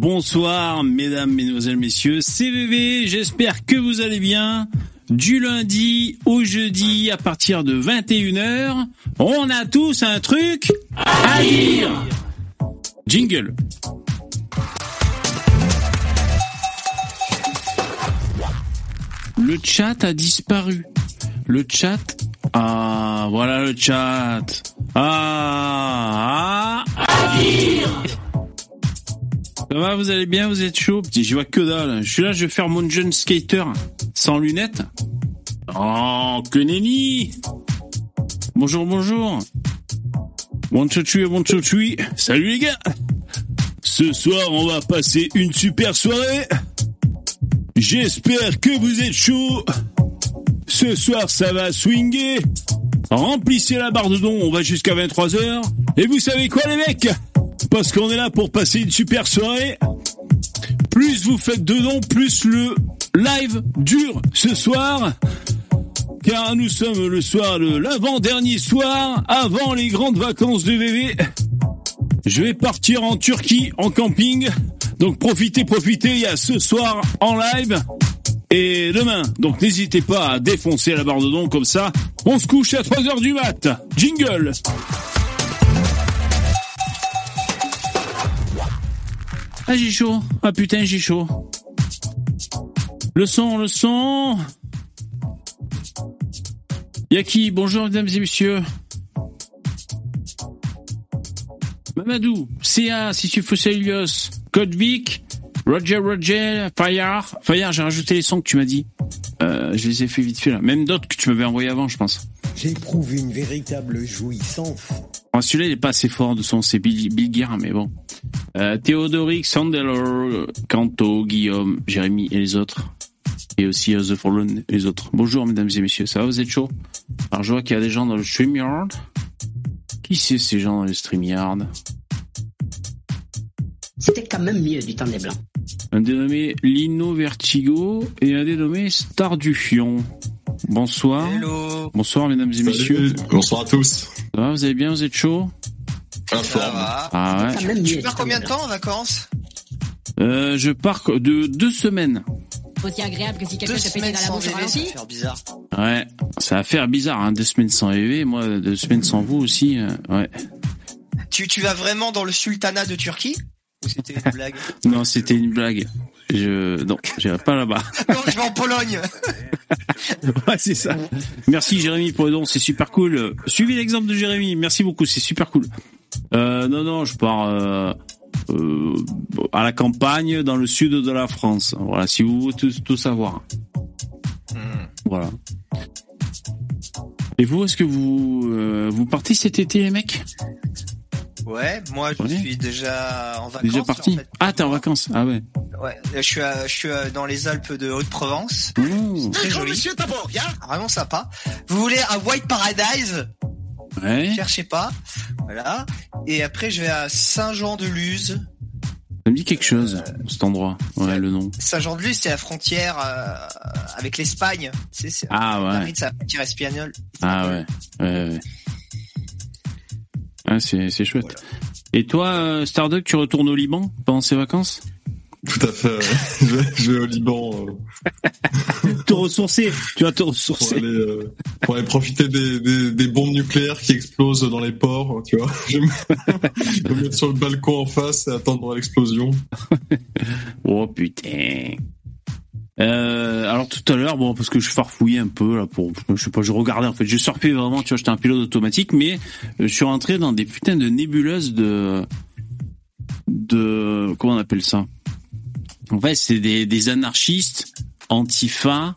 Bonsoir, mesdames, mesdemoiselles, messieurs. CVV, j'espère que vous allez bien. Du lundi au jeudi, à partir de 21h, on a tous un truc à dire. Jingle. Le chat a disparu. Le chat. Ah, voilà le chat. Ah, ah, à dire. Ça va, vous allez bien, vous êtes chaud Petit, je vois que dalle. Je suis là, je vais faire mon jeune skater sans lunettes. Oh, que nenni Bonjour, bonjour. Bon tchotchoui, bon tchotchoui. Salut les gars Ce soir, on va passer une super soirée. J'espère que vous êtes chaud. Ce soir, ça va swinguer. Remplissez la barre de dons, on va jusqu'à 23h. Et vous savez quoi les mecs? Parce qu'on est là pour passer une super soirée. Plus vous faites de dons, plus le live dure ce soir. Car nous sommes le soir de l'avant-dernier soir, avant les grandes vacances de bébé. Je vais partir en Turquie, en camping. Donc profitez, profitez, il y a ce soir en live et demain. Donc n'hésitez pas à défoncer la barre de don comme ça. On se couche à 3h du mat. Jingle Ah j'ai chaud. Ah putain j'ai chaud. Le son, le son. Yaki, bonjour mesdames et messieurs. Mamadou, CA, Sissufoselios, Codvic, Roger Roger, Fayard. Fayard, j'ai rajouté les sons que tu m'as dit. Euh, je les ai fait vite fait là. Même d'autres que tu m'avais envoyé avant, je pense. J'éprouve une véritable jouissance. Celui-là, il est pas assez fort de son, c'est Bill, Bill mais bon. Euh, Théodoric, Sandelo, Canto, Guillaume, Jérémy et les autres. Et aussi euh, The Fallen et les autres. Bonjour, mesdames et messieurs. Ça va, vous êtes chaud Alors, je vois qu'il y a des gens dans le StreamYard. Qui c'est ces gens dans le StreamYard? C'était quand même mieux du temps des Blancs. Un dénommé Lino Vertigo et un dénommé Star du Fion. Bonsoir. Hello. Bonsoir, mesdames et messieurs. Salut, bonsoir à tous. Ça va, vous allez bien, vous êtes chaud Va. Ah ouais. Tu pars combien de temps en vacances Euh, je pars de deux semaines. Aussi agréable que si quelqu'un te pétait dans la bouche ça va faire bizarre. Ouais, ça va faire bizarre, hein, deux semaines sans EV, moi deux semaines sans vous aussi. euh, ouais. Tu, tu vas vraiment dans le sultanat de Turquie Ou c'était une blague Non, c'était une blague. Je non, j'irai pas là-bas. Non, je vais en Pologne. ouais, c'est ça. Merci Jérémy pour le don, c'est super cool. Suivez l'exemple de Jérémy, merci beaucoup, c'est super cool. Euh, non, non, je pars euh, euh, à la campagne, dans le sud de la France. Voilà, si vous voulez tout, tout savoir. Hmm. Voilà. Et vous, est-ce que vous euh, vous partez cet été, les mecs Ouais, moi je Ouais. suis déjà en vacances. Déjà parti en fait. Ah, t'es en vacances Ah ouais. Ouais, je suis, à- je suis dans les Alpes de Haute-Provence. Mmh. Très joli. Vraiment sympa. Vous voulez un White Paradise? Ouais. Cherchez pas. Voilà. Et après, je vais à Saint-Jean-de-Luz. Ça me dit quelque chose, cet endroit. Ouais, le nom. Saint-Jean-de-Luz, c'est la frontière euh, avec l'Espagne. Tu sais, c'est Ah ouais. La frontière espagnole. Ah ouais. Ouais, ouais. Ah, c'est, c'est chouette. Et toi, euh, Starduck, tu retournes au Liban pendant ces vacances? Tout à fait. je, vais, je vais au Liban euh, Te ressourcer. Tu vas te pour, ressourcer. aller, euh, pour aller profiter des, des, des bombes nucléaires qui explosent dans les ports. Tu vois, je vais me, mettre sur le balcon en face et attendre l'explosion. Oh putain. Euh, alors tout à l'heure, bon, parce que je farfouillais un peu là pour, je sais pas, je regardais en fait, je surfais vraiment, tu vois, j'étais un pilote automatique, mais euh, je suis rentré dans des putains de nébuleuses de, de, comment on appelle ça? En fait, c'est des, des anarchistes, antifa,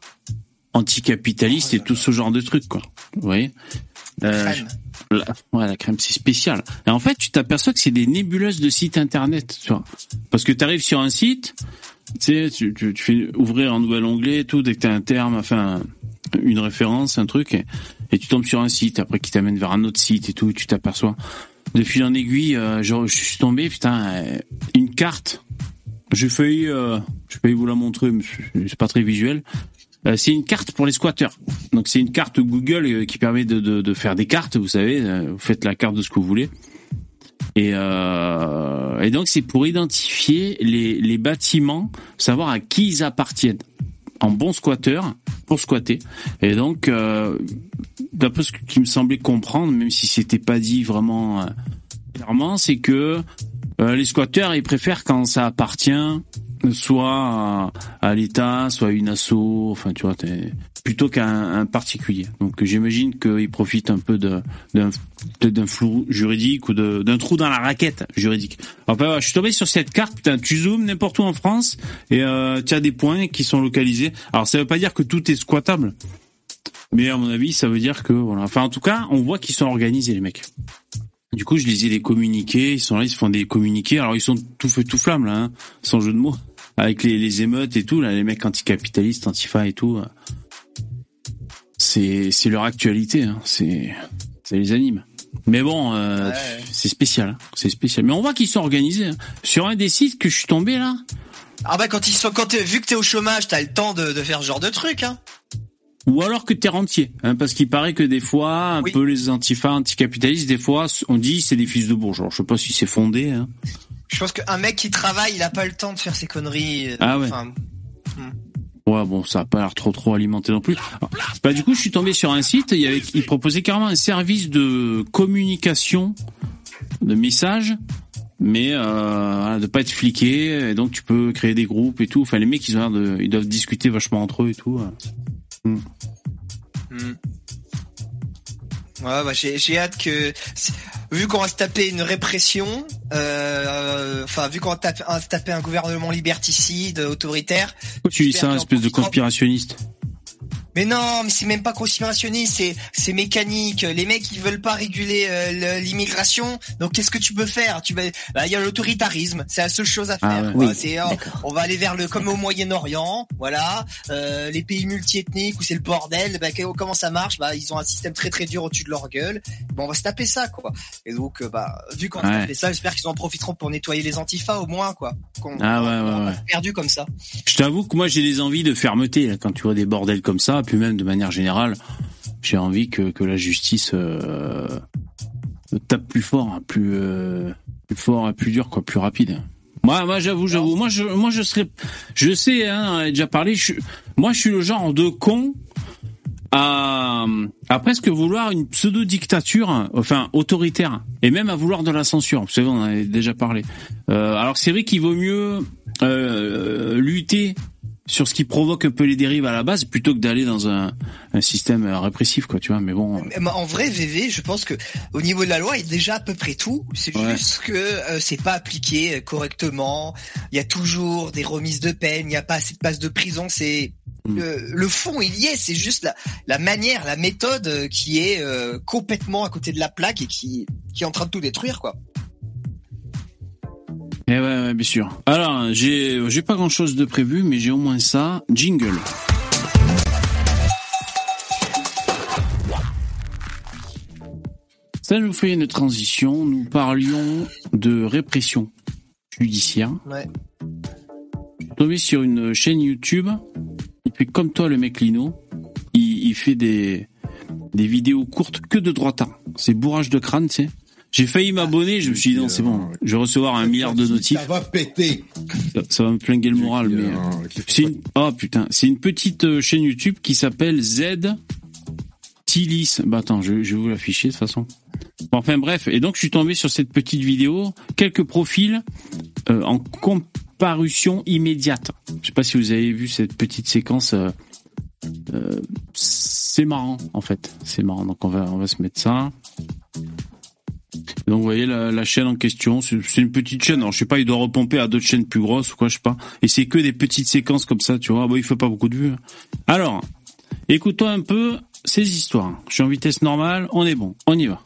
anticapitalistes et tout ce genre de trucs, quoi. Vous voyez Euh, Crème. la, ouais, la crème, c'est spécial. Et en fait, tu t'aperçois que c'est des nébuleuses de sites internet, tu vois. Parce que tu arrives sur un site, tu sais, tu, tu, tu fais ouvrir un nouvel onglet, et tout, dès que tu as un terme, enfin, une référence, un truc, et, et tu tombes sur un site, après qui t'amène vers un autre site et tout, et tu t'aperçois. De fil en aiguille, euh, genre, je suis tombé, putain, euh, une carte. J'ai failli, euh, failli vous la montrer, mais c'est- pas très visuel. Euh, c'est une carte pour les squatteurs. Donc c'est une carte Google euh, qui permet de, faire des cartes, vous savez, euh, vous faites la carte de ce que vous voulez. Et, donc c'est pour identifier les, bâtiments, savoir à qui ils appartiennent en bon squatteur pour squatter. Et donc, d'après ce qui me semblait comprendre, même si c'était pas dit vraiment clairement, c'est que euh, les squatteurs ils préfèrent quand ça appartient soit à, l'État, soit à une asso, enfin tu vois, plutôt qu'à un, particulier. Donc j'imagine qu'ils profitent un peu d'un flou juridique ou d'un trou dans la raquette juridique. Enfin, je suis tombé sur cette carte, putain, tu zoomes n'importe où en France et euh, tu as des points qui sont localisés. Alors ça veut pas dire que tout est squattable, mais à mon avis, ça veut dire que voilà. Enfin, en tout cas, on voit qu'ils sont organisés les mecs. Du coup, je lisais les communiqués, ils sont là, ils se font des communiqués. Alors ils sont tout feu tout flamme là, hein, sans jeu de mots, avec les, les émeutes et tout là, les mecs anticapitalistes, antifa et tout. euh. C'est c'est leur actualité, hein. c'est ça les anime. Mais bon, euh, Ouais. c'est spécial, hein. c'est spécial. Mais on voit qu'ils sont organisés. hein. Sur un des sites que je suis tombé là, Ah bah quand ils sont, quand vu que t'es au chômage, t'as le temps de, de faire ce genre de truc, hein. Ou alors que t'es rentier, hein, parce qu'il paraît que des fois, un Oui. peu les antifas, anticapitalistes, des fois, on dit c'est des fils de bourgeois. Je sais pas si c'est fondé. Hein. Je pense qu'un mec qui travaille, il a pas le temps de faire ses conneries. euh, Ah ouais. Enfin, Ouais, bon, ça a pas l'air trop trop alimenté non plus. Bah du coup, je suis tombé sur un site, il, y avait, il proposait carrément un service de communication, de messages, mais euh, de pas être fliqué, et donc tu peux créer des groupes et tout. Enfin, les mecs, ils ont l'air de, ils doivent discuter vachement entre eux et tout. Hmm. Ouais, bah j'ai j'ai hâte que vu qu'on va se taper une répression, euh, enfin vu qu'on va taper, un- se taper un gouvernement liberticide, autoritaire. Pourquoi tu dis ça, qu'en espèce de conspirationniste? Mais non, mais c'est même pas conspirationniste, c'est c'est mécanique. Les mecs ils veulent pas réguler euh, l'immigration, donc qu'est-ce que tu peux faire? Tu vas- bah, il y a l'autoritarisme, c'est la seule chose à faire. Ah ouais. quoi. Oui, C'est, oh, on va aller vers le comme au Moyen-Orient, voilà, euh, les pays multiethniques où c'est le bordel. Bah, que- comment ça marche? Bah ils ont un système très très dur au-dessus de leur gueule. Bon, on va se taper ça quoi. Et donc euh, bah vu qu'on Ouais. taper ça, j'espère qu'ils en profiteront pour nettoyer les antifas au moins quoi. Qu'on Ah ouais, ouais, va ouais. perdu comme ça. Je t'avoue que moi j'ai des envies de fermeté là, quand tu vois des bordels comme ça, puis même de manière générale, j'ai envie que, que la justice euh, tape plus fort, hein, plus euh, plus fort, et plus dur, quoi, plus rapide. Moi, moi, j'avoue, j'avoue, moi, je, moi, je serais, je sais, hein, on a déjà parlé. Moi, je suis le genre de con à, presque vouloir une pseudo dictature, enfin autoritaire, et même à vouloir de la censure. Vous savez, on en avait déjà parlé. Euh, alors c'est vrai qu'il vaut mieux euh, lutter sur ce qui provoque un peu les dérives à la base plutôt que d'aller dans un, un système répressif, quoi. Tu vois, mais bon. Mais En vrai, VV, je pense que au niveau de la loi, il y a déjà à peu près tout. C'est Ouais. juste que euh, c'est pas appliqué euh, correctement. Il y a toujours des remises de peine. Il n'y a pas assez de places de prison. C'est Mm. le, le fond, il y est. C'est juste la, la manière, la méthode euh, qui est euh, complètement à côté de la plaque et qui qui est en train de tout détruire, quoi. Eh ouais, ouais, bien sûr. Alors, j'ai, j'ai pas grand chose de prévu, mais j'ai au moins ça. Jingle. Ça nous fait une transition. Nous parlions de répression judiciaire. Ouais. Je suis tombé sur une chaîne YouTube. Il fait comme toi, le mec Lino. Il, il fait des, des vidéos courtes que de droitard. C'est bourrage de crâne, tu sais. J'ai failli m'abonner, je me suis dit non, c'est bon, je vais recevoir un milliard de notifs, Ça va péter. ça, ça va me flinguer le moral, mais... euh, c'est une... Oh putain, c'est une petite euh, chaîne YouTube qui s'appelle Z Tilis. Bah attends, je, je vais vous l'afficher de toute façon. Bon, enfin bref, et donc je suis tombé sur cette petite vidéo, quelques profils euh, en comparution immédiate. Je sais pas si vous avez vu cette petite séquence. euh, euh, c'est marrant en fait, c'est marrant. Donc on va on va se mettre ça. Donc vous voyez la, la chaîne en question, c'est une petite chaîne. Alors je sais pas, il doit repomper à d'autres chaînes plus grosses ou quoi, je sais pas. Et c'est que des petites séquences comme ça, tu vois. Bon, il fait pas beaucoup de vues. Alors, écoute-toi un peu ces histoires. Je suis en vitesse normale, on est bon, on y va.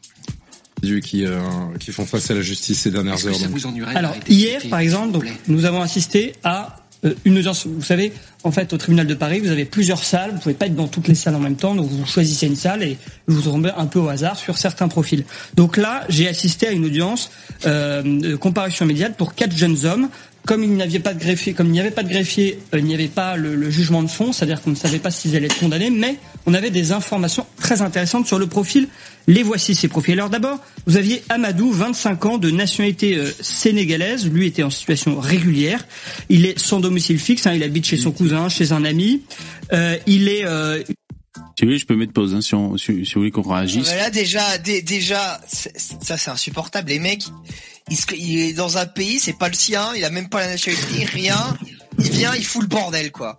Dieu qui, euh, qui font face à la justice ces dernières heures. donc. Alors hier, par exemple, donc, nous avons assisté à une audience. Vous savez, en fait, au tribunal de Paris, vous avez plusieurs salles. Vous pouvez pas être dans toutes les salles en même temps, donc vous choisissez une salle et vous tombez un peu au hasard sur certains profils. Donc là, j'ai assisté à une audience euh, de comparution immédiate pour quatre jeunes hommes comme il n'y avait pas de greffier, comme il n'y avait pas de greffier, euh, il n'y avait pas le, le jugement de fond, c'est-à-dire qu'on ne savait pas s'ils allaient être condamnés, mais on avait des informations très intéressantes sur le profil. Les voici ces profils. Alors d'abord, vous aviez Amadou, 25 ans, de nationalité euh, sénégalaise. Lui était en situation régulière. Il est sans domicile fixe. hein, il habite chez son cousin, chez un ami. Euh, il est euh, Si vous voulez, je peux mettre pause hein, si, on, si, si vous voulez qu'on réagisse. Mais là déjà, dé- déjà, ça c'est insupportable. Les mecs, il, se- il est dans un pays, c'est pas le sien, il a même pas la nationalité, rien. Il vient, il fout le bordel quoi.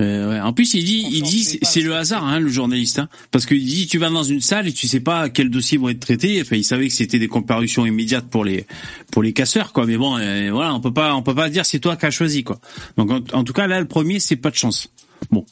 Euh, ouais. En plus, il dit, il dit, c'est le hasard, hein, le journaliste, hein, parce qu'il dit, tu vas dans une salle et tu sais pas quels dossiers vont être traités. Enfin, il savait que c'était des comparutions immédiates pour les pour les casseurs, quoi. Mais bon, euh, voilà, on peut pas, on peut pas dire c'est toi qui as choisi, quoi. Donc, en, en tout cas, là, le premier, c'est pas de chance. Bon,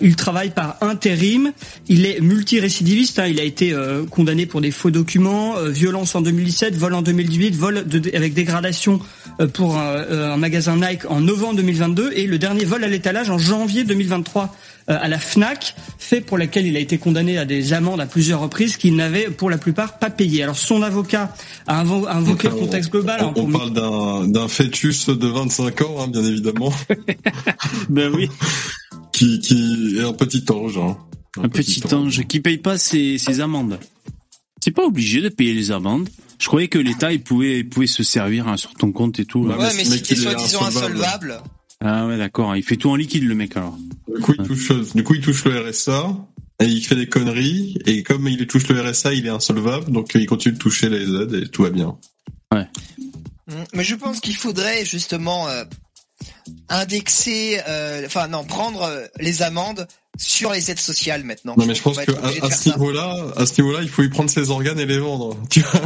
Il travaille par intérim. Il est multirécidiviste. hein. Il a été euh, condamné pour des faux documents, euh, violence en 2017, vol en 2018, vol de- avec dégradation euh, pour un, euh, un magasin Nike en novembre 2022 et le dernier vol à l'étalage en janvier 2023 euh, à la Fnac, fait pour laquelle il a été condamné à des amendes à plusieurs reprises qu'il n'avait pour la plupart pas payé. Alors son avocat a invo- a invoqué le contexte global. hein, On, pour on parle d'un d'un fœtus de 25 ans, hein, bien évidemment, ben oui, qui, qui est un petit ange. hein. un petit ange qui paye pas ses, ses amendes. C'est pas obligé de payer les amendes. Je croyais que l'État, il pouvait, il pouvait se servir hein, sur ton compte et tout. Ouais, Ouais, mais mais si t'es soi-disant insolvable. insolvable, Ah ouais, d'accord. Il fait tout en liquide, le mec alors. Du coup, il touche, du coup, il touche le RSA et il fait des conneries. Et comme il touche le RSA, il est insolvable, donc il continue de toucher les aides et tout va bien. Mm, Mais je pense qu'il faudrait justement euh, indexer, euh, enfin non, prendre euh, les amendes sur les aides sociales maintenant. Non, mais je pense obligé à, ce niveau-là, à ce niveau-là, il faut y prendre ses organes et les vendre. Tu vois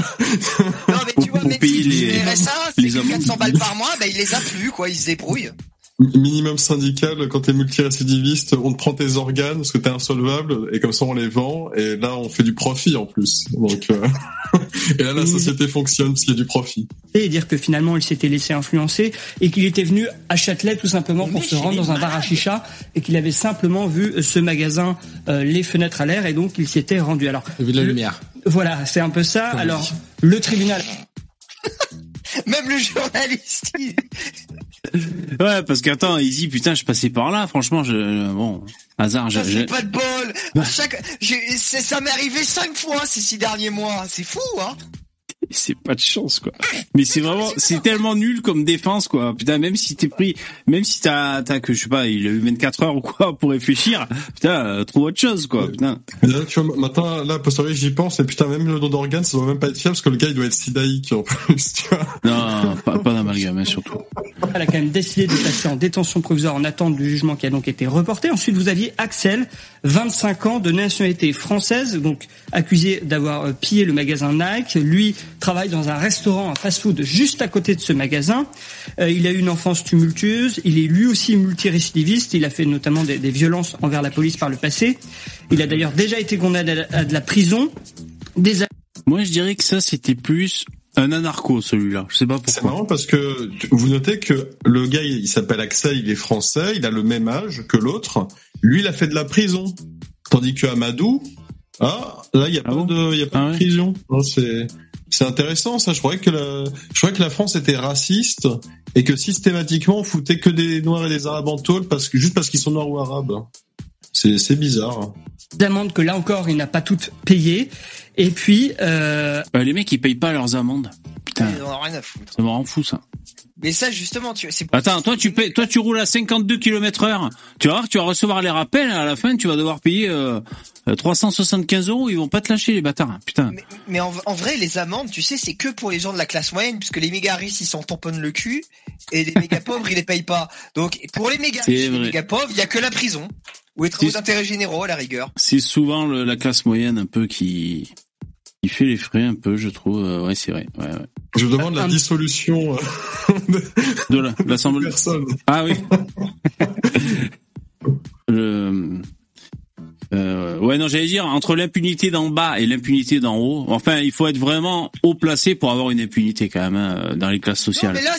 Non, mais tu vois, mais si les- les RSA, les c'est que amendes. 400 balles par mois, bah il les a plus, quoi, il se débrouille. Minimum syndical, quand t'es multirécidiviste, on te prend tes organes parce que t'es insolvable et comme ça on les vend et là on fait du profit en plus. Donc euh, et là la société fonctionne parce qu'il y a du profit. et dire que finalement il s'était laissé influencer et qu'il était venu à Châtelet tout simplement pour Mais se rendre dans un bar à chicha et qu'il avait simplement vu ce magasin euh, les fenêtres à l'air et donc il s'était rendu. Alors Vu de la lumière. voilà, c'est un peu ça. Comme Alors dit. le tribunal Même le journaliste, Ouais, parce qu'attends, dit putain, je passais par là. Franchement, je bon hasard. j'ai- pas de bol. À chaque, j'ai- c'est- ça m'est arrivé cinq fois ces six derniers mois. C'est fou, hein. C'est pas de chance quoi. Mais c'est vraiment, c'est tellement nul comme défense quoi. Putain, même si t'es pris, même si t'as, t'as que je sais pas, il a eu 24 heures ou quoi pour réfléchir. Putain, euh, trouve autre chose quoi. Putain. Mais là, tu vois, maintenant, là, a posteriori, j'y pense, et putain, même le don d'organes, ça doit même pas être fiable, parce que le gars, il doit être sidaïque, en plus, tu vois. Non, pas, pas d'amalgame hein, surtout. Elle a quand même décidé de placer en détention provisoire en attente du jugement qui a donc été reporté. Ensuite, vous aviez Axel, 25 ans, de nationalité française, donc accusé d'avoir euh, pillé le magasin Nike. Lui travaille dans un restaurant, un fast-food juste à côté de ce magasin. Euh, il a eu une enfance tumultueuse. Il est lui aussi multirécidiviste. Il a fait notamment des, violences envers la police par le passé. Il a d'ailleurs déjà été condamné à de la prison. Moi, je dirais que ça, c'était plus un anarcho celui-là. Je sais pas C'est pourquoi. marrant parce que vous notez que le gars, il s'appelle Axel, il est français, il a le même âge que l'autre. Lui, il a fait de la prison. Tandis que Amadou, ah, là, il y a Ah pas bon de, il y a pas Ah de ouais prison. C'est, c'est intéressant, ça. Je croyais que la, je croyais que la France était raciste et que systématiquement on foutait que des noirs et des arabes en tôle parce que, juste parce qu'ils sont noirs ou arabes. C'est, c'est bizarre. amendes que là encore, il n'a pas toutes payées. Et puis, euh, Euh, les mecs, ils payent pas leurs amendes. Putain, Ils en ont rien à foutre. ça me rend fou ça. Mais ça, justement, tu, Attends, toi tu payes, toi tu roules à 52 km heure. Tu vas voir que tu vas recevoir les rappels. À la fin, tu vas devoir payer euh, 375 euros. Ils vont pas te lâcher les bâtards. Putain. Mais, mais en, en vrai, les amendes, tu sais, c'est que pour les gens de la classe moyenne, puisque les méga riches, ils s'en tamponnent le cul, et les méga pauvres, ils les payent pas. Donc, pour les méga riches et les méga pauvres, il y a que la prison. Ou les travaux d'intérêt généraux, à la rigueur. C'est souvent le- la classe moyenne un peu qui qui fait les frais un peu, je trouve. Euh, ouais, c'est vrai. Ouais, ouais. Je demande la dissolution euh, de la- l'Assemblée. personne. Ah oui. Le- euh, Ouais, non, j'allais dire entre l'impunité d'en bas et l'impunité d'en haut. Enfin, il faut être vraiment haut placé pour avoir une impunité quand même hein, dans les classes Non sociales. mais là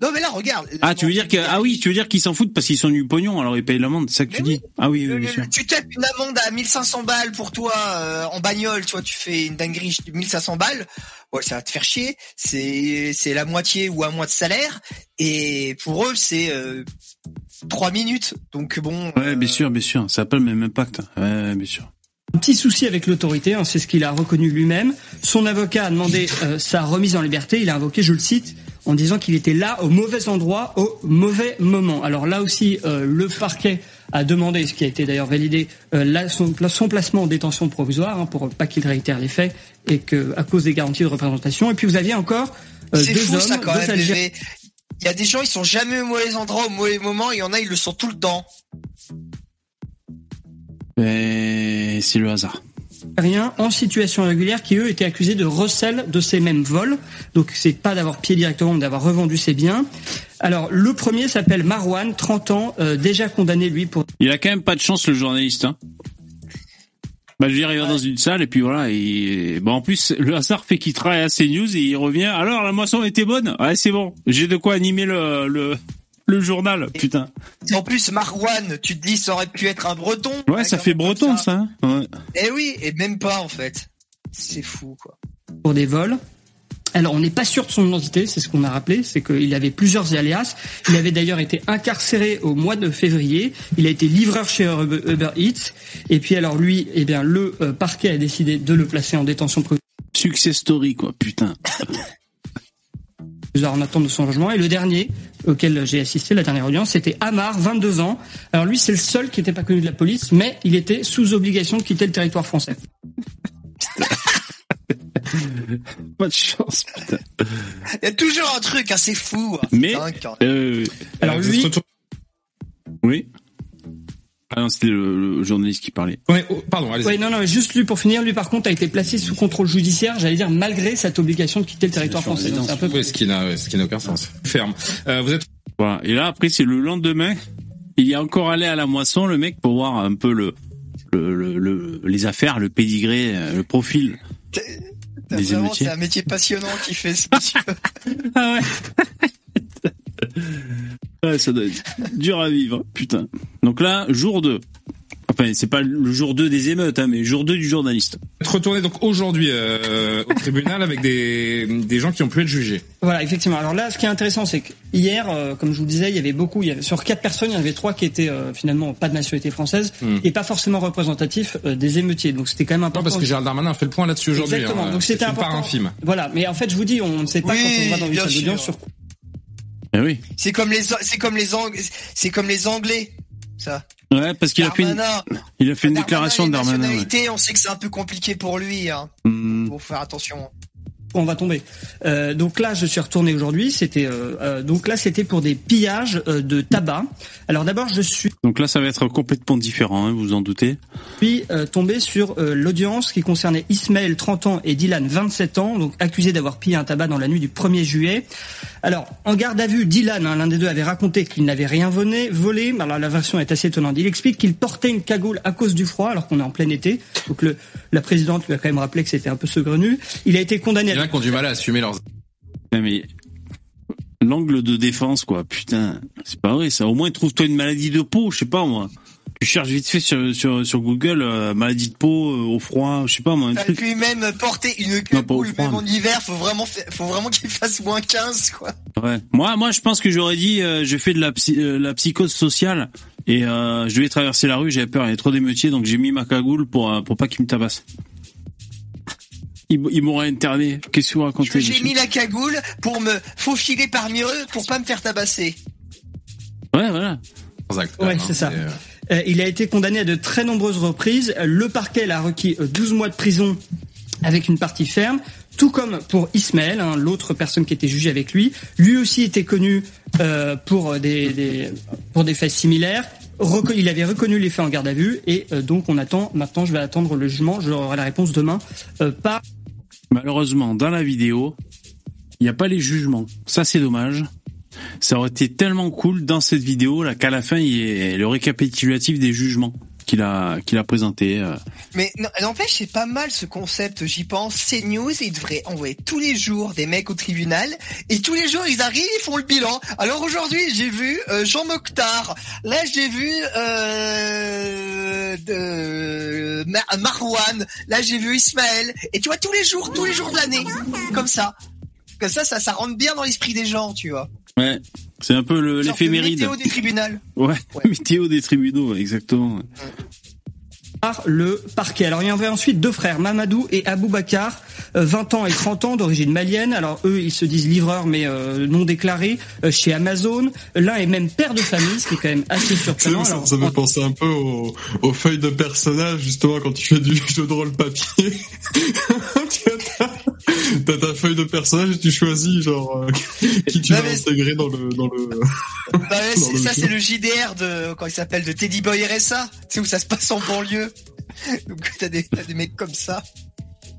non mais là regarde. Ah, tu veux dire que ah oui, tu veux dire qu'ils s'en foutent parce qu'ils sont du pognon, alors ils payent l'amende, c'est ça que tu dis Ah oui, oui, bien sûr. tu tapes une amende à 1500 balles pour toi euh, en bagnole, tu vois, tu fais une dinguerie, 1500 balles, ouais, ça va te faire chier. C'est c'est la moitié ou un mois de salaire et pour eux c'est euh, trois minutes. Donc bon. Ouais, bien euh, sûr, bien sûr, ça n'a pas le même impact. Ouais, bien sûr. Un petit souci avec l'autorité, hein, c'est ce qu'il a reconnu lui-même. Son avocat a demandé euh, sa remise en liberté. Il a invoqué, je le cite, en disant qu'il était là au mauvais endroit, au mauvais moment. Alors là aussi, euh, le parquet a demandé, ce qui a été d'ailleurs validé, euh, là, son, son placement en détention provisoire hein, pour pas qu'il réitère les faits et que à cause des garanties de représentation. Et puis vous aviez encore euh, deux fou hommes, ça quand deux même. Algériens. Il y a des gens, ils sont jamais au mauvais endroit, au mauvais moment. Il y en a, ils le sont tout le temps. Et c'est le hasard. Algériens en situation régulière qui eux étaient accusés de recel de ces mêmes vols. Donc c'est pas d'avoir pied directement, mais d'avoir revendu ses biens. Alors le premier s'appelle Marwan, 30 ans, euh, déjà condamné lui pour Il a quand même pas de chance le journaliste. Hein. Bah, je veux dire, il va dans une salle et puis voilà. Et bon, en plus, le hasard fait qu'il travaille à CNews et il revient. Alors, la moisson était bonne? Ouais, c'est bon. J'ai de quoi animer le le, le journal. Putain. En plus, Marwan, tu te dis, ça aurait pu être un breton. Ouais, ça fait breton ça. hein. Ouais. Eh oui, et même pas en fait. C'est fou quoi. pour des vols. Alors on n'est pas sûr de son identité, c'est ce qu'on a rappelé, c'est qu'il avait plusieurs alias. Il avait d'ailleurs été incarcéré au mois de février. Il a été livreur chez Uber Eats. Et puis alors lui, eh bien le euh, parquet a décidé de le placer en détention provisoire Success story quoi. Putain. en attente de son logement. Et le dernier auquel j'ai assisté, la dernière audience, c'était Amar, 22 ans. Alors lui, c'est le seul qui n'était pas connu de la police, mais il était sous obligation de quitter le territoire français. Pas de chance. Putain. Il y a toujours un truc, hein, c'est fou. hein. Mais- hein. Euh, Alors vous lui- retour- oui. Ah non, c'était le, le journaliste qui parlait. Ouais, oh, pardon, allez-y. Oui, non, non, juste lui pour finir, lui par contre a été placé sous contrôle judiciaire, j'allais dire malgré cette obligation de quitter le territoire français. C'est un peu Oui, ce qui n'a, ce qui n'a aucun sens. Ferme. Euh, vous êtes Voilà. Et là, après, c'est le lendemain. Il est encore allé à la moisson, le mec, pour voir un peu le, le, le- le- les affaires, le pédigré, euh, le profil. Vraiment, c'est un métier passionnant qui fait ce monsieur. Ah ouais. ouais, ça doit être dur à vivre, putain. Donc là, jour 2. Enfin, c'est pas le jour 2 des émeutes, hein, mais jour 2 du journaliste. retourné donc aujourd'hui euh, au tribunal avec des, des gens qui ont pu être jugés. Voilà, effectivement. Alors là, ce qui est intéressant, c'est que hier, euh, comme je vous disais, il y avait beaucoup, il y avait, sur quatre personnes, il y en avait trois qui étaient euh, finalement pas de nationalité française Hmm. et pas forcément représentatifs euh, des émeutiers. Donc c'était quand même Non, important. parce que Gérald Darmanin a fait le point là-dessus aujourd'hui. Exactement. hein. Donc c'était C'est une part important. infime. Voilà. Mais en fait, je vous dis, on ne sait pas Oui, quand on va dans une salle d'audience sur Eh oui. C'est comme les, c'est comme les c'est comme les Anglais, ça. Ouais, parce qu'il a fait une, il a fait une Darmanin, déclaration de Darmanin. ouais. on sait que c'est un peu compliqué pour lui, hein. Hmm. Faut faire attention. On va tomber. Euh, donc là, je suis retourné aujourd'hui. C'était euh, euh, donc là, c'était pour des pillages euh, de tabac. Alors d'abord, je suis Donc là, ça va être complètement différent, hein, vous vous en doutez. puis euh, tombé sur euh, l'audience qui concernait Ismaël 30 ans et Dylan 27 ans, donc accusés d'avoir pillé un tabac dans la nuit du 1er juillet. Alors, en garde à vue, Dylan, hein, l'un des deux, avait raconté qu'il n'avait rien volé. volé. Alors la version est assez étonnante. Il explique qu'il portait une cagoule à cause du froid, alors qu'on est en plein été. Donc le, la présidente lui a quand même rappelé que c'était un peu saugrenu. Il a été condamné à a qui ont du mal à assumer leurs. Mais l'angle de défense, quoi. Putain, c'est pas vrai. Ça, au moins, trouve-toi une maladie de peau, je sais pas moi. Tu cherches vite fait sur sur, sur Google euh, maladie de peau euh, au froid, je sais pas moi. Un truc. même porter une froid, même en hiver, faut vraiment, fa- faut vraiment qu'il fasse moins 15, quoi. Ouais. Moi, moi, je pense que j'aurais dit, euh, j'ai fait de la, psy- euh, la psychose sociale et euh, je devais traverser la rue, j'avais peur, il y avait trop d'émeutiers, donc j'ai mis ma cagoule pour euh, pour pas qu'ils me tabassent. Ils, ils m'auraient interné. Qu'est-ce que vous racontez J'ai mis la cagoule pour me faufiler parmi eux, pour pas me faire tabasser. Ouais, voilà. actes, Ouais, hein. c'est ça. euh, Euh, il a été condamné à de très nombreuses reprises. Le parquet l'a requis euh, 12 mois de prison avec une partie ferme, tout comme pour Ismaël, hein, l'autre personne qui était jugée avec lui. Lui aussi était connu euh, pour des, des- pour des faits similaires. Il avait reconnu les faits en garde à vue et euh, donc on attend. Maintenant, je vais attendre le jugement. J'aurai la réponse demain euh, par Malheureusement, dans la vidéo, il n'y a pas les jugements. Ça, c'est dommage. Ça aurait été tellement cool dans cette vidéo là qu'à la fin il y ait le récapitulatif des jugements. Qu'il a qu'il a présenté. euh. Mais n'empêche, c'est pas mal ce concept, j'y pense. CNews, ils devraient envoyer tous les jours des mecs au tribunal et tous les jours ils arrivent, ils font le bilan. Alors aujourd'hui, j'ai vu euh, Jean Mokhtar. Là, j'ai vu euh, de, Mar- Marwan. Là, j'ai vu Ismaël. Et tu vois, tous les jours, tous les jours de l'année, comme ça. Comme ça, ça, ça rentre bien dans l'esprit des gens, tu vois. Ouais, c'est un peu l'éphéméride. météo des tribunaux. Ouais, météo des tribunaux, exactement. par le parquet. Alors il y en avait ensuite deux frères, Mamadou et Abou Bakar, euh, 20 ans et 30 ans d'origine malienne. Alors eux, ils se disent livreurs mais euh, non déclarés euh, chez Amazon. L'un est même père de famille, ce qui est quand même assez surprenant. ça, Alors, ça me fait penser un peu aux, aux feuilles de personnages, justement, quand tu fais du jeu de rôle papier. T'as ta feuille de personnage et tu choisis, genre, euh, qui tu Non, vas mais- intégrer dans le, dans le, Bah ouais, Dans c'est- le ça c'est le JDR de quand il s'appelle de Teddy Boy RSA, c'est où ça se passe en banlieue. Donc t'as des, t'as des mecs comme ça.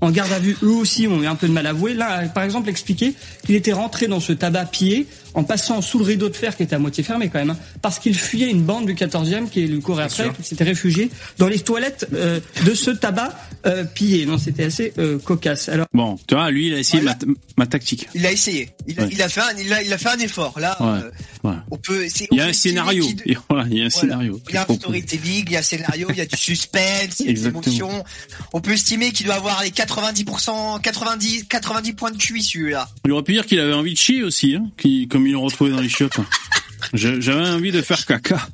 en garde à vue, eux aussi ont eu un peu de mal à avouer. Là, par exemple, expliqué qu'il était rentré dans ce tabac pillé en passant sous le rideau de fer qui était à moitié fermé quand même, hein, parce qu'il fuyait une bande du 14e qui lui courait après, qui s'était réfugié dans les toilettes euh, de ce tabac euh, pillé. Non, c'était assez euh, cocasse. Alors, Bon, tu vois, lui, il a essayé ma, ma tactique. Il a essayé, il a, Ouais. il a fait un, il a, il a fait un effort. Là, Ouais, euh, ouais. on peut. Il y a un scénario. voilà, il y a un Voilà. scénario. Il y a un storytelling, il y a un scénario, il y a du suspense, il y a des Exactement. émotions. On peut estimer qu'il doit avoir les 90%, 90, 90 points de QI celui-là. Il aurait pu dire qu'il avait envie de chier aussi, hein, qui, comme ils l'ont retrouvé dans les chiottes. J'a- J'avais envie de faire caca.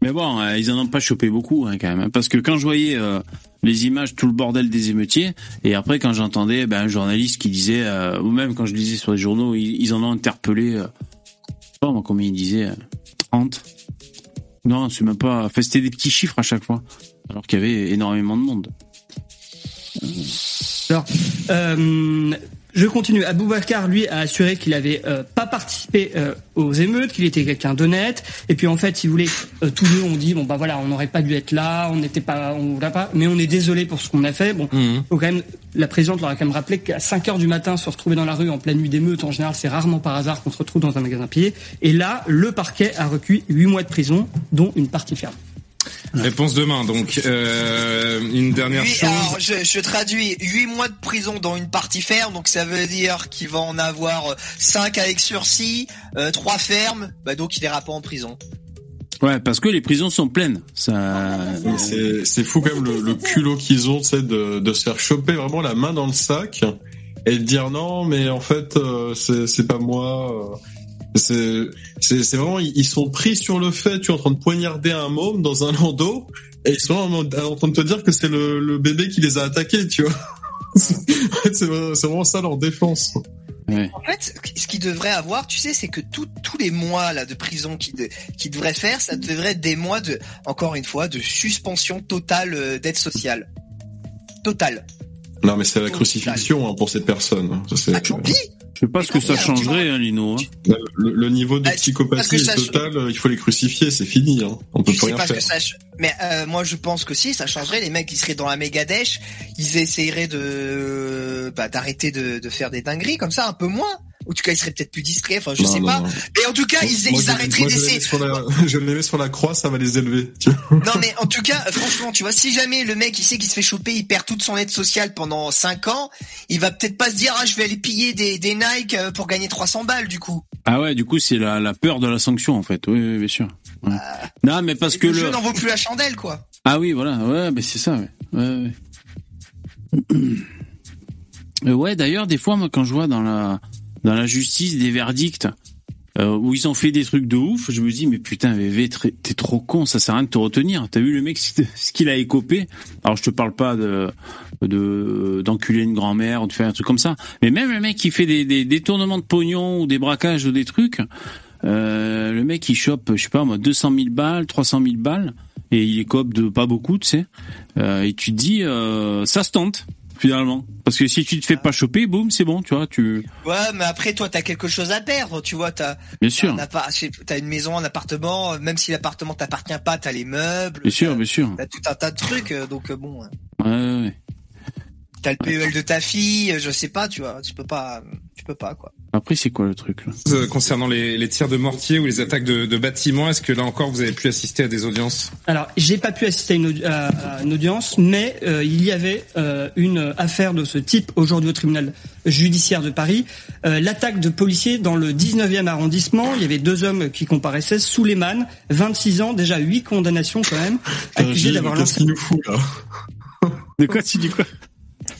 Mais bon, euh, ils en ont pas chopé beaucoup hein, quand même, hein, parce que quand je voyais euh, les images, tout le bordel des émeutiers, et après quand j'entendais ben, un journaliste qui disait, euh, ou même quand je lisais sur les journaux, ils, en ont interpellé, pas combien ils disaient, euh, 30 Non, c'est même pas, enfin, c'était des petits chiffres à chaque fois, alors qu'il y avait énormément de monde. Alors, euh, je continue. Aboubacar, lui, a assuré qu'il avait euh, pas participé euh, aux émeutes, qu'il était quelqu'un d'honnête. Et puis, en fait, si vous voulez, euh, tous deux ont dit bon bah voilà, on n'aurait pas dû être là, on n'était pas, on voulait pas, mais on est désolé pour ce qu'on a fait. Bon, faut quand même, la présidente leur a quand même rappelé qu'à 5 heures du matin, se retrouver dans la rue en pleine nuit d'émeute, en général, c'est rarement par hasard qu'on se retrouve dans un magasin pillé. Et là, le parquet a recueilli 8 mois de prison, dont une partie ferme. Réponse demain, donc. Euh, une dernière Huit- chose. alors, je, je traduis 8 mois de prison dans une partie ferme, donc ça veut dire qu'il va en avoir 5 avec sursis, 3 fermes, bah donc il ira pas en prison. Ouais, parce que les prisons sont pleines. Ça. C'est c'est fou quand même le, le culot qu'ils ont, sais, de, de se faire choper vraiment la main dans le sac et de dire non, mais en fait, euh, c'est c'est pas moi. euh, C'est c'est c'est vraiment ils sont pris sur le fait, tu es en train de poignarder un môme dans un landau et ils sont en, train de te dire que c'est le, le bébé qui les a attaqués, tu vois. C'est fait, c'est vrai- c'est vraiment ça leur défense. Ouais. En fait, ce qu'il devrait avoir, tu sais, c'est que tout- tous les mois là de prison qu'il de, devrait faire, ça devrait être des mois de, encore une fois, de suspension totale euh, d'aide sociale. Totale. Non, mais c'est la crucifixion hein, pour ces personnes. Ça, Ah, tant pis. Je sais pas ce que ça changerait, hein, Lino. hein. le, le niveau de Ah, psychopathie est ça- total, il faut les crucifier, c'est fini. Hein. On peut Je plus sais rien pas ce faire. que ça, ch- mais euh, moi je pense que si ça changerait, les mecs ils seraient dans la méga dèche, ils essaieraient de bah, d'arrêter de, de faire des dingueries comme ça un peu moins. Ou en tout cas ils seraient peut-être plus discrets. Enfin je Non, sais non, pas. non. Mais en tout cas ils, Moi, ils arrêteraient je d'essayer. sur la- Je les mets sur la croix, ça va les élever. tu vois. Non mais en tout cas, franchement, tu vois, si jamais le mec il sait qu'il se fait choper, il perd toute son aide sociale pendant 5 ans, il va peut-être pas se dire ah je vais aller piller des, des Nike euh, pour gagner 300 balles du coup. Ah ouais, du coup, c'est la, la peur de la sanction, en fait. Oui, oui, bien sûr. Ouais. non, mais parce que le le. jeu n'en vaut plus la chandelle quoi. Ah oui, voilà. Ouais, mais c'est ça. Ouais. Ouais, ouais. Euh, ouais, d'ailleurs, des fois, moi, quand je vois dans la dans la justice des verdicts euh, où ils ont fait des trucs de ouf, je me dis mais putain, VV, t'es trop con, ça sert à rien de te retenir. T'as vu le mec ce qu'il a écopé Alors, je te parle pas de de d'enculer une grand-mère ou de faire un truc comme ça, mais même le mec qui fait des, des détournements de pognon ou des braquages ou des trucs. Euh, le mec il chope, je sais pas moi, 200 000 balles, 300 000 balles, et il écope de pas beaucoup, tu sais. Euh, et tu te dis, ça se tente finalement, parce que si tu te fais pas choper, boum, c'est bon, tu vois, tu. Ouais, mais après toi t'as quelque chose à perdre, tu vois, t'as Bien sûr, t'as une maison, un appartement, même si l'appartement t'appartient pas, t'as les meubles. bien sûr, bien sûr. T'as tout un tas de trucs, euh, donc euh, bon, euh, Ouais, ouais, ouais. T'as le PEL de ta fille, euh, je sais pas, tu vois, tu peux pas, tu peux pas quoi. Après, c'est quoi le truc là? Euh, Concernant les, les tirs de mortier ou les attaques de, de bâtiments, est-ce que là encore vous avez pu assister à des audiences? Alors, j'ai pas pu assister à une, à- à une audience, mais euh, il y avait euh, une affaire de ce type aujourd'hui au tribunal judiciaire de Paris. Euh, L'attaque de policiers dans le 19e arrondissement. Il y avait deux hommes qui comparaissaient. Souleymane, 26 ans, déjà huit condamnations quand même, accusé d'avoir Qu'est-ce lancé. qu'il nous fout là De quoi tu dis quoi?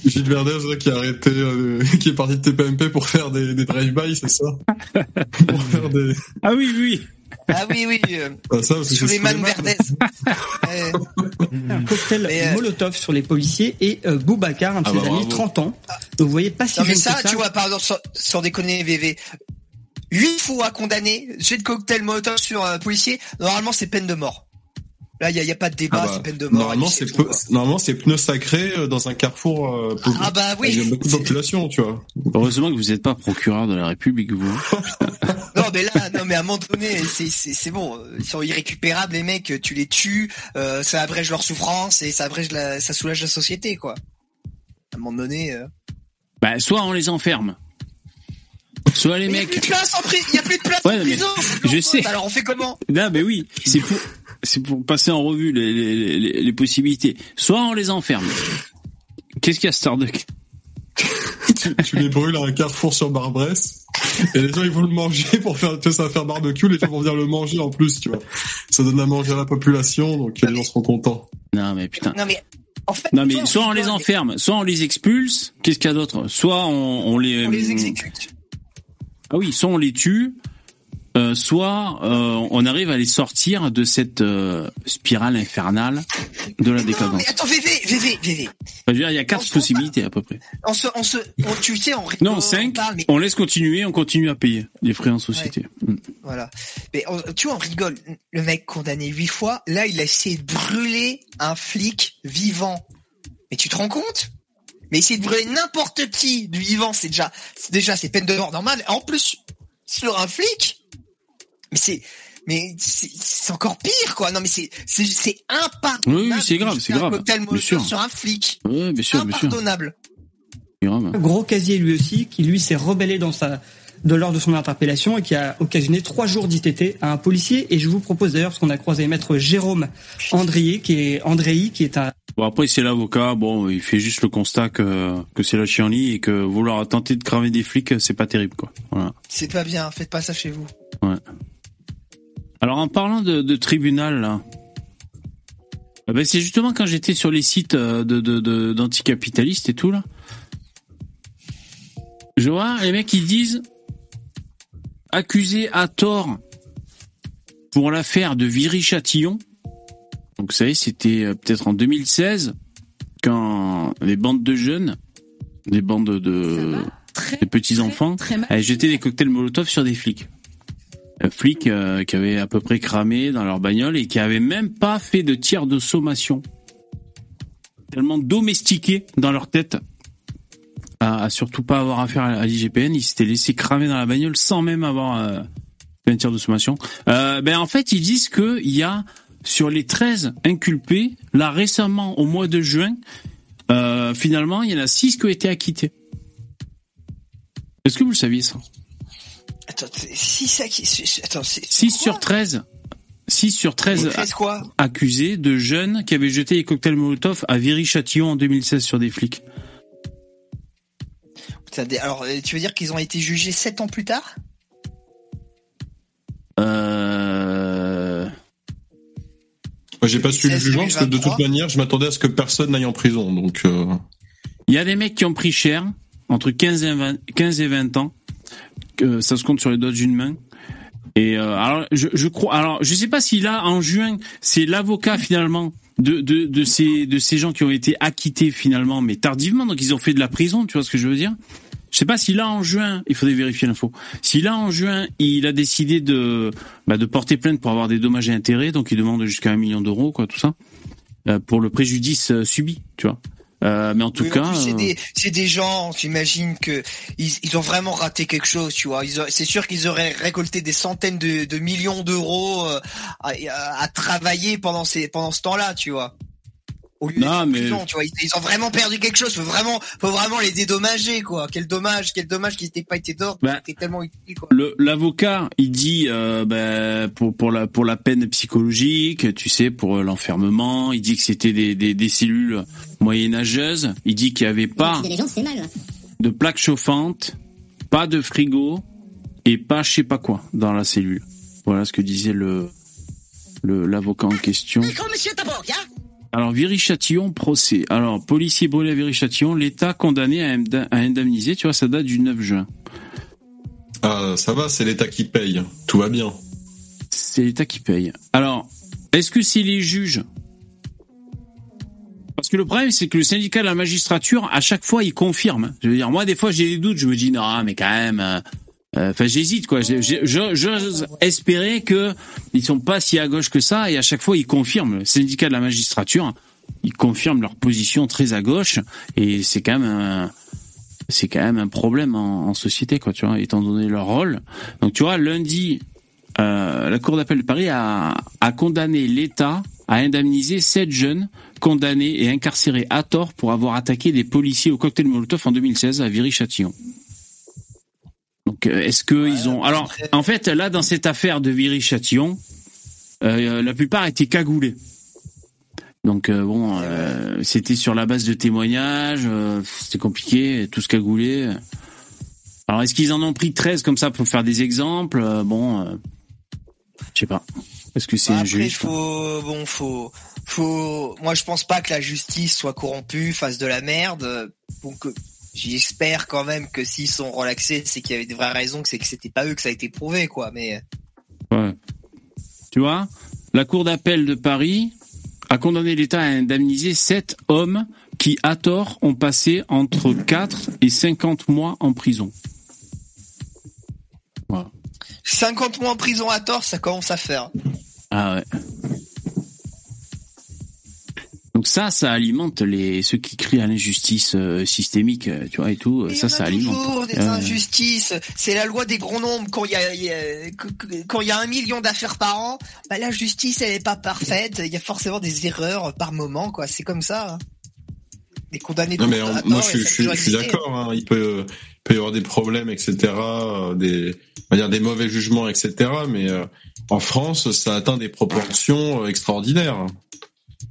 Gilles Verdez là, qui a arrêté, euh, qui est parti de TPMP pour faire des, des drive-by, c'est ça Pour faire des... Ah oui, oui. Ah oui, oui. Euh, Ah, ça, c'est Suleiman Souleymane. Verdez. Euh, un cocktail Mais, euh, Molotov sur les policiers et euh, Boubacar, un de Ah ses bah, amis, bravo. 30 ans. Donc vous voyez pas si non mais ça, ça. tu vois, par exemple, sans, sans déconner, VV, huit fois condamné, jet de cocktail Molotov sur un policier, normalement c'est peine de mort. Là, il y a, pas de débat, Ah bah, c'est peine de mort. normalement, c'est tout, peu- quoi. normalement c'est pneus sacrés euh, dans un carrefour. Euh, pour- Ah bah oui. Il y a beaucoup de population, tu vois. Heureusement que vous n'êtes pas procureur de la République, vous. Non mais là, non mais à un moment donné, c'est c'est c'est bon, ils sont irrécupérables les mecs, tu les tues, euh, ça abrège leur souffrance et ça abrège la, ça soulage la société quoi. À un moment donné. Euh... Bah, soit on les enferme. Soit les Mais il y a mecs. plus de place en pri- il y a plus de place Ouais, en prison. je sais. Alors on fait comment? Non, mais oui, c'est pour, c'est pour passer en revue les, les, les, les possibilités. Soit on les enferme. Qu'est-ce qu'il y a, Starduck tu les brûles à un carrefour sur Barbès. Et les gens, ils vont le manger pour faire, tu sais, ça va faire barbecue, les gens vont venir le manger en plus, tu vois. Ça donne à manger à la population, donc les gens seront contents. Non, mais putain. Non mais en fait. Non, mais toi, soit on les enferme, soit on les expulse. Qu'est-ce qu'il y a d'autre? Soit on, on les. On les exécute. Ah oui, soit on les tue, euh, soit euh, on arrive à les sortir de cette euh, spirale infernale de la non, décadence. mais attends, VV, VV, VV. Enfin, je veux dire, il y a quatre On possibilités à peu près. On se, on se, on, tu sais, on rigole, Non, on cinq. parle, mais On laisse continuer, on continue à payer les frais en société. Mm. Voilà. Mais tu vois, on rigole. Le mec condamné huit fois, là, il a essayé de brûler un flic vivant. Mais tu te rends compte? Mais essayer de brûler n'importe qui du vivant, c'est déjà, déjà, c'est peine de mort normale. En plus, sur un flic, mais c'est, mais c'est encore pire, quoi. Non, mais c'est, c'est, c'est impardonnable. Oui, oui, c'est grave, c'est jeter un grave, cocktail bien Molotov sûr. sur un flic. Ouais, bien sûr, bien sûr. Grave. Gros casier lui aussi, qui lui s'est rebellé dans sa de lors de son interpellation et qui a occasionné trois jours d'ITT à un policier. Et je vous propose d'ailleurs, parce qu'on a croisé maître Jérôme Andrier, qui est Andréi, qui est un Bon après c'est l'avocat, bon il fait juste le constat que que c'est la chienlit et que vouloir tenter de cramer des flics c'est pas terrible quoi. Voilà. C'est pas bien. Faites pas ça chez vous. Alors en parlant de, de tribunal là, eh ben c'est justement quand j'étais sur les sites euh, de de- de- d'anticapitalistes et tout là, je vois les mecs ils disent accusé à tort pour l'affaire de Viry-Châtillon. Donc vous savez c'était euh, peut-être en 2016 quand les bandes de jeunes, des bandes de des petits enfants avaient jeté des cocktails Molotov sur des flics. Un flic euh, qui avait à peu près cramé dans leur bagnole et qui avait même pas fait de tir de sommation. Tellement domestiqués dans leur tête à, surtout pas avoir affaire à, l'IGPN, ils s'étaient laissés cramer dans la bagnole sans même avoir euh, fait un tir de sommation. Euh, ben en fait, ils disent que il y a sur les 13 inculpés, là récemment au mois de juin, finalement, il y en a 6 qui ont été acquittés. Est-ce que vous le saviez ça? Attends, c'est- si ça qui, c'est- attends, c'est 6 quoi sur 13 6 sur 13 Ils font quoi accusés de jeunes qui avaient jeté des cocktails Molotov à Viry-Châtillon en 2016 sur des flics. Alors, euh, tu veux dire qu'ils ont été jugés sept ans plus tard? Euh... Moi, j'ai pas su le 16, jugement parce que de 2023. toute manière, je m'attendais à ce que personne n'aille en prison. Donc, euh, Il y a des mecs qui ont pris cher, entre 15 et 20, 15 et 20 ans. Que ça se compte sur les doigts d'une main. Et euh, alors, je, je crois. Alors, je sais pas si là, en juin, c'est l'avocat finalement de, de, de ces de ces gens qui ont été acquittés finalement, mais tardivement. Donc, ils ont fait de la prison. Tu vois ce que je veux dire? Je sais pas si là en juin, il faudrait vérifier l'info. Si là en juin, il a décidé de bah, de porter plainte pour avoir des dommages et intérêts, donc il demande jusqu'à un million d'euros, quoi, tout ça, euh, pour le préjudice euh, subi, tu vois. Euh, mais en tout Oui, cas, plus, c'est euh, des, des gens, j'imagine que ils, ils ont vraiment raté quelque chose, tu vois. C'est sûr qu'ils auraient récolté des centaines de, de millions d'euros euh, à, à- à travailler pendant ces, pendant ce temps-là, tu vois. Au lieu Non, mais- prison, tu vois, ils, ils ont vraiment perdu quelque chose. Faut vraiment, faut vraiment les dédommager, quoi. Quel dommage, quel dommage qu'ils n'aient pas été d'or. Bah, C'était tellement utile, quoi. Le l'avocat, il dit euh, ben, pour pour la pour la peine psychologique, tu sais, pour euh, l'enfermement, il dit que c'était des, des des cellules moyenâgeuses. Il dit qu'il y avait pas gens, mal. de plaques chauffantes, pas de frigo et pas je sais pas quoi dans la cellule. Voilà ce que disait le le l'avocat en question. monsieur Taborg, hein? Alors Viry-Châtillon procès. Alors policier brûlé à Viry-Châtillon, l'État condamné à indem- à indemniser. Tu vois, ça date du 9 juin. Ah, ça va, c'est l'État qui paye. Tout va bien. C'est l'État qui paye. Alors, est-ce que c'est les juges? Parce que le problème, c'est que le syndicat de la magistrature, à chaque fois, il confirme. Je veux dire, moi, des fois, j'ai des doutes. Je me dis, non, mais quand même... euh, Enfin, j'hésite, quoi. J'ose espérer que ils sont pas si à gauche que ça, et à chaque fois, ils confirment. Le syndicat de la magistrature, ils confirment leur position très à gauche, et c'est quand même un, c'est quand même un problème en, en société, quoi, tu vois, étant donné leur rôle. Donc, tu vois, lundi, euh, la Cour d'appel de Paris a, a condamné l'État à indemniser sept jeunes condamnés et incarcérés à tort pour avoir attaqué des policiers au cocktail Molotov en 2016 à Viry-Châtillon. Donc, euh, est-ce que ils ont Alors, en fait, là, dans cette affaire de Viry-Châtillon, euh, la plupart étaient cagoulés. Donc euh, bon, euh, c'était sur la base de témoignages, c'était compliqué, tous cagoulés. Alors est-ce qu'ils en ont pris 13 comme ça pour faire des exemples Bon, je sais pas. Est-ce que c'est Bah, après, faut, bon, faut, faut. Moi, je pense pas que la justice soit corrompue, fasse de la merde. Donc, j'espère quand même que s'ils sont relaxés, c'est qu'il y avait des vraies raisons, que c'est que c'était pas eux que ça a été prouvé, quoi. Mais Ouais. Tu vois La Cour d'appel de Paris a condamné l'État à indemniser sept hommes qui, à tort, ont passé entre 4 et 50 mois en prison. 50 mois en prison à tort, ça commence à faire. Ah ouais. Donc ça, ça alimente les ceux qui crient à l'injustice euh, systémique, euh, tu vois et tout. euh, Mais ça, il y en ça a alimente. toujours des injustices. C'est la loi des gros nombres. Quand il y a, y a- quand il y a un million d'affaires par an, bah, la justice elle est pas parfaite. Il y a forcément des erreurs par moment, quoi. C'est comme ça. hein. Les condamnés. Non, mais on- moi, je, je- je suis existé. d'accord. hein. Il peut, il peut y avoir des problèmes, etc. euh, Des, on va dire des mauvais jugements, etc. Mais euh, en France, ça atteint des proportions extraordinaires.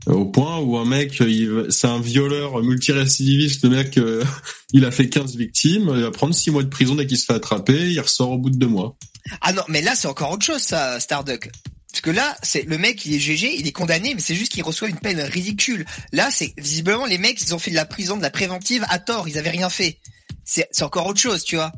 Hein. Au point où un mec, il- c'est un violeur multirécidiviste, le mec, euh, il a fait 15 victimes, il va prendre 6 mois de prison dès qu'il se fait attraper, il ressort au bout de 2 mois. Ah non, mais là c'est encore autre chose, ça, Starduck. Parce que là, c'est le mec, il est GG, il est condamné, mais c'est juste qu'il reçoit une peine ridicule. Là, c'est visiblement les mecs, ils ont fait de la prison, de la préventive à tort, ils avaient rien fait. C'est encore autre chose, tu vois.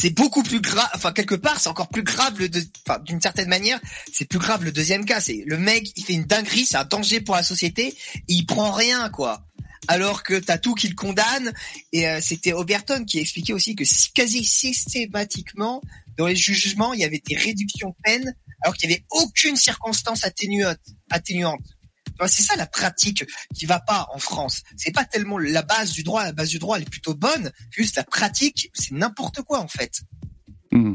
C'est beaucoup plus grave. Enfin, quelque part, c'est encore plus grave le. Enfin, d'une certaine manière, c'est plus grave le deuxième cas. C'est le mec, il fait une dinguerie, c'est un danger pour la société, il prend rien, quoi. Alors que t'as tout qui le condamne. Et euh, c'était Oberton qui expliquait aussi que si- quasi systématiquement dans les jugements, il y avait des réductions de peine, alors qu'il n'y avait aucune circonstance atténuante. C'est ça la pratique qui va pas en France. C'est pas tellement la base du droit. La base du droit, elle est plutôt bonne. Juste la pratique, c'est n'importe quoi en fait. Mmh.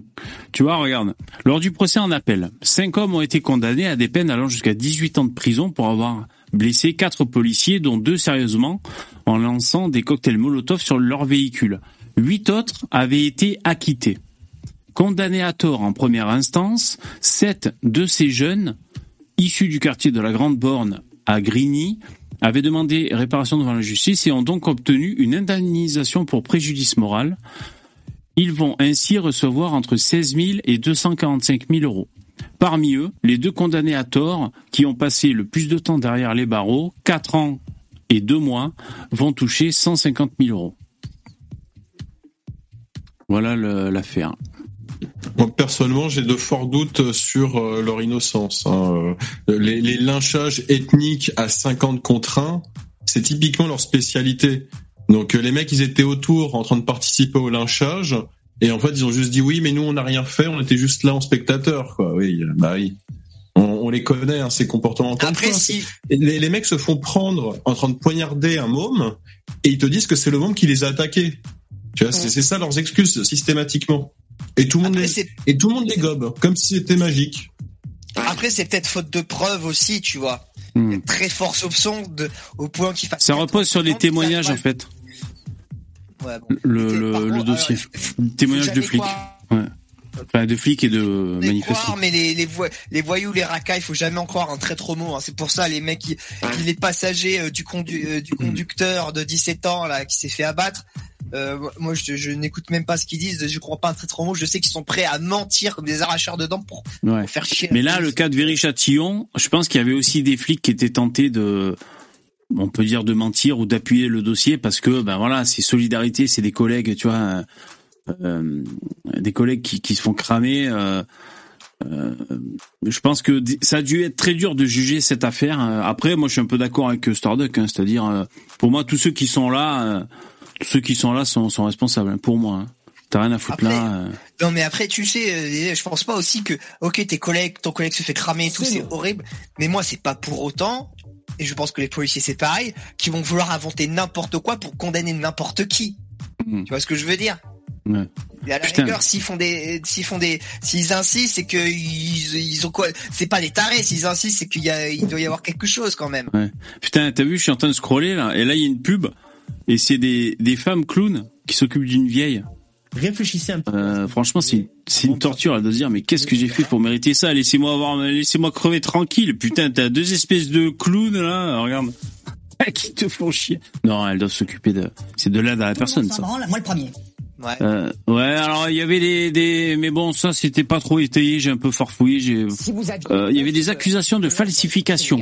Tu vois, regarde. Lors du procès en appel, cinq hommes ont été condamnés à des peines allant jusqu'à 18 ans de prison pour avoir blessé quatre policiers, dont deux sérieusement, en lançant des cocktails Molotov sur leur véhicule. Huit autres avaient été acquittés. Condamnés à tort en première instance, sept de ces jeunes, issus du quartier de la Grande Borne à Grigny, avaient demandé réparation devant la justice et ont donc obtenu une indemnisation pour préjudice moral. Ils vont ainsi recevoir entre 16 000 et 245 000 euros. Parmi eux, les deux condamnés à tort, qui ont passé le plus de temps derrière les barreaux, 4 ans et 2 mois, vont toucher 150 000 euros. Voilà l'affaire. Moi, personnellement, j'ai de forts doutes sur euh, leur innocence. hein. Euh, Les, les lynchages ethniques à 50 contre 1, c'est typiquement leur spécialité. Donc euh, les mecs, ils étaient autour en train de participer au lynchage, et en fait, ils ont juste dit oui, mais nous, on n'a rien fait, on était juste là en spectateur. Quoi. Oui, bah oui. On, on les connaît, hein, ces comportements. Après, si Les, les mecs se font prendre en train de poignarder un môme, et ils te disent que c'est le môme qui les a attaqués. Tu vois, c'est ça leurs excuses systématiquement. Et tout le monde après les, et tout le monde les gobe, comme si c'était magique. après c'est peut-être faute de preuves aussi, tu vois. Hmm. Très fort soupçon de, au point qu'il fasse. Ça repose sur les témoignages en fait, Ouais, bon. le, le, le dossier. alors, faut Témoignages de flics. croire- Ouais. Enfin, de flics et de les manifestants. croire, mais les, les, voy- les voyous, les racailles, il faut jamais en croire un très trop mot. Hein. C'est pour ça les mecs, qui, qui- les passagers euh, du, condu, euh, du conducteur de 17 ans là qui s'est fait abattre. Euh, moi, je, je n'écoute même pas ce qu'ils disent. Je crois pas un très trop mot. Je sais qu'ils sont prêts à mentir comme des arracheurs de dents pour, Ouais. pour faire chier. Mais là, le cas de Véry-Châtillon, je pense qu'il y avait aussi des flics qui étaient tentés de, on peut dire de mentir ou d'appuyer le dossier parce que, ben voilà, c'est solidarité, c'est des collègues, tu vois, euh, euh, des collègues qui, qui se font cramer. euh, euh, je pense que ça a dû être très dur de juger cette affaire. Euh, Après, moi, je suis un peu d'accord avec euh, Starduck, hein, c'est-à-dire, euh, pour moi, tous ceux qui sont là, euh, tous ceux qui sont là sont, sont responsables. hein, pour moi, hein. t'as rien à foutre Après, là. euh. Non mais après tu sais, euh, je pense pas aussi que ok tes collègues, ton collègue se fait cramer et tout, c'est horrible. Mais moi c'est pas pour autant, et je pense que les policiers c'est pareil, qui vont vouloir inventer n'importe quoi pour condamner n'importe qui. Mm. Tu vois ce que je veux dire Ouais. Et à la Putain. rigueur, s'ils font des, s'ils font des, s'ils insistent, c'est que ils, ils ont quoi C'est pas des tarés. S'ils insistent, c'est qu'il y a, il doit y avoir quelque chose quand même. Ouais. Putain, t'as vu, je suis en train de scroller là, et là il y a une pub, et c'est des, des femmes clowns qui s'occupent d'une vieille. Réfléchissez un peu. Euh, franchement, c'est une, c'est une torture là, de se dire, mais qu'est-ce que j'ai fait pour mériter ça? Laissez-moi avoir, laissez-moi crever tranquille. Putain, t'as deux espèces de clowns là, regarde, qui te font chier. Non, elles doivent s'occuper de, c'est de l'aide à la personne ça. moi le premier. Ouais. Euh, ouais, alors il y avait des, des, mais bon, ça c'était pas trop étayé, j'ai un peu farfouillé, j'ai. Si vous aviez Euh, il y avait des accusations de falsification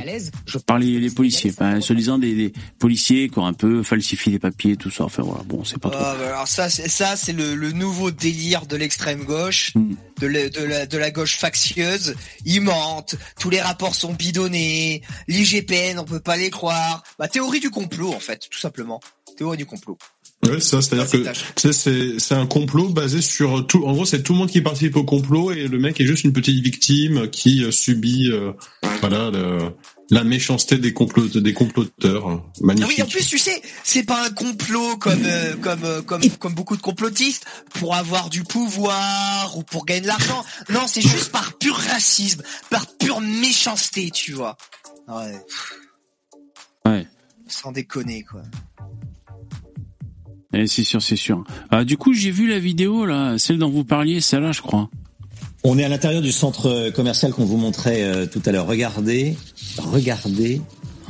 par les, les policiers, enfin, soi-disant des, des policiers qui ont un peu falsifié les papiers, tout ça. Enfin voilà, bon, c'est pas trop. Ah, bah, alors ça, c'est ça, c'est le, le nouveau délire de l'extrême gauche, Mm. de, la, de, la, de la gauche factieuse. Ils mentent, tous les rapports sont bidonnés, l'IGPN, on peut pas les croire. Bah théorie du complot en fait, tout simplement. Théorie du complot. Ouais, c'est ça, c'est-à-dire que tâche. tu sais, c'est c'est un complot basé sur tout. En gros, c'est tout le monde qui participe au complot et le mec est juste une petite victime qui euh, subit, euh, voilà, le- la méchanceté des complot des comploteurs. Magnifique. oui, en plus, tu sais, c'est pas un complot comme euh, comme euh, comme comme beaucoup de complotistes pour avoir du pouvoir ou pour gagner de l'argent. Non, c'est juste par pur racisme, par pure méchanceté, tu vois. Ouais, Ouais. sans déconner quoi. Eh, c'est sûr, c'est sûr. Ah, du coup, j'ai vu la vidéo là, celle dont vous parliez, celle-là, je crois. On est à l'intérieur du centre commercial qu'on vous montrait euh, tout à l'heure. Regardez, regardez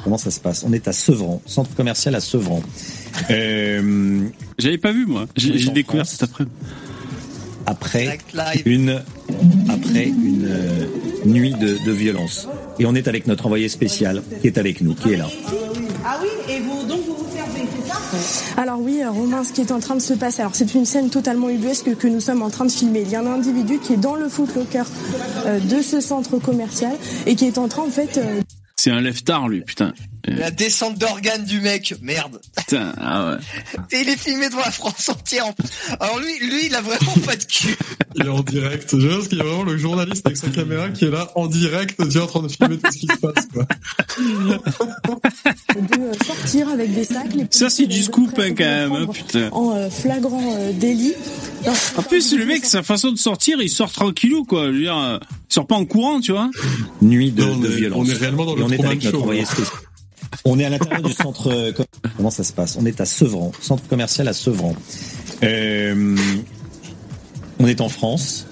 comment ça se passe. On est à Sevran, centre commercial à Sevran. Euh, J'avais pas vu moi. J'ai découvert France. cet après. après une après une euh, nuit de, de violence. Et on est avec notre envoyé spécial qui est avec nous, qui est là. Ah oui, et vous donc vous vous servez, c'est ça Alors oui, euh, Romain, ce qui est en train de se passer, alors c'est une scène totalement ubuesque que nous sommes en train de filmer. Il y a un individu qui est dans le footlocker euh, de ce centre commercial et qui est en train en fait euh, C'est un lève-tard, lui, putain. Euh, La descente d'organes du mec, merde. Putain, ah ouais. Et il est filmé devant la France entière. Alors lui, lui, il a vraiment pas de cul. Il est en direct. Je pense qu'il y a vraiment le journaliste avec sa caméra qui est là en direct, tu en train de filmer tout ce qui se passe. Quoi. de euh, sortir avec des sacs. Les Ça, c'est du scoop, hein, quand même, hein, putain. En euh, flagrant euh, délit. En plus, le mec, sa façon de sortir, il sort tranquillou, quoi. Je veux dire, il sort pas en courant, tu vois. Nuit de, Non, de violence. on est réellement dans le on est avec notre Show, spécial. On est à l'intérieur du centre. euh, com- Comment ça se passe On est à Sevran, centre commercial à Sevran. Euh, on est en France.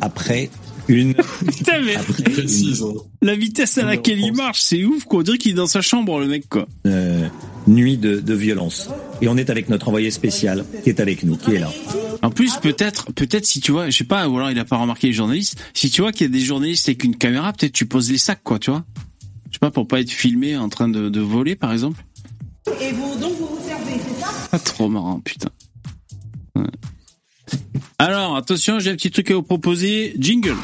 Après une, Putain, mais après une, Précise. hein. la vitesse à laquelle il marche, c'est ouf, quoi. On dirait qu'il est dans sa chambre, le mec, quoi. euh, nuit de, de violence. Et on est avec notre envoyé spécial qui est avec nous, qui est là. En plus, peut-être, peut-être si tu vois, je sais pas, ou alors il a pas remarqué les journalistes. Si tu vois qu'il y a des journalistes avec une caméra, peut-être tu poses les sacs, quoi, tu vois. Pas, pour pas être filmé en train de, de voler, par exemple. Et vous donc vous vous servez, c'est ça? Pas trop marrant, putain. Ouais. Alors, attention, j'ai un petit truc à vous proposer. Jingle.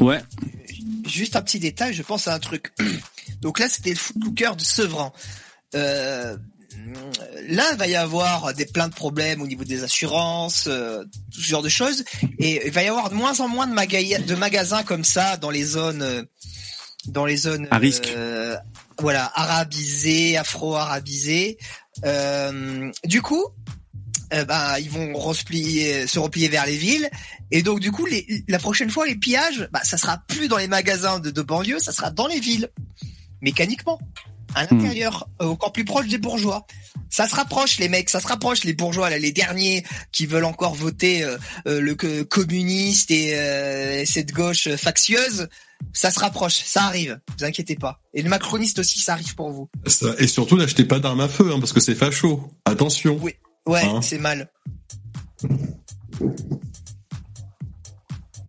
Ouais. Juste un petit détail, je pense à un truc. Donc là, c'était le footlooker de Sevran. Euh, là, il va y avoir des plein de problèmes au niveau des assurances, euh, tout ce genre de choses, et il va y avoir de moins en moins de, maga- de magasins comme ça dans les zones, euh, dans les zones À risque. euh, voilà, arabisées, afro-arabisées. Euh, du coup, bah, ils vont replier, se replier vers les villes. Et donc, du coup, les, la prochaine fois, les pillages, bah, ça sera plus dans les magasins de, de banlieue, ça sera dans les villes. Mécaniquement. À l'intérieur, euh, encore plus proche des bourgeois. Ça se rapproche, les mecs, ça se rapproche, les bourgeois, là, les derniers qui veulent encore voter euh, euh, le communiste et, euh, et cette gauche factieuse. Ça se rapproche, ça arrive, vous inquiétez pas. Et le macroniste aussi, ça arrive pour vous. Et surtout, n'achetez pas d'armes à feu, hein, parce que c'est facho. Attention. Oui. Ouais, Hein c'est mal.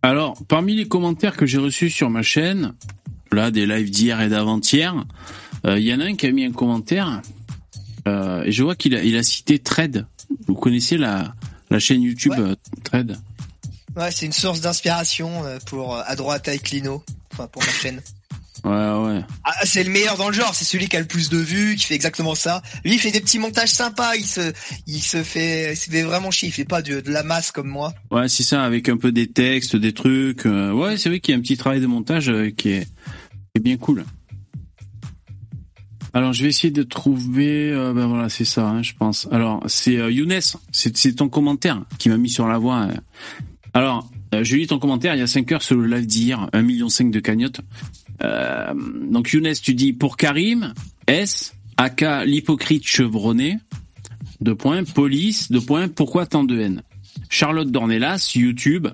Alors, parmi les commentaires que j'ai reçus sur ma chaîne, là, des lives d'hier et d'avant-hier, euh, il y en a un qui a mis un commentaire, euh, et je vois qu'il a, il a cité Trade. Vous connaissez la, la chaîne YouTube euh, Trade Ouais, c'est une source d'inspiration euh, pour euh, à droite avec Lino, enfin pour ma chaîne. Ouais, ouais. Ah, c'est le meilleur dans le genre, c'est celui qui a le plus de vues, qui fait exactement ça. Lui, il fait des petits montages sympas, il se, il se fait, il se fait vraiment chier, il fait pas de, de la masse comme moi. Ouais, c'est ça, avec un peu des textes, des trucs. euh, ouais, c'est vrai qu'il y a un petit travail de montage euh, qui, est, qui est bien cool. Alors, je vais essayer de trouver. euh, ben voilà, c'est ça, hein, je pense. Alors, c'est euh, Younes, c'est ton commentaire qui m'a mis sur la voie. euh. Alors, euh, je lis ton commentaire il y a 5 heures sur le live d'hier, 1,5 million de cagnottes. Euh, donc, Younes, tu dis pour Karim, S, aka l'hypocrite chevronné, deux points, police, deux points, pourquoi tant de haine? Charlotte Dornelas, YouTube.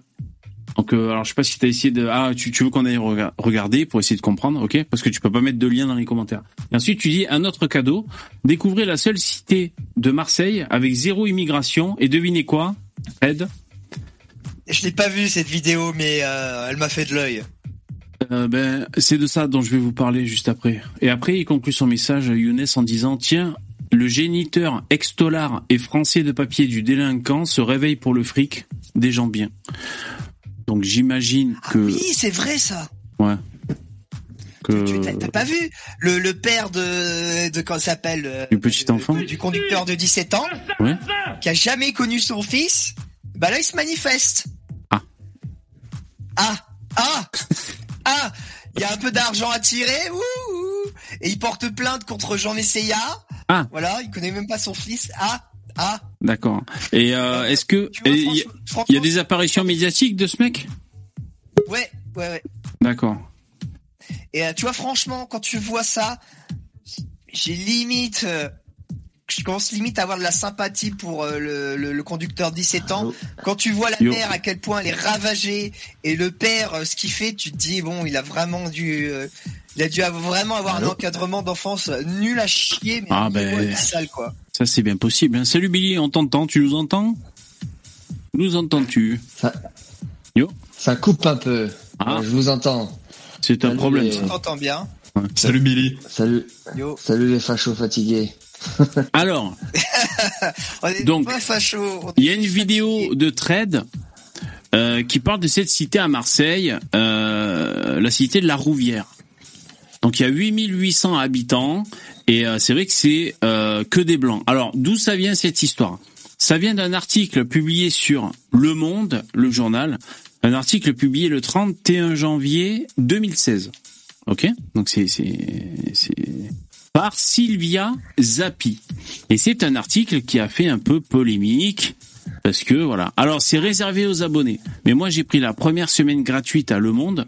Donc, euh, alors je sais pas si tu as essayé de... Ah, tu, tu veux qu'on aille rega- regarder pour essayer de comprendre, ok? Parce que tu peux pas mettre de lien dans les commentaires. Et ensuite, tu dis un autre cadeau. Découvrez la seule cité de Marseille avec zéro immigration. Et devinez quoi Ed? Je l'ai pas vu cette vidéo, mais euh, elle m'a fait de l'œil. Euh, ben, c'est de ça dont je vais vous parler juste après. Et après, il conclut son message à Younes en disant Tiens, le géniteur ex-dollar et français de papier du délinquant se réveille pour le fric des gens bien. Donc j'imagine que. Oui, c'est vrai ça. Ouais. Que. T'as t'as pas vu le, le père de, de comment s'appelle euh, Du petit enfant du conducteur de 17 ans, Ouais. qui a jamais connu son fils? Bah là, il se manifeste. Ah. Ah. Ah. Ah. Il y a un peu d'argent à tirer. Ouh, ouh. Et il porte plainte contre Jean Messia. Ah. Voilà, il connaît même pas son fils. Ah. Ah. D'accord. Et euh, est-ce que. Il y, a- y des apparitions médiatiques de ce mec Ouais, ouais, ouais. D'accord. Et euh, tu vois, franchement, quand tu vois ça, j'ai limite, euh, je commence limite à avoir de la sympathie pour euh, le, le, le conducteur de 17 ans. Quand tu vois la Yo. mère à quel point elle est ravagée et le père euh, ce qu'il fait, tu te dis bon, il a vraiment dû, euh, il a dû avoir- vraiment avoir un encadrement d'enfance euh, nul à chier, mais Ah, ben. abyssal, quoi. Ça, c'est bien possible. hein. Salut Billy, on t'entend Tu nous entends? Nous entends-tu? Ça, Yo. ça coupe un peu. Ah. Euh, Je vous entends. C'est un problème, les- ça. T'entend bien. Salut Billy. Salut. Yo. Salut les fachos fatigués. Alors, On est Donc, pas facho. on il y a une vidéo de trade euh, qui parle de cette cité à Marseille, euh, la cité de la Rouvière. Donc il y a 8800 habitants et euh, c'est vrai que c'est euh, que des blancs. Alors d'où ça vient cette histoire? Ça vient d'un article publié sur Le Monde, le journal, un article publié le 31 janvier 2016. Ok? Donc c'est par Sylvia Zappi. Et c'est un article qui a fait un peu polémique. Parce que voilà. Alors c'est réservé aux abonnés. Mais moi j'ai pris la première semaine gratuite à Le Monde.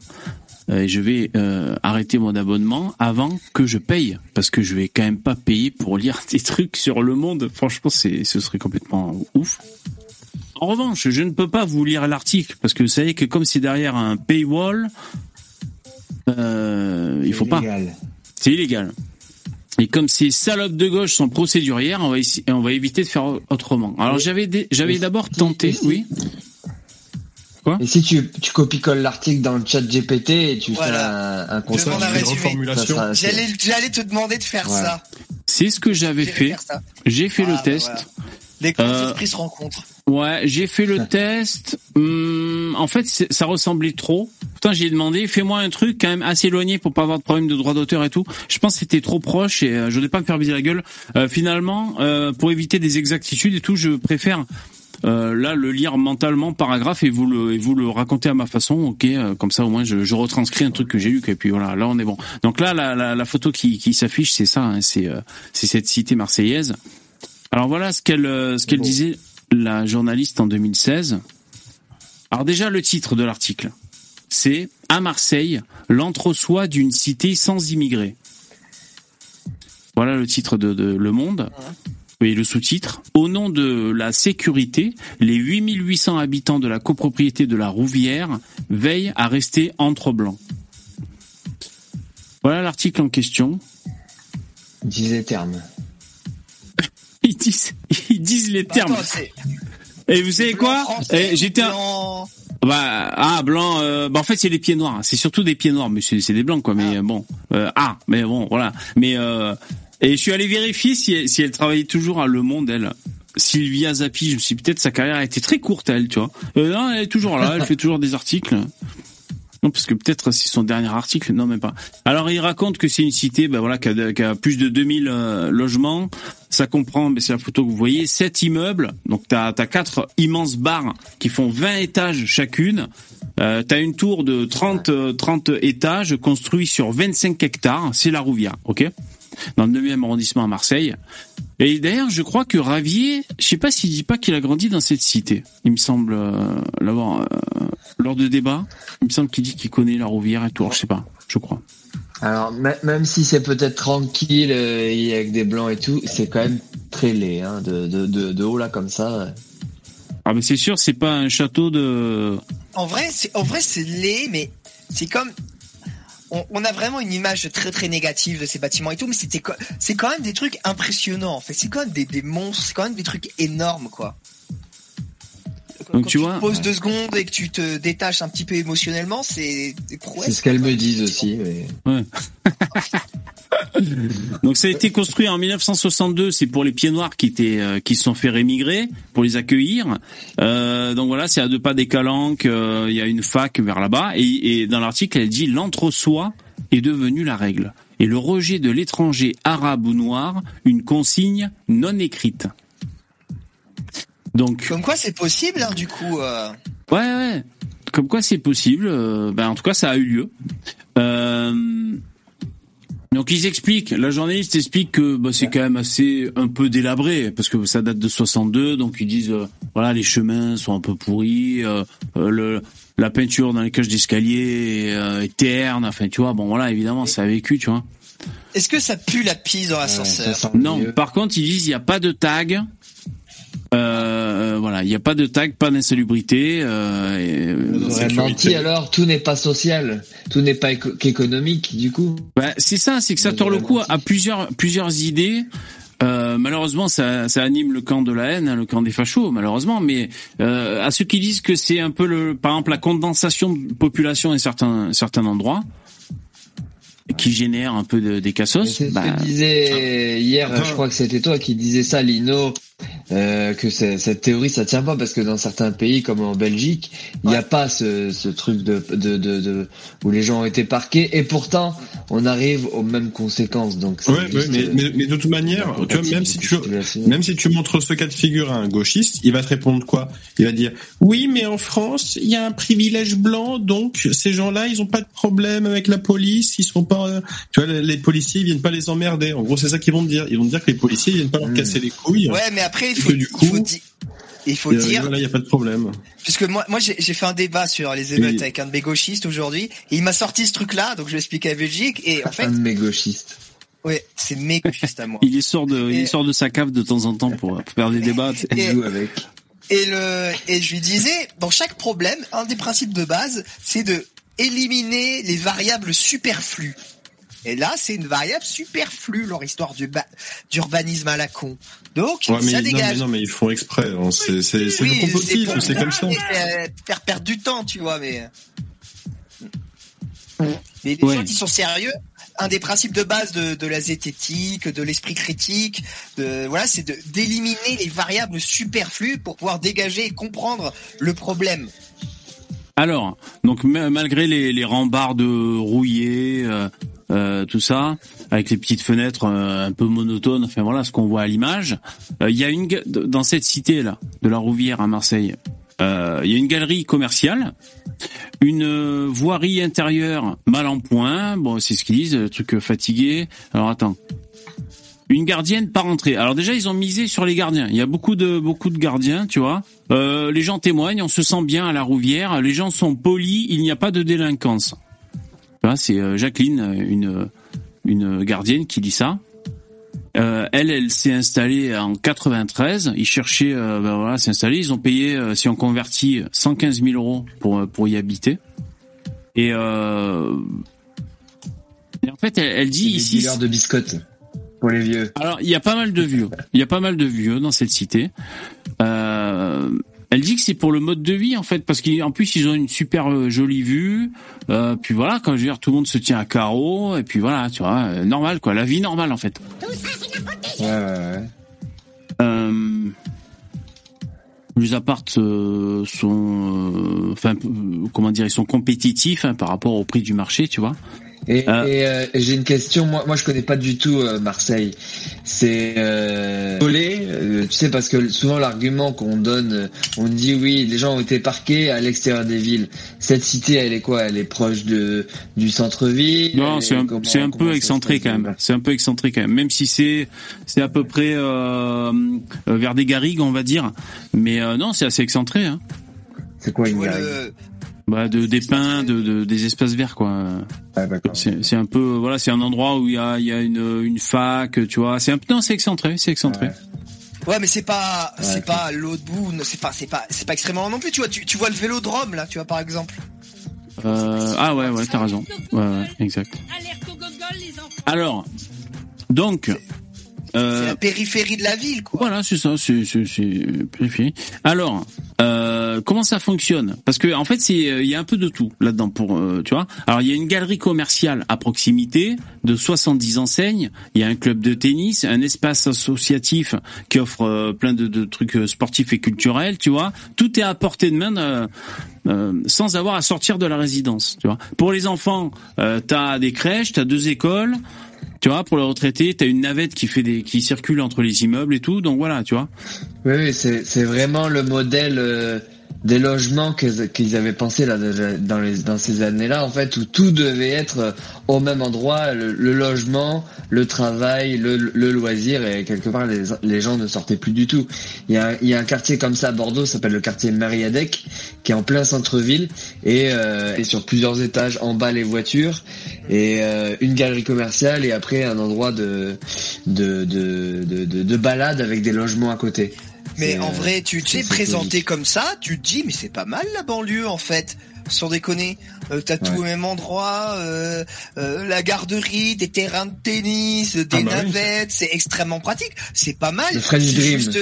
Euh, je vais euh, arrêter mon abonnement avant que je paye. Parce que je vais quand même pas payer pour lire des trucs sur Le Monde. Franchement, c'est, ce serait complètement ouf. En revanche, je ne peux pas vous lire l'article. Parce que vous savez que comme c'est derrière un paywall, euh, il faut pas. C'est illégal. Et comme ces salopes de gauche sont procédurières, on va, on va éviter de faire autrement. Alors j'avais j'avais d'abord tenté, oui. Et si tu, tu copies-colles l'article dans le chat GPT et tu Voilà. fais un, un concept ça sera- J'allais, j'allais te demander de faire Ouais. ça. C'est ce que j'avais J'ai fait. J'ai fait Ah, le bah test. voilà. Les grands Euh, esprits se rencontrent. Ouais, j'ai fait le test. Hum, en fait, c'est- ça ressemblait trop. Putain, j'ai demandé, fais-moi un truc quand même assez éloigné pour pas avoir de problème de droit d'auteur et tout. Je pense que c'était trop proche et euh, je voulais pas me faire viser la gueule. Euh, finalement, euh, pour éviter des exactitudes et tout, je préfère euh, là le lire mentalement paragraphe et vous le et vous le raconter à ma façon. Ok, euh, comme ça au moins je, je retranscris un truc que j'ai lu et puis voilà, là on est bon. Donc là, la, la, la photo qui, qui s'affiche, c'est ça, hein, c'est euh, c'est cette cité marseillaise. Alors voilà ce qu'elle ce qu'elle disait la journaliste en 2016. Alors déjà le titre de l'article, c'est à Marseille l'entre-soi d'une cité sans immigrés. Voilà le titre de, de Le Monde. Oui, le sous-titre. Au nom de la sécurité, les 8800 habitants de la copropriété de la Rouvière veillent à rester entre blancs. Voilà l'article en question. Disait terme. Ils disent, ils disent les termes. Attends, Et vous savez quoi français Eh, J'étais un- bah ah blanc. euh, bah en fait c'est les pieds noirs. C'est surtout des pieds noirs, mais c'est des blancs quoi. Mais euh, bon euh, ah mais bon voilà. Mais euh, et je suis allé vérifier si si elle travaillait toujours à Le Monde elle. Sylvia Zappi, je me suis dit, peut-être sa carrière a été très courte elle, tu vois. Euh, non, elle est toujours là, elle fait toujours des articles. Non, parce que peut-être c'est son dernier article, non même pas. Alors il raconte que c'est une cité, ben voilà, qui a, plus de 2000 euh, logements. Ça comprend, ben, c'est la photo que vous voyez, sept immeubles. Donc t'as as quatre immenses bars qui font 20 étages chacune. Euh, t'as une tour de 30 euh, 30 étages construit sur 25 hectares. C'est la Rouvière, ok? Dans le 9e arrondissement à Marseille. Et d'ailleurs, je crois que Ravier, je sais pas s'il dit pas qu'il a grandi dans cette cité. Il me semble euh, l'avoir euh, lors de débat. Il me semble qu'il dit qu'il connaît la Rouvière et tout. Alors, je sais pas, je crois. Alors, même si c'est peut-être tranquille, euh, et avec des blancs et tout, c'est quand même très laid, hein, de, de, de, de haut là comme ça. Ah mais c'est sûr, c'est pas un château de. En vrai, c'est en vrai c'est laid, mais c'est comme on, a vraiment une image très très négative de ces bâtiments et tout, mais c'était c'est quand même des trucs impressionnants. En fait, c'est quand même des monstres, c'est quand même des trucs énormes quoi. Donc Quand tu tu vois. te poses deux secondes et que tu te détaches un petit peu émotionnellement, c'est des prouesses. C'est ce qu'elles me disent aussi. mais- Ouais. Donc ça a été construit en 1962. C'est pour les pieds noirs qui étaient euh, qui se sont fait rémigrer pour les accueillir. Euh, donc voilà, c'est à deux pas des Calanques. euh, Il y a une fac vers là-bas et, et dans l'article elle dit l'entre-soi est devenu la règle et le rejet de l'étranger arabe ou noir une consigne non écrite. Donc Comme quoi c'est possible hein, du coup. euh. Ouais, ouais. Comme quoi c'est possible. euh, ben, en tout cas, ça a eu lieu. Euh, donc ils expliquent, la journaliste explique que bah, c'est quand même assez un peu délabré parce que ça date de 62, donc ils disent euh, voilà les chemins sont un peu pourris, euh, le la peinture dans les cages d'escalier euh, est terne, enfin tu vois bon voilà évidemment ça a vécu tu vois. Est-ce que ça pue la pisse dans l'ascenseur? Non, par contre ils disent il n'y a pas de tag. Euh, voilà, il n'y a pas de tag, pas d'insalubrité. Euh, Vous aurez menti alors, tout n'est pas social, tout n'est pas éco- qu'économique du coup. Bah, c'est ça, c'est que ça tord le cou à plusieurs plusieurs idées. Euh, malheureusement, ça, ça anime le camp de la haine, hein, le camp des fachos, malheureusement. Mais euh, à ceux qui disent que c'est un peu le, par exemple, la condensation de population à certains certains endroits, qui génère un peu de, des cassos. C'est ce bah, que disait hier, je crois que c'était toi qui disais ça, Lino, euh, que c'est- cette théorie ça tient pas parce que dans certains pays comme en Belgique, il n'y a pas ce, ce truc de, de, de, de- où les gens ont été parqués et pourtant on arrive aux mêmes conséquences. Donc c'est Ouais, ouais, mais, mais, mais de toute manière, tu vois, même si tu, même si tu montres ce cas de figure à un gauchiste, il va te répondre quoi? Il va dire oui, mais en France, il y a un privilège blanc, donc ces gens-là, ils ont pas de problème avec la police, ils sont pas, euh, tu vois, les, les policiers, ils viennent pas les emmerder. En gros, c'est ça qu'ils vont te dire. Ils vont te dire que les policiers, ils viennent pas leur casser les couilles. Ouais, mais après il Et faut, du il faut, coup, di- il faut euh, dire Là, il y a pas de problème. Puisque moi, moi j'ai fait un débat sur les émeutes Oui. avec un de mes gauchistes aujourd'hui, et il m'a sorti ce truc-là, donc je l'explique à Belgique, et en fait, un de mes gauchistes. ouais, c'est mes gauchistes à moi. il sort de, il sort de sa cave de temps en temps pour, pour faire des débats. Et- avec. Et le, et je lui disais, dans chaque problème, un des principes de base, c'est de éliminer les variables superflues. Et là, c'est une variable superflue, leur histoire du ba- d'urbanisme à la con. Donc, Ouais, mais, ça non, mais dégage. non, mais ils font exprès. hein. C'est, c'est, c'est Oui, le pour c'est comme ça. faire- Faire perdre du temps, tu vois, mais. Mais les Ouais. gens qui sont sérieux, un des principes de base de, de la zététique, de l'esprit critique, de voilà, c'est d'éliminer les variables superflues pour pouvoir dégager et comprendre le problème. Alors, donc ma- malgré les, les rambardes rouillées, euh, euh, tout ça, avec les petites fenêtres euh, un peu monotones, enfin voilà ce qu'on voit à l'image, euh, il y a une dans cette cité là de la Rouvière à Marseille, il y a une galerie commerciale, une voirie intérieure mal en point, bon c'est ce qu'ils disent, le truc fatigué. Alors attends, une gardienne par entrée. Alors déjà, ils ont misé sur les gardiens. Il y a beaucoup de beaucoup de gardiens, tu vois. Les gens témoignent, on se sent bien à la Rouvière. Les gens sont polis, il n'y a pas de délinquance. C'est euh, Jacqueline, une une gardienne, qui dit ça. Euh, elle, elle s'est installée en 93. Ils cherchaient, euh, ben voilà, s'installer. Ils ont payé, euh, si on convertit, 115 000 euros pour pour y habiter. Et, euh, et en fait, elle, elle dit Des ici. dealers de biscottes pour les vieux. Alors, il y a pas mal de vieux. Il y a pas mal de vieux dans cette cité. Elle dit que c'est pour le mode de vie en fait, parce qu'en plus ils ont une super euh, jolie vue. Euh, puis voilà, quand je veux dire, tout le monde se tient à carreau. Et puis voilà, tu vois, euh, normal quoi, la vie normale en fait. Ouais, ouais, ouais. Euh, les apparts euh, sont, enfin, comment dire, ils sont compétitifs hein, par rapport au prix du marché, tu vois. Et, Euh. et, euh, j'ai une question. Moi, moi, je connais pas du tout euh, Marseille. C'est euh, volé, euh, tu sais, parce que souvent l'argument qu'on donne, euh, on dit oui, les gens ont été parqués à l'extérieur des villes. Cette cité, elle est quoi? Elle est proche de du centre-ville? Non, c'est est- un, comment- c'est un peu excentré quand même. C'est un peu excentré quand même. Même si c'est c'est à peu près euh, euh, vers des garrigues, on va dire. Mais euh, non, c'est assez excentré. Hein. C'est quoi une garrigue? Bah, de des pins, de, de des espaces verts quoi. Ah, d'accord. C'est c'est un peu voilà, c'est un endroit où il y a il y a une une fac, tu vois. C'est un non, c'est excentré, c'est excentré. Ouais. Ouais, mais c'est pas, c'est pas l'autre bout, c'est pas, c'est pas, c'est pas extrêmement non plus. Tu vois, tu, tu vois le vélodrome là, tu vois par exemple. Euh, ah ouais ouais, t'as raison. Ouais, ouais, exact. Alors donc C'est euh, la périphérie de la ville, quoi. Voilà, c'est ça, c'est c'est c'est périphérique. Alors, euh, comment ça fonctionne? Parce que en fait, c'est euh, il y a un peu de tout là-dedans pour euh, tu vois. Alors, il y a une galerie commerciale à proximité de 70 enseignes, il y a un club de tennis, un espace associatif qui offre plein de, de trucs sportifs et culturels, tu vois. Tout est à portée de main euh, sans avoir à sortir de la résidence, tu vois. Pour les enfants, euh, t'as des crèches, t'as deux écoles. Tu vois, pour les retraités, t'as une navette qui fait des, qui circule entre les immeubles et tout. Donc voilà, tu vois. Oui, c'est c'est vraiment le modèle euh, des logements qu'ils avaient pensé là dans ces années-là en fait où tout devait être euh, au même endroit le, logement, le travail, le, loisir et quelque part les, gens ne sortaient plus du tout. Il y a un quartier comme ça à Bordeaux, s'appelle le quartier Mariadec qui est en plein centre-ville et, euh, et sur plusieurs étages en bas les voitures et euh, une galerie commerciale et après un endroit de, de, de balade avec des logements à côté. Mais en euh, vrai, tu t'es présenté comme ça, tu te dis, mais c'est pas mal la banlieue en fait. Sans déconner, euh, t'as tout au même endroit, euh, euh, la garderie, des terrains de tennis, des Ah bah oui, navettes, c'est extrêmement pratique. C'est pas mal. Le French C'est Dream. juste-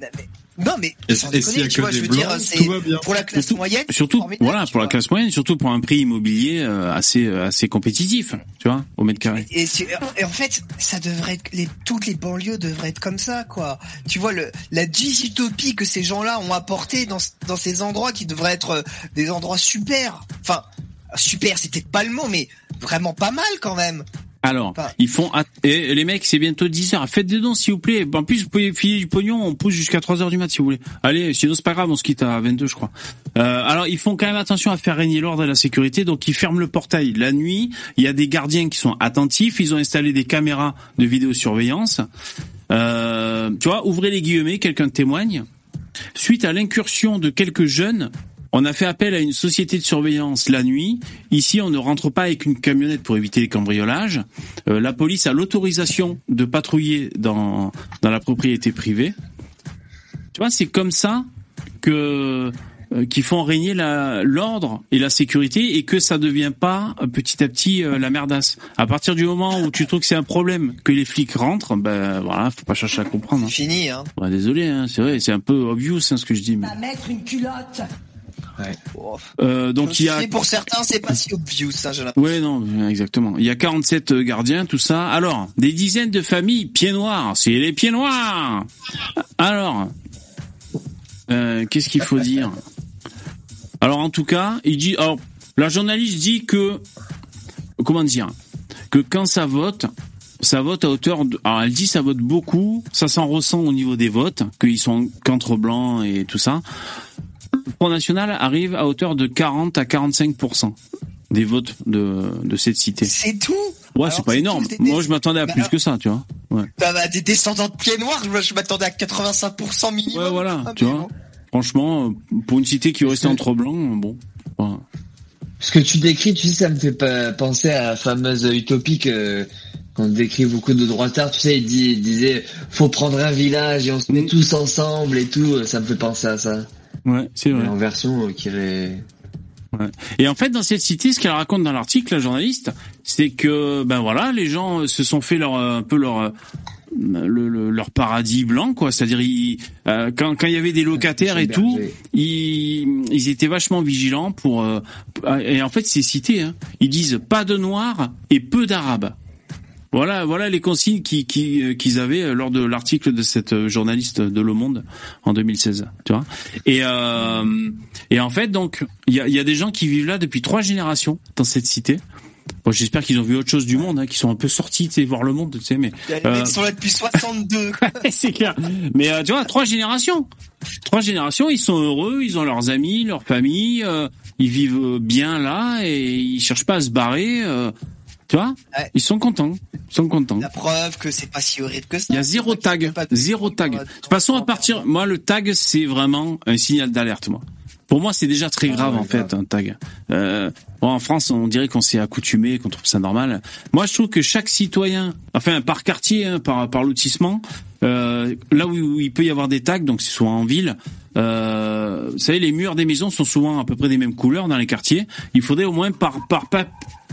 Non mais, non, mais Et, sans et s'il y déconner, a tu que vois, je des veux blancs, dire, tout c'est va bien. pour la classe Surtout- moyenne. Surtout, formidable, voilà, pour la classe moyenne, surtout pour un prix immobilier euh, assez euh, assez compétitif, tu vois, au mètre carré. Et, en fait, ça devrait être les, toutes les banlieues devraient être comme ça, quoi. Tu vois le la dysutopie que ces gens-là ont apporté dans dans ces endroits qui devraient être euh, des endroits super. Enfin, super, c'est peut-être pas le mot, mais vraiment pas mal quand même. Alors, ils font et les mecs, c'est bientôt 10 heures. Faites des dons s'il vous plaît. En plus, vous pouvez filer du pognon, on pousse jusqu'à 3 heures du mat si vous voulez. Allez, sinon c'est pas grave, on se quitte à 22 je crois. Euh, alors, ils font quand même attention à faire régner l'ordre et la sécurité, donc ils ferment le portail la nuit. Il y a des gardiens qui sont attentifs, ils ont installé des caméras de vidéosurveillance. Euh, tu vois, ouvrez les guillemets, quelqu'un témoigne. Suite à l'incursion de quelques jeunes, on a fait appel à une société de surveillance la nuit. Ici, on ne rentre pas avec une camionnette pour éviter les cambriolages. Euh, la police a l'autorisation de patrouiller dans, dans la propriété privée. Tu vois, c'est comme ça que euh, qui font régner l'ordre et la sécurité et que ça devient pas euh, petit à petit euh, la merdasse. À partir du moment où tu trouves que c'est un problème que les flics rentrent, ben voilà, faut pas chercher à comprendre. hein. Fini, hein. Ouais, désolé, hein, c'est vrai, c'est un peu obvious hein, ce que je dis. Mais... mettre une culotte. Euh, donc il y a pour certains, c'est pas si obvious, ça, j'ai. Ouais, non, exactement. Il y a 47 gardiens, tout ça. Alors, des dizaines de familles pieds noirs. C'est les pieds noirs. Alors, euh, qu'est-ce qu'il faut dire? Alors, en tout cas, il dit. Alors, la journaliste dit que comment dire que quand ça vote, ça vote à hauteur de. Alors, elle dit ça vote beaucoup. Ça s'en ressent au niveau des votes, qu'ils sont contre blancs et tout ça. Le Front National arrive à hauteur de 40 à 45% des votes de, de cette cité. C'est tout? Ouais, c'est pas énorme. Moi, je m'attendais à Bah, plus que ça, tu vois. Ouais. Bah, bah, des descendants de pieds noirs, je, je m'attendais à 85% minimum. Ouais, voilà, Ah, tu mais vois. bon. Franchement, euh, pour une cité qui restait entre blancs, bon. voilà. Ce que tu décris, tu sais, ça me fait pas penser à la fameuse utopie que qu'on décrit beaucoup de droitards. Tu sais, il, dit, il disait, faut prendre un village et on se met tous ensemble et tout. Ça me fait penser à ça. Ouais, c'est vrai. Mais en version euh, qui irait... Ouais. Et en fait, dans cette cité, ce qu'elle raconte dans l'article, la journaliste, c'est que ben voilà, les gens euh, se sont fait leur euh, un peu leur le, le- leur paradis blanc, quoi. C'est-à-dire, ils, euh, quand quand il y avait des locataires et tout, ils, ils étaient vachement vigilants pour. euh, et en fait, c'est cité. Hein, ils disent pas de noirs et peu d'arabes. Voilà, voilà les consignes qui- qui, euh, qu'ils avaient euh, lors de l'article de cette euh, journaliste de Le Monde en 2016. Tu vois. Et euh, et en fait, donc, il y a, y a des gens qui vivent là depuis trois générations dans cette cité. Bon, j'espère qu'ils ont vu autre chose du monde, hein, qu'ils sont un peu sortis, tu sais, voir le monde, tu sais, mais. Il y a Les euh, mecs sont là depuis 62. c'est clair. Mais euh, tu vois, trois générations. Trois générations, ils sont heureux, ils ont leurs amis, leur famille, euh, ils vivent bien là et ils cherchent pas à se barrer. Tu vois Ouais. Ils sont contents. Ils sont contents. La preuve que c'est pas si horrible que ça. Il y a zéro tag. Zéro tag. De toute façon, à partir, moi, le tag, c'est vraiment un signal d'alerte, moi. Pour moi, c'est déjà très grave, en fait, un tag. Euh, bon, en France, on dirait qu'on s'est accoutumé, qu'on trouve ça normal. Moi, je trouve que chaque citoyen, enfin, par quartier, hein, par, par lotissement, euh, là où, où il peut y avoir des tags, donc c'est souvent en ville, euh, vous savez, les murs des maisons sont souvent à peu près des mêmes couleurs dans les quartiers. Il faudrait au moins par, par, pa-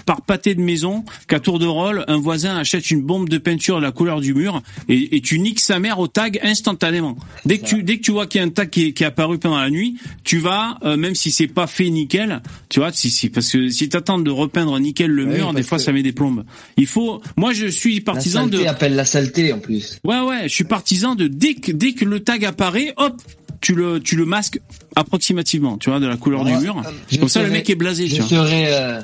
par pâté de maison qu'à tour de rôle, un voisin achète une bombe de peinture de la couleur du mur et, et tu niques sa mère au tag instantanément. Dès que tu dès que tu vois qu'il y a un tag qui est, qui est apparu pendant la nuit, tu vas euh, même si c'est pas fait nickel, tu vois, si, si parce que si t'attends de repeindre nickel le Oui, mur, des fois ça met des plombes. Il faut, moi je suis La partisan de saleté appelle la saleté en plus. Ouais, ouais, je suis partisan de dès que, dès que le tag apparaît, hop, tu le, tu le masques approximativement, tu vois, de la couleur du mur. Je Comme ça, le mec est blasé, Je tu vois. serais, euh,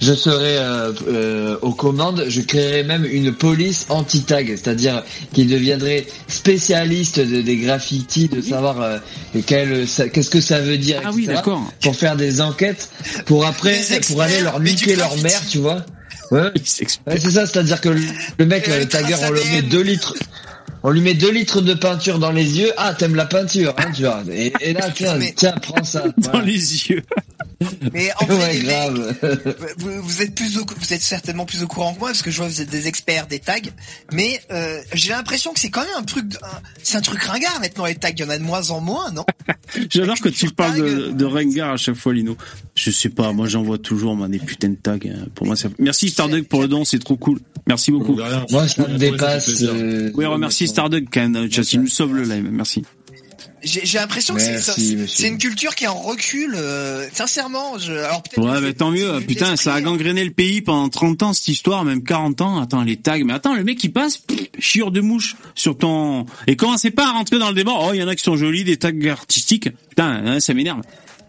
je serais euh, euh, aux commandes. Je créerais même une police anti-tag, c'est-à-dire qui deviendrait spécialiste de, des graffitis, de savoir euh, qu'est-ce que ça veut dire, Ah oui, etc., d'accord. Pour faire des enquêtes, pour après, pour aller leur niquer leur mère, tu vois. Ouais, ouais c'est ça, c'est-à-dire que le, le mec, le une tagger, trace on lui met ADN. deux litres. On lui met deux litres de peinture dans les yeux. Ah, t'aimes la peinture, hein, tu vois. Et, et là, tiens, Mais- tiens, prends ça. Dans Voilà. les yeux. Mais en vrai, Ouais, mecs, grave. vous, vous êtes plus au, vous êtes certainement plus au courant que moi parce que je vois que vous êtes des experts des tags. Mais euh, j'ai l'impression que c'est quand même un truc, c'est un truc ringard maintenant les tags. Il y en a de moins en moins, non? J'adore que tu parles de, de ringard à chaque fois, Lino. Je sais pas, moi j'en vois toujours, moi, des putains de tags. hein. Pour moi, ça... Merci Starduck pour le don, c'est trop cool. Merci beaucoup. Moi, ça me dépasse. euh, Oui, remercie Starduck quand même. Il nous sauve le live. Merci. J'ai l'impression que c'est- une culture qui est en recul. euh, sincèrement, je, alors peut-être. Ouais, mais tant mieux. Putain, ça a hein. gangréné le pays pendant 30 ans, cette histoire, même 40 ans. Attends, les tags. Mais attends, le mec, il passe, pff, chiure de mouche sur ton... Et commencez pas à rentrer dans le débat? Oh, il y en a qui sont jolis, des tags artistiques. Putain, hein, ça m'énerve.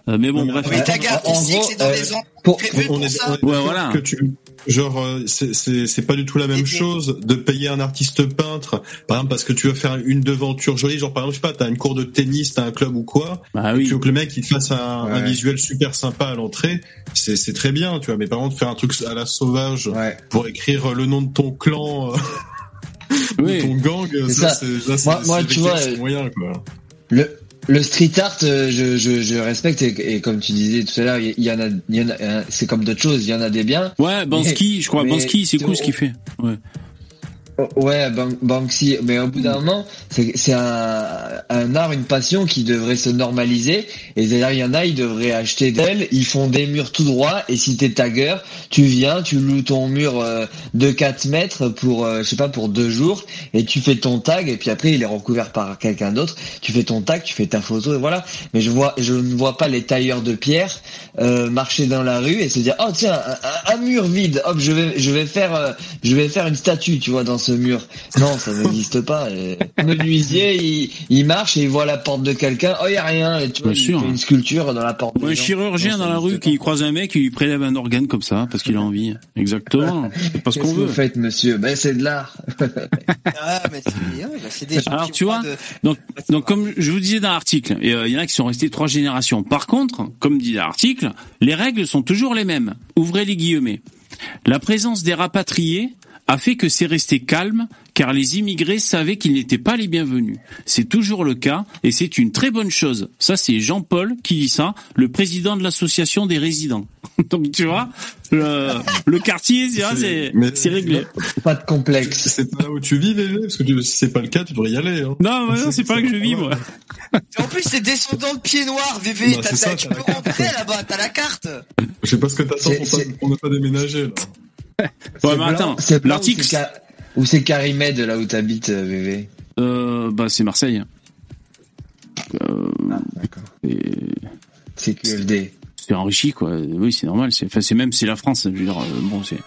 Euh, mais bon, bref. mais tags En- en artistiques, gros, c'est dans euh, les ans pour- on est, ça. Ouais, voilà. que tu genre euh, c'est c'est c'est pas du tout la même chose de payer un artiste peintre par exemple parce que tu veux faire une devanture jolie genre par exemple je sais pas t'as une cour de tennis t'as un club ou quoi Bah oui. tu veux que le mec il te fasse un, un visuel super sympa à l'entrée c'est c'est très bien tu vois mais par contre faire un truc à la sauvage Ouais. pour écrire le nom de ton clan euh, Oui. de ton gang ça ça. c'est Moi- tu vois, moyens quoi Le, le street art, euh, je, je, je respecte et, et comme tu disais tout à l'heure, il y, en a, il y en a, euh, c'est comme d'autres choses, il y en a des biens. Ouais, Bansky, je crois. Bansky, c'est cool ce qu'il fait. Ouais. Ouais, Ban- Banksy, mais au bout d'un moment, c'est un, un art, une passion qui devrait se normaliser. Et d'ailleurs, il y en a, ils devraient acheter d'elles, ils font des murs tout droits. Et si t'es tagger, tu viens, tu loues ton mur euh, de 4 mètres pour, euh, je sais pas, pour deux jours, et tu fais ton tag. Et puis après, il est recouvert par quelqu'un d'autre. Tu fais ton tag, tu fais ta photo, et voilà. Mais je vois, je ne vois pas les tailleurs de pierre euh, marcher dans la rue et se dire, oh tiens, un, un- un mur vide, hop, je vais, je vais faire, euh, je vais faire une statue, tu vois, dans ce mur. Non, ça n'existe pas. Le menuisier, il, il marche et il voit la porte de quelqu'un. Oh, il y a rien. Et tu vois, Bien il sûr. fait une sculpture dans la porte. Ou un chirurgien Non, dans la rue qui croise un mec et lui prélève un organe comme ça parce qu'il a envie. Exactement. C'est pas ce Qu'est-ce qu'on que veut. vous faites, monsieur? Ben, c'est de l'art. Ah, mais c'est des gens Alors tu vois, de- donc donc comme je vous disais dans l'article, et, euh, il y en a qui sont restés trois générations. Par contre, comme dit l'article, les règles sont toujours les mêmes. Ouvrez les guillemets. La présence des rapatriés a fait que c'est resté calme car les immigrés savaient qu'ils n'étaient pas les bienvenus. C'est toujours le cas et c'est une très bonne chose. Ça, c'est Jean-Paul qui dit ça, le président de l'association des résidents. Donc tu vois, le, le quartier, c'est c'est- mais- c'est réglé. Pas de complexe. C'est pas là où tu vis, VV, parce que tu- si c'est pas le cas, tu devrais y aller. Hein. Non, mais non, c'est pas là que je vis, moi. En plus, c'est descendant de pied noir, VV. Bah, ça, tu peux la rentrer là-bas, t'as la carte. Je sais pas ce que t'attends pour, pour ne pas déménager. Là. Ouais, C'est mais blanc- attends, l'article- ou c'est Ca- Ou c'est Carimed là où t'habites, euh, VV Euh, bah, c'est Marseille. Euh, et C'est QFD. c'est enrichi, quoi. Oui, c'est normal. C'est, enfin, c'est même, c'est la France. Je veux dire, euh, bon, c'est.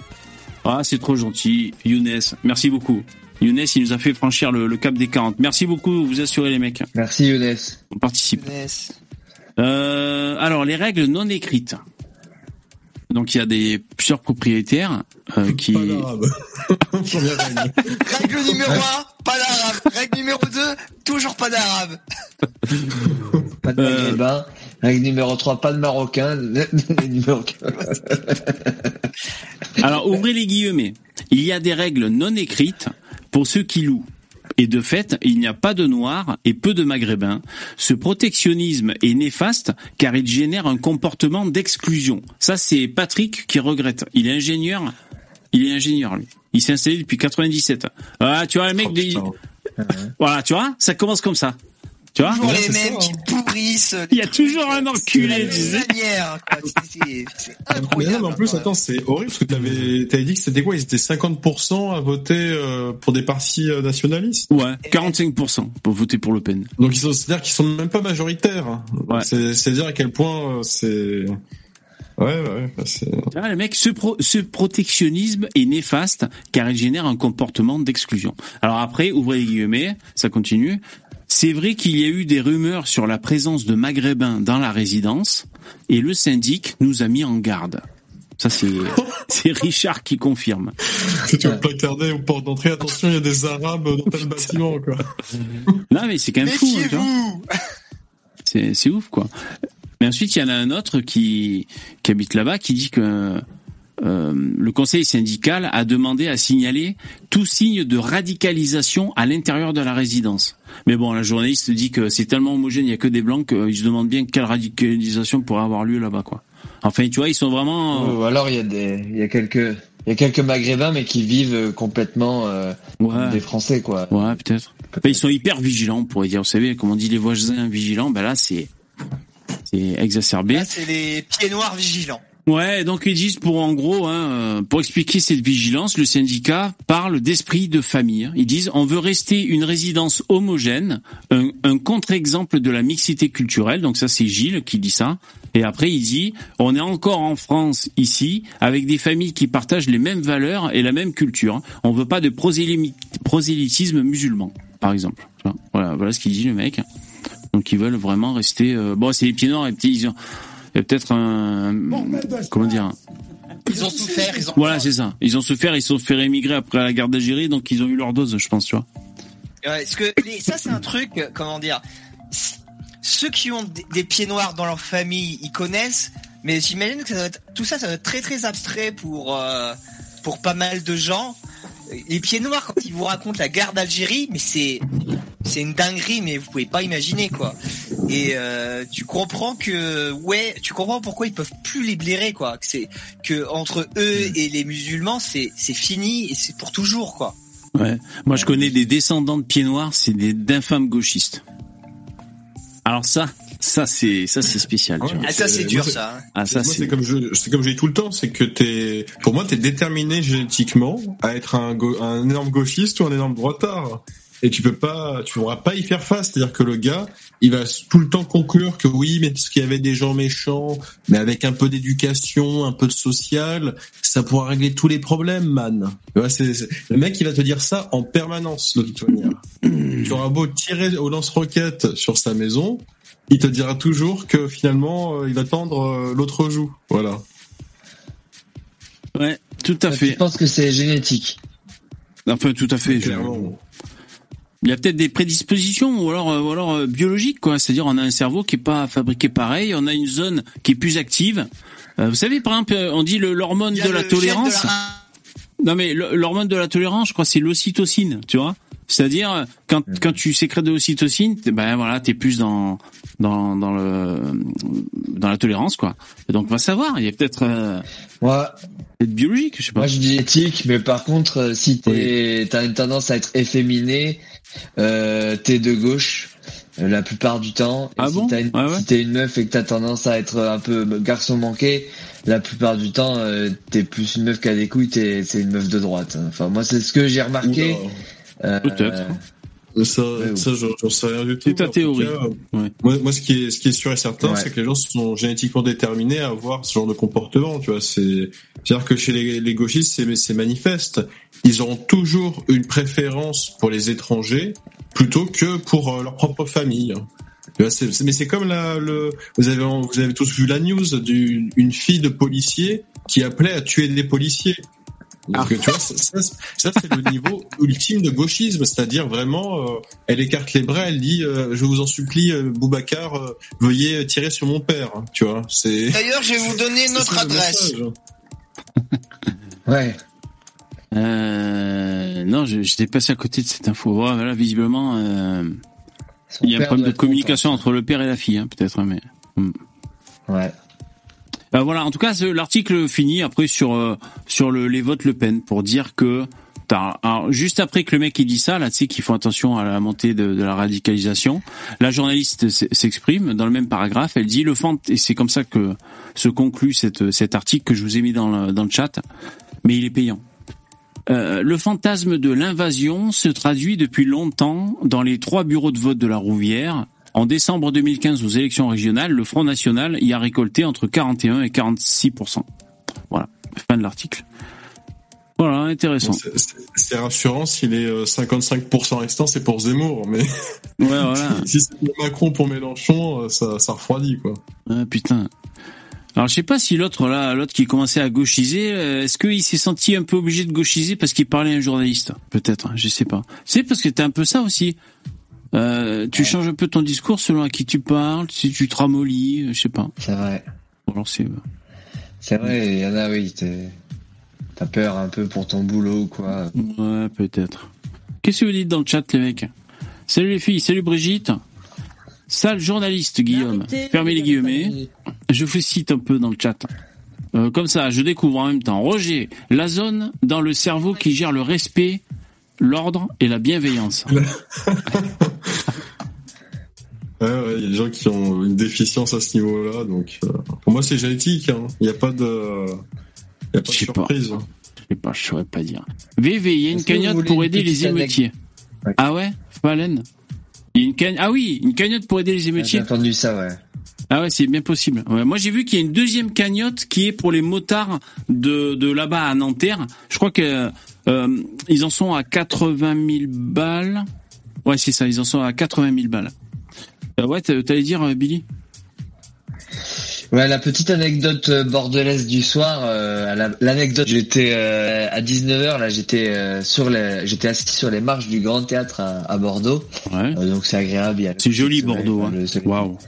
Ah, c'est trop gentil. Younes, merci beaucoup. Younes, il nous a fait franchir le, le cap des 40. Merci beaucoup, vous assurez les mecs. Merci Younes. On participe. Euh, alors, les règles non écrites. Donc, il y a des plusieurs propriétaires euh, qui. Pas d'arabe. Première règle. Numéro 1, pas d'arabe. Règle numéro 2, toujours pas d'arabe. Pas de Euh. maghrébin. Règle numéro 3, pas de marocain. numéro 4. Alors, ouvrez les guillemets. Il y a des règles non écrites pour ceux qui louent. Et de fait, il n'y a pas de noirs et peu de maghrébins. Ce protectionnisme est néfaste car il génère un comportement d'exclusion. Ça, c'est Patrick qui regrette. Il est ingénieur. Il est ingénieur, lui. Il s'est installé depuis 97. Ah, tu vois, le mec, Oh, de- voilà, tu vois, ça commence comme ça. Tu vois Toujours les mêmes qui pourrissent. Il y a toujours un enculé, les tu quoi. C'est- Mais incroyable. en plus, attends, c'est horrible parce que t'avais, t'avais dit que c'était quoi Ils étaient 50% à voter euh, pour des partis euh, nationalistes. Ouais, 45% pour voter pour Le Pen. Donc, ils sont, c'est-à-dire qu'ils sont même pas majoritaires. Ouais. C'est, c'est dire à quel point euh, c'est. Ouais, ouais, bah, c'est. Ah, le mec, ce, pro- ce protectionnisme est néfaste car il génère un comportement d'exclusion. Alors après, ouvrez les guillemets, ça continue. C'est vrai qu'il y a eu des rumeurs sur la présence de maghrébins dans la résidence et le syndic nous a mis en garde. Ça, c'est, c'est Richard qui confirme. Si tu veux placarder aux portes d'entrée, attention, il y a des arabes dans tel bâtiment, quoi. Non, mais c'est quand même fou. hein, tu vois. Méfiez-vous. C'est, c'est ouf, quoi. Mais ensuite, il y en a un autre qui, qui habite là-bas qui dit que euh, le conseil syndical a demandé à signaler tout signe de radicalisation à l'intérieur de la résidence. Mais bon, la journaliste dit que c'est tellement homogène, il y a que des blancs qu'ils se demandent bien quelle radicalisation pourrait avoir lieu là-bas, quoi. Enfin, tu vois, ils sont vraiment. Ou alors il y a des, il y a quelques, il y a quelques maghrébins mais qui vivent euh, complètement euh, Ouais. des Français quoi. Ouais, peut-être. Ils sont hyper vigilants, on pourrait dire. Vous savez, comme on dit les voisins vigilants, ben là, c'est c'est exacerbé. Là, c'est les pieds noirs vigilants. Ouais, donc ils disent pour en gros, hein, euh, pour expliquer cette vigilance, le syndicat parle d'esprit de famille. Ils disent on veut rester une résidence homogène, un, un contre-exemple de la mixité culturelle. Donc ça c'est Gilles qui dit ça. Et après il dit on est encore en France ici avec des familles qui partagent les mêmes valeurs et la même culture. On veut pas de prosélytisme musulman, par exemple. Voilà, voilà ce qu'il dit le mec. Donc ils veulent vraiment rester. euh, Bon, c'est les pieds noirs et petits. Ils. Il y a peut-être un, comment dire Ils ont souffert, ils ont. Voilà, c'est ça. Ils ont souffert, ils se sont fait émigrer après la guerre d'Algérie, donc ils ont eu leur dose, je pense, tu vois. Ouais, parce que ça, c'est un truc, comment dire. Ceux qui ont des, des pieds noirs dans leur famille, ils connaissent, mais j'imagine que ça doit être- tout ça, ça doit être très très abstrait pour euh, pour pas mal de gens. Les pieds noirs, quand ils vous racontent la guerre d'Algérie, mais c'est c'est une dinguerie, mais vous pouvez pas imaginer quoi. Et euh, tu comprends que ouais, tu comprends pourquoi ils peuvent plus les blairer quoi. Que c'est que entre eux et les musulmans, c'est c'est fini et c'est pour toujours quoi. Ouais. Moi, je connais des descendants de pieds noirs, c'est des d'infâmes gauchistes. Alors ça, ça c'est ça c'est spécial. tu vois. Ah ça c'est dur c'est- ça. hein. Ah ça Moi, c'est. c'est comme je, c'est comme je dis tout le temps, c'est que t'es, pour moi, t'es déterminé génétiquement à être un, go- un énorme gauchiste ou un énorme droitard. Et tu peux pas, tu pourras pas y faire face. C'est-à-dire que le gars, il va tout le temps conclure que oui, mais parce qu'il y avait des gens méchants, mais avec un peu d'éducation, un peu de social, ça pourra régler tous les problèmes, man. Tu vois, c'est, c'est- le mec, il va te dire ça en permanence, de toute manière. tu auras beau tirer au lance-roquette sur sa maison, il te dira toujours que finalement, euh, il va tendre euh, l'autre joue. Voilà. Ouais, tout à Je fait. pense que c'est génétique? Enfin, tout à fait. je-. Il y a peut-être des prédispositions ou alors, euh, ou alors euh, biologiques, quoi. C'est-à-dire, on a un cerveau qui est pas fabriqué pareil, on a une zone qui est plus active. Euh, vous savez, par exemple, on dit le- l'hormone de la de tolérance. la- Non, mais l'hormone de la tolérance, je crois, c'est l'ocytocine, tu vois. C'est-à-dire, euh, quand, quand tu sécrètes de l'ocytocine, t'es- ben voilà, t'es plus dans, dans, dans le, dans la tolérance, quoi. Et donc, on va savoir. Il y a peut-être, euh, Moi, peut-être biologique, je sais pas. moi je dis éthique, mais par contre, euh, si t'es, t'as une tendance à être efféminé, euh, t'es de gauche euh, la plupart du temps. Et Ah si bon? t'as une, Ah ouais Si t'es une meuf et que t'as tendance à être un peu garçon manqué, la plupart du temps, euh, t'es plus une meuf qui a des couilles, t'es, c'est une meuf de droite. Enfin, moi, c'est ce que j'ai remarqué. Euh, Peut-être. Ça, Ouais, ça, j'en j'en sais rien du tout. C'est ta théorie. cas, Ouais. Moi, moi, ce qui est, ce qui est sûr et certain, Ouais. c'est que les gens sont génétiquement déterminés à avoir ce genre de comportement. Tu vois, c'est, c'est-à-dire que chez les, les gauchistes, c'est, c'est manifeste. Ils auront toujours une préférence pour les étrangers plutôt que pour euh, leur propre famille. Mais c'est comme la, le, vous avez, vous avez tous vu la news d'une une fille de policier qui appelait à tuer des policiers. Donc, tu vois, ça, ça, c'est le niveau ultime de gauchisme, c'est-à-dire vraiment, euh, elle écarte les bras, elle dit, euh, je vous en supplie, euh, Boubacar, euh, veuillez tirer sur mon père, hein, tu vois. C'est D'ailleurs, je vais vous donner notre adresse. message. Ouais. Euh, non, je- j'étais passé à côté de cette info. Ouais, voilà, visiblement, euh, Son il y a un problème de communication entre le père et la fille, hein, peut-être, mais. content. Ouais. Euh, voilà, en tout cas, l'article finit après sur euh, sur le, les votes Le Pen pour dire que alors, juste après que le mec il dit ça, là, tu sais qu'ils font attention à la montée de, de la radicalisation. La journaliste s'exprime dans le même paragraphe. Elle dit le fant et c'est comme ça que se conclut cette, cet article que je vous ai mis dans le, dans le chat, mais il est payant. Euh, le fantasme de l'invasion se traduit depuis longtemps dans les trois bureaux de vote de la Rouvière. En décembre 2015, aux élections régionales, le Front National y a récolté entre 41 et 46% Voilà, fin de l'article. Voilà, intéressant. C'est- rassurant si les euh, 55% restants c'est pour Zemmour, mais Ouais, voilà. si c'est Macron pour Mélenchon, euh, ça, ça refroidit quoi. Ah, putain. Alors je sais pas si l'autre là, l'autre qui commençait à gauchiser, euh, est-ce qu'il s'est senti un peu obligé de gauchiser parce qu'il parlait à un journaliste? Peut-être, hein, je sais pas. C'est parce que t'es un peu ça aussi. Euh, tu changes un peu ton discours selon à qui tu parles, si tu te ramollis, euh, je sais pas. C'est vrai. Alors c'est. C'est vrai, il y en a, oui, t'as peur un peu pour ton boulot ou quoi. Ouais, peut-être. Qu'est-ce que vous dites dans le chat, les mecs? Salut les filles, salut Brigitte. Sale journaliste, Guillaume. Arrêtez, Fermez les guillemets. Je vous cite un peu dans le chat. Euh, comme ça, je découvre en même temps. Roger, la zone dans le cerveau qui gère le respect, l'ordre et la bienveillance. Ouais, ouais, il y a des gens qui ont une déficience à ce niveau-là, donc euh, pour moi c'est génétique. hein. Il n'y a pas de, il y a pas de sais pas. surprise. Je sais pas, je saurais pas dire. VV, il y a une cagnotte pour aider les émeutiers. Ouais. Ah ouais? Falen? Il y a une cagn- Ah oui, une cagnotte pour aider les J'ai émeutiers. entendu ça, ouais. Ah ouais, c'est bien possible. Ouais, moi, j'ai vu qu'il y a une deuxième cagnotte qui est pour les motards de, de là-bas à Nanterre. Je crois que euh, ils en sont à 80 000 balles. Ouais, c'est ça, ils en sont à 80 000 balles. Euh, ouais, t'a- t'allais dire, euh, Billy? Ouais, la petite anecdote euh, bordelaise du soir, euh, la- l'anecdote, j'étais euh, à 19h, là j'étais euh, sur les, j'étais assis sur les marches du Grand Théâtre à, à Bordeaux. Ouais. Euh, donc c'est agréable. C'est joli, soleil, Bordeaux. Hein. Waouh.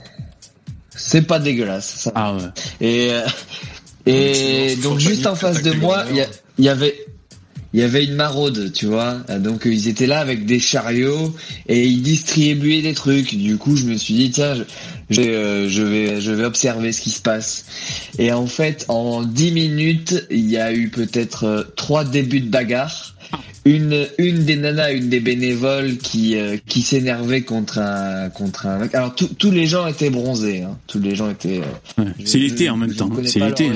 C'est pas dégueulasse. Ça. Ah ouais. Et, euh, et sinon, donc juste en face de moi, il y, avait il y avait une maraude, tu vois. Donc euh, ils étaient là avec des chariots et ils distribuaient des trucs. Du coup, je me suis dit tiens, je, je, vais, euh, je vais je vais observer ce qui se passe. Et en fait, en dix minutes, il y a eu peut-être euh, trois débuts de bagarre. Une une des nanas, une des bénévoles qui euh, qui s'énervait contre un contre un mec. Alors tous tous les gens étaient bronzés, hein. tous les gens étaient. euh, Ouais. C'est l'été en même temps. C'est l'été.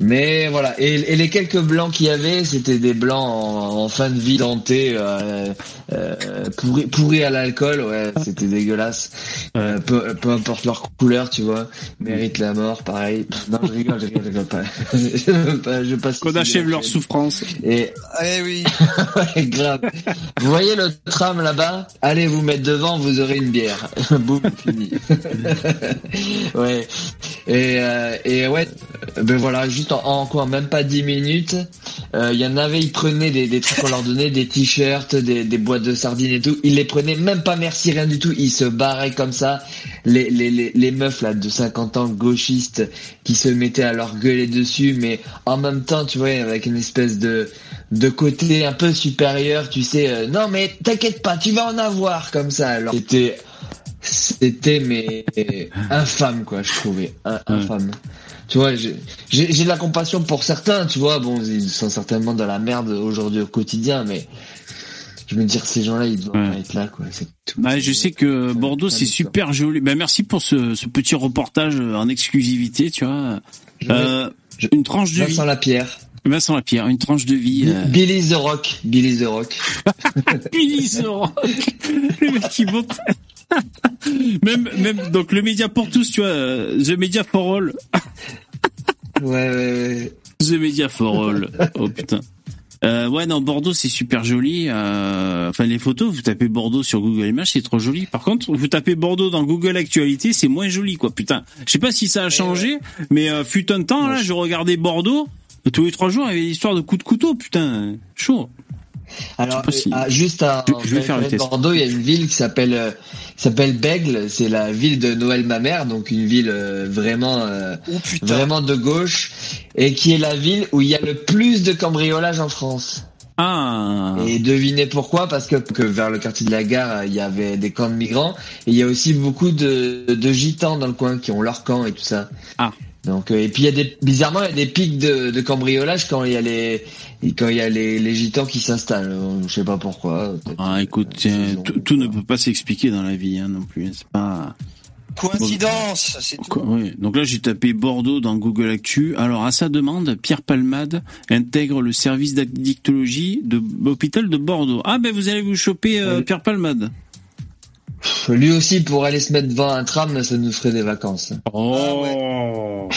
Mais voilà, et, et les quelques blancs qu'il y avait, c'était des blancs en, en fin de vie dentés, euh, euh, pourris, pourris à l'alcool, ouais, c'était dégueulasse. Euh, peu, peu importe leur couleur, tu vois, méritent la mort, pareil. Non, je rigole, je rigole, je rigole pas. je veux pas, je passe. Qu'on achève leur souffrance. Et Eh oui. ouais, grave. Vous voyez le tram là-bas? Allez vous mettre devant, vous aurez une bière. Boum, fini. ouais. Et, euh, et ouais, ben voilà, juste en, en quoi, même pas 10 minutes, euh, il y en avait, ils prenaient des, des trucs qu'on leur donnait, des t-shirts, des, des boîtes de sardines et tout. Ils les prenaient même pas merci, rien du tout. Ils se barraient comme ça. Les, les, les, les meufs là de 50 ans gauchistes qui se mettaient à leur gueuler dessus, mais en même temps, tu vois, avec une espèce de de côté un peu supérieur, tu sais. euh, non mais t'inquiète pas, tu vas en avoir comme ça. Alors c'était c'était mais infâme quoi, je trouvais In- infâme. Tu vois, j'ai de la compassion pour certains, tu vois. Bon, ils sont certainement dans la merde aujourd'hui au quotidien, mais je me dis que ces gens-là, ils doivent pas être là, quoi. Tout. Ouais, je sais que Bordeaux c'est super joli. Ben merci pour ce, ce petit reportage en exclusivité, tu vois. Euh, une tranche de vie. Vincent Lapierre. Vincent Lapierre, une tranche de vie. euh, Billy the Rock. Billy the Rock. Billy the Rock. le mec qui monte. même, même, donc le média pour tous, tu vois, euh, The Media for All. ouais, ouais, ouais. The Media for All. Oh putain. Euh, ouais, non, Bordeaux, c'est super joli. Euh, enfin, les photos, vous tapez Bordeaux sur Google Images, c'est trop joli. Par contre, vous tapez Bordeaux dans Google Actualité, c'est moins joli, quoi. Putain, je sais pas si ça a changé, mais euh, fut un temps, là, je regardais Bordeaux. Tous les trois jours, il y avait l'histoire de coups de couteau, putain, chaud. Alors, euh, juste à Je- je vais faire le test. Bordeaux, il y a une ville qui s'appelle euh, s'appelle Bègle. C'est la ville de Noël ma mère, donc une ville euh, vraiment euh, vraiment de gauche et qui est la ville où il y a le plus de cambriolage en France. Ah. Et devinez pourquoi? Parce que, que vers le quartier de la gare, il y avait des camps de migrants et il y a aussi beaucoup de, de gitans dans le coin qui ont leur camp et tout ça. Ah. Donc et puis il y a des bizarrement il y a des pics de, de cambriolage quand il y a les quand il y a les, les gitans qui s'installent. Euh, Je sais pas pourquoi. Ah, écoute, tiens, tout, tout ne peut pas s'expliquer dans la vie, hein, non plus. C'est pas. Coïncidence, c'est tout. Quoi, oui. Donc là, j'ai tapé Bordeaux dans Google Actu. Alors, à sa demande, Pierre Palmade intègre le service d'addictologie de l'hôpital de Bordeaux. Ah, ben vous allez vous choper euh, Pierre Palmade. Lui aussi pour aller se mettre devant un tram, ça nous ferait des vacances. Oh. Ah,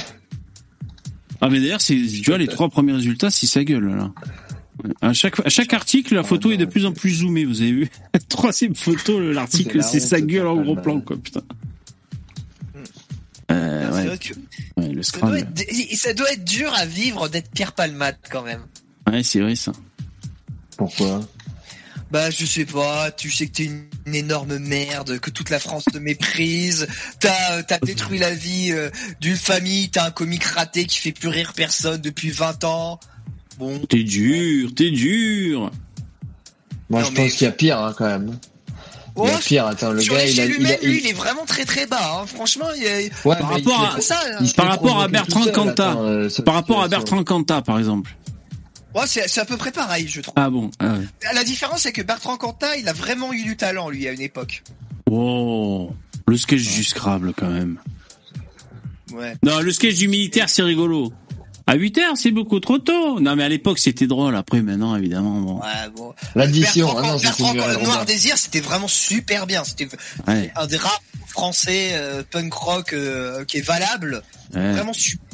mais d'ailleurs, c'est, tu vois, les trois premiers résultats, c'est sa gueule, là. À chaque, à chaque article, la photo est de plus en plus zoomée, vous avez vu? Troisième photo, l'article, la c'est sa gueule en gros plan, quoi, putain. Euh, C'est ouais. vrai que Ouais, le ça, doit être, ça doit être dur à vivre d'être Pierre Palmade quand même. Ouais, c'est vrai, ça. Pourquoi? Bah je sais pas, tu sais que t'es une, une énorme merde, que toute la France te méprise, t'as euh, t'as détruit la vie euh, d'une famille, t'as un comique raté qui fait plus rire personne depuis 20 ans. Bon, T'es dur, t'es dur. Moi Non, je mais- pense qu'il y a pire hein, quand même. Oh, il y a pire, attends, le gars il a, l'échelle il a- humaine, lui, il- il est vraiment très très bas. Hein. Franchement, il est... Ouais, Par mais rapport il à- ça, Par rapport à Bertrand tout seul, Cantat. attends, euh, cette Par rapport à. Bertrand Cantat, par exemple. Ouais, c'est c'est à peu près pareil, je trouve. Ah bon. Ah ouais. La différence, c'est que Bertrand Cantat, il a vraiment eu du talent, lui, à une époque. Oh, le sketch du Scrabble quand même. Ouais. Non, le sketch du militaire, c'est rigolo. À 8 heures, c'est beaucoup trop tôt. Non, mais à l'époque, c'était drôle. Après, maintenant, évidemment, bon. Ouais, bon. L'addition, Bertrand, ah Bertrand, Noir. Désir, c'était vraiment super bien. C'était Ouais. un des rares français euh, punk rock euh, qui est valable. Ouais. Vraiment super.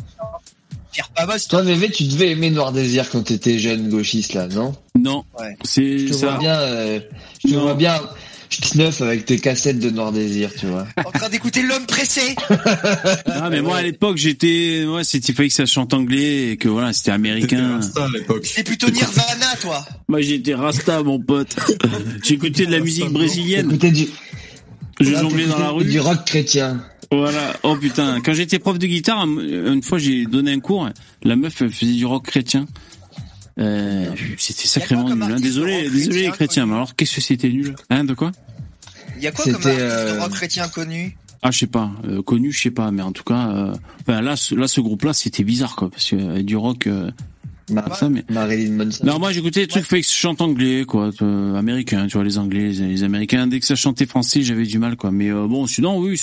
Pierre Toi VV, tu devais aimer Noir Désir quand t'étais jeune gauchiste là, non? Non, Ouais. c'est Je te ça. vois bien, euh, je te vois bien neuf avec tes cassettes de Noir Désir, tu vois. en train d'écouter l'homme pressé. Ah, mais moi, à l'époque, j'étais, ouais, c'était, il fallait que ça chante anglais et que voilà, c'était américain. C'était à l'époque. C'est plutôt Nirvana, toi. Moi, j'étais Rasta, mon pote. J'écoutais de la musique brésilienne. T'écoutais du, Je jonglais dans la rue. Du rock chrétien. Voilà. Oh putain. Quand j'étais prof de guitare, une fois j'ai donné un cours. La meuf elle faisait du rock chrétien. Euh, c'était sacrément nul. Hein. Désolé, désolé les chrétien chrétiens. Mais alors qu'est-ce que c'était nul Hein de quoi? Il y a quoi comme C'était, artiste de euh, rock chrétien connu? Ah je sais pas. Euh, connu, je sais pas. Mais en tout cas, euh, enfin, là, ce, là ce groupe-là c'était bizarre quoi, parce que euh, du rock. Ça, mais... Marilyn Manson. Non, moi j'écoutais des trucs fake chante anglais, quoi, euh, américains, tu vois, les anglais, les, américains. Dès que ça chantait français, j'avais du mal, quoi. Mais euh, bon, sinon, oui,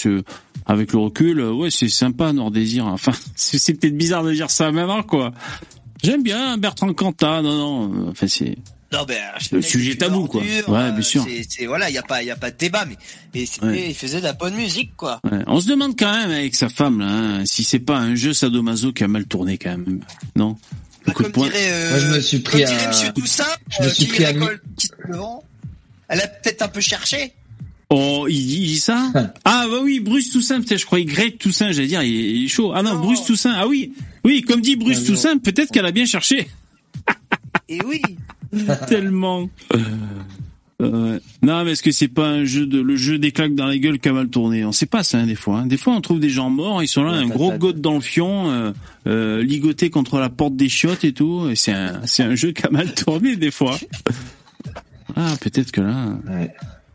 avec le recul, euh, ouais, c'est sympa, Nord Désir. Enfin, c'est peut-être bizarre de dire ça maintenant, quoi. J'aime bien Bertrand Cantat, non, non. euh, Enfin, c'est Non, ben, le sujet tabou, quoi. Ouais, bien sûr. C'est- voilà, il y a pas, y a pas de débat, mais c'était- Ouais. il faisait de la bonne musique, quoi. Ouais. On se demande quand même avec sa femme, là, hein, si c'est pas un jeu sadomaso qui a mal tourné, quand même. Non? Le coup de Comme poing. dirait, euh, Moi, je me suis pris comme dirait à- Monsieur Toussaint, je me euh, suis qui pris à devant. Elle a peut-être un peu cherché. Oh, il dit, il dit ça Ah bah oui, Bruce Toussaint, peut-être, je croyais Greg Toussaint, j'allais dire, il est, il est chaud. Ah non, Bruce Toussaint, ah oui, oui, comme dit Bruce Ah. Toussaint, peut-être qu'elle a bien cherché. Et oui. Tellement. Euh. Non, mais est-ce que c'est pas un jeu de le jeu des claques dans la gueule qui a mal tourné? On sait pas ça hein, des fois. hein. Des fois, on trouve des gens morts, ils sont là, Ouais, un gros gote dans le fion, euh, euh, ligoté contre la porte des chiottes et tout. Et c'est un c'est un jeu qui a mal tourné des fois. Ah, peut-être que là. Ouais.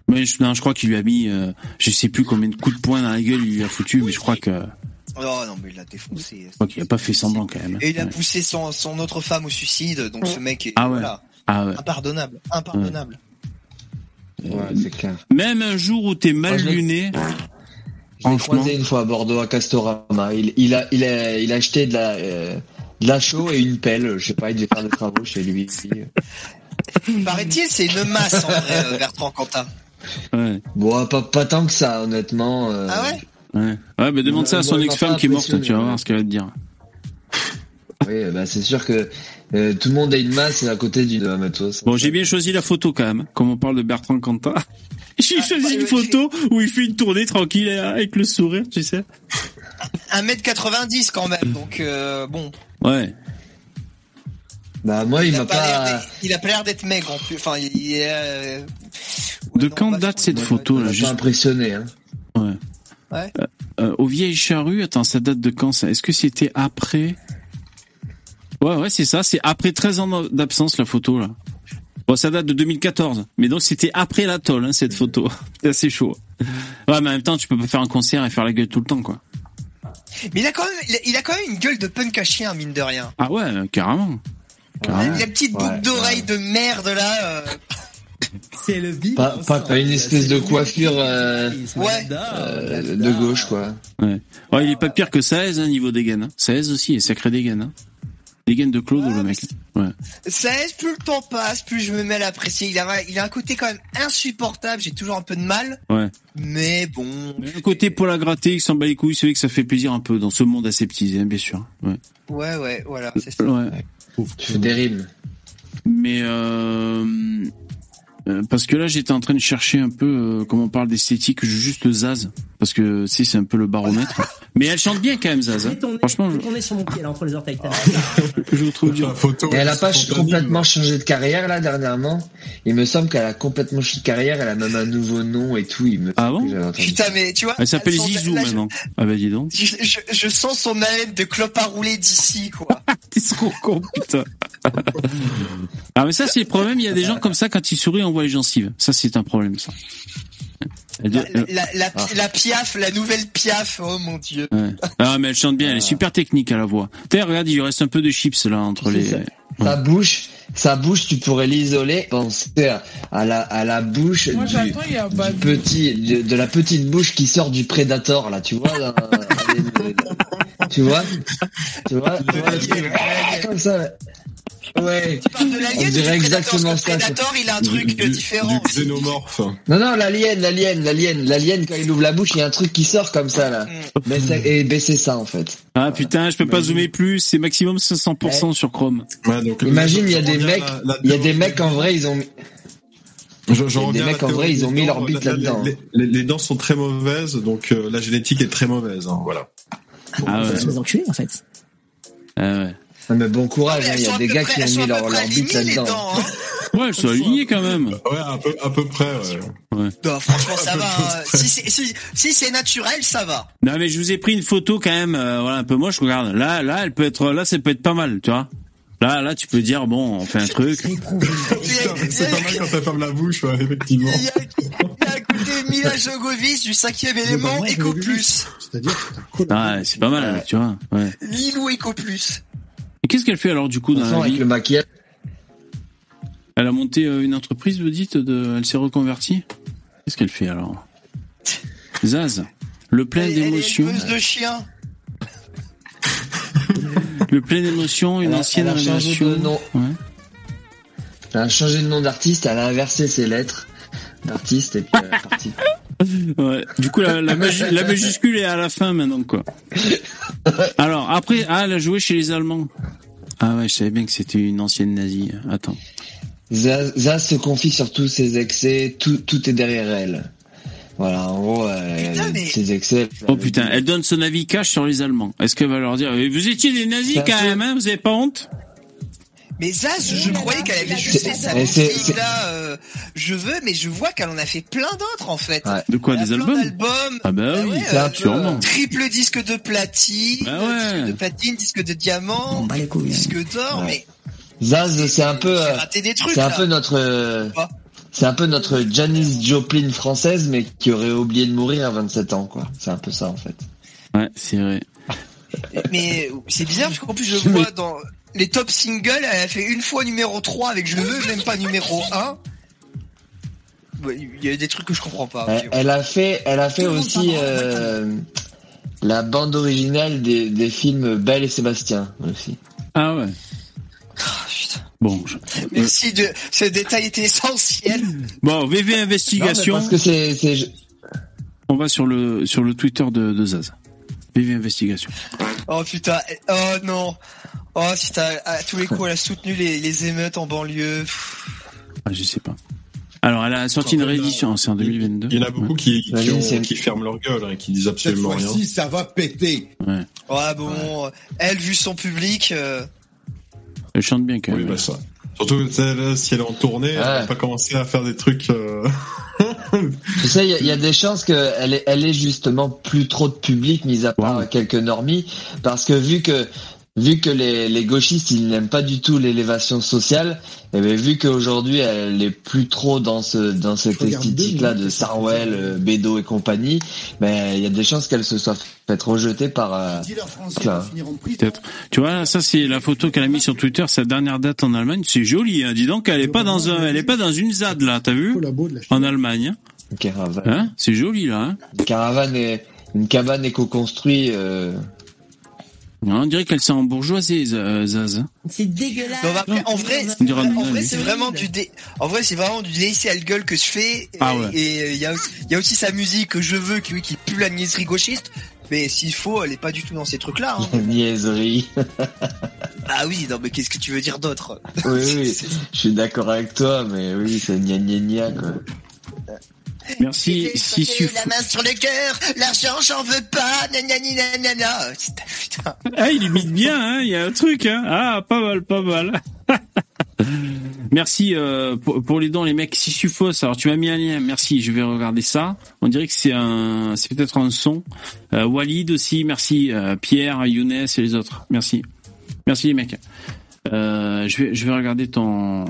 Mais je, non, je crois qu'il lui a mis, euh, je sais plus combien de coups de poing dans la gueule il lui a foutu, mais je crois que, je Oh non, mais il l'a défoncé. crois qu'il a pas fait semblant quand même. Et il a Ouais. poussé son, son autre femme au suicide, donc ce mec est Ah ouais. voilà, Ah ouais. impardonnable, impardonnable. Ouais, c'est clair. Même un jour où t'es mal Moi, luné, Je l'ai Franchement. croisé une fois à Bordeaux à Castorama. Il, il a, il a, il a acheté de la, euh, de la chaux et une pelle. Je sais pas, il devait faire des travaux chez lui. Paraît-il, c'est une masse en vrai, euh, Bertrand Cantat. ouais, Bon, pas, pas tant que ça, honnêtement. euh, Ah ouais? Ouais. Ouais, mais demande ça à son ex-femme qui est morte, tu vas voir ce qu'elle va te dire. Oui, bah, c'est sûr que euh, tout le monde a une masse à côté d'une de matos. Bon, j'ai bien choisi la photo quand même, comme on parle de Bertrand Cantat. J'ai Ah, choisi une photo où il fait une tournée tranquille euh, avec le sourire, tu sais. 1m90 quand même, donc euh, bon. Ouais. Bah, moi, il m'a pas il a pas l'air d'être maigre en plus. Enfin, il il est. euh, De non, quand date cette photo là juste... impressionné. Hein. Ouais. Ouais. Euh, euh, Au vieilles charrues, attends, ça date de quand ça? Est-ce que c'était après Ouais, ouais, c'est ça. C'est après 13 ans d'absence la photo là. Bon, ça date de 2014, mais donc c'était après l'atoll hein, cette photo. C'est assez chaud. Ouais, mais en même temps, tu peux pas faire un concert et faire la gueule tout le temps, quoi. Mais il a quand même, il a, quand même une gueule de punk à chien, mine de rien. Ah ouais, carrément. La, Carrément. la petite boucle Ouais, d'oreille de merde là. euh, C'est le vide. Pas, pas, pas une espèce de coiffure euh, Ouais. euh, de gauche, quoi. Ouais. Ouais, il est pas pire que 16 hein, niveau des gaines. Hein. 16 aussi, et sacré des gaines. Hein. Des gaines de Claude, le mec. Ouais. 16, plus le temps passe, plus je me mets à l'apprécier. Il a, il a un côté quand même insupportable. J'ai toujours un peu de mal, Ouais. mais bon. Mais un côté pour la gratter, il s'en bat les couilles, c'est vrai que ça fait plaisir un peu dans ce monde aseptisé, hein, bien sûr. Ouais. Ouais, ouais, voilà, c'est ça. Ouais. Tu fais des rimes. Mais euh, euh, parce que là, j'étais en train de chercher un peu, euh, comme on parle d'esthétique, juste le Zaz, parce que tu sais, c'est un peu le baromètre. Mais elle chante bien quand même, Zaz. hein. Franchement, je, On est sur mon pied là entre les orteils. je le trouve dur. photo. Et elle a pas complètement changé de carrière là dernièrement. Il me semble qu'elle a complètement changé de carrière. Elle a même un nouveau nom et tout. Il me Ah bon. Putain, mais tu vois. Elle s'appelle Zizou là, je- maintenant. Ah bah dis donc. Je, je, je sens son haleine de clope à rouler d'ici, quoi. T'es trop con, putain. ah mais ça, c'est le problème. Il y a des gens comme ça, quand ils sourient, on voit les gencives. Ça, c'est un problème, ça. Elle doit- La, la, la, Ah. la piaf, la nouvelle piaf, oh mon dieu. Ouais. Ah mais elle chante bien, elle est super technique à la voix. T'es regarde, il reste un peu de chips là entre les. Sa bouche, sa bouche, tu pourrais l'isoler. Penser à, à la, à la bouche Moi, du, petit, de, de la petite bouche qui sort du Predator là, tu vois. dans- tu vois, tu vois, tu vois le truc, comme ça. Ouais. parles de l'alien On ou du dirait exactement Parce que ça. Predator, il a un truc du, différent. Du xénomorphe. Non, non, l'alien, l'alien, l'alien, l'alien, quand il ouvre la bouche, il y a un truc qui sort comme ça, là. Mm. Et c'est ça, en fait. Ah putain, je peux pas zoomer plus. C'est maximum 500% sur Chrome. Ouais, donc, Imagine, il y a des mecs, il y a des mecs, en vrai, ils ont mis, Je, la mecs, en vrai, ils ont mis leur bite Là, là-dedans. Les, les- les dents sont très mauvaises, donc euh, la génétique est très mauvaise. Hein, voilà. Ah ouais. Les enculés en fait. Ah ouais. Ah, mais bon courage, hein, il y a des gars près- qui ont mis leur, leur les là-dedans. hein. Ouais, elles sont alignées quand même. Ouais, à peu, à peu près. Ouais. Ouais. Non, franchement, ça va. hein. Si c'est si, si c'est naturel, ça va. Non mais je vous ai pris une photo quand même, euh, voilà un peu moche. Regarde, là, là, elle peut être, là, ça peut être pas mal, tu vois. Là, là, tu peux dire bon, on fait un truc. C'est pas mal quand ça ferme la bouche, ouais, effectivement. Il y a, il y a à côté Mila Jogovic du cinquième élément, Eco Plus. C'est-à-dire Ah, c'est pas mal, tu vois. Ouais. Lilou Eco Plus. Qu'est-ce qu'elle fait alors du coup dans la avec vie le maquillage. Elle a monté euh, une entreprise, vous dites, de... elle s'est reconvertie? Qu'est-ce qu'elle fait alors? Zaz, le plein d'émotions, de chien. le plein d'émotions, une Elle a- ancienne elle a changé relation. de nom. Ouais. Elle a changé de nom d'artiste, elle a inversé ses lettres d'artiste et puis elle est partie. Ouais. Du coup, la, la, maju- la majuscule est à la fin maintenant, quoi. Alors, après, ah, elle a joué chez les Allemands. Ah ouais, je savais bien que c'était une ancienne nazie. Attends. Zaz, se confie sur tous ses excès, tout, tout est derrière elle. Voilà, en gros, euh, Putain, mais- ses excès. Oh putain, elle donne son avis cash sur les Allemands. Est-ce qu'elle va leur dire, Eh, vous étiez des nazis quand même, hein, vous avez pas honte? Mais Zaz, je croyais qu'elle avait juste fait sa musique là, euh, je veux, mais je vois qu'elle en a fait plein d'autres en fait. Ouais. De quoi, Elle a des plein albums d'albums. Ah bah oui, ouais, euh, sûrement. Triple disque de platine, Bah ouais. disque de platine, disque de diamant, hein. disque d'or, mais Zaz, c'est un peu, euh, c'est un peu notre, euh, c'est un peu notre Janis Joplin française, mais qui aurait oublié de mourir à 27 ans, quoi. C'est un peu ça, en fait. Ouais, c'est vrai. Mais c'est bizarre parce qu'en plus je vois dans les top singles, elle a fait une fois numéro 3 avec Je veux, même pas numéro 1. Ouais, Il y a des trucs que je comprends pas. Elle, a fait, elle a fait Tout aussi euh, la bande originale des, des films Belle et Sébastien aussi. Ah ouais. Ah, putain. Bon, je- Merci de ce détail était essentiel. bon, VV Non, Investigation. parce que c'est, c'est, On va sur le sur le Twitter de, de Zaz. VV Investigation. Oh putain, oh non. Oh si t'as à tous les coups elle a soutenu les, les émeutes en banlieue. Ah, je sais pas. Alors, elle a sorti une réédition, c'est en 2022. Il y en a beaucoup qui, qui, Vas-y, ont- c'est- qui ferment leur gueule, hein, qui disent Cette absolument rien. fois-ci, ça va péter. Ouais. Ouais bon, euh, elle vu son public. euh, Elle chante bien quand Oui, même. bah ça. Surtout celle, si elle est en tournée, elle va pas commencer à faire des trucs. euh, tu sais, il y, a- il y a des chances qu'elle ait, elle ait justement plus trop de public, mis à part Wow. quelques normies, parce que vu que vu que les, les gauchistes ils n'aiment pas du tout l'élévation sociale, et bien vu qu'aujourd'hui elle est plus trop dans ce dans cette Regarde esthétique là deux de Sarwell, euh, Bédo et compagnie, ben il y a des chances qu'elle se soit faite rejeter par euh, prison. Peut-être. Tu vois, ça c'est la photo qu'elle a mise sur Twitter, sa dernière date en Allemagne. C'est joli, hein. Dis donc, elle est pas dans un, elle est pas dans une ZAD là, t'as vu En Allemagne, une caravane. hein C'est joli là. Hein Une caravane et une cabane éco-construite. Euh, on dirait qu'elle s'est en bourgeoisie, Z- Zaz. hein. C'est dégueulasse. Non, bah, après, en vrai, en c'est vraiment du dé... en vrai, c'est vraiment du laisser à le gueule que je fais. Ah ouais. Et il y a aussi, il y a aussi sa musique que je veux, qui, oui, qui pue la niaiserie gauchiste. Mais s'il faut, elle est pas du tout dans ces trucs-là. Hein. niaiserie. Ah oui, non, mais qu'est-ce que tu veux dire d'autre? Oui, oui, je suis d'accord avec toi, mais oui, c'est gna gna gna, quoi. Merci, si suff- la main sur le cœur, l'argent j'en veux pas, nanani nanana. Putain. Ah, il imite bien, hein. Il y a un truc, hein. Ah, pas mal, pas mal. Merci euh, pour, pour les dons, les mecs. Si Sufos, alors tu m'as mis un lien. Merci, je vais regarder ça. On dirait que c'est un, c'est peut-être un son. Euh, Walid aussi, merci. Euh, Pierre, Younes et les autres. Merci, merci les mecs. Je vais, je vais regarder ton,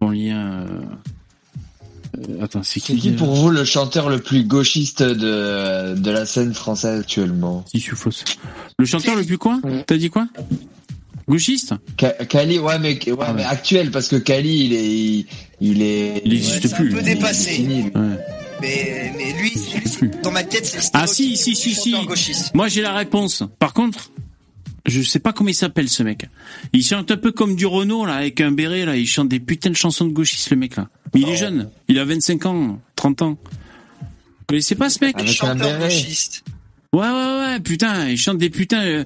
ton lien. Attends, c'est qui, pour vous le chanteur le plus gauchiste de, de la scène française actuellement Si Sufos. Le chanteur le plus quoi T'as dit quoi? Gauchiste? Ka- Kali, ouais, mais, ouais, mais actuel, parce que Kali, il est, il, il est. Il existe Ouais, c'est un plus. peu dépassé. Ouais. Mais, mais lui, lui, dans ma tête, c'est le Ah si, si, si, si. chanteur gauchiste. Moi j'ai la réponse. Par contre, je sais pas comment il s'appelle ce mec. Il chante un peu comme du Renault là, avec un béret là. Il chante des putains de chansons de gauchistes le mec là. Mais il est jeune. Il a 25 ans, 30 ans. Vous connaissez pas ce mec? Avec un chanteur gauchiste. Ouais ouais ouais. Putain, il chante des putains. euh,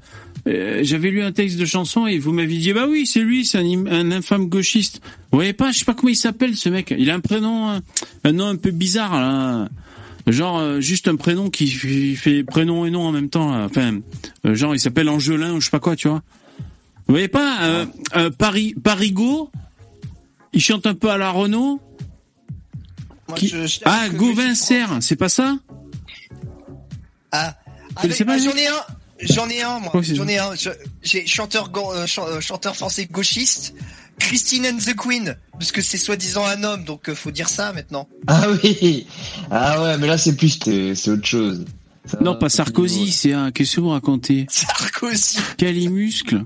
euh, J'avais lu un texte de chanson et vous m'aviez dit bah oui c'est lui, c'est un, infâme gauchiste. Vous voyez pas, je sais pas comment il s'appelle ce mec. Il a un prénom, un, un nom un peu bizarre là. Genre euh, juste un prénom qui fait prénom et nom en même temps. là. Enfin, euh, genre il s'appelle Angelin ou je sais pas quoi, tu vois. Vous voyez pas euh, euh, Paris Parigo Il chante un peu à la Renault? Moi, Qui- je- je- Ah Gauvin Serre, c'est pas ça? Ah, ah, j'en ai un. J'en ai un, moi. J'en ai un. J'ai euh, euh, chanteur français gauchiste. Christine and the Queen. Parce que c'est soi-disant un homme, donc euh, faut dire ça maintenant. Ah oui! Ah ouais, mais là, c'est plus, c'est c'est autre chose. Ça Non, pas c'est Sarkozy, c'est un. Qu'est-ce que vous racontez? Sarkozy. Calimuscle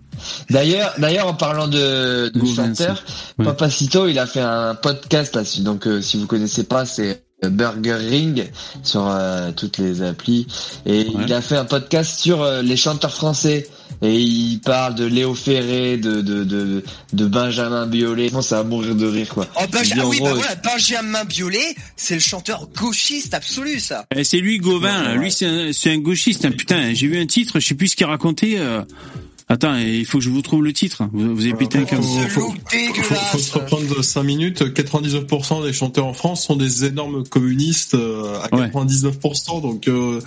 D'ailleurs, d'ailleurs, en parlant de, de chanteur, Ouais. Papacito, il a fait un podcast là-dessus. Donc, euh, si vous connaissez pas, c'est Burger Ring sur euh, toutes les applis. Et Ouais. il a fait un podcast sur euh, les chanteurs français. Et il parle de Léo Ferré, de de de, de Benjamin Biolay. Bon, ça va mourir de rire quoi. Oh, ah en oui, gros, bah voilà, Benjamin Biolay, c'est le chanteur gauchiste absolu, ça. Eh, C'est lui Gauvin, lui c'est un, gauchiste, hein. putain. J'ai vu un titre, je sais plus ce qu'il racontait. euh, Attends, il faut que je vous trouve le titre. Vous, vous avez pété un câble. Faut, faut, faut, faut se reprendre 5 minutes. 99% des chanteurs en France sont des énormes communistes euh, à 99%. Donc euh,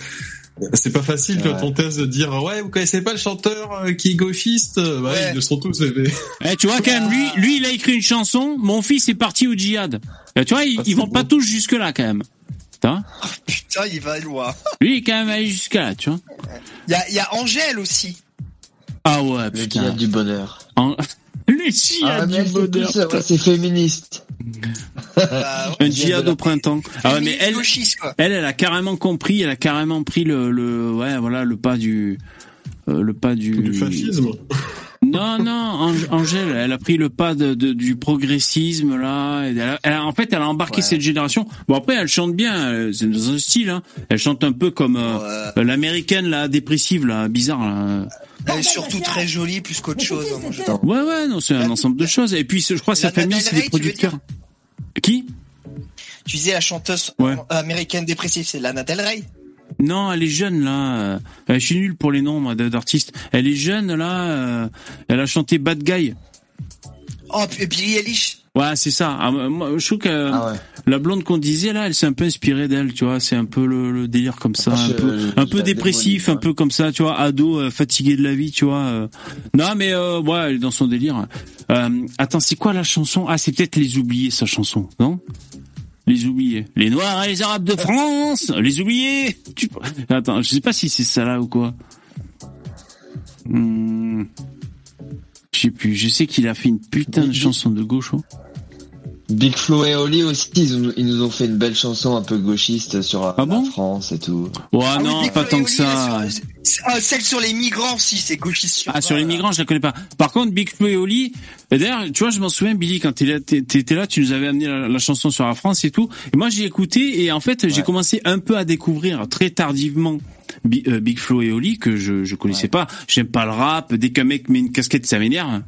c'est pas facile quand on thèse de dire ouais vous connaissez pas le chanteur euh, qui est gauchiste. Bah, Ils le sont tous. mais- Eh, tu vois quand même, lui, lui, il a écrit une chanson. Mon fils est parti au djihad. Eh, tu vois, ils, ils vont pas tous jusque là quand même. Putain. Putain, il va loin. Lui, il est quand même allé jusqu'à là, tu vois. Il y a, il y a Angèle aussi. Ah ouais, putain. djihad du bonheur. En- Les djihad Ah, du c'est bonheur. ouais, c'est féministe. Un djihad au printemps. Ah ouais, mais elle, gauchiste, quoi. elle, elle a carrément compris, elle a carrément pris le, le ouais, voilà, le pas du, euh, le pas du. Du fascisme. Non, non, Ang- Angèle, elle a pris le pas de, de- du progressisme là. Elle a- elle a- en fait, elle a embarqué cette génération. Bon après, elle chante bien, euh, c'est dans un style. Hein. Elle chante un peu comme euh, l'américaine là, dépressive là, bizarre là. Elle est surtout très jolie plus qu'autre chose. hein. Ouais, ouais, non, c'est un ensemble de choses. Et puis, je crois que famille, Del c'est des producteurs. Qui? Tu disais la chanteuse Ouais. américaine dépressive, c'est Lana Del Rey. Non, elle est jeune là. Euh, Je suis nul pour les noms moi, d'artistes. Elle est jeune là. euh, Elle a chanté Bad Guy. Oh, et Billie Eilish. Ouais, c'est ça. Ah, je trouve que Ah ouais. la blonde qu'on disait là, elle s'est un peu inspirée d'elle, tu vois. C'est un peu le, le délire comme ça, Ah, un je- peu, je- un peu dépressif, un peu comme ça, tu vois, ado euh, fatigué de la vie, tu vois. euh. Non, mais euh, ouais, elle est dans son délire. Euh, attends, c'est quoi la chanson? Ah, c'est peut-être les oubliés, sa chanson, non? Les oubliés. Les Noirs et les Arabes de France, les oubliés. Tu... Attends, je sais pas si c'est ça là ou quoi. Hmm. Je sais plus. Je sais qu'il a fait une putain de chanson de gauche. hein. Big Flo et Oli aussi, ils, nous- ils nous ont fait une belle chanson un peu gauchiste sur euh, Ah la France et tout. Ouais, Ah non, Big pas tant que ça. là, sur- c'est- ah, celle sur les migrants aussi, c'est gauchiste sur Ah, sur les migrants, je la connais pas. Par contre, Big Flo et Oli, et d'ailleurs, tu vois, je m'en souviens, Billy, quand t'étais là, tu nous avais amené la, la chanson sur la France et tout. Et moi, j'ai écouté, et en fait, j'ai commencé un peu à découvrir très tardivement Big Flo et Oli, que je, je connaissais pas. J'aime pas le rap. Dès qu'un mec met une casquette, ça m'énerve.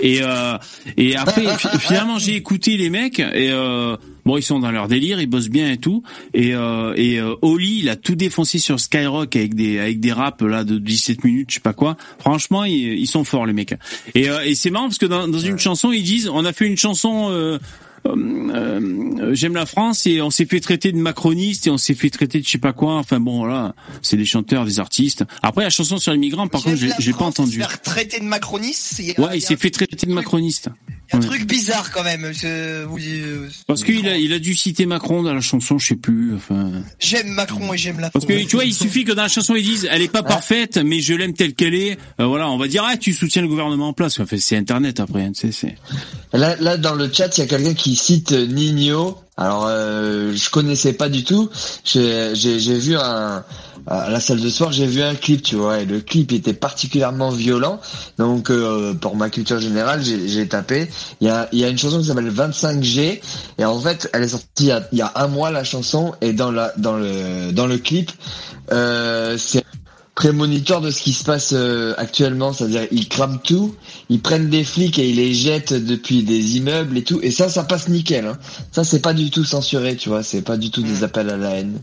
Et, euh, et après, fi- finalement, j'ai écouté les mecs, et euh, bon, ils sont dans leur délire, ils bossent bien et tout. Et, euh, et euh, Oli, il a tout défoncé sur Skyrock avec des, avec des raps là de 17 minutes, je sais pas quoi. Franchement, ils, ils sont forts les mecs. Et, euh, et c'est marrant parce que dans, dans une chanson, ils disent, on a fait une chanson. Euh, euh, j'aime la France et on s'est fait traiter de macroniste et on s'est fait traiter de je sais pas quoi. Enfin bon, voilà, c'est des chanteurs, des artistes. Après la chanson sur les migrants, par contre, j'ai pas entendu. Traiter de macroniste, Ouais, il s'est fait traiter de macroniste. Un Ouais. truc bizarre quand même. je- vous- euh, Parce qu'il a, il a dû citer Macron dans la chanson, je sais plus. Enfin, J'aime Macron et j'aime la parce que tu vois, il suffit que dans la chanson ils disent, elle est pas parfaite, mais je l'aime telle qu'elle est. Euh, voilà, on va dire, ah, tu soutiens le gouvernement en place. Enfin, c'est Internet après, hein, tu sais, c'est. Là, là dans le chat, il y a quelqu'un qui cite euh, Nino. Alors, euh, je connaissais pas du tout. J'ai j'ai- j'ai vu un à la salle de soir, j'ai vu un clip, tu vois, et le clip était particulièrement violent. Donc, euh, pour ma culture générale, j'ai tapé. Il y a, y a une chanson qui s'appelle 25G, et en fait, elle est sortie il y a, il y a un mois la chanson, et dans la dans le dans le clip, euh, c'est prémonitoire de ce qui se passe euh, actuellement, c'est-à-dire ils crament tout, ils prennent des flics et ils les jettent depuis des immeubles et tout, et ça, ça passe nickel. Hein. Ça, c'est pas du tout censuré, tu vois, c'est pas du tout des appels à la haine.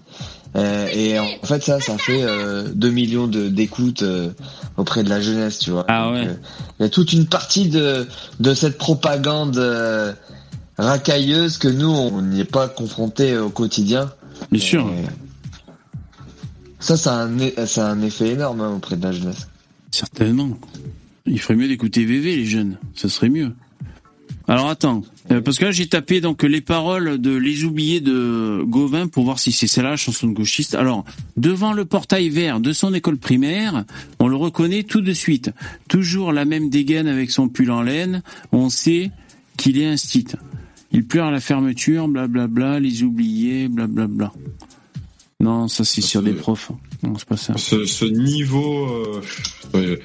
Euh, et en fait, ça, ça fait euh, 2 millions de d'écoutes euh, auprès de la jeunesse, tu vois. Ah ouais. Euh, Il y a toute une partie de de cette propagande euh, racailleuse que nous, on n'y est pas confronté au quotidien. Bien sûr. Et Ça, ça a un, effet énorme hein, auprès de la jeunesse. Certainement. Il ferait mieux d'écouter VV, les jeunes. Ça serait mieux. Alors attends, euh, parce que là j'ai tapé donc les paroles de Les Oubliés de Gauvin pour voir si c'est celle-là, la chanson de gauchiste. Alors, devant le portail vert de son école primaire, on le reconnaît tout de suite. Toujours la même dégaine avec son pull en laine, on sait qu'il est un stit. Il pleure à la fermeture, blablabla, les oubliés, blablabla. Non, ça c'est sur des profs. Non, c'est pas ça. Ce, ce niveau, euh, ouais,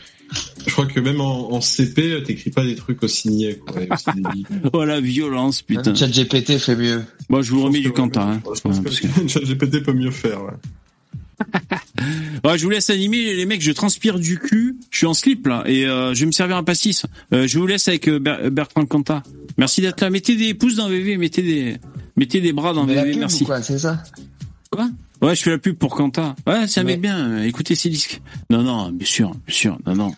je crois que même en, en CP, t'écris pas des trucs aussi niais. Quoi, aussi. Oh la violence, putain. Chat GPT fait mieux. Moi, je vous remets du Quentin. Hein. Je pense Ouais, parce que- que ChatGPT peut mieux faire. Ouais. Ouais, je vous laisse animer les mecs, je transpire du cul, je suis en slip là et euh, je vais me servir un pastis. Euh, je vous laisse avec euh, Ber- Bertrand Cantat. Merci d'être là. Mettez des pouces dans VV, mettez des mettez des bras dans Mais la VV, pub merci. ou quoi, c'est ça? Quoi? Ouais, je fais la pub pour Quentin. Ouais, c'est un mec bien, euh, écoutez ses disques. Non non, bien sûr, bien sûr. Non non.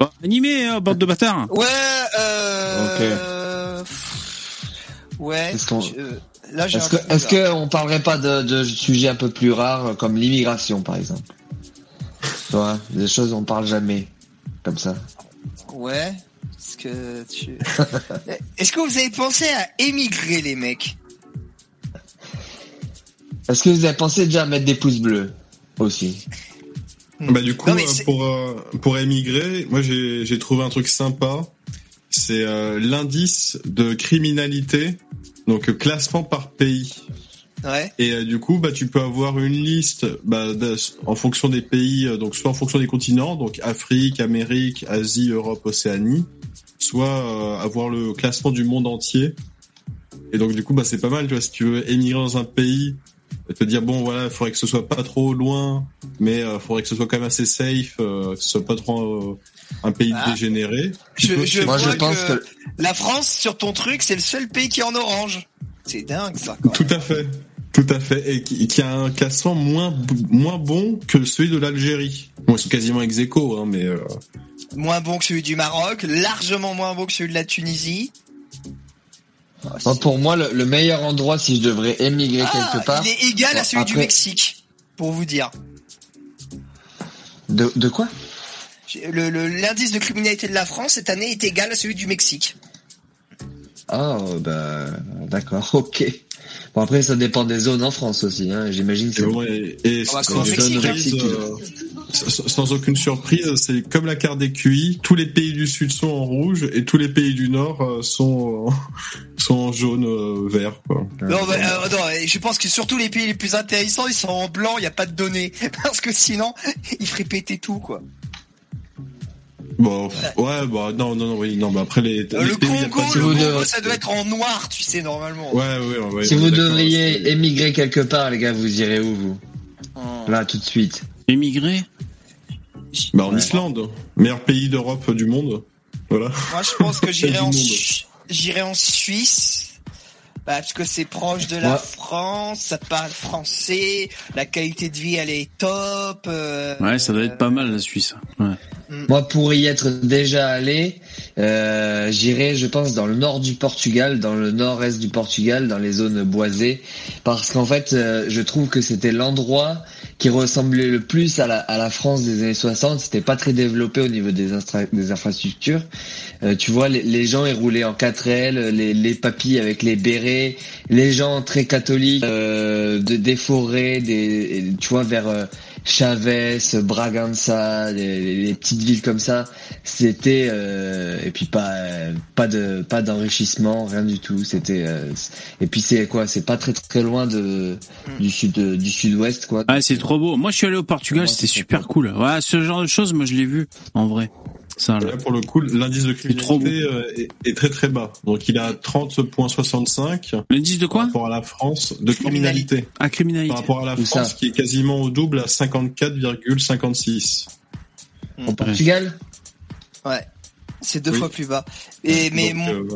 Bah, animé, hein, bande de bâtards. Ouais, euh... Ouais. Est-ce qu'on- je- euh, Là, j'ai Est-ce un que, est-ce on parlerait pas de, de sujets un peu plus rares comme l'immigration par exemple? Tu vois, des choses on parle jamais comme ça. Ouais. Est-ce que tu... Est-ce que vous avez pensé à émigrer, les mecs? Est-ce que vous avez pensé déjà à mettre des pouces bleus aussi Bah du coup, Non, euh, pour euh, pour émigrer, moi j'ai j'ai trouvé un truc sympa. C'est euh, l'indice de criminalité, donc classement par pays. Ouais. Et euh, du coup, bah tu peux avoir une liste bah, de- en fonction des pays, euh, donc soit en fonction des continents, donc Afrique, Amérique, Asie, Europe, Océanie, soit euh, avoir le classement du monde entier. Et donc du coup, bah c'est pas mal, tu vois, si tu veux émigrer dans un pays, te dire bon voilà, il faudrait que ce soit pas trop loin, mais il faudrait que ce soit quand même assez safe, euh, que ce soit pas trop euh, un pays Ah. dégénéré. Je, je Moi, je vois pense que, que- la France, sur ton truc, c'est le seul pays qui est en orange. C'est dingue, ça. Quand Tout à fait, tout à fait, et qui, qui a un classement moins moins bon que celui de l'Algérie. Bon, ils sont quasiment ex aequo, hein, mais euh, Moins bon que celui du Maroc, largement moins bon que celui de la Tunisie. Moi, pour moi, le, le meilleur endroit si je devrais émigrer Ah, quelque part. il est égal à celui du Mexique, pour vous dire. De, de quoi? Le- L'indice de criminalité de la France cette année est égal à celui du Mexique. Ah, bah, d'accord, ok. Bon, après, ça dépend des zones en France aussi, hein. J'imagine que et, c'est bon, et- et Ah bah, sans, surprise, euh, sans- sans aucune surprise, c'est comme la carte des QI, tous les pays du Sud sont en rouge et tous les pays du Nord euh, sont en- sont en jaune euh, vert. Quoi. Non, bah, euh, non, je pense que surtout les pays les plus intéressants, ils sont en blanc, il n'y a pas de données. Parce que sinon, ils feraient péter tout, quoi. Bon, pff, ouais, bah non, non, non, oui, non, bah après les, Euh, les le Congo, le Congo, ça doit être en noir, tu sais, normalement. Ouais, ouais, ouais, ouais, Si vous devriez émigrer quelque part, les gars, vous irez où, vous Oh. Là, tout de suite. Émigré Bah en Ouais. Islande, meilleur pays d'Europe du monde. Voilà. Moi, je pense que j'irai en. Su- j'irai en Suisse. Bah, parce que c'est proche de la Ouais. France, ça parle français, la qualité de vie elle est top. euh, Ouais, ça doit être pas mal la Suisse. Ouais. Moi, pour y être déjà allé, euh, j'irai, je pense, dans le nord du Portugal, dans le nord-est du Portugal, dans les zones boisées, parce qu'en fait, euh, je trouve que c'était l'endroit qui ressemblait le plus à la, à la France des années 60. C'était pas très développé au niveau des, des infrastructures. Euh, tu vois, les, les gens ils roulaient en 4L, les, les papis avec les bérets, les gens très catholiques, euh, de, des forêts, des, tu vois, vers euh, Chavez, Bragança, les, les petites villes comme ça. C'était euh, et puis pas euh, pas de pas d'enrichissement, rien du tout. C'était euh, et puis c'est quoi C'est pas très très loin de du sud du sud-ouest quoi. Ah, c'est trop beau. Moi, je suis allé au Portugal, c'était c'est super cool. Ouais, ce genre de choses, moi, je l'ai vu, en vrai. Ça, là. Là, pour le coup, l'indice de criminalité euh, est, est très très bas. Donc il est à 30.65 L'indice de par quoi rapport à la France de criminalité. Ah, criminalité. Par rapport à la Où France ça qui est quasiment au double à 54,56. Au Portugal? Ouais. C'est deux Oui. fois plus bas. Et mais Donc, mon- euh,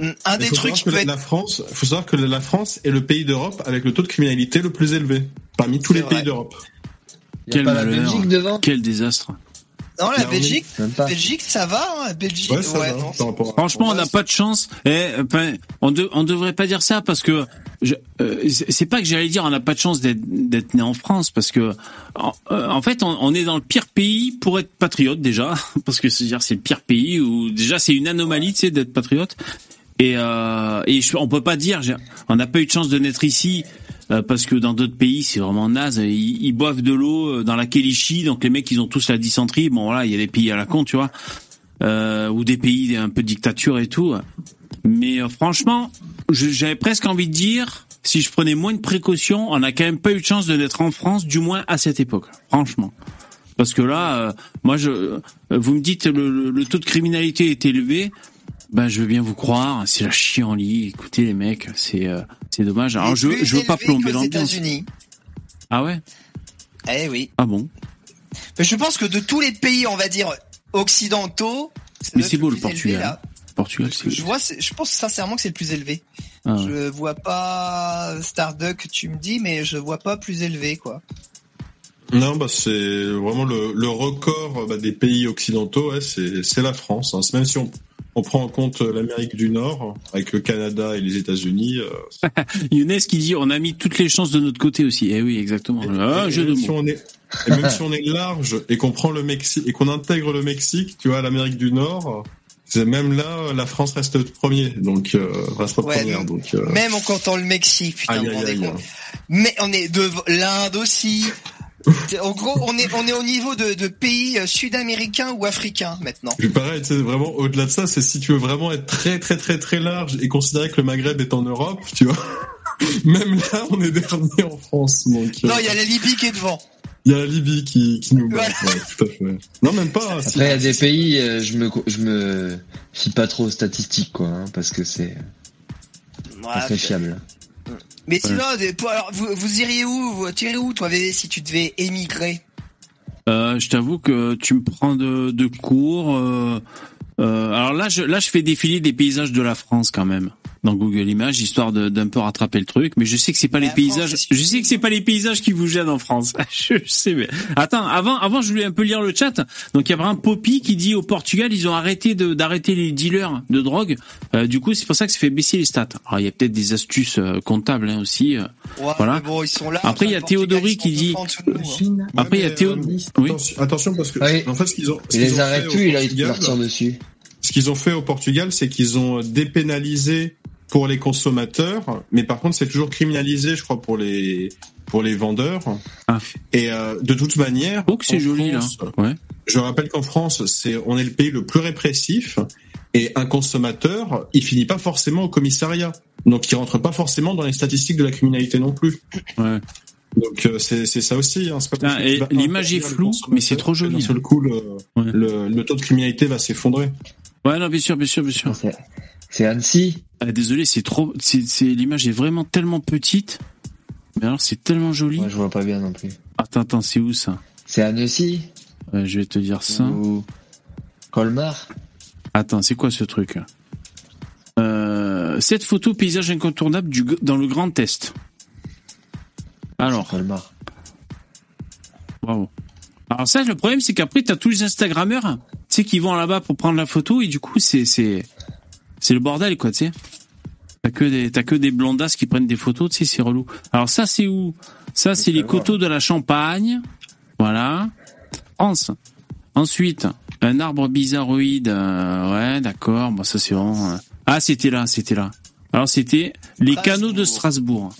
mm, un des faut trucs qui que peut la, être la France, faut savoir que la France est le pays d'Europe avec le taux de criminalité le plus élevé parmi tous les vrai. pays d'Europe. A Quel malheur. Quel désastre. Non, la. Belgique. Belgique, ça va, hein, Belgique. Ouais, ça va, non, Franchement, on n'a pas de chance. Eh, enfin, on, de- on devrait pas dire ça parce que je, euh, c'est pas que j'allais dire on n'a pas de chance d'être d'être né en France parce que en, euh, en fait on, on est dans le pire pays pour être patriote déjà parce que c'est dire c'est le pire pays où déjà c'est une anomalie tu sais d'être patriote et euh, et je, on peut pas dire on n'a pas eu de chance de naître ici euh, parce que dans d'autres pays c'est vraiment naze ils, ils boivent de l'eau euh, dans la Kélichi donc les mecs ils ont tous la dysenterie bon voilà il y a des pays à la con tu vois euh, ou des pays un peu de dictature et tout. Mais euh, franchement, j'avais presque envie de dire, si je prenais moins de précautions, on n'a quand même pas eu de chance de naître en France, du moins à cette époque. Franchement. Parce que là, euh, moi, je, vous me dites le, le- le taux de criminalité est élevé. Ben, je veux bien vous croire. C'est la chienlit. Écoutez, les mecs, c'est euh, c'est dommage. Alors, je, je veux pas plomber l'ambiance. États-Unis. Ah ouais? Eh oui. Ah bon? Mais je pense que de tous les pays, on va dire occidentaux, Mais c'est beau le élevé, Portugal. là. Portugal, c'est. je vois, je pense sincèrement que c'est le plus élevé. Ah ouais. Je vois pas Starduck, tu me dis, mais je vois pas plus élevé, quoi. Non, bah c'est vraiment le, le record bah, des pays occidentaux, ouais, c'est c'est la France. Hein. C'est Même si on, on prend en compte l'Amérique du Nord, avec le Canada et les États-Unis. euh, Younes qui dit on a mis toutes les chances de notre côté aussi. Eh oui, exactement. Ah, et, jeu de même si on est, et même si on est large et qu'on prend le Mexique et qu'on intègre le Mexique, tu vois, l'Amérique du Nord, c'est même là la France reste premier, donc euh, reste Ouais, première. donc, Donc, euh, Même en comptant le Mexique, putain, aïe, aïe, aïe, compte Mais on est de l'Inde aussi. En gros, on est on est au niveau de, de pays euh, sud-américains ou africains maintenant. Puis pareil, tu sais, vraiment au-delà de ça, c'est si tu veux vraiment être très très très très large et considérer que le Maghreb est en Europe, tu vois. Même là, on est dernier en France. Donc, euh, Non, il y a la Libye qui est devant. il y a la Libye qui, qui nous bat. Voilà. Ouais, tout à fait. Non, même pas. si. Après, il y a des pays, euh, je me, je me fie pas trop aux statistiques, quoi, hein, parce que c'est pas Ouais, très fiable. Mais sinon, alors, vous, vous iriez où Vous tirez où, toi, VV, si tu devais émigrer? Euh, je t'avoue que tu me prends de, de court. euh, euh, alors là, je, là, je fais défiler des paysages de la France quand même dans Google Images, histoire de- d'un peu rattraper le truc. Mais je sais que c'est pas les La paysages. France, Je sais que c'est pas les paysages qui vous gênent en France. je sais. Mais attends, avant, avant, je voulais un peu lire le chat. Donc il y a vraiment Poppy qui dit au Portugal, ils ont arrêté de d'arrêter les dealers de drogue. Euh, du coup, c'est pour ça que ça fait baisser les stats. Alors il y a peut-être des astuces euh, comptables hein, aussi. euh. Ouais, Voilà. mais bon, ils sont là. Après, il y a ils sont qui dit- hein. Chine. Après, il y a Théo. euh, Oui. Attention, parce que Oui. en fait, ce qu'ils ont, ce Et qu'ils les arrêtent au plus, il a envie de Portugal, partir dessus. Ce qu'ils ont fait au Portugal, c'est qu'ils ont dépénalisé pour les consommateurs, mais par contre, c'est toujours criminalisé, je crois, pour les pour les vendeurs. Ah. Et euh, de toute manière, Oh, que c'est joli là. Ouais. Je rappelle qu'en France, c'est on est le pays le plus répressif et un consommateur, il finit pas forcément au commissariat. Donc il rentre pas forcément dans les statistiques de la criminalité non plus. Ouais. Donc euh, c'est c'est ça aussi. Hein, l'image est floue, mais c'est trop joli, D'un seul coup, le, Ouais. le, le taux de criminalité va s'effondrer. Ouais, non, bien sûr, bien sûr, bien sûr. C'est- Annecy. Ah, désolé, c'est trop, c'est, l'image est vraiment tellement petite. Mais alors, c'est tellement joli. Moi, je vois pas bien non plus. Attends, attends, c'est où ça? C'est Annecy Je vais te dire ça. ou Colmar. Attends, c'est quoi ce truc? Euh, Cette photo paysage incontournable du, dans le Grand Est. Alors, Colmar. bravo. Alors ça, le problème, c'est qu'après, t'as tous les Instagrammeurs, tu sais, qui vont là-bas pour prendre la photo, et du coup, c'est, c'est, c'est le bordel, quoi, tu sais. T'as que des, t'as que des blondasses qui prennent des photos, tu sais, c'est relou. Alors ça, c'est où? Ça, c'est les coteaux de la Champagne. Voilà. France. Ensuite, un arbre bizarroïde. euh, ouais, d'accord. Bon, ça, c'est vraiment... euh, Ah, c'était là, c'était là. Alors, c'était les canaux de Strasbourg.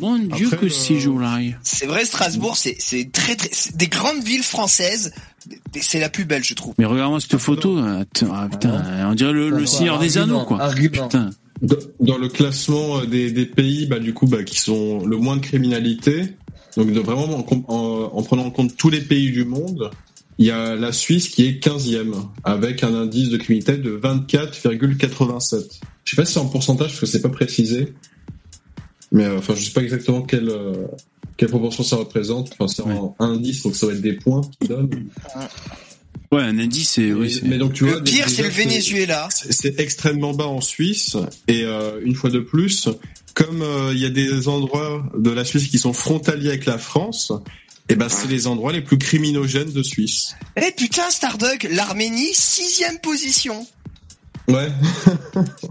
Mon Dieu, Après, que le- c'est joli. C'est vrai, Strasbourg, c'est c'est très très c'est des grandes villes françaises. C'est la plus belle, je trouve. Mais regarde-moi cette photo. ah, putain, on dirait le, le Seigneur des Anneaux, quoi. argument. Putain. Dans- le classement euh, des, des pays, bah, du coup, bah, qui sont le moins de criminalité, donc de vraiment en, com- en- en prenant en compte tous les pays du monde, il y a la Suisse qui est 15e, avec un indice de criminalité de 24,87. Je sais pas si c'est en pourcentage, parce que c'est pas précisé, mais euh, enfin, je sais pas exactement quelle, euh, quelle proportion ça représente? Enfin, c'est en indice, donc ça va être des points qui donnent. Ouais, un indice, c'est... oui, mais, donc tu vois, Le pire, c'est le Venezuela. c'est extrêmement bas en Suisse et euh, une fois de plus, comme euh, il y a des endroits de la Suisse qui sont frontaliers avec la France, et ben c'est les endroits les plus criminogènes de Suisse. Eh putain, Starduck, l'Arménie, sixième position. Ouais.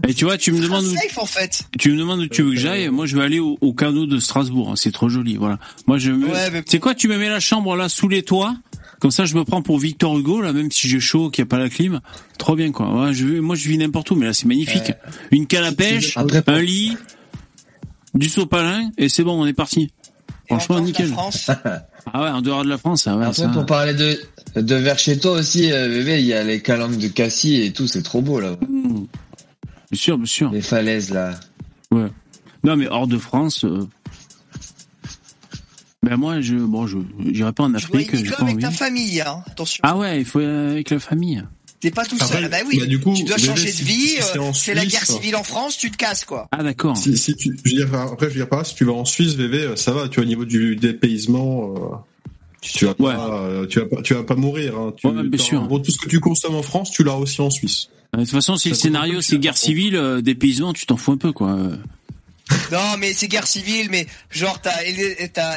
Et tu vois, tu me demandes où, Safe en fait. tu me demandes où tu veux que j'aille. Moi, je vais aller au, au canot de Strasbourg. hein, C'est trop joli, voilà. Moi, je me... Ouais, mais- C'est quoi, tu me mets la chambre là sous les toits? Comme ça, je me prends pour Victor Hugo, là, même si j'ai chaud, qu'il n'y a pas la clim. Trop bien, quoi. Ouais, je, moi, je vis n'importe où, mais là, c'est magnifique. Une canne à pêche, un lit, du sopalin, et c'est bon, on est parti. Et Franchement, nickel. Ah ouais, en dehors de la France, ouais, Après, ça- pour parler de, de vers chez toi aussi, euh, bébé, il y a les calanques de Cassis et tout, c'est trop beau, là. Mmh. Bien sûr, bien sûr. Les falaises, là. Ouais. Non, mais hors de France. euh, Ben moi, je bon, je j'irai pas en Tu dois Afrique. immigrer pas avec envie. ta famille, hein. Attention. Ah ouais, il faut euh, avec la famille. T'es pas tout Après, seul. Ah bah oui. bah, du coup, tu dois changer de vie. si euh, c'est la guerre civile en France, tu te casses quoi. Ah d'accord. Si, si tu, je veux dire, après, je veux dire là, si tu vas en Suisse, VV, euh, ça va. Tu vois, au niveau du dépaysement, euh, tu vas pas, tu vas pas, tu vas pas mourir. Hein. Tu, Ouais, bien sûr. En gros, tout ce que tu consommes en France, tu l'as aussi en Suisse. De toute façon, si Ça le scénario c'est guerre civile, euh, dépaysement, tu t'en fous un peu quoi. Non, mais c'est guerre civile, mais genre t'as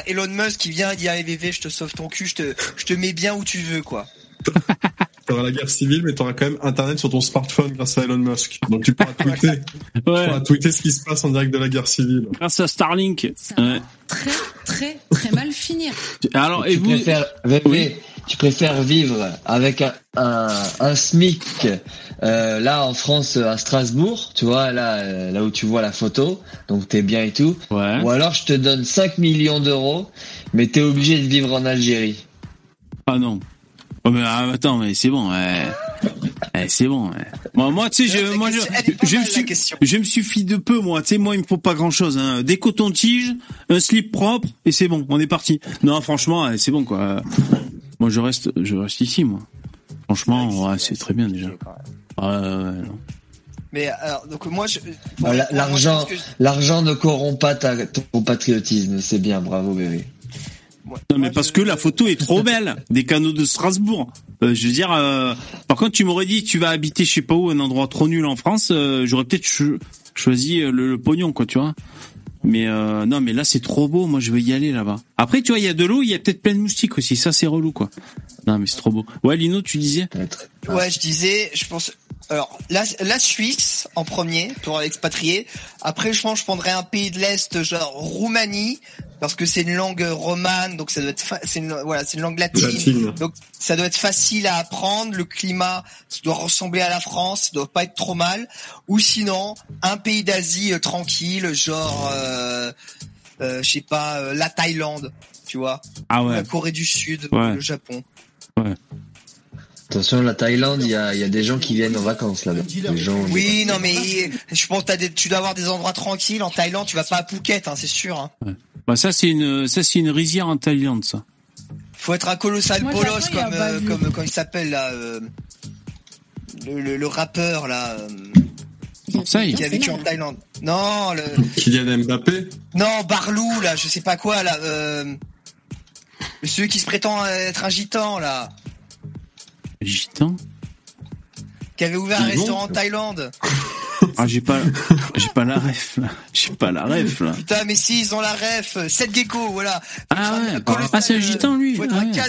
Elon Musk qui vient, il dit VV, je te sauve ton cul, je te, je te mets bien où tu veux quoi. T'auras la guerre civile, mais t'auras quand même Internet sur ton smartphone grâce à Elon Musk. Donc tu pourras tweeter, tu pourras tweeter ce qui se passe en direct de la guerre civile. Grâce à Starlink. Ouais. Très, très, très mal finir. Alors, et tu vous préfères, VV, tu préfères vivre avec un, un, un SMIC euh, là en France à Strasbourg, tu vois là euh, là où tu vois la photo, donc t'es bien et tout. Ou alors je te donne 5 millions d'euros, mais t'es obligé de vivre en Algérie. Ah non. Oh, mais, ah, attends, mais c'est bon. ouais. Eh, c'est bon. ouais. Moi, moi, tu sais, je, moi, je, je, me suis, je me suffis de peu, moi. Tu sais, moi, il me faut pas grand chose. Hein. Des cotons-tiges, un slip propre, et c'est bon. On est parti. Non, franchement, ouais, c'est bon, quoi. Moi, je reste, je reste ici, moi. Franchement, ouais, c'est très bien déjà. Ouais, ouais, ouais, non. Mais alors, donc moi je. Je L'argent, je- l'argent ne corrompt pas ta, ton patriotisme, c'est bien, bravo bébé. Non, mais parce que la photo est trop belle. Des canaux de Strasbourg. Euh, je veux dire, euh, par contre, tu m'aurais dit, tu vas habiter, je sais pas où, un endroit trop nul en France, euh, j'aurais peut-être cho- choisi euh, le, le pognon, quoi, tu vois. Mais euh, non, mais là, c'est trop beau. Moi, je veux y aller là-bas. Après, tu vois, il y a de l'eau, il y a peut-être plein de moustiques aussi. Ça, c'est relou, quoi. Non, mais c'est trop beau. Ouais, Lino, tu disais? Ouais, je disais, je pense. Alors, la, la Suisse en premier pour expatrier. Après, je pense, que je prendrais un pays de l'est, genre Roumanie, parce que c'est une langue romane, donc ça doit être, c'est une, voilà, c'est une langue latine, Latine. donc ça doit être facile à apprendre. Le climat, ça doit ressembler à la France, ça doit pas être trop mal. Ou sinon, un pays d'Asie euh, tranquille, genre, euh, euh, je sais pas, euh, la Thaïlande, tu vois, Ah ouais. la Corée du Sud, Ouais. le Japon. Ouais. Attention, la Thaïlande, il y a, il y a des gens qui viennent en vacances là-bas. Oui, non, mais je pense que t'as des, tu dois avoir des endroits tranquilles. En Thaïlande, tu vas pas à Phuket, hein, c'est sûr. Hein. Bah, ça, c'est une, ça, c'est une rizière en Thaïlande, ça. Faut être un colossal Moi, bolos comme, euh, comme, comme il s'appelle là, euh, le, le, le rappeur là, euh, qui a vécu en Thaïlande. Non, le, Kylian Mbappé. non, Barlou là, je sais pas quoi là, euh, celui qui se prétend être un gitan là, Gitan qui avait ouvert un restaurant en Thaïlande. Ah, j'ai pas, j'ai pas la ref, là. J'ai pas la ref, là. Putain, mais si ils ont la ref, euh, Seth Gecko, voilà. Ah ouais. Ah, c'est un gitan, lui. Faut être Ah un ouais. cas-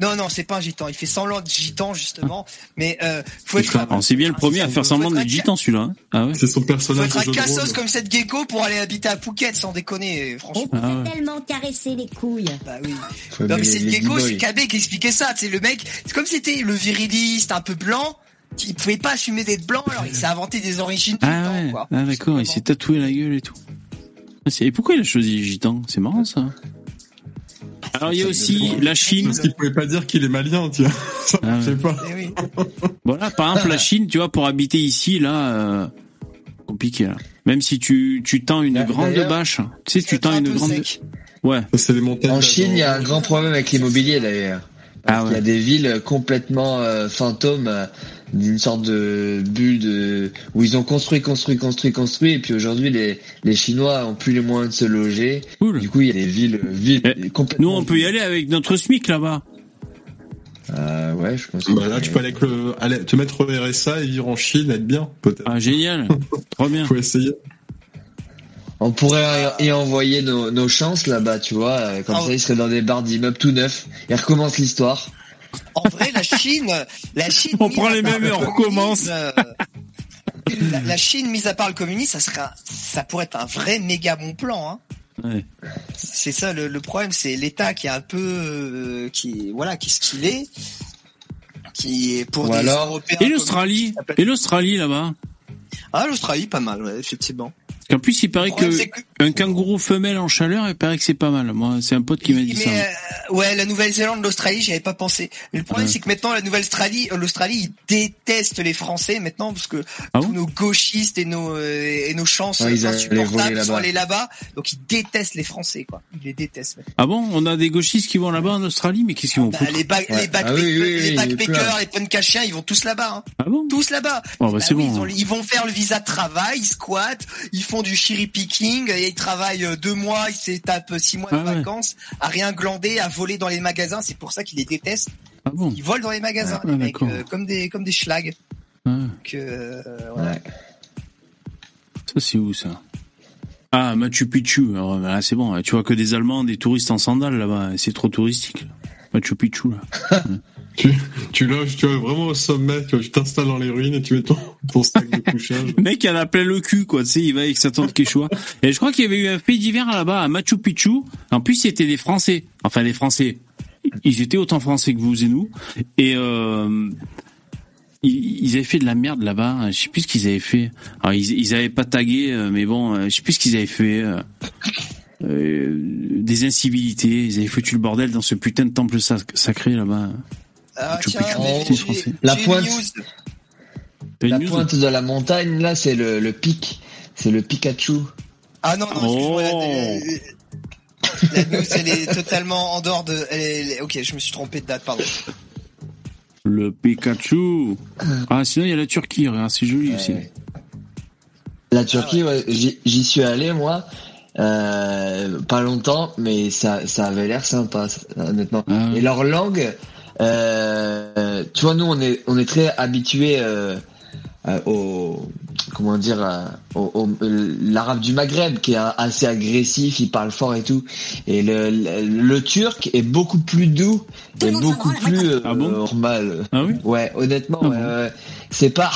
Non, non, c'est pas un gitan. Il fait semblant de gitan justement, mais euh, faut être. C'est bien le premier à faire semblant d'être gitan, celui-là. hein. Ah ouais. C'est son Faut personnage être jeu de cassos comme cette gecko pour aller habiter à Phuket, sans déconner, franchement. Ah ouais. Tellement caresser les couilles. Bah oui. Faut Non, mais aimer c'est gecko, c'est KB qui expliquait ça. Tu sais, le mec, c'est comme si c'était le viriliste, un peu blanc. Il pouvait pas assumer d'être blanc, alors il s'est inventé des origines Ah gitan, ouais. quoi. Ah d'accord, il s'est tatoué la gueule et tout. Ah, c'est- Et pourquoi il a choisi gitan? C'est marrant ça. Alors il y a aussi la Chine. Parce qu'il pouvait pas dire qu'il est malien, tu vois. Ça Ah ouais. pas. Eh oui. Voilà, par exemple la Chine, tu vois, pour habiter ici, là, euh, compliqué. Là. Même si tu tu tends une grande bâche, tu sais, tu tends un une grande. sec. Ouais. C'est les montagnes. En Chine, il y a un grand problème avec l'immobilier d'ailleurs. Ah Il y a des villes complètement euh, fantômes, euh, d'une sorte de bulle de où ils ont construit, construit, construit, construit, et puis aujourd'hui les les Chinois ont plus les moyens de se loger. Cool. Du coup, il y a des villes vides. Eh, complètement Nous, on peut y aller avec notre SMIC là-bas. Euh, ouais, je pense. que- Bah là, tu peux aller, avec le, aller te mettre au RSA et vivre en Chine, être bien, peut-être. Ah génial, trop bien. Faut essayer. On pourrait y envoyer nos, nos chances là-bas, tu vois. euh, Comme Ah ça, ils seraient dans des bars d'immeubles tout neufs. Et recommence l'histoire. En vrai, la Chine, la Chine. On prend les mêmes et on recommence. euh, La, la Chine, mise à part le communisme, ça ça pourrait être un vrai méga bon plan. Hein. Ouais. C'est ça le, le problème, c'est l'État qui est un peu, euh, qui, voilà, qui est ce qu'il est, qui est pour Ou des alors- Européens. Et l'Australie Et l'Australie là-bas? Ah, l'Australie, pas mal, ouais, effectivement. Qu'en plus, il paraît que un kangourou femelle en chaleur, il paraît que c'est pas mal. Moi, c'est un pote qui m'a dit Mais ça. euh, ouais, la Nouvelle-Zélande, l'Australie, j'y avais pas pensé. Mais le problème, Ouais. c'est que maintenant, la Nouvelle-Australie, euh, l'Australie, ils détestent les Français maintenant parce que Ah tous bon nos gauchistes et nos euh, et nos chances Ouais, ils insupportables sont là-bas. allés là-bas. Donc ils détestent les Français, quoi. Ils les détestent. maintenant. Ah bon? On a des gauchistes qui vont là-bas en Australie, mais qu'est-ce qu'ils vont Bah, foutre? les, back, Ouais. les, backpack- Ah oui, oui, oui, les backpackers, les punkachiens, ils vont tous là-bas. Hein. Ah bon? Tous là-bas. Oh, bah, Bah oui, bon. Ils, ont- ils vont faire le visa de travail, ils squattent, ils font du cherry picking, et ils travaillent euh, deux mois, ils se tapent six mois de Ah ouais. vacances, à rien glander, à voler dans les magasins. C'est pour ça qu'ils les détestent. Ah bon Ils volent dans les magasins, Ah, les mecs, d'accord. euh, comme des comme des schlags. Ah, euh, voilà. Ça, c'est où ça? Ah, Machu Picchu. Alors, là, c'est bon. Tu vois que des Allemands, des touristes en sandales là-bas. C'est trop touristique. Machu Picchu, là. Tu, tu loges, tu vois, vraiment au sommet, tu vois, tu t'installes dans les ruines et tu mets ton, ton sac de couchage. Mec, il en a plein le cul, quoi. Tu sais, il va avec sa tante Quechua. Et je crois qu'il y avait eu un fait divers là-bas, à Machu Picchu. En plus, c'était des Français. Enfin, des Français. Ils étaient autant Français que vous et nous. Et, euh, ils, avaient fait de la merde là-bas. Je sais plus ce qu'ils avaient fait. Alors, ils, ils avaient pas tagué, euh, mais bon, euh, je sais plus ce qu'ils avaient fait. des incivilités. Ils avaient foutu le bordel dans ce putain de temple sac- sacré là-bas. Ah, tiens. La pointe, la pointe de la montagne, là, c'est le, le pic. C'est le Pikachu. Ah non, non, excuse-moi, la- Oh. la, la news, elle est totalement en dehors de... elle est- elle est- ok, je me suis trompé de date, pardon. Le Pikachu. Ah, sinon, il y a la Turquie. Regarde, c'est joli aussi. La Turquie, ouais, j'y j'y suis allé, moi. Euh, pas longtemps, mais ça, ça avait l'air sympa, honnêtement. Ah. Et leur langue, euh, tu vois, nous, on est, on est très habitués euh, euh, au, comment dire, euh, au, au- l'arabe du Maghreb qui est assez agressif, il parle fort et tout. Et le, le, le turc est beaucoup plus doux et beaucoup plus euh, Ah bon? normal. Ah oui? Ouais, honnêtement, Ah ouais, bon? ouais. C'est pas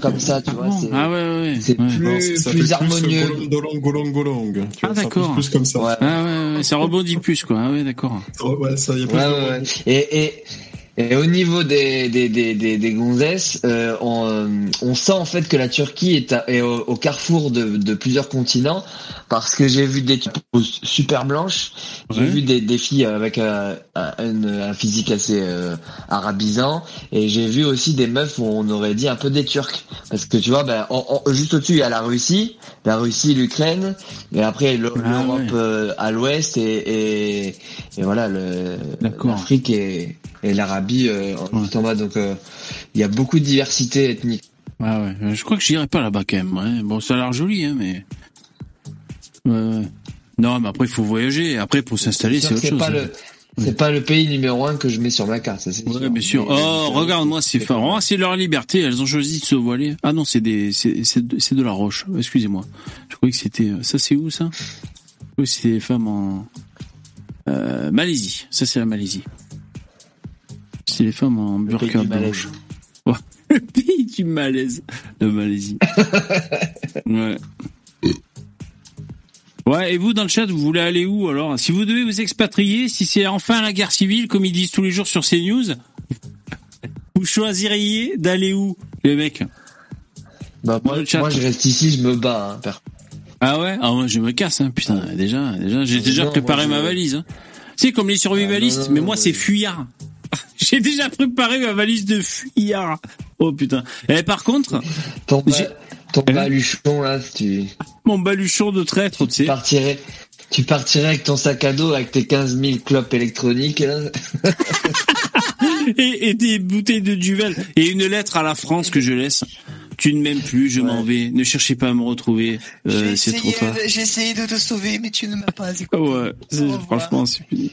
comme ça, tu vois. c'est- Ah ouais, ouais, ouais. c'est Ouais. plus, Non, ça plus fait harmonieux. Plus golong, golong, golong, golong. Tu Ah, d'accord. Plus comme ça. Ouais. Ah ouais, ouais, ça rebondit plus, quoi. Ah ouais, d'accord. Oh, ouais, ça, y a plus Ouais, de ouais, ouais. Et, et, et au niveau des, des, des, des, des gonzesses, euh, on, euh, on sent en fait que la Turquie est, à- est au, au carrefour de, de plusieurs continents parce que j'ai vu des super blanches, j'ai vu des, des filles avec euh, un, un physique assez euh, arabisant. Et j'ai vu aussi des meufs où on aurait dit un peu des Turcs. Parce que tu vois, ben, on- on- juste au-dessus il y a la Russie, la Russie, l'Ukraine. Et après Ah, l'Europe euh, à l'ouest et, et, et voilà l'Afrique et, et l'Arabie euh, en- tout en bas. Donc euh, il y a beaucoup de diversité ethnique. Ah ouais, je crois que j'irai pas là-bas quand même. Ouais. Bon, ça a l'air joli, hein, mais. Ouais, ouais. Non, mais après, il faut voyager. Après, pour s'installer, C'est autre chose. pas hein. le c'est pas le pays numéro un que je mets sur ma carte, c'est Ouais, sûr. bien sûr. Oh, regarde-moi, c'est fort. Oh, c'est leur liberté. Elles ont choisi de se voiler. Ah non, c'est des, c'est, c'est de, de la roche. Excusez-moi. Je croyais que c'était, ça c'est où ça? Oui, c'est les femmes en, euh, Malaisie. Ça c'est la Malaisie. C'est les femmes en burqa blanche. Le pays du malaise. La Malaisie. ouais. Ouais, et vous, dans le chat, vous voulez aller où alors? Si vous devez vous expatrier, si c'est enfin la guerre civile, comme ils disent tous les jours sur CNews, vous choisiriez d'aller où, les mecs? Bah, moi, le chat. moi, je reste ici, je me bats. hein, Ah ouais Ah moi, je me casse, hein, putain. Déjà, déjà j'ai Ah, déjà préparé ma valise. Hein. C'est comme les survivalistes, Ah, mais moi, c'est fuyard. j'ai déjà préparé ma valise de fuyard. Oh putain. Et par contre, Ton, ba- J'ai- ton Hein baluchon là, tu mon baluchon de traître, tu sais. partirais, tu partirais avec ton sac à dos avec tes 15 000 clopes électroniques. Là. et, et des bouteilles de duvel et une lettre à la France que je laisse. Tu ne m'aimes plus, je m'en vais. Ne cherchez pas à me retrouver. Euh, c'est trop tard. de- j'ai essayé de te sauver, mais tu ne m'as pas écouté. Ouais, revoir. franchement, c'est fini.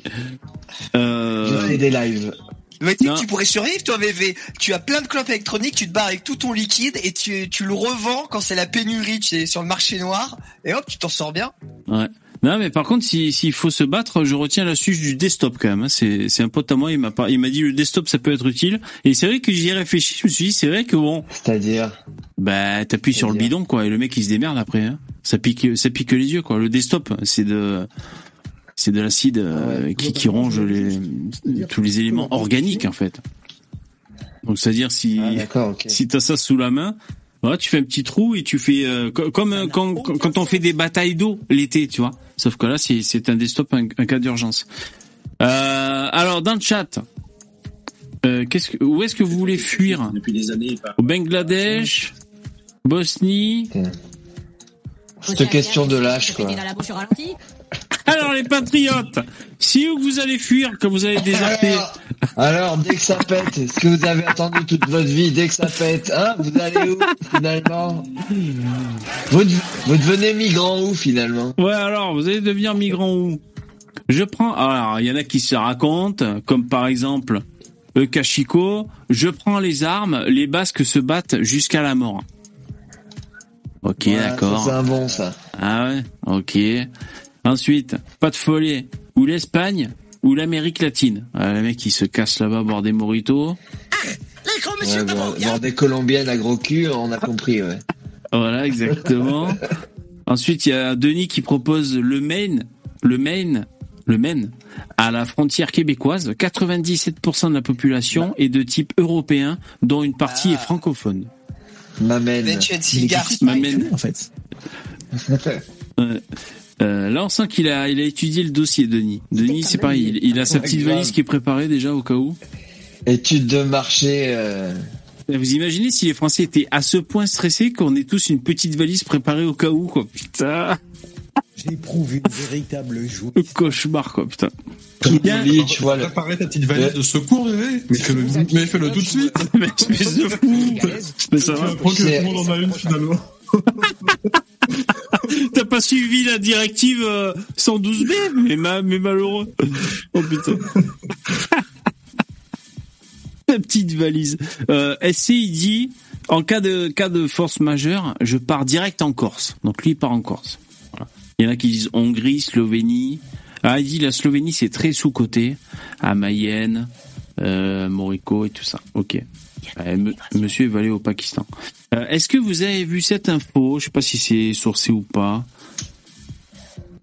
Je Euh, fais des lives. Mais tu pourrais survivre, toi, VV. Tu as plein de clopes électroniques, tu te barres avec tout ton liquide et tu, tu le revends quand c'est la pénurie, tu sais, sur le marché noir. Et hop, tu t'en sors bien. ouais. Non, mais par contre, si- s'il faut se battre, je retiens l'astuce du desktop quand même. hein. C'est, c'est un pote à moi, il m'a il m'a dit le desktop ça peut être utile. Et c'est vrai que j'y ai réfléchi. Je me suis dit, c'est vrai que bon, C'est-à-dire, bah t'appuies sur le bidon quoi, et le mec il se démerde après. Hein. Ça pique, ça pique les yeux quoi. Le desktop, c'est de, c'est de l'acide euh, Ouais. qui, qui ronge les, tous les éléments organiques en fait. Donc c'est-à-dire si, ah, d'accord, ok. si t'as ça sous la main, voilà, tu fais un petit trou et tu fais euh, co- comme euh, quand, quand on fait des batailles d'eau l'été, tu vois. Sauf que là, c'est c'est un desktop, un, un cas d'urgence. Euh, alors dans le chat, euh, qu'est-ce que, où est-ce que vous voulez fuir? Depuis des années. Au Bangladesh, Bosnie. Cette question de lâche, quoi. Alors les patriotes, si vous allez fuir quand vous allez déserter Alors, alors, dès que ça pète, ce que vous avez attendu toute votre vie, dès que ça pète, hein, vous allez où finalement? Vous, de- vous devenez migrant où finalement? Ouais, alors, vous allez devenir migrant où? Je prends... Alors, il y en a qui se racontent, comme par exemple le Kashiko. Je prends les armes, les Basques se battent jusqu'à la mort. Ok, Ouais, d'accord. C'est un bon ça. Ah ouais, ok. Ensuite, pas de folie. Ou l'Espagne, ou l'Amérique latine. Ah, le mec, il se casse là-bas, boire des moritos. Ouais, voir, voir des Colombiennes à gros cul, on a compris, ouais. Voilà, exactement. Ensuite, il y a Denis qui propose le Maine, le Maine, le Maine, à la frontière québécoise. 97% de la population est de type européen, dont une partie est francophone. M'amène. M'amène. en fait. Euh, euh, là, on sent qu'il a, il a étudié le dossier, Denis. Denis, c'est pareil, il, il a sa petite grave. valise qui est préparée déjà au cas où. Étude de marché. euh, Vous imaginez si les Français étaient à ce point stressés qu'on ait tous une petite valise préparée au cas où, quoi. Putain, J'éprouve une véritable joie. le cauchemar, quoi, putain. Qui Bien. dit, tu vois, le, Préparer ta petite valise de secours, bébé. Mais fais-le, mais fais-le tout de suite. Mais espèce de fou. Mais ça va. apprends que tout le monde en a une finalement. T'as pas suivi la directive euh, 112B, mais, ma, mais malheureux. Oh putain. Petite valise. Euh, SC, il dit, en cas de, cas de force majeure, je pars direct en Corse. Donc lui, il part en Corse. Il y en a qui disent Hongrie, Slovénie. Ah, il dit la Slovénie, c'est très sous-côté. À Mayenne, euh, Morico et tout ça. Ok. Monsieur va aller au Pakistan. Euh, Est-ce que vous avez vu cette info? Je sais pas si c'est sourcé ou pas.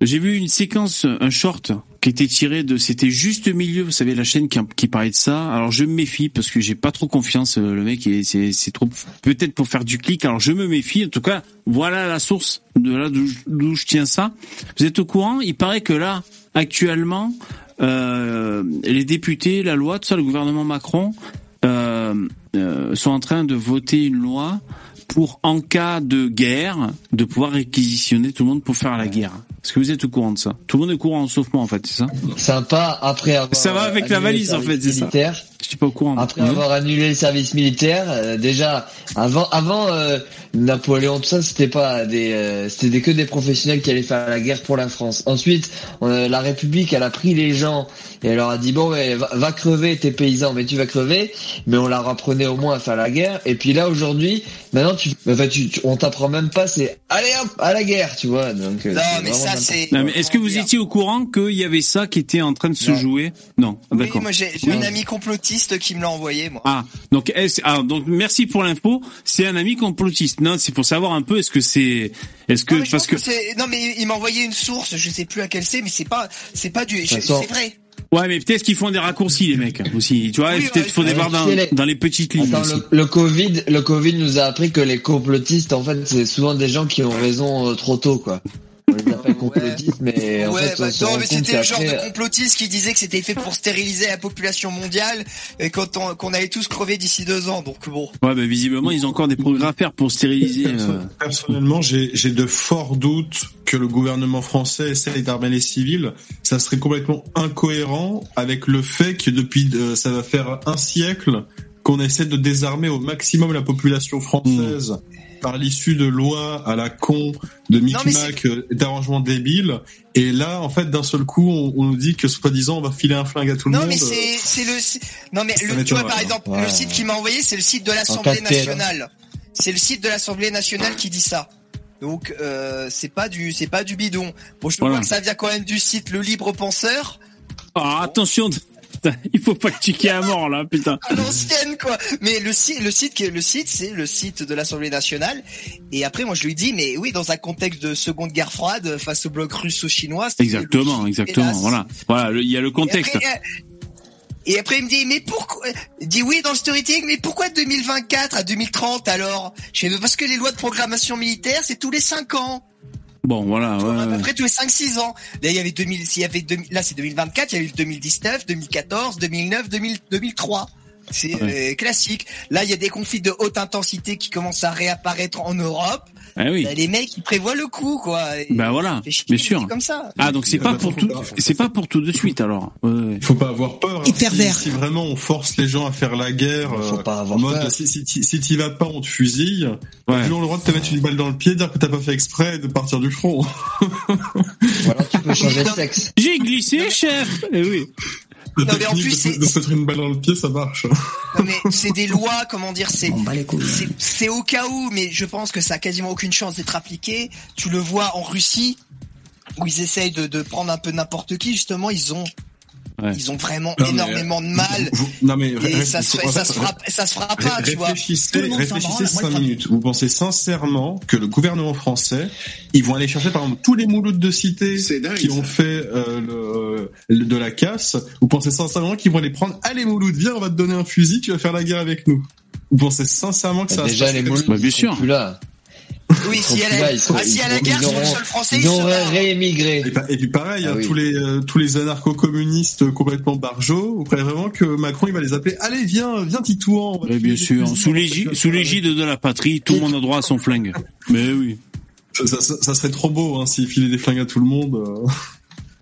J'ai vu une séquence, un short qui était tiré de, c'était juste milieu, vous savez, la chaîne qui, qui parlait de ça. Alors je me méfie parce que j'ai pas trop confiance. euh, Le mec, est- c'est trop, peut-être pour faire du clic. Alors je me méfie. En tout cas, voilà la source de là d'où je- tiens ça. Vous êtes au courant? Il paraît que là, actuellement, euh, les députés, la loi, tout ça, le gouvernement Macron sont en train de voter une loi pour, en cas de guerre, de pouvoir réquisitionner tout le monde pour faire la guerre. Est-ce que vous êtes au courant de ça? Tout le monde est au courant, sauf moi, en fait, c'est ça? Sympa après avoir. Ça va avec la valise, en fait, c'est ça. Je suis pas au courant. Après avoir annulé le service militaire, euh, déjà avant avant euh, Napoléon tout ça c'était pas des euh, c'était que des professionnels qui allaient faire la guerre pour la France. Ensuite on la République elle a pris les gens et elle leur a dit bon va, va crever tes paysans mais tu vas crever mais on leur apprenait au moins à faire la guerre et puis là aujourd'hui maintenant tu, enfin, tu, tu- on t'apprend même pas c'est allez hop à la guerre tu vois donc euh, Non, mais ça, c'est- est-ce que vous étiez au courant qu'il y avait ça qui était en train de se Non. jouer? Non, Oui, d'accord. moi j'ai j'ai une amie complotiste qui me l'a envoyé, moi. Ah, donc, est-ce- ah, donc merci pour l'info. C'est un ami complotiste. Non, c'est pour savoir un peu. Est-ce que c'est, est-ce que non, parce que, c'est- non, mais il m'a envoyé une source, je sais plus laquelle c'est, mais c'est pas, c'est pas du, c'est vrai. ouais, mais peut-être qu'ils font des raccourcis les mecs aussi. Tu vois, Oui, peut-être ouais, faut voir dans, les- dans les petites lignes. Attends, aussi. le, le Covid, le Covid nous a appris que les complotistes, en fait, c'est souvent des gens qui ont raison euh, trop tôt, quoi. On les appelle complotistes, mais en ouais, fait, bah, non, mais c'était le genre de complotiste qui disait que c'était fait pour stériliser la population mondiale et quand on- qu'on allait tous crever d'ici deux ans. Donc bon. Ouais, bah, visiblement ils ont encore des progrès à faire pour stériliser. euh, Personnellement, j'ai j'ai de forts doutes que le gouvernement français essaye d'armer les civils. Ça serait complètement incohérent avec le fait que depuis, euh, ça va faire un siècle qu'on essaie de désarmer au maximum la population française par l'issue de lois à la con, de Non, micmac, euh, d'arrangements débiles. Et là, en fait, d'un seul coup, on, on nous dit que soi-disant, on va filer un flingue à tout le Non, monde. mais c'est, le, non, mais le, tu vois, par exemple, Ouais. le site qui m'a envoyé, c'est le site de l'Assemblée 4T, là. nationale. C'est le site de l'Assemblée nationale qui dit ça. Donc, euh, c'est pas du, c'est pas du bidon. Bon, je Voilà. vois que ça vient quand même du site Le Libre Penseur. Ah, attention, putain, il faut pas cliquer à mort là, putain. à l'ancienne quoi. Mais le site, le site, le site, c'est le site de l'Assemblée nationale. Et après, moi, je lui dis, mais oui, dans un contexte de Seconde Guerre froide, face au bloc russo-chinois. Exactement, exactement. hélas. Voilà, voilà, il y a le Et contexte. après, Et après, il me dit, mais pourquoi, il dit oui dans le storytelling, mais pourquoi 2024 à 2030 alors? Je fais, parce que les lois de programmation militaire, c'est tous les 5 ans. Bon, voilà. ouais, À peu près tous les 5-6 ans. Là, il y avait 2000, s'il y avait 2000 là, c'est 2024, il y a eu 2019, 2014, 2009, 2000, 2003. C'est Ouais. euh, classique. Là, il y a des conflits de haute intensité qui commencent à réapparaître en Europe. Ah oui. Là, les mecs, ils prévoient le coup, quoi. Et Bah voilà, bien mais sûr. c'est comme ça. Ah donc c'est pas pour tout, c'est pas pour tout de suite alors. Ouais, faut pas avoir peur. hein. Et pervers. Si, si vraiment on force les gens à faire la guerre, Faut euh, pas avoir en mode peur. si, si, t'y- si t'y vas pas, on te fusille. Ouais. Ils ont le droit de te mettre une balle dans le pied, dire que t'as pas fait exprès et de partir du front. Ou alors tu peux changer de sexe. J'ai glissé, chef. Eh oui. La Non, mais en plus, de, se une balle dans le pied, ça marche. Non, mais c'est des lois, comment dire, c'est, c'est, c'est au cas où, mais je pense que ça a quasiment aucune chance d'être appliqué. Tu le vois en Russie, où ils essayent de, de prendre un peu n'importe qui, justement, ils ont, Ouais. ils ont vraiment Non, mais, énormément de mal. Vous- non mais Et ré- ça se, fait- ça se fera, ça se fera pas, tu vois. Réfléchissez, Tout le monde s'en réfléchissez branle, moi, cinq je minutes. Vous pensez sincèrement que le gouvernement français, ils vont aller chercher par exemple tous les mouloutes de cité qui ont fait euh, le, le- de la casse. Vous pensez sincèrement qu'ils vont les prendre Allez mouloutes, viens, on va te donner un fusil, tu vas faire la guerre avec nous. Vous pensez sincèrement que ça va se Déjà, passer les comme mouloutes, Bah, bien sûr. plus là. Oui, Ils si sont elle là, est, ils sont- ah, si à la sont- guerre, ils sur le sol français, Ils ils ont sont là. réémigré. Et, pa- et puis pareil, Ah hein, oui. tous les euh, tous les anarcho-communistes complètement barjots, vous croyez vraiment que Macron il va les appeler Allez viens, viens Titouan. filer bien sûr. Sous l'égide, sous de la patrie, tout le monde a droit à son flingue. Mais oui. Ça, ça- ça- ça serait trop beau hein, s'il filait des flingues à tout le monde.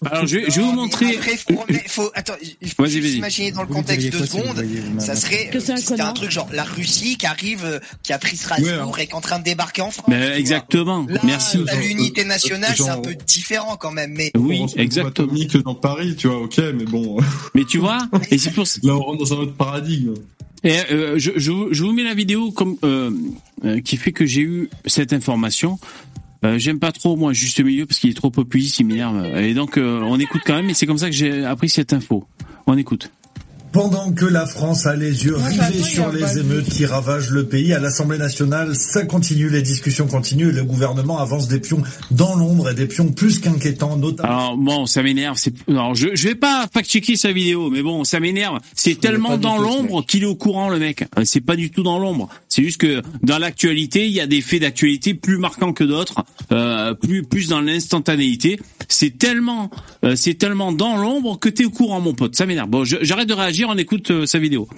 Euh. Alors, je, vais- je vais vous montrer. Après, faut, remettre- faut, attends, il faut Vas-y, juste vas-y. imaginer dans le contexte de secondes. Ça serait, Que c'est un c'était un truc genre la Russie qui arrive, euh, qui a pris Strasbourg et qui est en train de débarquer en France. Mais exactement. Là, Merci. l'unité nationale, c'est un peu différent quand même, mais Oui, On exactement. atomique dans Paris, tu vois, ok, mais bon, Mais tu vois, et c'est pour là on rentre dans un autre paradigme. Et euh, je, je, vous- je vous mets la vidéo comme euh, euh, qui fait que j'ai eu cette information. Euh, J'aime pas trop moi juste milieu parce qu'il est trop populiste, il m'énerve. Et donc euh, on écoute quand même. Et c'est comme ça que j'ai appris cette info. On écoute. Pendant que la France a les yeux rivés sur les émeutes qui ravagent le pays, à l'Assemblée nationale, ça continue, les discussions continuent et le gouvernement avance des pions dans l'ombre et des pions plus qu'inquiétants, notamment... Alors bon, ça m'énerve. C'est alors je je vais pas fact-checker sa vidéo, mais bon, ça m'énerve. C'est tellement dans l'ombre qu'il est au courant le mec. Euh, C'est pas du tout dans l'ombre. C'est juste que dans l'actualité, il y a des faits d'actualité plus marquants que d'autres, euh, plus plus dans l'instantanéité. C'est tellement euh, c'est tellement dans l'ombre que t'es au courant, mon pote. Ça m'énerve. Bon, j'arrête de réagir. On écoute euh, sa vidéo.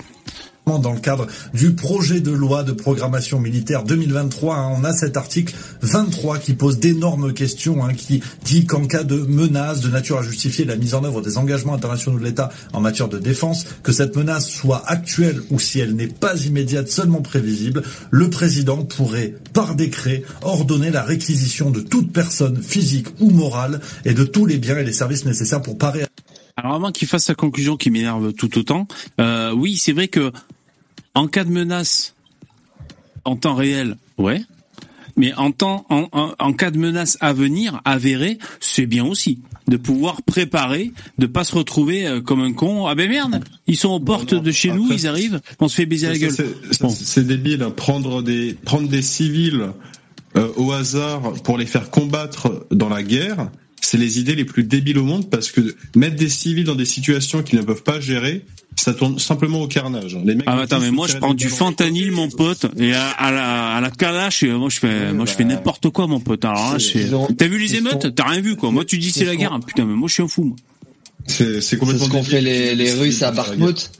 Dans le cadre du projet de loi de programmation militaire 2023. hein. on a cet article 23 qui pose d'énormes questions, hein, qui dit qu'en cas de menace de nature à justifier la mise en œuvre des engagements internationaux de l'État en matière de défense, que cette menace soit actuelle ou si elle n'est pas immédiate, seulement prévisible, le président pourrait, par décret, ordonner la réquisition de toute personne physique ou morale et de tous les biens et les services nécessaires pour parer Alors avant qu'il fasse sa conclusion qui m'énerve tout autant, euh, oui, c'est vrai que en cas de menace en temps réel, ouais. Mais en temps, en, en, en cas de menace à venir, avérée, c'est bien aussi de pouvoir préparer, de pas se retrouver euh, comme un con. Ah ben merde, ils sont aux portes de chez nous, ils arrivent, on se fait baiser la gueule. c'est- c'est- Bon. C'est débile, hein. prendre des prendre des civils euh, au hasard pour les faire combattre dans la guerre. C'est les idées les plus débiles au monde parce que mettre des civils dans des situations qu'ils ne peuvent pas gérer, ça tourne simplement au carnage. Les mecs Ah attends, mais moi je prends du fentanyl, mon pote, et à, à la à la calache, et moi je fais, moi je fais n'importe quoi, mon pote. Alors t'as vu les émeutes? T'as rien vu quoi Moi tu dis c'est la guerre, putain, mais moi je suis un fou. Moi. C'est c'est C'est complètement ce qu'ont fait les, les Russes à Bakhmut.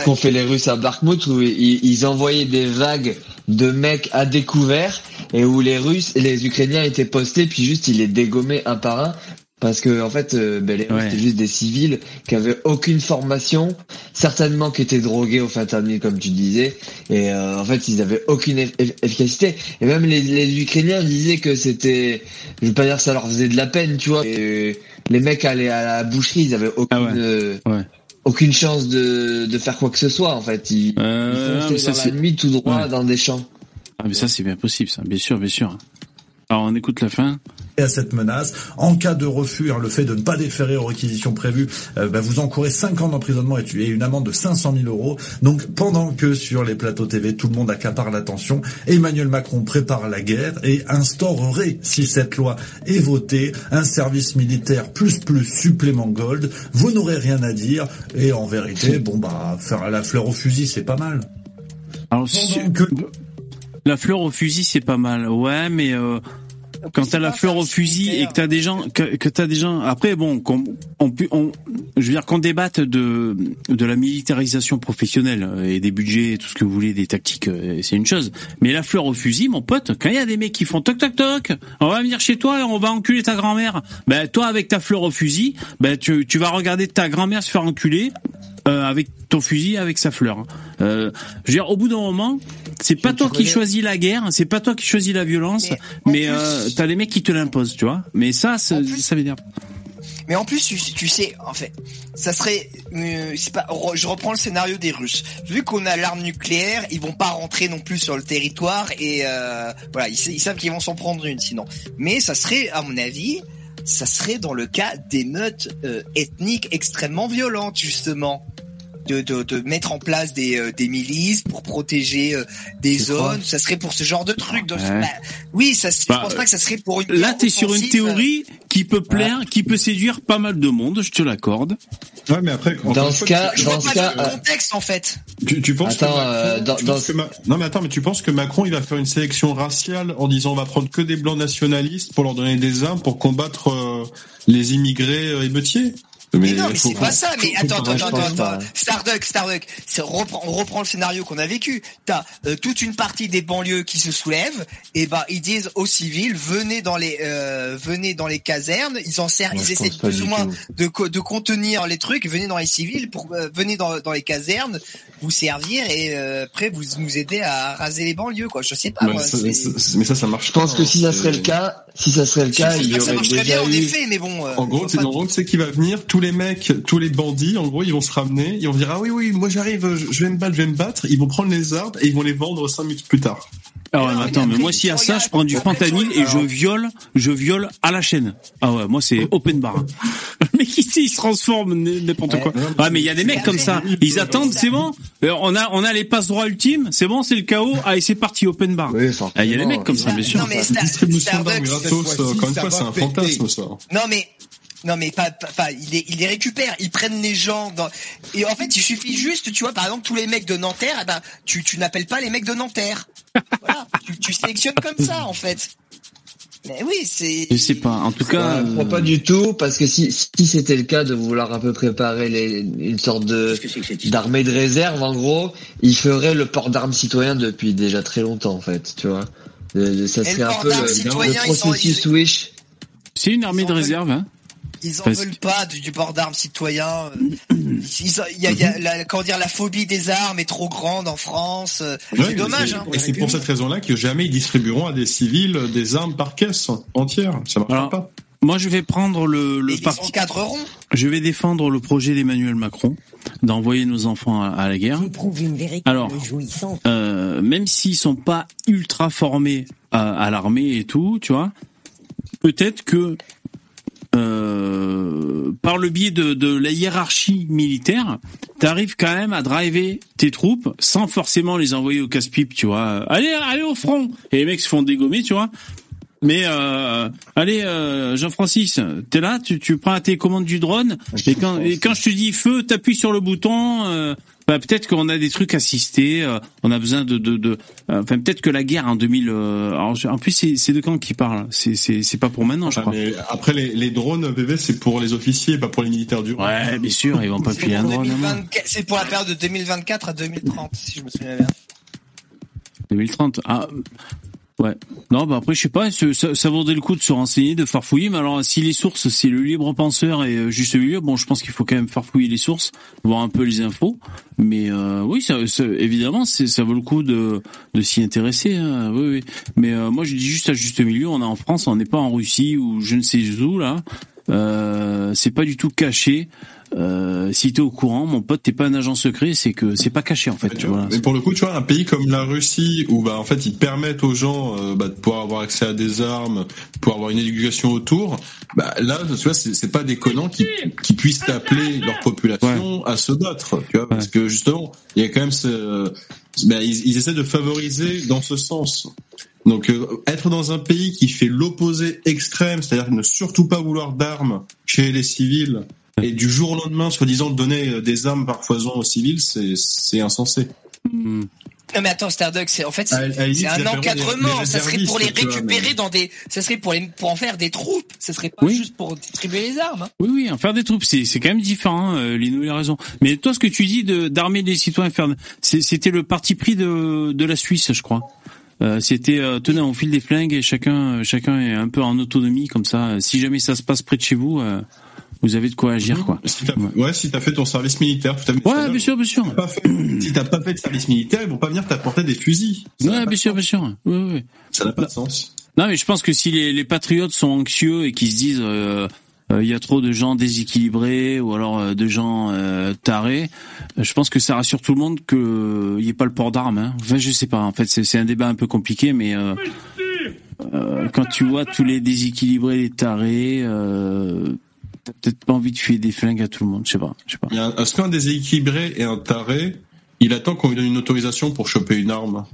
Ce qu'ont fait les Russes à Bakhmut où ils, ils envoyaient des vagues de mecs à découvert et où les Russes et les Ukrainiens étaient postés puis juste ils les dégommaient un par un parce que en fait euh, ben, les Russes Ouais. c'était juste des civils qui avaient aucune formation, certainement qui étaient drogués au fentanyl comme tu disais et euh, en fait ils avaient aucune eff- eff- efficacité et même les, les Ukrainiens disaient que c'était je veux pas dire que ça leur faisait de la peine tu vois et, euh, les mecs allaient à la boucherie ils avaient aucune Ah ouais. euh, Ouais. Aucune chance de, de faire quoi que ce soit en fait. Ils, Euh, ils ça, dans la nuit tout droit Ouais. dans des champs. Ah mais ça c'est bien possible, ça, bien sûr, bien sûr. Alors on écoute la fin. À cette menace. En cas de refus, hein, le fait de ne pas déférer aux réquisitions prévues, euh, bah, vous encourez 5 ans d'emprisonnement et et une amende de 500 000 euros. Donc pendant que sur les plateaux TV, tout le monde accapare l'attention, Emmanuel Macron prépare la guerre et instaurerait, si cette loi est votée, un service militaire plus plus supplément gold. Vous n'aurez rien à dire et en vérité, bon bah faire la fleur au fusil, c'est pas mal. Alors si- la fleur au fusil c'est pas mal, ouais, mais euh, quand t'as la fleur au fusil et que t'as des gens, que, que t'as des gens, après bon, qu'on on, on, je veux dire qu'on débatte de de la militarisation professionnelle et des budgets, tout ce que vous voulez, des tactiques, euh, c'est une chose. Mais la fleur au fusil, mon pote, quand il y a des mecs qui font toc toc toc, on va venir chez toi et on va enculer ta grand-mère. Ben toi avec ta fleur au fusil, ben tu tu vas regarder ta grand-mère se faire enculer euh, avec ton fusil, avec sa fleur. Euh, je veux dire, au bout d'un moment, c'est pas toi qui choisis la guerre, c'est pas toi qui choisis la violence, mais, euh, t'as les mecs qui te l'imposent, tu vois. Mais ça, c'est- ça m'énerve. Mais en plus, tu, tu sais, en fait, ça serait, euh, pas, je reprends le scénario des Russes. Vu qu'on a l'arme nucléaire, ils vont pas rentrer non plus sur le territoire et euh, voilà, ils, ils savent qu'ils vont s'en prendre une sinon. Mais ça serait, à mon avis, ça serait dans le cas d'émeutes euh, ethniques extrêmement violentes justement. De, de, de mettre en place des, euh, des milices pour protéger euh, des zones, ça serait pour ce genre de truc. Donc, Ouais. bah, oui, ça, je Bah, pense pas que ça serait pour une. Là, t'es sur une offensive, théorie qui peut plaire, qui peut séduire pas mal de monde, je te l'accorde. Ouais, mais après, Dans ce cas, tu- dans Je ce vois cas, pas le euh, contexte en fait. Tu, tu penses Attends, que euh, Macron, dans- tu dans- penses que Ma- non mais attends mais tu penses que Macron il va faire une sélection raciale en disant on va prendre que des blancs nationalistes pour leur donner des armes pour combattre euh, les immigrés euh, émeutiers? Mais, non, mais c'est pas ça. Mais attends, attends, attends, attends. Starduck, Starduck. c'est- reprend- on reprend le scénario qu'on a vécu. T'as euh, toute une partie des banlieues qui se soulèvent. Et bah ils disent aux civils venez dans les euh, venez dans les casernes. Ils en servent, ils essaient plus ou moins de de contenir les trucs. Venez dans les civils pour euh, venez dans dans les casernes, vous servir et euh, après vous nous aider à raser les banlieues quoi. Je sais pas. Ouais, moi, ça- mais ça ça marche Je pense pas, que hein, si ça c'est- serait le cas, si ça serait le cas, il y pas que ça aurait marcherait bien déjà en eu. effet, mais bon. euh, En gros, c'est, qui va venir, tous les mecs, tous les bandits, en gros, ils vont se ramener, ils vont dire, ah oui, oui, moi j'arrive, je vais me battre, je vais me battre, ils vont prendre les armes et ils vont les vendre cinq minutes plus tard. Ah ouais, mais attends, mais moi s'il y a ça, je prends du fentanyl et je viole, je viole à la chaîne. Ah ouais, moi c'est open bar. Le mec ici, il se transforme n'importe quoi. Ouais, mais il y a des mecs comme ça. Ils attendent, c'est bon? Euh, On a, on a les passes droits ultimes, c'est bon, c'est le chaos. Ah et c'est parti open bar. Ah, Il y a des mecs comme ça, bien sûr. Non, mais Star- Distribution d'armes Starbucks, euh, fois-ci, encore une ça fois, va c'est un fantasme, ça. Non mais non mais pas, pas, pas- il, les, il les récupère, ils prennent les gens dans et en fait il suffit juste tu vois par exemple tous les mecs de Nanterre eh ben tu tu n'appelles pas les mecs de Nanterre. voilà, tu, tu sélectionnes comme ça en fait. Mais oui, c'est Je sais pas. En tout cas, Ouais, je crois pas du tout, parce que si, si c'était le cas de vouloir un peu préparer les, une sorte de d'armée de réserve, en gros, il ferait le port d'armes citoyen depuis déjà très longtemps, en fait, tu vois. Euh, Ça serait un peu le, citoyen, le ils sont- processus Wish. c'est une armée de réserve. Hein. Ils en Parce veulent pas du, du port d'armes citoyen. ils ont- Il y a, il y a la, comment dire la phobie des armes est trop grande en France. euh, Ouais, c'est dommage. et Hein. Et c'est pour cette raison-là que jamais ils distribueront à des civils des armes par caisse entière. Ça marchera Alors, pas. moi je vais prendre le, le parti. Je vais défendre le projet d'Emmanuel Macron d'envoyer nos enfants à, à la guerre. une véritable Alors, euh, même s'ils sont pas ultra formés à, à l'armée et tout, tu vois, peut-être que euh, par le biais de, de la hiérarchie militaire, t'arrives quand même à driver tes troupes sans forcément les envoyer au casse-pipe, tu vois. Allez, allez au front Et les mecs se font dégommer, tu vois. Mais euh, allez, euh, Jean-Francis, t'es là, tu, tu prends tes commandes du drone, et quand, et quand je te dis feu, t'appuies sur le bouton. Euh, bah, peut-être qu'on a des trucs assistés, euh, on a besoin de, de, de euh, enfin peut-être que la guerre en 2000. euh, alors, en plus, c'est c'est de quand qui parle C'est c'est c'est pas pour maintenant, je crois. mais après, les, les drones PV, c'est pour les officiers, pas pour les militaires du Ouais, bien sûr, ils vont pas filer un drone. 2024 C'est pour la période de 2024 à 2030 si je me souviens bien. 2030. Ah, ouais. Non, bah après, je sais pas, ça, ça vaudrait le coup de se renseigner, de farfouiller, mais alors, si les sources, c'est le libre penseur et euh, juste milieu, bon, je pense qu'il faut quand même farfouiller les sources, voir un peu les infos, mais euh, oui, ça, ça- évidemment, ça vaut le coup de, de s'y intéresser, hein, oui, oui. Mais euh, moi, je dis juste à juste milieu, on est en France, on n'est pas en Russie ou je ne sais où, là, euh, c'est pas du tout caché. Euh, si t'es au courant, mon pote, t'es pas un agent secret, c'est que c'est pas caché en fait. tu vois. Mais pour le coup, tu vois, un pays comme la Russie, où bah en fait ils permettent aux gens euh, bah, de pouvoir avoir accès à des armes, de pouvoir avoir une éducation autour, bah là, tu vois, c'est pas déconnant qu'ils qu'ils puissent appeler leur population à se battre, tu vois, parce que justement, il y a quand même ce, bah, ils, ils essaient de favoriser dans ce sens. Donc euh, être dans un pays qui fait l'opposé extrême, c'est-à-dire ne surtout pas vouloir d'armes chez les civils, et du jour au lendemain, soi-disant, donner euh, des armes par foison aux civils, c'est c'est insensé. Non mais attends Starduck, c'est en fait c'est limite, c'est un encadrement, des- des ça serait pour les vois, récupérer mais- dans des ça serait pour les pour en faire des troupes, ça serait pas juste pour distribuer les armes. hein. Oui, oui, en faire des troupes, c'est c'est quand même différent. Hein, euh, Lino il a raison. Mais toi, ce que tu dis de d'armer les citoyens, faire, c'était le parti pris de de la Suisse, je crois. Euh, c'était euh, tenez, on file des flingues et chacun chacun est un peu en autonomie comme ça. Si jamais ça se passe près de chez vous, euh, vous avez de quoi agir, quoi. Si t'as- ouais, si t'as fait ton service militaire, tout à fait. Ouais, bien sûr, bien sûr. Si t'as pas fait de service militaire, ils vont pas venir t'apporter des fusils. Ouais, bien sûr, bien sûr. Ça n'a pas de sens. Non, mais je pense que si les, les patriotes sont anxieux et qu'ils se disent, euh, euh, il y a trop de gens déséquilibrés ou alors euh, de gens euh, tarés. Euh, Je pense que ça rassure tout le monde que il y ait pas le port d'armes. Hein. Enfin, je sais pas. En fait, c'est c'est un débat un peu compliqué, mais euh, euh, quand tu vois tous les déséquilibrés, les tarés, euh, t'as peut-être pas envie de filer des flingues à tout le monde. Je sais pas. Je sais pas. Il y a un- Est-ce qu'un déséquilibré et un taré, il attend qu'on lui donne une autorisation pour choper une arme?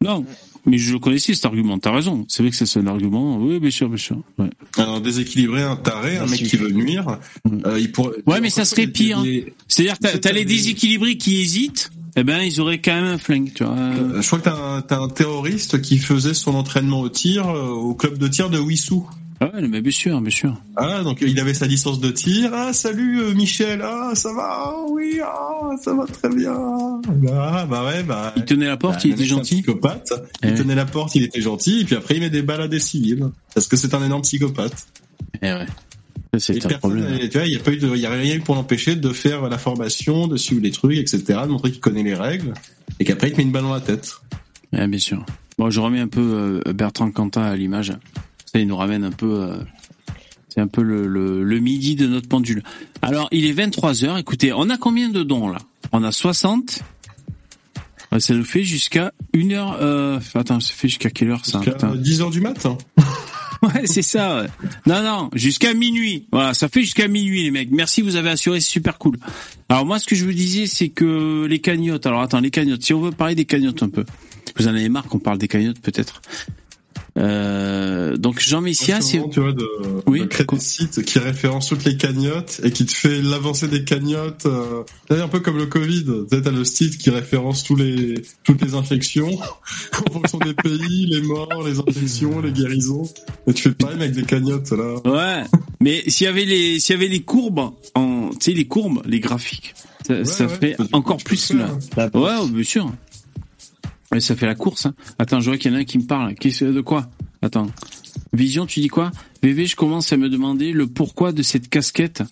Non, mais je le connaissais cet argument. T'as raison. C'est vrai que c'est un argument. Oui, bien sûr, bien sûr. Ouais. Un déséquilibré, un taré, un mec qui veut nuire, euh, il pourrait. Ouais, mais ça serait pire. Les- C'est-à-dire, C'est t'as les déséquilibrés qui hésitent. Eh ben, ils auraient quand même un flingue, tu vois. Euh, Je crois que t'as un, t'as un terroriste qui faisait son entraînement au tir euh, au club de tir de Wissou. Ah ouais, mais bien sûr, bien sûr. Ah, donc il avait sa licence de tir. Ah, salut euh, Michel. Ah, ça va? Ah, Oui, ah, ça va très bien. Ah, bah ouais, bah. Il tenait la porte, bah, il était un gentil. Psychopathe. Eh Il ouais. tenait la porte, il était gentil, et puis après il met des balles à des civils. Parce que c'est un énorme psychopathe. Eh ouais. Et c'est un problème. tu vois, il y a pas eu de, il y a rien eu pour l'empêcher de faire la formation, de suivre les trucs, etc., de montrer qu'il connaît les règles, et qu'après il te met une balle dans la tête. Eh, bien sûr. Bon, je remets un peu euh, Bertrand Cantat à l'image. Ça, il nous ramène un peu. euh, c'est un peu le, le, le midi de notre pendule. Alors, il est 23 heures. Écoutez, on a combien de dons là? On a 60. Ouais, ça nous fait jusqu'à une heure. Euh... Attends, ça fait jusqu'à quelle heure ça Jusqu'à Putain? 10 heures du matin. Ouais, c'est ça. ouais. Non, non, jusqu'à minuit. Voilà, ça fait jusqu'à minuit, les mecs. Merci, vous avez assuré, c'est super cool. Alors moi, ce que je vous disais, c'est que les cagnottes. Alors attends, les cagnottes. Si on veut parler des cagnottes un peu, vous en avez marre qu'on parle des cagnottes, peut-être? Euh, donc Jean Messia, c'est tu vois, de, Oui, de créer des sites qui référencent toutes les cagnottes et qui te fait l'avancée des cagnottes. Euh, c'est un peu comme le Covid. Tu t'as le site qui référence tous les, toutes les infections en fonction des pays, les morts, les infections, les guérisons. Et tu fais pareil avec des cagnottes, là. Ouais, mais s'il y avait les s'il y avait les courbes en tu sais les courbes, les graphiques, ça, ça ouais, fait encore plus là. Ouais, ouais, bien sûr. Ouais, ça fait la course. Hein. Attends, je vois qu'il y en a un qui me parle. Qu'est-ce de quoi? Attends. Vision, tu dis quoi? VV, je commence à me demander le pourquoi de cette casquette.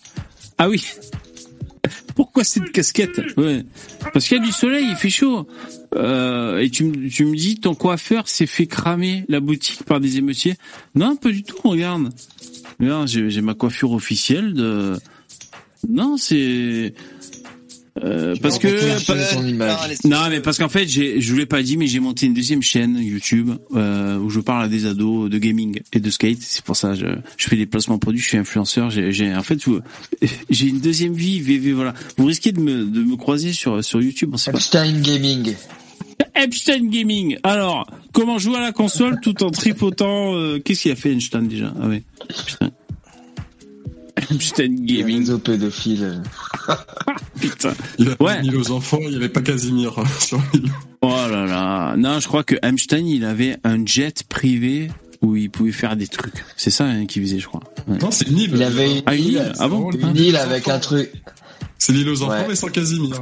Ah oui. Pourquoi cette casquette? Ouais. Parce qu'il y a du soleil, il fait chaud. Euh, et tu, me- tu me dis, ton coiffeur s'est fait cramer la boutique par des émeutiers Non, pas du tout, regarde. Regarde, j'ai ma coiffure officielle de... Non, c'est... Euh, parce que non mais parce qu'en fait j'ai je vous l'ai pas dit mais j'ai monté une deuxième chaîne YouTube euh, où je parle à des ados de gaming et de skate. C'est pour ça je, je fais des placements produits je suis influenceur. J'ai j'ai en fait j'ai une deuxième vie VV voilà. Vous risquez de me de me croiser sur sur YouTube on sait pas. Epstein Gaming. Epstein Gaming. Alors comment jouer à la console tout en tripotant euh, qu'est-ce qu'il a fait Einstein déjà? Ah ouais putain Epstein Gaming réseau pédophile putain Il a Ouais. mis aux enfants, il n'y avait pas Casimir sur l'île. Oh là là. Non, je crois que Einstein, il avait un jet privé où il pouvait faire des trucs. C'est ça hein, qu'il faisait, je crois. Ouais. Non, c'est une île. il avait une Ah, une île île Ah bon une île avec un truc C'est l'île aux enfants, Ouais. mais sans Casimir.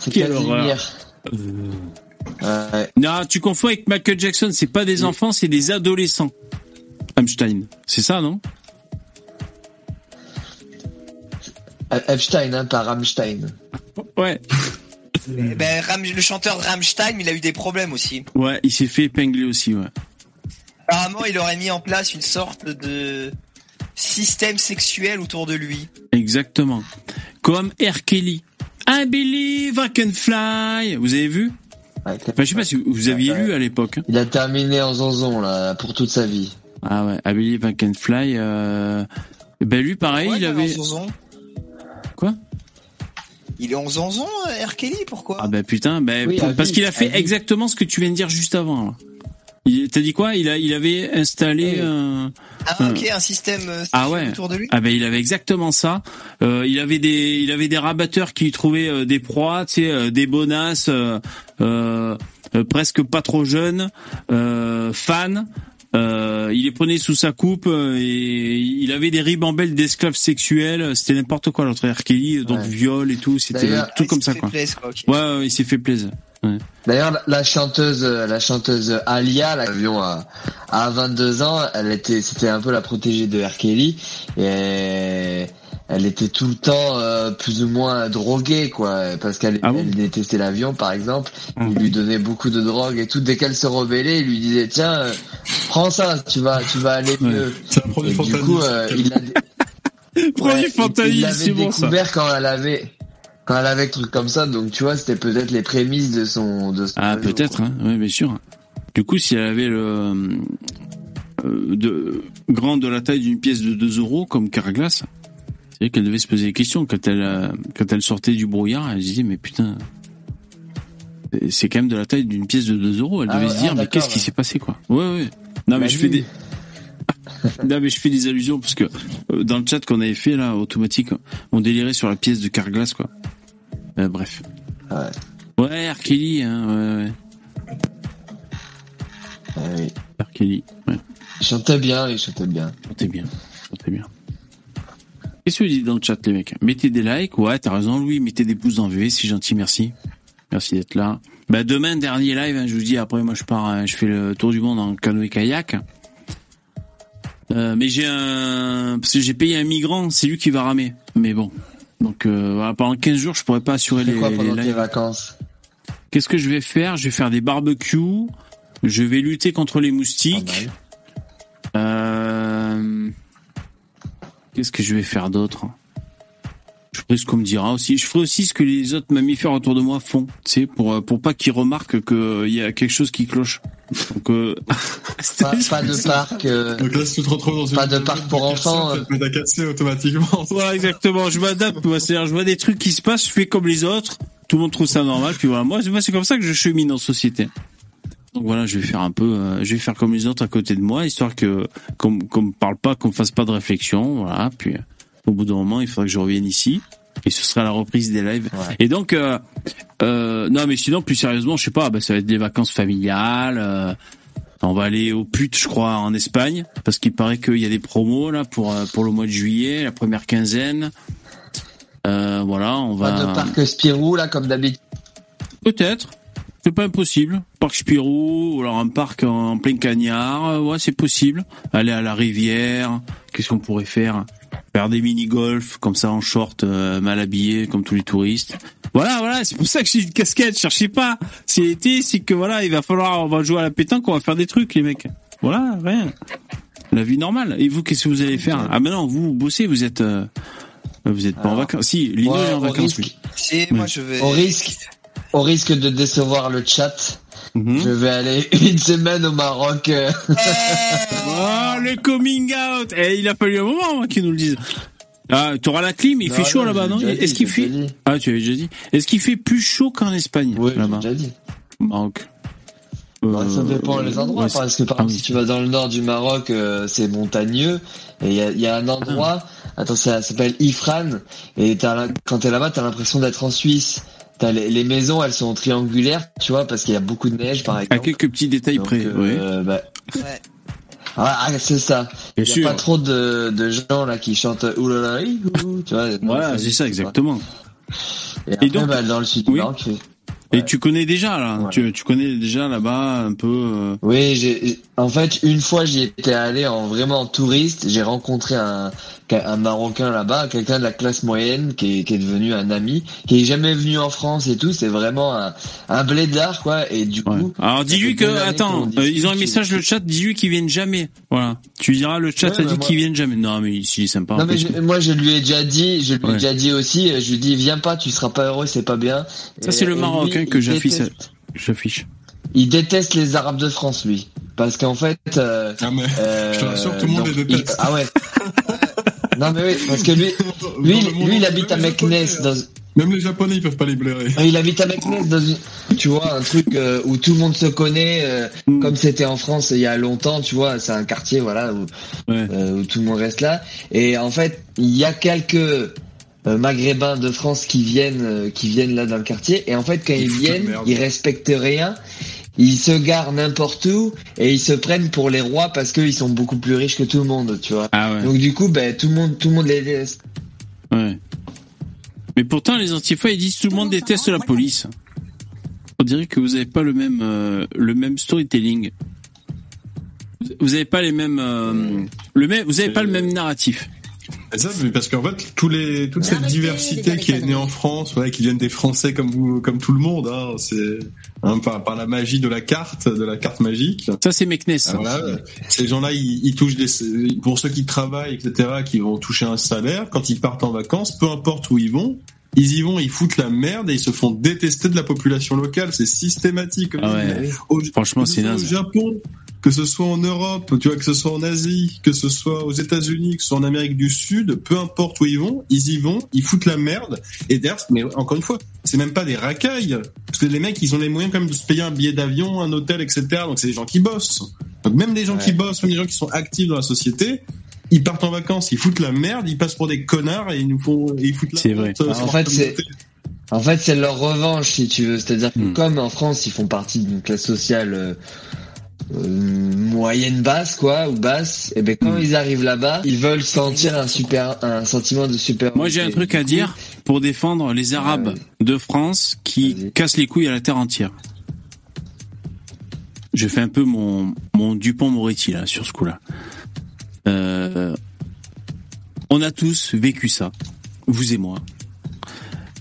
c'est Quelle horreur. Casimir ouais. Non, tu confonds avec Michael Jackson. C'est pas des enfants, c'est des adolescents. Einstein. C'est ça, non? Epstein hein, pas Rammstein Ouais. Ben, Ram- le chanteur de Rammstein, il a eu des problèmes aussi. Ouais, il s'est fait épingler aussi, ouais. Apparemment, il aurait mis en place une sorte de système sexuel autour de lui. Exactement. Comme R. Kelly. I believe I can fly. Vous avez vu? Ouais, Enfin, je sais pas si vous aviez Ouais. lu à l'époque. hein. il a terminé en zonzon là pour toute sa vie Ah ouais, I believe I can fly. Euh... Ben lui, pareil, Ouais, il avait. en zonzon? Quoi Il est en zonzon, euh, R. Kelly, pourquoi Ah ben putain, ben Oui, pour- à parce qu'il a fait exactement ce que tu viens de dire juste avant. t'as dit quoi? Il a il avait installé Oui. un Ah, ok, un système euh, Ah ouais. autour de lui. Ah ben il avait exactement ça. Euh, il avait des il avait des rabatteurs qui trouvaient euh, des proies, tu sais, euh, des bonasses euh, euh, euh, presque pas trop jeunes, euh, fans. Euh, il les prenait sous sa coupe euh, et il avait des ribambelles d'esclaves sexuels. C'était n'importe quoi l'autre R. Kelly, donc Ouais. viol et tout. C'était tout comme ça quoi. fait plaisir, quoi, ok. Ouais, ouais, il s'est fait plaisir. Ouais. D'ailleurs, la- chanteuse, euh, la chanteuse Alia, l'avion à, à 22 ans, elle était, c'était un peu la protégée de R. Kelly, et elle était tout le temps euh, plus ou moins droguée, quoi, parce qu'elle Ah elle détestait l'avion, par exemple. Il lui donnait beaucoup de drogue et tout. Dès qu'elle se rebellait, il lui disait tiens, euh, prends ça, tu vas, tu vas aller mieux. Du coup, euh, il l'a Prends Ouais, c'est bon, ça. découvert quand elle avait quand elle avait un truc comme ça. Donc tu vois, c'était peut-être les prémices de son de son Ah, peut-être, hein. oui, bien sûr. Du coup, si elle avait le euh, de grande de la taille d'une pièce de 2 euros comme Carglass, c'est vrai qu'elle devait se poser des questions quand elle euh, quand elle sortait du brouillard. Elle se disait mais putain, c'est quand même de la taille d'une pièce de 2 euros. Elle Ah devait ouais, se dire ah, mais qu'est-ce qui ouais. s'est passé quoi? Ouais ouais. Non mais La je fais des non mais je fais des allusions parce que euh, dans le chat qu'on avait fait là automatique, on délirait sur la pièce de Carglass quoi. Euh, bref. Ouais. Ouais, R. Kelly, hein, ouais, ouais. oui. R. Kelly, ouais. Il chantait bien, il chantait bien. Chantait bien, chantait bien. Qu'est-ce que vous dites dans le chat, les mecs? Mettez des likes, ouais, t'as raison, Louis. Mettez des pouces en VV, c'est gentil, merci. Merci d'être là. Bah, demain, dernier live, hein, je vous dis, après, moi, je pars, hein, je fais le tour du monde en canoë-kayak. Euh, mais j'ai un... Parce que j'ai payé un migrant, c'est lui qui va ramer. Mais bon. Donc, euh, voilà, pendant 15 jours, je pourrais pas assurer les, quoi les pendant tes lives. vacances? Qu'est-ce que je vais faire? Je vais faire des barbecues. Je vais lutter contre les moustiques. Euh... Qu'est-ce que je vais faire d'autre Je ferai ce qu'on me dira aussi. Je ferai aussi ce que les autres mammifères autour de moi font, tu sais, pour euh, pour pas qu'ils remarquent qu'il y a quelque chose qui cloche. Donc, euh... Pas, pas de parc. euh, Donc là, si tu te retrouves dans une Pas de parc pour enfants. À casser automatiquement. Voilà, exactement. Je m'adapte. Moi, c'est-à-dire, je vois des trucs qui se passent, je fais comme les autres. Tout le monde trouve ça normal. Puis voilà, moi, c'est- moi, c'est comme ça que je chemine en société. Donc voilà, je vais faire un peu, euh, je vais faire comme les autres à côté de moi, histoire que qu'on qu'on me parle pas, qu'on me fasse pas de réflexion. Voilà. Puis au bout d'un moment, il faudra que je revienne ici. Et ce sera la reprise des lives. Et donc, euh, euh, non, mais sinon, plus sérieusement, je sais pas, bah, ça va être des vacances familiales. on va aller au pute, je crois, en Espagne, parce qu'il paraît qu'il y a des promos là pour pour le mois de juillet, la première quinzaine. Voilà, on va. Pas de parc Spirou là comme d'habitude. Peut-être. C'est pas impossible. Parc Spirou, ou alors un parc en, plein cagnard, euh, ouais, c'est possible. Aller à la rivière, qu'est-ce qu'on pourrait faire? Faire des mini-golf, comme ça en short, euh, mal habillé, comme tous les touristes. Voilà, voilà, c'est pour ça que j'ai une casquette, cherchez pas. C'est l'été, c'est que voilà, il va falloir, on va jouer à la pétanque, on va faire des trucs, les mecs. Voilà, rien. La vie normale. Et vous, qu'est-ce que vous allez faire? Ah, maintenant, vous, vous bossez, vous êtes, euh, vous êtes pas en vacances. Si, Lino Ouais, est en vacances, risque- lui. Si, moi je vais. Au risque, au risque de décevoir le chat, Mhm. je vais aller une semaine au Maroc. euh. Oh, le coming out Eh, il a fallu un moment moi, qu'ils nous le disent. Ah, t'auras la clim, il Non, fait chaud là-bas, non Est-ce qu'il fait. Ah, tu avais déjà dit. Est-ce qu'il fait plus chaud qu'en Espagne Oui, j'ai là-bas déjà dit. Maroc. Ouais, ça Euh, dépend les endroits, ouais, parce que par ah exemple, oui. si tu vas dans le nord du Maroc, euh, c'est montagneux, et il y a, il y a un endroit, Ah. attends, ça s'appelle Ifran, et la- quand t'es là-bas, t'as l'impression d'être en Suisse. T'as les, les maisons, elles sont triangulaires, tu vois, parce qu'il y a beaucoup de neige, par À exemple. quelques petits détails Donc, près, oui. euh, bah, Ouais. ah, ah, c'est ça. Bien Il y a sûr. pas trop de, de gens là qui chantent oulala, ouh, tu vois. Voilà, c'est ça, exactement. Et, après, donc- bah, dans le sud Oui. Et tu connais déjà là, Ouais. tu, tu connais déjà là-bas un peu. euh, Oui, j'ai, en fait, une fois, j'y étais allé en vraiment en touriste. J'ai rencontré un, un Marocain là-bas, quelqu'un de la classe moyenne qui est, qui est devenu un ami, qui est jamais venu en France et tout. C'est vraiment un, un blédard, quoi. Et du Ouais. coup. Alors dis-lui que attends, euh, ils ont un message le chat, dis-lui qu'ils viennent jamais. Voilà. Tu lui diras le chat Ouais, a dit moi- qu'ils viennent jamais. Non mais est sympa. Non mais je- moi je lui ai déjà dit, je lui ai Ouais. déjà dit aussi, euh, je lui dis viens pas, tu seras pas heureux, c'est pas bien. Ça c'est le et lui, Maroc hein, que j'affiche. déteste- J'affiche. Il déteste les Arabes de France lui, parce qu'en fait. euh, Ah, mais euh, je te rassure, tout le monde donc, les déteste. il- Ah ouais. non mais oui, parce que lui, lui, lui il habite à Meknes, Japonais, dans, Même les Japonais, ils peuvent pas les blairer. il habite à Meknes dans une, tu vois, un truc euh, où tout le monde se connaît, euh, Mm. comme c'était en France il y a longtemps, tu vois, c'est un quartier, voilà, où, Ouais. euh, où tout le monde reste là. Et en fait, il y a quelques euh, Maghrébins de France qui viennent, euh, qui viennent là dans le quartier. Et en fait, quand Ils viennent, ils respectent rien. Ils se garent n'importe où et ils se prennent pour les rois parce qu'ils sont beaucoup plus riches que tout le monde, tu vois. Ah ouais. Donc du coup, ben tout le monde, tout le monde les déteste. Ouais. Mais pourtant, les antifas, ils disent tout le monde déteste la police. On dirait que vous avez pas le même euh, le même storytelling. Vous avez pas les mêmes euh, le même vous avez pas le même narratif. Ça, mais parce qu'en fait, tous les, toute cette diversité qui est née en 90. France, ouais, qui viennent des Français comme vous, comme tout le monde, hein, c'est hein, par, par la magie de la carte, de la carte magique. Ça, c'est Meknes. Ah, voilà, ces gens-là, ils, ils touchent des, pour ceux qui travaillent, etc., qui vont toucher un salaire, quand ils partent en vacances, peu importe où ils vont, ils y vont, ils foutent la merde et ils se font détester de la population locale. C'est systématique. comme Ah ouais. Au- Franchement, c'est. Au Japon, que ce soit en Europe, tu vois, que ce soit en Asie, que ce soit aux États-Unis, que ce soit en Amérique du Sud, peu importe où ils vont, ils y vont, ils foutent la merde. Et d'ailleurs, mais encore une fois, c'est même pas des racailles, parce que les mecs, ils ont les moyens quand même de se payer un billet d'avion, un hôtel, etc. Donc c'est des gens qui bossent. Donc même les gens qui bossent, même les gens qui sont actifs dans la société, ils partent en vacances, ils foutent la merde, ils passent pour des connards et ils nous font, et ils foutent la C'est vrai. euh, En fait, c'est-. En fait, c'est leur revanche, si tu veux. C'est-à-dire que Hmm. comme en France, ils font partie d'une classe sociale euh, moyenne basse, quoi, ou basse, et ben quand ils arrivent là-bas, ils veulent sentir un super, un sentiment de super. Moi, j'ai un truc à dire pour défendre les Arabes de France qui cassent les couilles à la terre entière. Je fais un peu mon, mon Dupont-Moretti, là, sur ce coup-là. Euh, on a tous vécu ça. Vous et moi.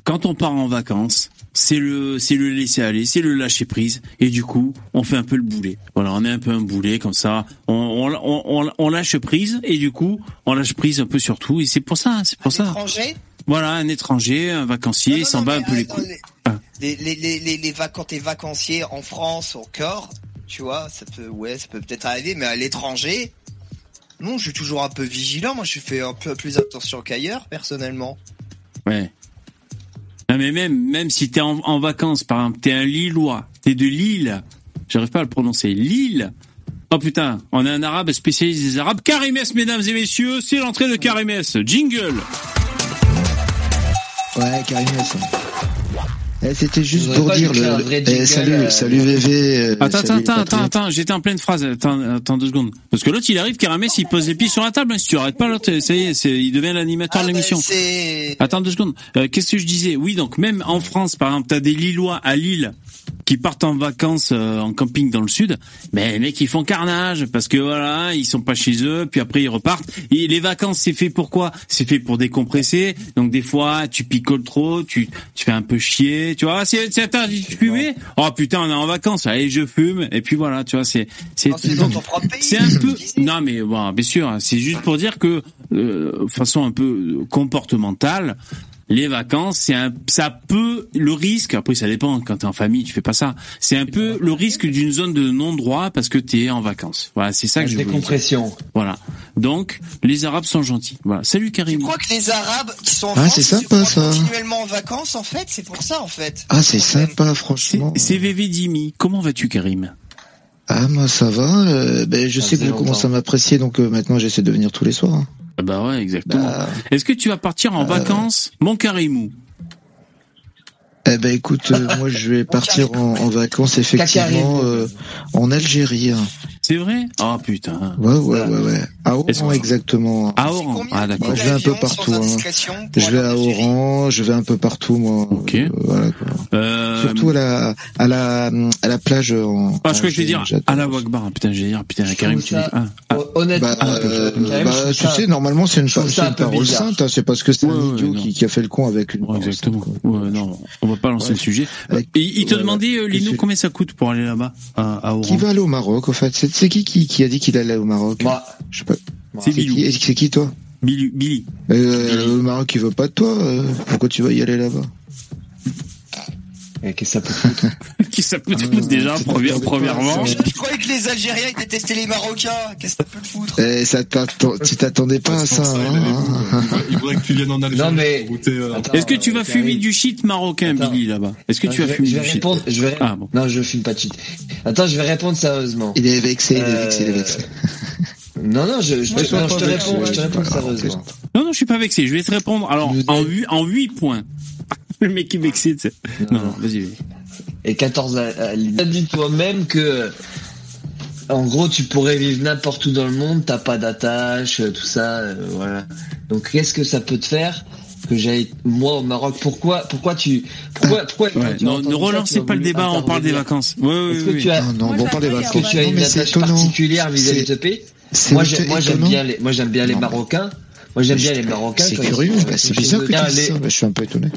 Quand on part en vacances, c'est le, c'est le laisser aller, c'est le lâcher prise, et du coup, on fait un peu le boulet. Voilà, on est un peu un boulet comme ça. On, on, on, lâche prise, et du coup, on lâche prise un peu sur tout, et c'est pour ça, c'est pour ça. Étranger? Voilà, un étranger, un vacancier, il s'en bat un peu les couilles. les, les, les, les, les vac- quand t'es vacancier en France encore, tu vois, ça peut, ouais, ça peut peut-être arriver, mais à l'étranger, non, je suis toujours un peu vigilant. Moi, je fais un peu plus attention qu'ailleurs, personnellement. Ouais. Non mais même même si t'es en, vacances, par exemple, t'es un Lillois, t'es de Lille, j'arrive pas à le prononcer, Lille. Oh putain, on a un arabe spécialiste des arabes. Karimès, mesdames et messieurs, c'est l'entrée de Karimès. Jingle. Ouais, Karimès. Eh, C'était juste pour dire le. eh, salut, euh, salut VV. euh, Attends, salut attends, attends, attends, j'étais en pleine phrase. Attends, attends deux secondes. Parce que l'autre, il arrive, Karimès, il pose les pieds sur la table. hein. Si tu arrêtes pas, l'autre, ça y est, c'est, il devient l'animateur de l'émission. C'est Attends deux secondes. Euh, Qu'est-ce que je disais? Oui, donc même en France, par exemple, t'as des Lillois à Lille qui partent en vacances euh, en camping dans le sud. Mais les mecs, ils font carnage parce que voilà, ils sont pas chez eux, puis après ils repartent. Et les vacances, c'est fait pour quoi? C'est fait pour décompresser. Donc des fois, tu picoles trop, tu tu fais un peu chier, tu vois. C'est c'est interdit de fumer? Oh putain, on est en vacances. Allez, je fume. Et puis voilà, tu vois, c'est c'est pays. c'est un peu. Non, mais bon, bien sûr, c'est juste pour dire que, euh, façon un peu comportementale, les vacances, c'est un, ça peut le risque. Après, ça dépend. Quand t'es en famille, tu fais pas ça. C'est un peu le risque d'une zone de non-droit parce que t'es en vacances. Voilà, c'est ça que je veux dire. Décompression. Voilà. Donc, les Arabes sont gentils. Voilà. Salut Karim. Je crois que les Arabes qui sont en Ah, France, c'est sympa, ça. continuellement en vacances, en fait, c'est pour ça, en fait. Ah, c'est sympa, franchement. C'est VV Dimi. Comment vas-tu, Karim? Ah, moi, ça va. euh, ben, je Ça sais que vous commencez à m'apprécier, donc euh, maintenant, j'essaie de venir tous les soirs. hein. Ah Bah ouais, exactement. Bah, Est-ce que tu vas partir en euh, vacances, mon Karimou Eh ben, écoute, euh, moi, je vais partir en, en vacances, effectivement, euh, en Algérie. Hein. C'est vrai? Oh putain. Ouais, ouais, ouais, ouais. À Oran, exactement. À Oran. Ah d'accord. Moi, je vais un peu partout. hein. Je vais à Oran, je vais un peu partout, moi. Ok. Euh, voilà, quoi. Euh, Surtout à la, à la, à la plage en. Ah, je crois que je vais dire à la Wagbar. Putain, je vais dire, putain, Karim, tu dis. Ah, ah. Honnêtement, Bah, euh, Karim, bah, tu ça- sais, normalement, c'est une, une parole sainte. hein, c'est parce que c'est Ouais, un ouais, idiot non. qui, qui a fait le con avec une. Ouais, exactement. Ouais, non, on va pas lancer le sujet. Il, te demandait, euh, Lino, combien ça coûte pour aller là-bas, à, à Oran? Qui va aller au Maroc, au fait? C'est qui, qui qui a dit qu'il allait au Maroc Moi. Je sais pas. C'est qui, c'est qui toi Billy. Billy. euh, Le Maroc, il veut pas de toi. euh, pourquoi tu vas y aller là-bas? Eh, Qu'est-ce que ça peut foutre Qui ça peut foutre déjà, première- premièrement Je, je croyais que les Algériens, détestaient les Marocains. Qu'est-ce que ça peut te foutre eh, ça t'attend- Tu t'attendais pas à ça. hein, Il faudrait que tu viennes en Algérie Non, mais- pour goûter. euh, Est-ce que tu vas euh, fumer du shit marocain, Attends. Billy, là-bas Est-ce que Non, tu vas fumer je vais du shit répondre, je vais, Ah bon. non, je fume pas de shit. Attends, je vais répondre sérieusement. Il est vexé, il est Euh, vexé, il est vexé. Non, non, je, je, sois non, je pas te vexé, réponds, je te réponds sérieusement. Non, non, je suis pas vexé. Je vais te répondre. Alors, Je en vais- 8, en 8 points. Le mec est vexé, tu sais. Non, non, vas-y, vas-y. Et 14 à, à Lille. Dis toi-même que, en gros, tu pourrais vivre n'importe où dans le monde, t'as pas d'attache, euh, tout ça, euh, voilà. Donc, qu'est-ce que ça peut te faire que j'aille, moi, au Maroc? Pourquoi, pourquoi tu, pourquoi, pourquoi, Ouais, tu non, ne relancez pas le débat, on parle des vacances. Ouais, que oui, tu as, Non, non, bon, pas des est-ce que vacances. tu as Non, une attache particulière vis-à-vis de ce pays? C'est Moi, j'aime bien les, moi, j'aime bien les. Marocains. Moi j'aime bien les Marocains. C'est quand ils curieux, bah, c'est bizarre que tu Là, dises les- ça. Bah, je suis un peu étonné.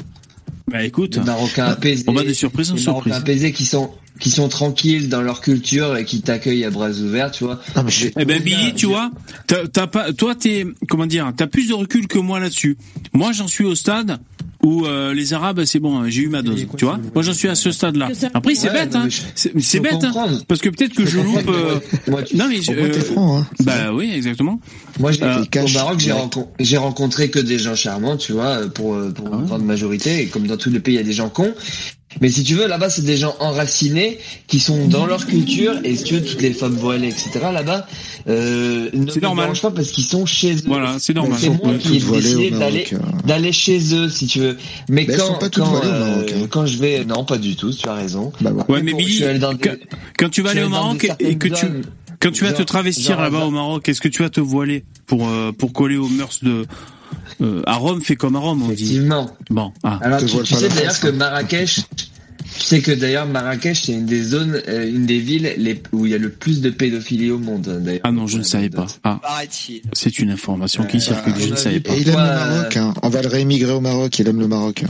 Bah écoute, les Marocains apaisés. on va de surprise en les Marocains surprise. apaisés qui sont qui sont tranquilles dans leur culture et qui t'accueillent à bras ouverts, tu vois. Ah, mais je suis- Eh ben Billy, tu vois, t'as pas, toi t'es, comment dire, t'as plus de recul que moi là-dessus. Moi, j'en suis au stade où euh, les Arabes, c'est bon, hein, j'ai eu ma dose, tu vois. Moi, j'en suis à ce stade-là. Après, c'est bête, hein. C'est bête, hein. Parce que peut-être que je loupe. euh, Moi, tu- Non mais, je- euh, franc, hein bah oui, exactement. Moi, j'ai- Euh, au Maroc, j'ai rencontré que des gens charmants, tu vois, pour, euh, pour une grande majorité. Et comme dans tous les pays, il y a des gens cons. Mais si tu veux, là-bas, c'est des gens enracinés qui sont dans leur culture. Et si tu veux, toutes les femmes voilées, etc., là-bas, euh, ne me normal. dérangent pas parce qu'ils sont chez eux. Voilà, c'est normal. C'est moi qui ai décidé d'aller euh. d'aller chez eux, si tu veux. Mais quand quand, euh, hein. quand je vais, non, pas du tout. Tu as raison. Bah, ouais. Ouais, mais Bon, Billy, des- quand, quand tu vas aller au Maroc et que tu, quand tu vas te travestir là-bas au Maroc, est-ce que tu vas te voiler pour euh, pour coller aux mœurs de euh, à Rome fait comme à Rome, on dit. Effectivement. Bon, ah. Alors tu, sais d'ailleurs que hein. Marrakech, tu sais que d'ailleurs Marrakech c'est une des zones, euh, une des villes les, où il y a le plus de pédophilie au monde. hein, D'ailleurs. Ah non, je ne savais pas. Ah, c'est une information qui circule, je ne savais pas. Et il aime le Maroc, hein. On va le réémigrer au Maroc, il aime le Maroc.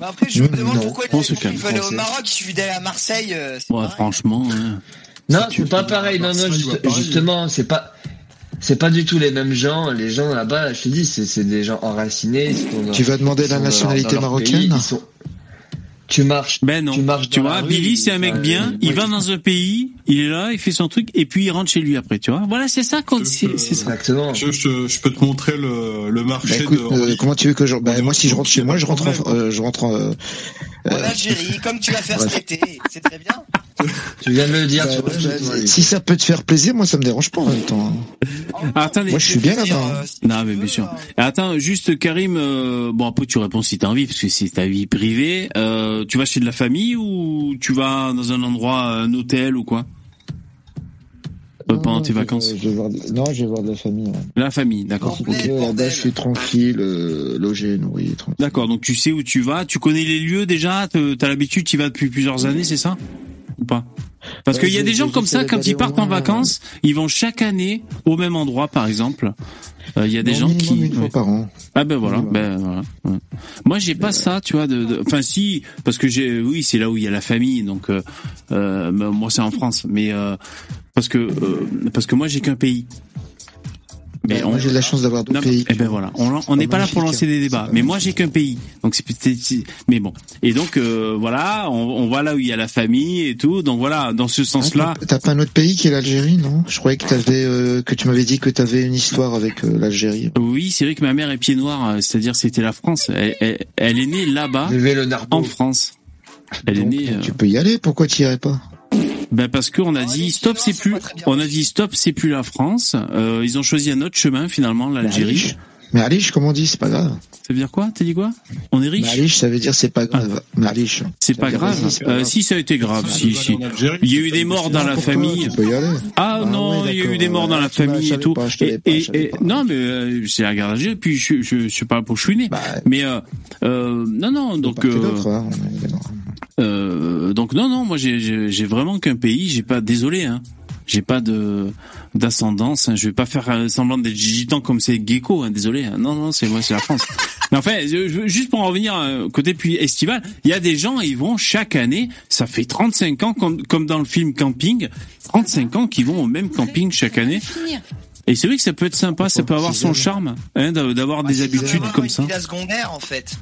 Bah après, je me demande non. pourquoi On il se calme, veut aller au. Maroc, il suffit d'aller à Marseille. euh, c'est Ouais, franchement. hein. Non, tu c'est pas pareil. Non, non, justement, c'est pas. C'est pas du tout les mêmes gens. Les gens là-bas, je te dis, c'est c'est des gens enracinés. ils sont dans- Tu vas demander la nationalité dans leur marocaine pays, ils sont- Tu marches. Ben non. Tu marches Tu vois, rue, Billy, c'est un mec euh, bien. Il va dans un pays, il est là, il fait son truc, et puis il rentre chez lui après, tu vois. Voilà, c'est ça qu'on, c'est. Exactement. Je, je, je peux te montrer le, le Bah, marché écoute, de. euh, comment tu veux que je, est moi, si je rentre chez moi, je rentre en, euh, je rentre en, euh, En Algérie, comme tu vas faire Ouais. cet été, c'est très bien. Tu viens de le dire. bah, tu ouais, si ça peut te faire plaisir, moi, ça me dérange pas en même temps. Ah, attendez. Moi, je suis bien là-bas. hein. Euh, si Non, mais veux, bien sûr. euh, Attends, juste Karim. euh, bon, après tu réponds si t'as envie, parce que c'est ta vie privée. Euh, tu vas chez de la famille ou tu vas dans un endroit, un hôtel ou quoi? Euh, pendant tes vacances Je vais voir de- Non, je vais voir de la famille. ouais. La famille, d'accord. Là-bas, bordel. je suis tranquille, euh, logé, nourri, tranquille. D'accord. Donc tu sais où tu vas. Tu connais les lieux déjà? T'as l'habitude. Tu y vas depuis plusieurs années, c'est ça? Ou pas? Parce qu'il y a des gens comme ça quand ils partent en vacances, ils vont chaque année au même endroit, par exemple. Euh, Il y a des Non, gens qui. une fois par an. Ah ben voilà, ben voilà. ouais. Moi j'ai pas ça, tu vois. De, de- enfin si, parce que j'ai, oui, c'est là où il y a la famille, donc euh, euh, mais moi c'est en France, mais euh, parce que euh, parce que moi j'ai qu'un pays. Mais Bah, moi, j'ai de la chance d'avoir deux non, pays. Eh ben voilà, on on n'est pas là pour magnifique, lancer des hein. débats, mais moi j'ai qu'un pays, donc c'est peut-être. Mais bon, et donc euh, voilà, on, on va là où il y a la famille et tout, donc voilà, dans ce sens-là. Ah, T'as pas un autre pays qui est l'Algérie, non? Je croyais que t'avais, euh, que tu m'avais dit que t'avais une histoire avec euh, l'Algérie. Oui, c'est vrai que ma mère est pied noir, euh, c'est-à-dire c'était la France. Elle, elle- elle est née là-bas, en France. Elle est née. euh, Tu peux y aller. Pourquoi tu irais pas? Ben parce qu'on a dit stop, c'est plus. On a dit stop, c'est plus la France. Euh, ils ont choisi un autre chemin finalement, l'Algérie. Mais Aliche, comme on dit, c'est pas grave. Ça veut dire quoi? T'as dit quoi? On est riche? Aliche, ça veut dire c'est pas grave. Mais Aliche. C'est ça pas veut dire, grave. vas-y, c'est pas Euh, grave. si ça a été grave, si si. Il y a eu des morts dans la famille. Ah, Ah non, il y a eu des morts dans la Ah, famille et tout. Et, pas, je et, savais et- pas. non, mais euh, c'est à vue, Puis je, je, je suis pas pour chouiner. Bah, mais euh, euh, non, non. Donc euh, donc non, non, moi j'ai- vraiment qu'un pays. J'ai pas, désolé, hein, j'ai pas de d'ascendance. Hein, je vais pas faire euh, semblant d'être gitan comme c'est Gecko. Hein, désolé. hein. Non, non, c'est moi, c'est la France. Mais enfin, je- je- juste pour en revenir euh, côté puis estival, il y a des gens, ils vont chaque année. Ça fait 35 ans, comme comme dans le film Camping, 35 ans qu'ils vont au même camping chaque année. Et c'est vrai que ça peut être sympa, ça peut avoir son charme, hein, d'a- d'avoir des habitudes comme ça. secondaire en fait.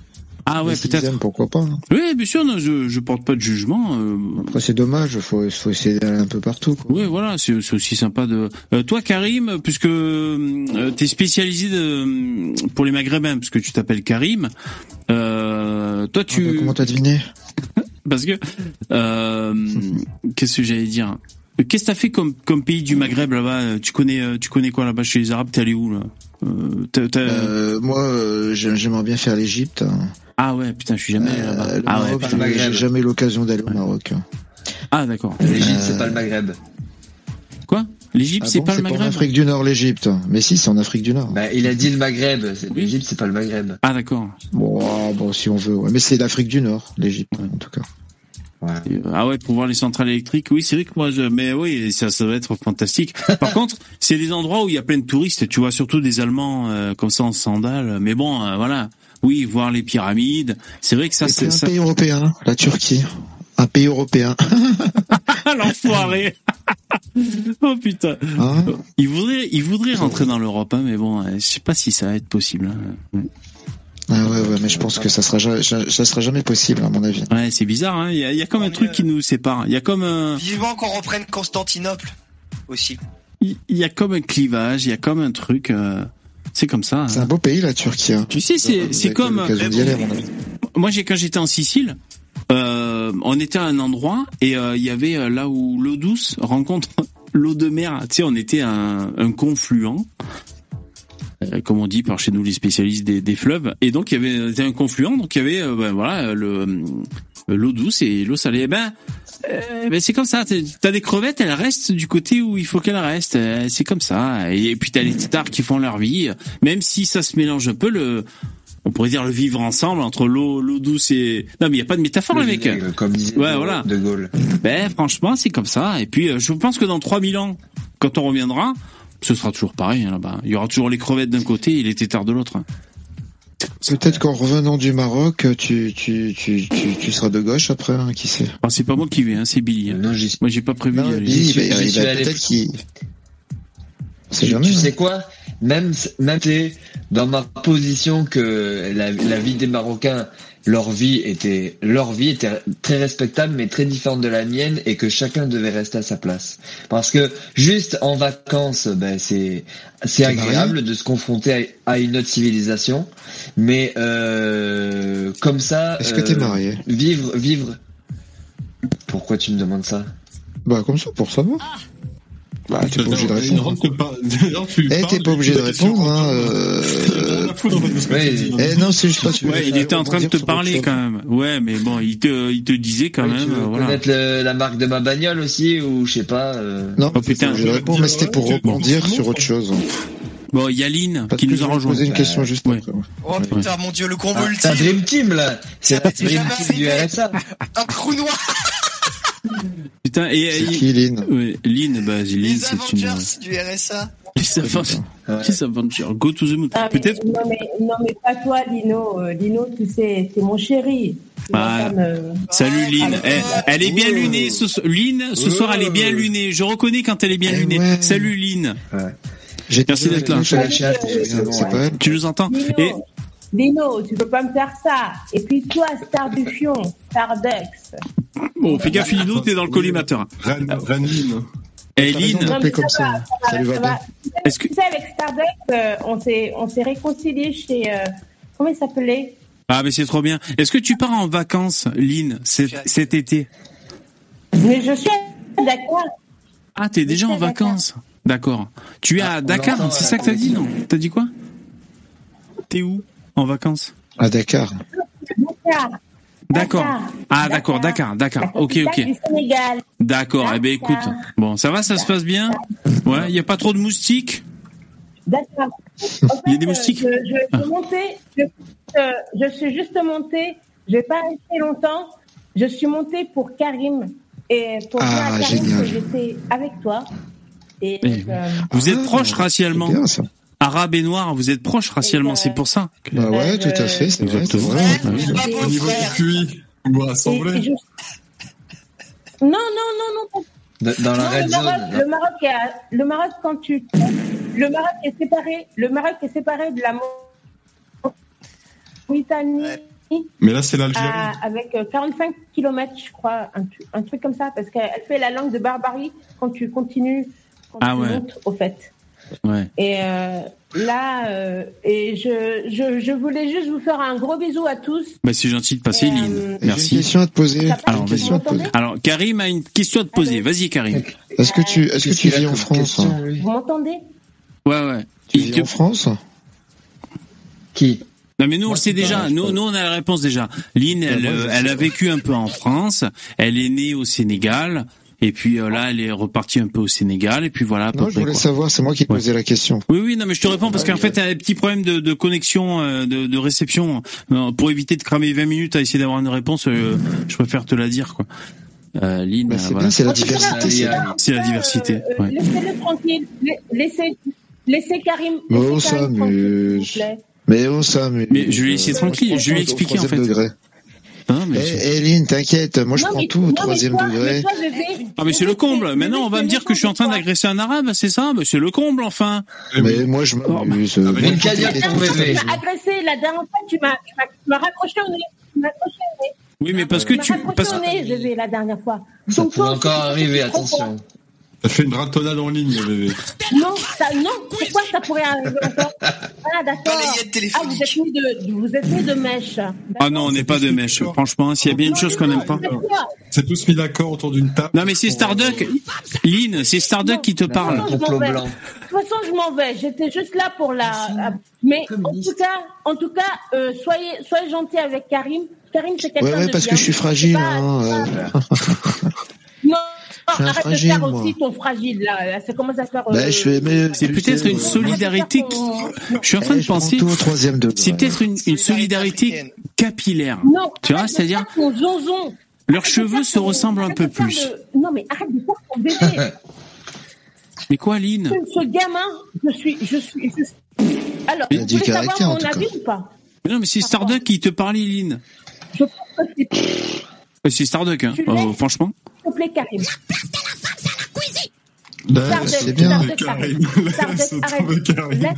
Ah ouais, peut-être. pourquoi pas hein. Oui, bien sûr, non, je je porte pas de jugement. euh, Après, c'est dommage. Faut, faut essayer d'aller un peu partout. Quoi. Oui, voilà, c'est c'est aussi sympa de. Euh, toi, Karim, puisque euh, t'es spécialisé de, pour les Maghrébins, puisque tu t'appelles Karim. Euh, toi, Ah bah, tu comment t'as deviné parce que qu'est-ce que j'allais dire? Qu'est-ce que t'as fait comme comme pays du Maghreb là-bas? Tu connais tu connais quoi là-bas chez les Arabes? T'es allé où là? Euh, Euh, moi, euh, j'ai- j'aimerais bien faire l'Égypte. hein. Ah ouais, putain, je suis jamais allé Euh, là-bas. le Ah ouais, putain. J'ai jamais l'occasion d'aller au Maroc. hein. Ah d'accord. L'Égypte, c'est pas le Maghreb. Quoi? L'Égypte, Ah c'est bon, pas le en Maghreb? Afrique du Nord, l'Égypte. Mais si, c'est en Afrique du Nord. Bah, il a dit le Maghreb. C'est- L'Égypte, c'est pas le Maghreb. Ah d'accord. Bon, ah, bon, si on veut. ouais. Mais c'est l'Afrique du Nord, l'Égypte, en tout cas. Ah ouais, pour voir les centrales électriques, oui, c'est vrai que moi, je... mais oui, ça, ça va être fantastique. Par contre, c'est des endroits où il y a plein de touristes, tu vois, surtout des Allemands euh, comme ça en sandales. Mais bon, euh, voilà, oui, voir les pyramides, c'est vrai que ça, C'est c'est un ça. pays européen, la Turquie. Un pays européen. L'enfoiré. oh putain. Hein il voudrait, il voudrait rentrer dans l'Europe, hein, mais bon, euh, je sais pas si ça va être possible. hein. Ah ouais, ouais, mais je pense que ça sera, ja- ja- ça sera jamais possible, à mon avis. Ouais, c'est bizarre. Hein. Il y a, il y a comme un truc qui nous sépare. Il y a comme un, Vivement qu'on reprenne Constantinople aussi. il y a comme un clivage. Il y a comme un truc. euh, C'est comme ça. C'est un beau pays, la Turquie. hein. Tu sais, c'est comme. aller, avis. Moi, j'ai quand j'étais en Sicile, euh, on était à un endroit et euh, il y avait euh, là où l'eau douce rencontre l'eau de mer. Tu sais, on était à un, un confluent. euh, Comme on dit par chez nous les spécialistes des, des fleuves, et donc il y avait un confluent, donc il y avait euh, ben, voilà le euh, l'eau douce et l'eau salée. Eh ben, euh, ben c'est comme ça. T'as- des crevettes, elles restent du côté où il faut qu'elles restent. Euh, C'est comme ça. Et, puis t'as les stars qui font leur vie, même si ça se mélange un peu le. On pourrait dire le vivre ensemble entre l'eau l'eau douce et. Non mais il y a pas de métaphore Le vinaigre, comme disait Ouais de- voilà. De Gaulle. Ben franchement c'est comme ça. Et puis euh, je pense que dans 3000 ans, quand on reviendra, ce sera toujours pareil hein, là-bas. Il y aura toujours les crevettes d'un côté et les tétards de l'autre. Peut-être qu'en revenant du Maroc, tu, tu, tu, tu, tu seras de gauche après, hein, qui sait. Ah, c'est pas moi qui vais, hein, c'est Billy. hein. Moi j'ai pas prévu peut-être qu'il... C'est Tu- jamais. Tu sais quoi? Même même t'es dans ma position que la, la vie des Marocains, leur vie était leur vie était très respectable mais très différente de la mienne et que chacun devait rester à sa place. Parce que juste en vacances, ben c'est c'est agréable de se confronter à, à une autre civilisation, mais euh, comme ça. Est-ce que t'es euh, marié Vivre vivre. Pourquoi tu me demandes ça? Bah, comme ça, pour savoir. Bah, t'es pas obligé de répondre. Eh, t'es pas obligé de répondre, hein, euh... Eh, non, c'est juste pas tu Ouais, il était en train de te parler quand même. Ouais, mais bon, il te, il te disait quand Ouais, même, tu veux euh, voilà. connaître le- la marque de ma bagnole aussi ou je sais pas. euh, Non, Oh putain. je réponds, mais c'était pour rebondir sur autre chose. Bon, il y a Lynn Parce qui nous je a vais rejoint. poser une question juste Ouais. après. Oh putain, mon dieu, le combo Ah, ultime. c'est la Dream Team là C'est la Dream Team du. RSA Un trou noir. Putain, et, C'est qui, Lynn Ouais, Lynn, bah, Lynn, Les c'est une. Avengers du RSA. Les Avengers. Les Avengers. Go to the moon. Ah, Peut-être. Non mais, non, mais pas toi, Lino. Euh, Lino, tu sais, c'est mon chéri. Ah. me- Salut Lynn. Ah, Elle, elle est bien lunée. Ce, so- Lynn, ce soir, elle est bien lunée. Je reconnais quand elle est bien Eh lunée. ouais. Salut Lynn. J'ai Merci d'être là. Pas elle. Tu nous entends Lino, Et Lino, tu peux pas me faire ça. Et puis toi, Star du Fion, Stardux. bon, fais gaffe, Lino, t'es dans le collimateur. Ranine. L'appeler mais comme ça ça. va, ça va, que- Tu sais, avec Stardux, euh, on s'est, on s'est réconcilié chez, euh, comment il s'appelait? Ah, mais c'est trop bien. Est-ce que tu pars en vacances, Lynn, cet, cet été? Mais je suis d'accord. Ah, t'es déjà en à Dakar. vacances. D'accord. Tu es à on Dakar, c'est ça que t'as dit, non? T'as dit quoi? T'es où En vacances? À Dakar. Dakar. D'accord. Ah, d'accord, Dakar, Dakar. La Ok, ok. D'accord. Eh ben, écoute. Bon, ça va, ça se passe bien? Ouais, il y a pas trop de moustiques? D'accord. Il y a des moustiques? Je, je, Ah. suis montée, je, euh, je suis juste montée. Je vais pas rester longtemps. Je suis montée pour Karim et pour Ah, à Karim que j'étais avec toi. Et Eh, euh, Vous êtes Ah, proches racialement? bien, ça. Arabe et noir, vous êtes proches racialement, Et, c'est euh, pour ça. que- Bah ouais, tout à fait, c'est vrai, c'est vrai. Beau Au niveau du QI, vous rassemblez. je- Non, non, non, non. Dans dans la non, red le Maroc, zone. le Maroc est à- le Maroc quand tu le Maroc est séparé, le Maroc est séparé de la Mauritanie. Mais là, c'est l'Algérie. avec euh, 45 km, je crois, un, un truc comme ça, parce qu'elle fait la langue de barbarie quand tu continues, quand Ah tu ouais. montes, au fait. Ouais. Et euh, là, euh, et je, je, je voulais juste vous faire un gros bisou à tous. Bah, c'est gentil de passer, Lynn. euh, J'ai une Merci. question à te poser. Ça J'ai Alors, une vas-y. question à te poser. Alors, Karim a une question à te poser. Vas-y, Karim. Est-ce que tu, est-ce que tu vis en France question, lui Vous m'entendez Ouais, ouais. Tu vis en France Qui Non mais nous on le sait déjà, nous, nous on a la réponse déjà. Lynn, elle, elle a vécu un peu en France, elle est née au Sénégal, Et puis euh, là, elle est repartie un peu au Sénégal. Et puis voilà. À peu Non, je voulais quoi. savoir, c'est moi qui posais la question. Oui, oui, non, mais je te réponds parce qu'en fait, t'as des petits problèmes de, de connexion, euh, de, de réception. Euh, Pour éviter de cramer 20 minutes à essayer d'avoir une réponse, euh, je préfère te la dire, quoi. Euh, Lynn, Bah, c'est voilà. bien, c'est la diversité. c'est- la diversité. Euh, ouais. Laissez-le tranquille. La- Laissez, laissez Karim. Mais laissez oh, ça, Karim mais... Mais oh, ça, mais... Mais je lui ai laissé tranquille, je lui ai expliqué, en fait. Degré. Hein, mais Eh, c'est- eh, Lynn, t'inquiète, moi je Non, prends mais- tout non, au mais troisième degré. mais toi, Ah mais c'est le comble. Maintenant on va me dire que je suis en train d'agresser un arabe, c'est ça? Mais c'est le comble enfin. Mais moi je m'amuse. Une Moi, cagnotte je- pour bébé. tu m'as agressé la dernière fois, tu m'as, tu m'as, tu m'as raccroché au nez. Tu m'as raccroché au nez. Oui mais parce que Tu m'as tu raccroché parce au nez, bébé, la dernière fois. Ça toi, encore arriver, attention. T'as fait une ratonnade en ligne, bébé. Non, ça, non, pourquoi ça pourrait arriver encore Ah, d'accord. Ah, vous êtes mis de, vous êtes mis de mèche. Ah non on n'est pas de mèche. Franchement s'il y a bien une chose qu'on n'aime pas. C'est tous mis d'accord autour d'une table. Non mais c'est Starduck. Lynn, c'est Starduck qui te parle. je m'en complot vais. blanc. De toute façon, je m'en vais. J'étais juste là pour la. Mais en tout cas, en tout cas, euh, soyez, soyez gentils avec Karim. Karim, c'est quelqu'un Ouais, ouais, de parce bien. que je suis fragile. Pas- Hein, euh. Non, Je suis un arrête fragile, de faire moi. aussi ton fragile là. ça commence à faire. Bah, euh. C'est peut-être une solidarité. qui- Je suis en train Eh, de penser. C'est peut-être une, une solidarité capillaire. Non, Tu vois, c'est-à-dire leurs Arrête cheveux se ressemblent un peu plus. Non, mais arrête de faire ton bébé. Mais quoi, Lynn Ce gamin, je suis, je suis, je suis. Alors, Il a vous du voulez savoir caractère, en mon tout avis cas. ou pas? Mais Non mais c'est Starduck qui te parlait, Lynn. Je pense que c'est. Euh, C'est Starduck, hein. Euh, franchement. Te plaît, Karim. Starduck, c'est bien. Karim. Arrête. Là,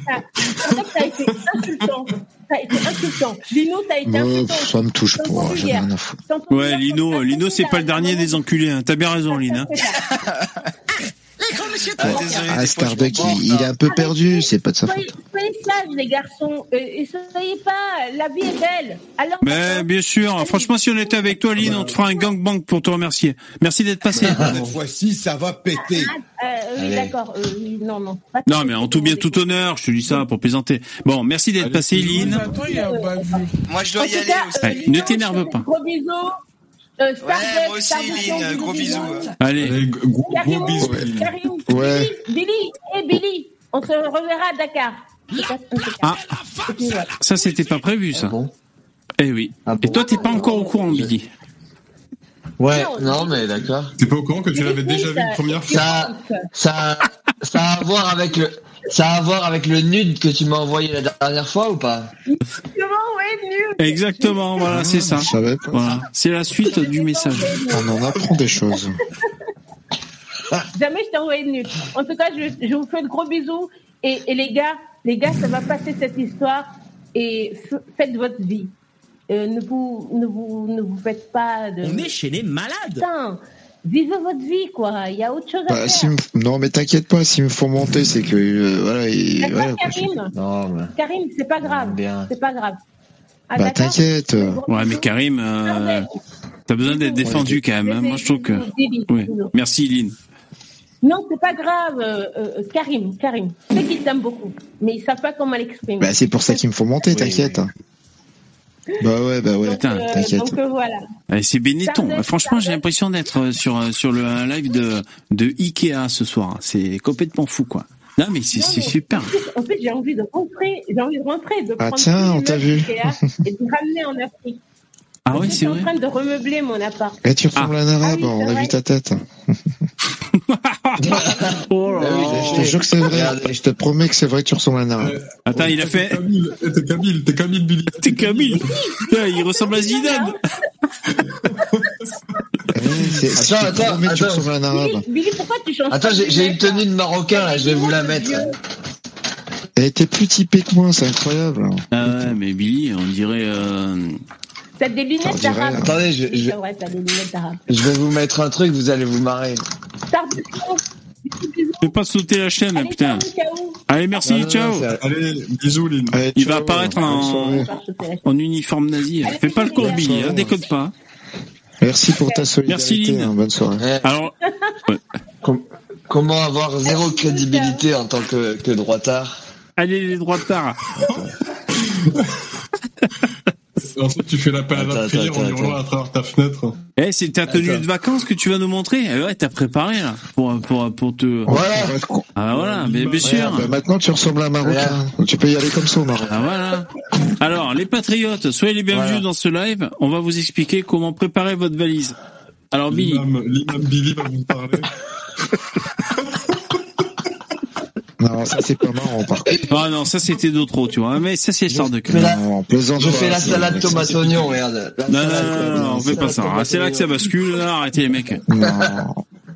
t'as- été insultant. T'as été insultant. Lino, t'as été insultant. ça me touche pas, rien à foutre. Ouais, Lino, Lino, c'est pas le dernier des enculés. Hein. T'as bien raison, Lynn. hein. Ah, Ah, m'emporte, il, il est hein. un peu perdu, c'est pas de sa faute. Soyez, soyez sages, les garçons. Euh, et soyez pas. La vie est belle. Alors, Mais bien sûr, franchement, si on était avec toi, Lynn, on te fera un gangbang pour te remercier. Merci d'être passé. Cette fois-ci, ça va péter. euh, oui, Allez. d'accord. Euh, oui, non, non. Pas Non, mais en tout bien, tout honneur, je te dis ça pour plaisanter. Bon, merci d'être passé, Lynn. Moi, je dois En y aller cas, aussi. Ouais, ne t'énerve pas. Gros bisous. Euh, Starduck, Ouais, moi aussi, Lynn, gros bisous. Allez. gros, bisous. Karim, Ouais. Billy, Billy, et Billy, on se reverra à Dakar. Ah, ça, c'était pas prévu, ça. Eh oui. Et toi, t'es pas encore au courant, Billy? Ouais, non, mais d'accord. T'es pas au courant que tu l'avais déjà vu une première fois? Ça, ça, ça a à voir avec le, ça a à voir avec le nude que tu m'as envoyé la dernière fois ou pas? Comment, ouais, nul. Exactement, voilà, c'est ça. Je savais pas. Voilà, c'est la suite du message. On en apprend des choses. Jamais je t'ai envoyé de nul. En tout cas, je, je vous fais de gros bisous. Et, et les gars, les gars, ça va passer cette histoire. Et faites votre vie. Euh, ne vous, ne vous, ne vous faites pas de. On est chez les malades. Putain, vivez votre vie, quoi. Il y a autre chose à Bah, faire. Non, mais t'inquiète pas, s'il me faut monter, c'est que euh, voilà. Karim. Non, mais. Karim, c'est pas grave. C'est pas grave. Ah, Bah t'inquiète. Ouais, mais Karim, euh, t'as besoin d'être défendu quand même. hein. Moi, je trouve que. Oui. Merci, Lynn. Non, c'est pas grave, euh, euh, Karim, Karim. Je sais qu'ils t'aiment beaucoup, mais ils savent pas comment l'exprimer. Bah c'est pour ça qu'il me faut monter, t'inquiète. Bah ouais, bah ouais, Euh, t'inquiète. donc euh, voilà. C'est Benetton. Franchement, j'ai l'impression d'être euh, sur sur le un live de de Ikea ce soir. C'est complètement fou, quoi. Non, mais c'est c'est super. En fait, j'ai envie de rentrer, j'ai envie de rentrer, de Ah prendre tiens, on t'a vu. Ikea et de ramener en Afrique. Ah oui, Je c'est suis en vrai. train de remeubler mon appart. Eh, tu ressembles à un arabe, Ah oui, on a vrai. vu ta tête. Oh là là. Je te jure que c'est vrai. Je te promets que c'est vrai que tu ressembles à un arabe. Attends, il a fait. Eh, T'es Camille, t'es Camille Billy. T'es Camille. Il ressemble à Zidane. Eh, c'est- je Attends, te attends, promets que tu attends. ressembles à un arabe. Billy, Billy, pourquoi tu changes Attends, j'ai une tenue de marocain là, je vais vous la mettre. Elle était plus typée que moi, c'est incroyable. Ah ouais, mais Billy, on dirait. T'as des lunettes d'arabe. Attendez, je, je, C'est vrai, t'as des lunettes d'arabe. je vais vous mettre un truc, vous allez vous marrer. Fais pas sauter la chaîne, allez, putain. ciao. Allez, merci, Non, non, ciao. non, Allez, bisous, Lynn. Allez, Il ciao. va apparaître en, uniforme nazi. Fais pas le Billy, hein, décode pas. Merci pour ta solidarité. Merci, Lynn. hein, bonne soirée. Alors, com- comment avoir zéro crédibilité en tant que, que droitard allez les tard. ensuite, tu fais l'appel à la Attends, prière attends, en hurlant à travers ta fenêtre. Eh, c'est ta tenue Attends. de vacances que tu vas nous montrer Eh Ouais, t'as préparé là pour pour pour te. Voilà. Ah voilà, mais bien sûr. Bah, maintenant, tu ressembles à un Marocain. Tu peux y aller comme ça au Maroc. Ah voilà. Alors, les patriotes, soyez les bienvenus Voilà. dans ce live. On va vous expliquer comment préparer votre valise. Alors Billy, L'imam l'imam Billy va vous parler. Non, ça, c'est pas marrant, par contre. ah non, ça c'était trop, tu vois. Mais ça c'est sort de la- Non, on plaisante Je fais la salade tomate oignon, regarde. La Non, non, non, on fait pas ça. Ah, c'est là que ça bascule. Arrêtez les mecs. Non,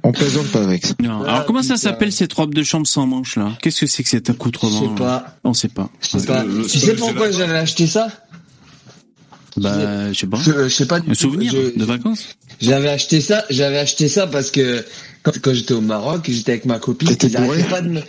on plaisante pas avec ça. Non. Alors Ah, comment ça putain. s'appelle cette robe de chambre sans manches là? Qu'est-ce que c'est que cet accoutrement? Je sais pas. On sait pas. Je sais pas. le- Tu c'est sais pourquoi j'avais acheté ça? Bah, je sais pas. je, je sais pas du Un souvenir Je- de vacances? J'avais acheté ça, j'avais acheté ça parce que quand, quand j'étais au Maroc, j'étais avec ma copine, ils arrêtaient pas de me,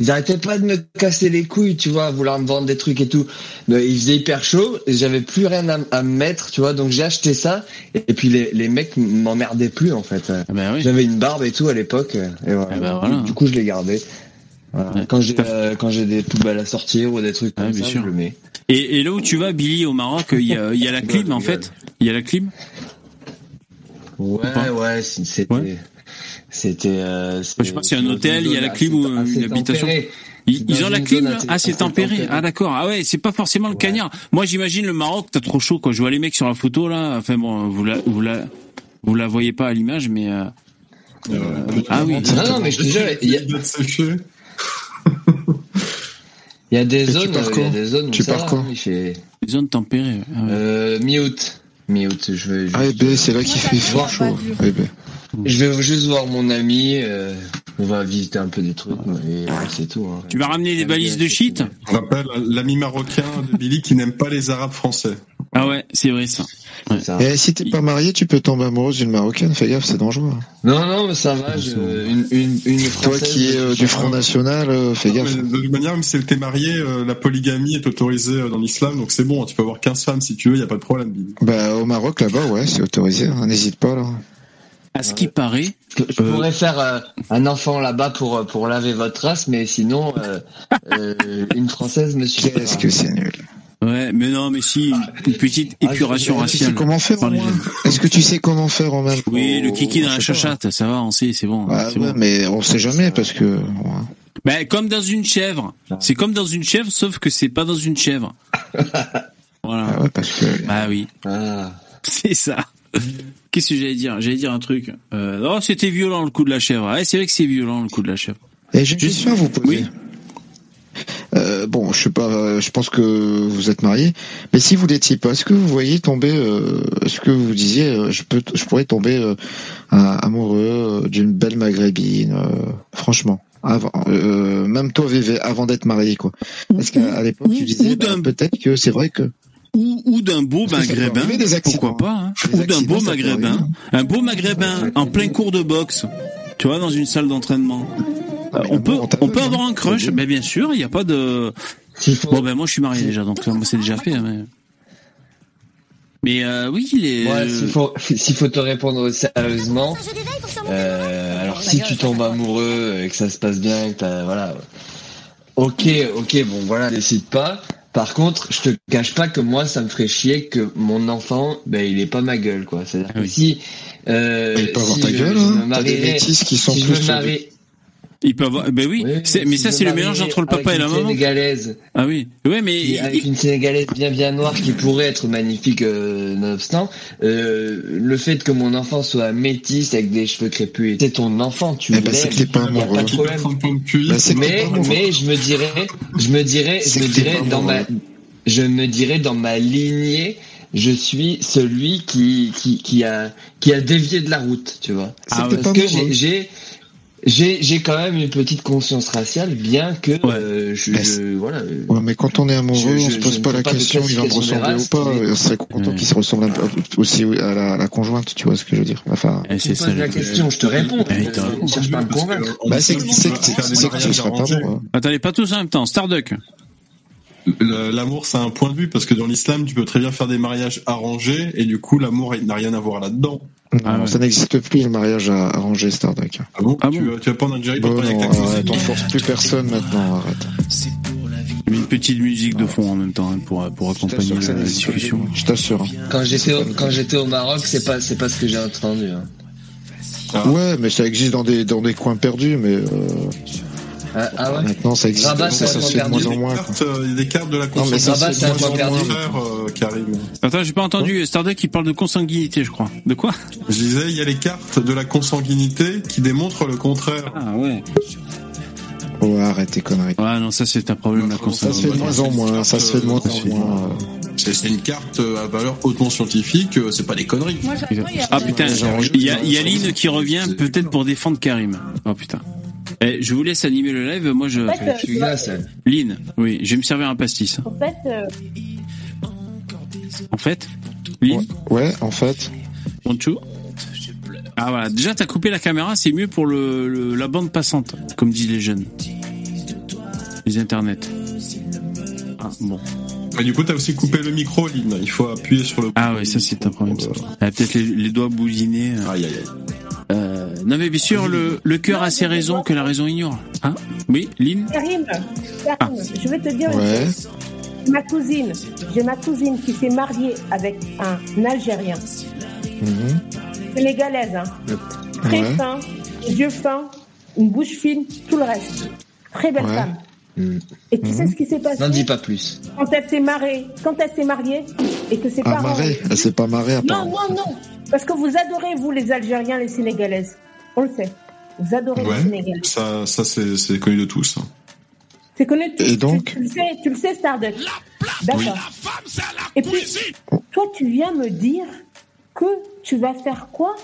ils arrêtaient pas de me casser les couilles, tu vois, à vouloir me vendre des trucs et tout. Mais il faisait hyper chaud, j'avais plus rien à, à me mettre, tu vois, donc j'ai acheté ça, et puis les, les mecs m'emmerdaient plus, en fait. Ah bah oui. J'avais une barbe et tout à l'époque, et voilà. Ah bah voilà. Du coup, je l'ai gardé. Ouais. Quand j'ai euh, quand j'ai des poubelles à sortir ou des trucs Ouais, comme bien ça, sûr. je le mets. Et, et là où tu vas, Billy, au Maroc, il y a, il y a la clim en fait. Il y a la clim? Ouais, ouais, c'était, Ouais. c'était. Euh, je sais pas, c'est un hôtel, il y a la clim ou une habitation. Ils, ils ont la clim là Ah, c'est tempéré. Ah d'accord. Ah ouais, c'est pas forcément le cagnard. Moi, j'imagine le Maroc, t'as trop chaud quoi. Je vois les mecs sur la photo là. Enfin bon, vous la, vous la, vous la voyez pas à l'image, mais. euh, euh, ah oui. Non, non, mais je te jure, il y a, Il y a des zones, pars euh, il y a des zones où Tu ça pars va, hein, il fait, Les zones tempérées. Ah ouais. euh, mi-août. Mi-août, je vais, Ah, eh ben, c'est là qu'il fait fort chaud. Eh ben. Je vais juste voir mon ami, euh, on va visiter un peu des trucs, et ouais, c'est tout, hein. Tu vas ramener des valises de shit Je rappelle l'ami marocain de Billy qui n'aime pas les arabes français. Ah ouais, c'est vrai ça. Ouais. Ça. Eh, si t'es pas marié, tu peux tomber amoureuse d'une Marocaine. Fais gaffe, c'est dangereux. hein. Non, non, mais ça va, je, une, une, une Toi qui es euh, du Front National, euh, fais Non, gaffe. de toute manière, même si t'es marié, euh, la polygamie est autorisée euh, dans l'islam, donc c'est bon, tu peux avoir 15 femmes si tu veux, y a pas de problème, Billy. Bah, au Maroc, là-bas, ouais, c'est autorisé. hein. N'hésite pas, là. À ce qui paraît, Je, je Euh, pourrais faire euh, un enfant là-bas pour euh, pour laver votre race, mais sinon euh, euh, une française me suffit. Qu'est-ce que c'est nul. ouais, mais non, mais si, une petite Ah, épuration Tu sais raciale. comment faire. Est-ce que tu sais comment faire en même Oui, le kiki dans la chachate, ça va, on sait, c'est bon. Ah c'est ouais, bon. mais on sait jamais parce que. ouais. Ben, comme dans une chèvre. C'est comme dans une chèvre, sauf que c'est pas dans une chèvre. Voilà. Ah ouais, parce que. Ah oui, Ah. c'est ça. Qu'est-ce que j'allais dire? J'allais dire un truc. Euh, oh, c'était violent le coup de la chèvre. Ouais, c'est vrai que c'est violent le coup de la chèvre. Et j'ai une Juste- question à vous poser. Oui. Euh, bon, je sais pas, euh, je pense que vous êtes marié, mais si vous l'étiez pas, est-ce que vous voyez tomber, euh, est-ce que vous disiez, euh, je peux, je pourrais tomber euh, un- amoureux d'une belle maghrébine, euh, franchement, avant, euh, même toi, Vévé, avant d'être marié, quoi. Est-ce qu'à à l'époque tu disais, bah, peut-être que c'est vrai que. Ou, ou d'un beau maghrébin, pourquoi pas hein. Ou d'un beau maghrébin, arriver. un beau maghrébin en plein cours de boxe. Tu vois, dans une salle d'entraînement. Mais on peut, on hein. avoir un crush, mais bien sûr, il n'y a pas de. Bon ben moi je suis marié déjà, donc ça, moi, c'est déjà fait. hein, Mais, mais euh, oui, il est. Ouais, s'il faut, te répondre sérieusement, euh, alors si tu tombes amoureux et que ça se passe bien, que t'as, voilà, ok, ok, bon, voilà, décide pas. Par contre, je te cache pas que moi, ça me ferait chier que mon enfant, ben, il est pas ma gueule, quoi. C'est-à-dire que si, euh, Il peut avoir si ta je, gueule, je me hein. Des bêtises qui sont si je plus me marie- Il peut avoir. Ben oui, mais ça c'est le mélange entre le papa et la une maman. Sénégalaise. Ah oui, ouais, mais Et avec il- une sénégalaise bien bien noire qui pourrait être magnifique euh, nonobstant, euh, le fait que mon enfant soit métisse avec des cheveux crépus, c'est ton enfant, tu Eh ben, l'aimes, pas y a amoureux. pas de problème. Bah, Mais pas mais je me dirais, je me dirais, je me dirais dans ma, je me dirais dans ma lignée, je suis celui qui qui qui a qui a dévié de la route, tu vois. T'es Parce que j'ai j'ai j'ai quand même une petite conscience raciale, bien que euh, je, Mais je- voilà. euh, Ouais, mais quand on est amoureux, Je- on se pose pas la pas question, il va me ressembler ou pas. On serait content Ouais. qu'il se ressemble un peu aussi à la, à la conjointe, tu vois ce que je veux dire. Enfin, Eh, Tu c'est me ça. poses la question, je te réponds. Eh, Euh, raison. cherche pas à me convaincre. bah, c'est c'est c'est. Attendez, pas tous en même temps. Starduck. Le- L'amour, c'est un point de vue parce que dans l'islam, tu peux très bien faire des mariages arrangés et du coup, l'amour n'a rien à voir là-dedans. Non, Ah ouais. ça n'existe plus le mariage à arranger Starduck. Ah bon, Ah tu, bon vas- tu vas pas en Algérie pour Bon, parler non, avec ta arrête, cousine on force plus personne maintenant, arrête. Une petite musique de fond en même temps hein, pour pour accompagner t'assure que ça la, pas. discussion. Je t'assure. Quand j'étais au, quand j'étais au Maroc, c'est pas c'est pas ce que j'ai entendu. hein. Ouais, mais ça existe dans des dans des coins perdus, mais euh, Ah, ah ouais. maintenant ça existe. Rabat, ça, c'est ça se fait de coin moins en Il y a moins. des cartes, il y a des cartes de la Non, mais ça, consommation c'est un point perdu. chères, euh, Karim. Attends, j'ai pas entendu Stardeck qui parle de consanguinité, je crois. De quoi? Je disais, il y a les cartes de la consanguinité qui démontrent le contraire. Ah ouais. Ouais, arrête tes conneries. Ouais, non, ça c'est un problème la Ça se fait de consanguinité. moins en moins. Ça se fait de moins en moins. euh. C'est une carte euh, à valeur hautement scientifique, c'est pas des conneries. Moi, il Ah putain, il y a, il y a Lynn qui revient peut-être pour défendre Karim. Oh putain. Eh, je vous laisse animer le live, moi je... En fait, Je suis glace, elle. Lynn, oui, je vais me servir un pastis. En fait, euh, En fait Lynn Ouais, en fait. Bonjour. Ah voilà, déjà t'as coupé la caméra, c'est mieux pour le, le- la bande passante, comme disent les jeunes. Les internets. Ah bon. Et du coup, t'as aussi coupé le micro, Lynn. Il faut appuyer sur le. Ah ouais, ça c'est un problème. ça. Elle a peut-être les, les doigts bousinés. euh. Aïe aïe aïe. Euh, non mais bien sûr, le, le cœur a ses raisons que la raison ignore. Hein? Oui, Lynn? Karim, Karim, je vais te dire une Ouais. chose. Ma cousine, j'ai ma cousine qui s'est mariée avec un Algérien, Mhm. sénégalaise, hein. très Ouais. fin, yeux fins, une bouche fine, tout le reste. Très belle Ouais. femme. Hmm. Et tu sais ce qui s'est passé? N'en dis pas plus. quand elle s'est mariée, quand elle s'est mariée et que ses Ah, parents. marée. Elle s'est pas marée, Non, non, non. Parce que vous adorez, vous, les Algériens, les Sénégalaises. On le sait. Vous adorez les Ouais, Sénégalais. ça, ça c'est connu de tous. C'est connu. Tu, Et donc tu, tu le sais, tu le sais, Starduck. D'accord. Et puis, toi, tu viens me dire que tu vas faire quoi?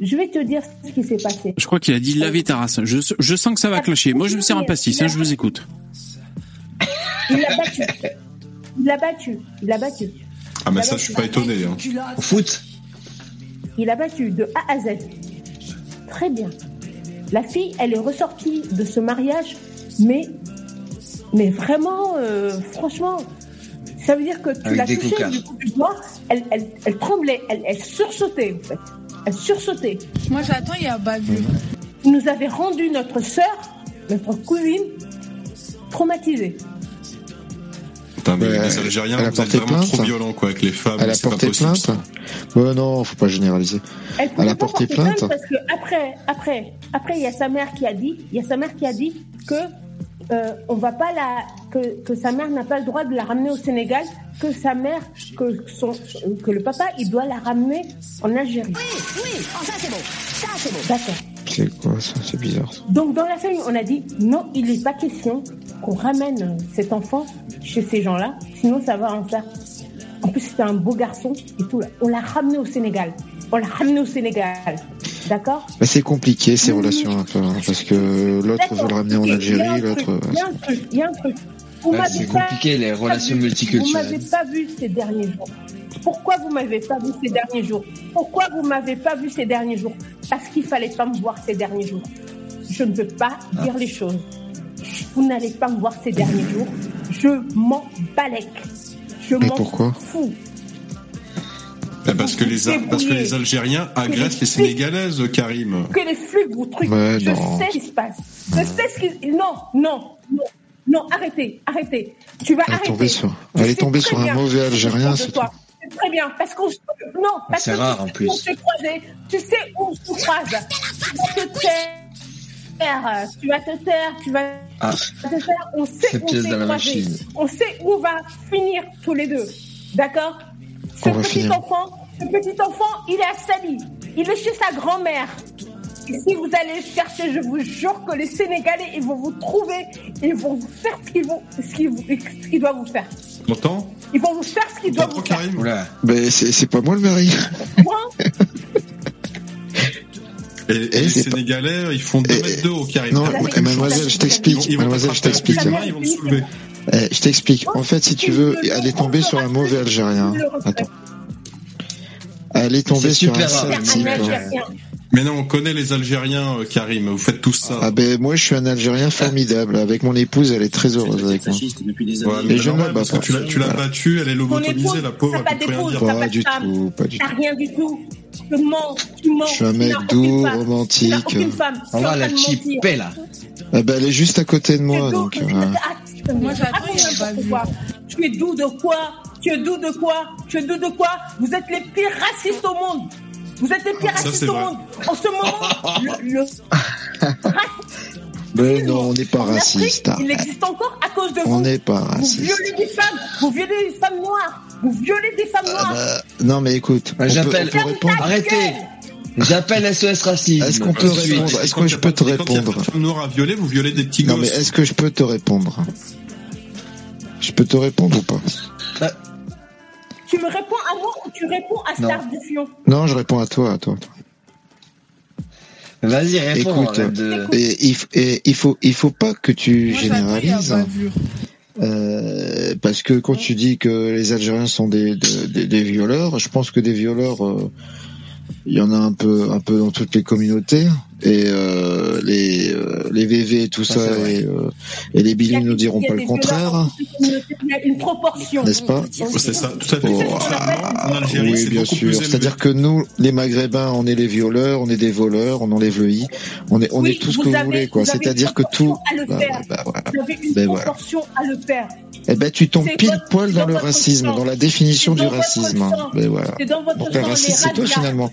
Je vais te dire ce qui s'est passé. Je crois qu'il a dit laver ta race. Je, je sens que ça va clasher. Moi je me sers un pastis, hein, je vous écoute. Il l'a battu. Il l'a battu. Il l'a battu. Ah, mais ça, je suis pas étonné. Hein. Au foot Il a battu de A à Z. Très bien. La fille, elle est ressortie de ce mariage, mais, mais vraiment, euh, franchement, ça veut dire que tu l'as touchée du coup du doigt, elle, elle, elle tremblait, elle, elle sursautait en fait. Elle sursautait. Moi, j'attends, il y a Babu. Il nous avait rendu notre sœur, notre cousine, traumatisée. Putain, mais Ouais, les Algériens, elle a vous êtes porté vraiment plainte. trop violents, quoi, avec les femmes. Elle a c'est pas porté possible, plainte. ça. Ouais, non, faut pas généraliser. Elle, Elle a pas porté porter plainte. parce que après, après, après, il y a sa mère qui a dit, il y a sa mère qui a dit que euh, on va pas la, que, que sa mère n'a pas le droit de la ramener au Sénégal, que sa mère, que son, que le papa, il doit la ramener en Algérie. Oui, oui, oh, ça c'est beau. Ça c'est beau. D'accord. C'est quoi ça? C'est bizarre. ça. Donc dans la famille, on a dit non, il n'est pas question qu'on ramène euh, cet enfant chez ces gens-là, sinon ça va en faire. En plus, c'était un beau garçon et tout. Là. On l'a ramené au Sénégal. On l'a ramené au Sénégal. D'accord? C'est compliqué ces relations un peu, hein, parce que l'autre veut le ramener en Ok, il y a un Algérie, truc, l'autre. Il y a un truc, c'est compliqué, les relations vu- multiculturelles. Vous m'avez pas vu ces derniers jours. Pourquoi vous m'avez pas vu ces derniers jours? Pourquoi vous m'avez pas vu ces derniers jours? Parce qu'il fallait pas me voir ces derniers jours. Je ne veux pas Ah. dire les choses. Vous n'allez pas me voir ces derniers jours. Je m'en balèque. Je Mais m'en pourquoi? fous. Bah, parce, que les, Débrouillez. parce que les Algériens agressent les Sénégalaises, Karim. Que les flics vous truquent. Ouais, je non. sais ce qui se passe. Je sais ce qui. Non, non, non, non, arrêtez, arrêtez. Tu vas Elle est arrêter. tombée sur, elle est tombée sur un mauvais Algérien, c'est toi. C'est très bien, parce qu'on se... Non, parce c'est que rare, tu en sais plus. on. Tu sais où on se croise. Tu vas te taire. Tu vas te taire. Tu vas Ah, te taire. On sait Cette où on s'est croisés. On sait où on va finir tous les deux. D'accord? Ce On petit enfant, ce petit enfant, il est à Sali. Il est chez sa grand-mère. Et si vous allez le chercher, je vous jure que les Sénégalais, ils vont vous trouver, ils vont vous faire ce qu'ils vont, ce qu'ils vous- ce qu'ils doivent vous faire. T'entends Ils vont vous faire ce qu'ils doivent vous faire. Oula. Mais c'est c'est pas moi le mari. Moi, Et, et les pas- Sénégalais, ils font 2 mètres de haut, Karim. Non, mademoiselle, je t'explique. Ils vont Mademoiselle, je t'explique. à la main, Ils vont me soulever. Eh, je t'explique. En fait, si tu veux, elle est tombée sur un mauvais Algérien. Attends. Elle est tombée sur un sale type. Mais non, on connaît les Algériens, euh, Karim. Vous faites tout ça. Ah ben moi je suis un Algérien formidable. Avec mon épouse, elle est très heureuse avec moi. Ouais, mais Et je normal, parce que tu l'as, tu l'as Voilà. battue, elle est lobotomisée, la pauvre, elle peut rien dire. Pas pas du femme. tout, pas du tout. rien du tout. Tu mens, tu mens. Je suis un mec doux, romantique. On va la chipper là. Ah ben elle est juste à côté de moi donc. euh, Ah, Moi. Tu es doux de quoi? Tu es doux de quoi? Tu es doux de quoi? Vous êtes les pires racistes au monde. Vous êtes les pires racistes au monde. En ce moment, le, le Mais non, on n'est pas raciste. il existe encore à cause de vous. On n'est pas Vous raciste. violez des femmes. Vous violez des femmes noires. Vous violez des femmes noires. Euh, non, mais écoute, on J'appelle. Arrêtez. J'appelle SOS Racisme. Est-ce qu'on peut répondre? Est-ce que je peux te répondre? une femme noire à violer, vous violez des petits Non, mais est-ce que je peux te répondre? Je peux te répondre ou pas? Tu me réponds à moi ou tu réponds à. Star du Fion Non, je réponds à toi, à toi. à toi. Vas-y, réponds. Écoute, de- et il, f- et il faut, il faut pas que tu Moi, généralises. vu. Euh, parce que quand tu dis que les Algériens sont des, des, des- des violeurs, je pense que des violeurs, euh, il y en a un peu, un peu dans toutes les communautés. Et euh, les, euh, les VV et tout ça, Ça, et, euh, et les Billy ne diront pas le contraire, Il y a une proportion. n'est-ce pas C'est ça, tout à fait. Oh, En Algérie, Oui, bien sûr. C'est-à-dire que nous, les Maghrébins, on est les violeurs, on est des voleurs, on enlève le i, on est, on Oui, est tout ce que vous avez- voulez, quoi. C'est-à-dire que tout. proportion à le Bah, faire. bah, voilà. Vous avez une Ben voilà. proportion à le faire. Eh ben, tu tombes pile votre- poil dans dans le racisme, dans la définition du racisme. sang. Ben voilà. C'est dans votre Donc le les c'est toi finalement.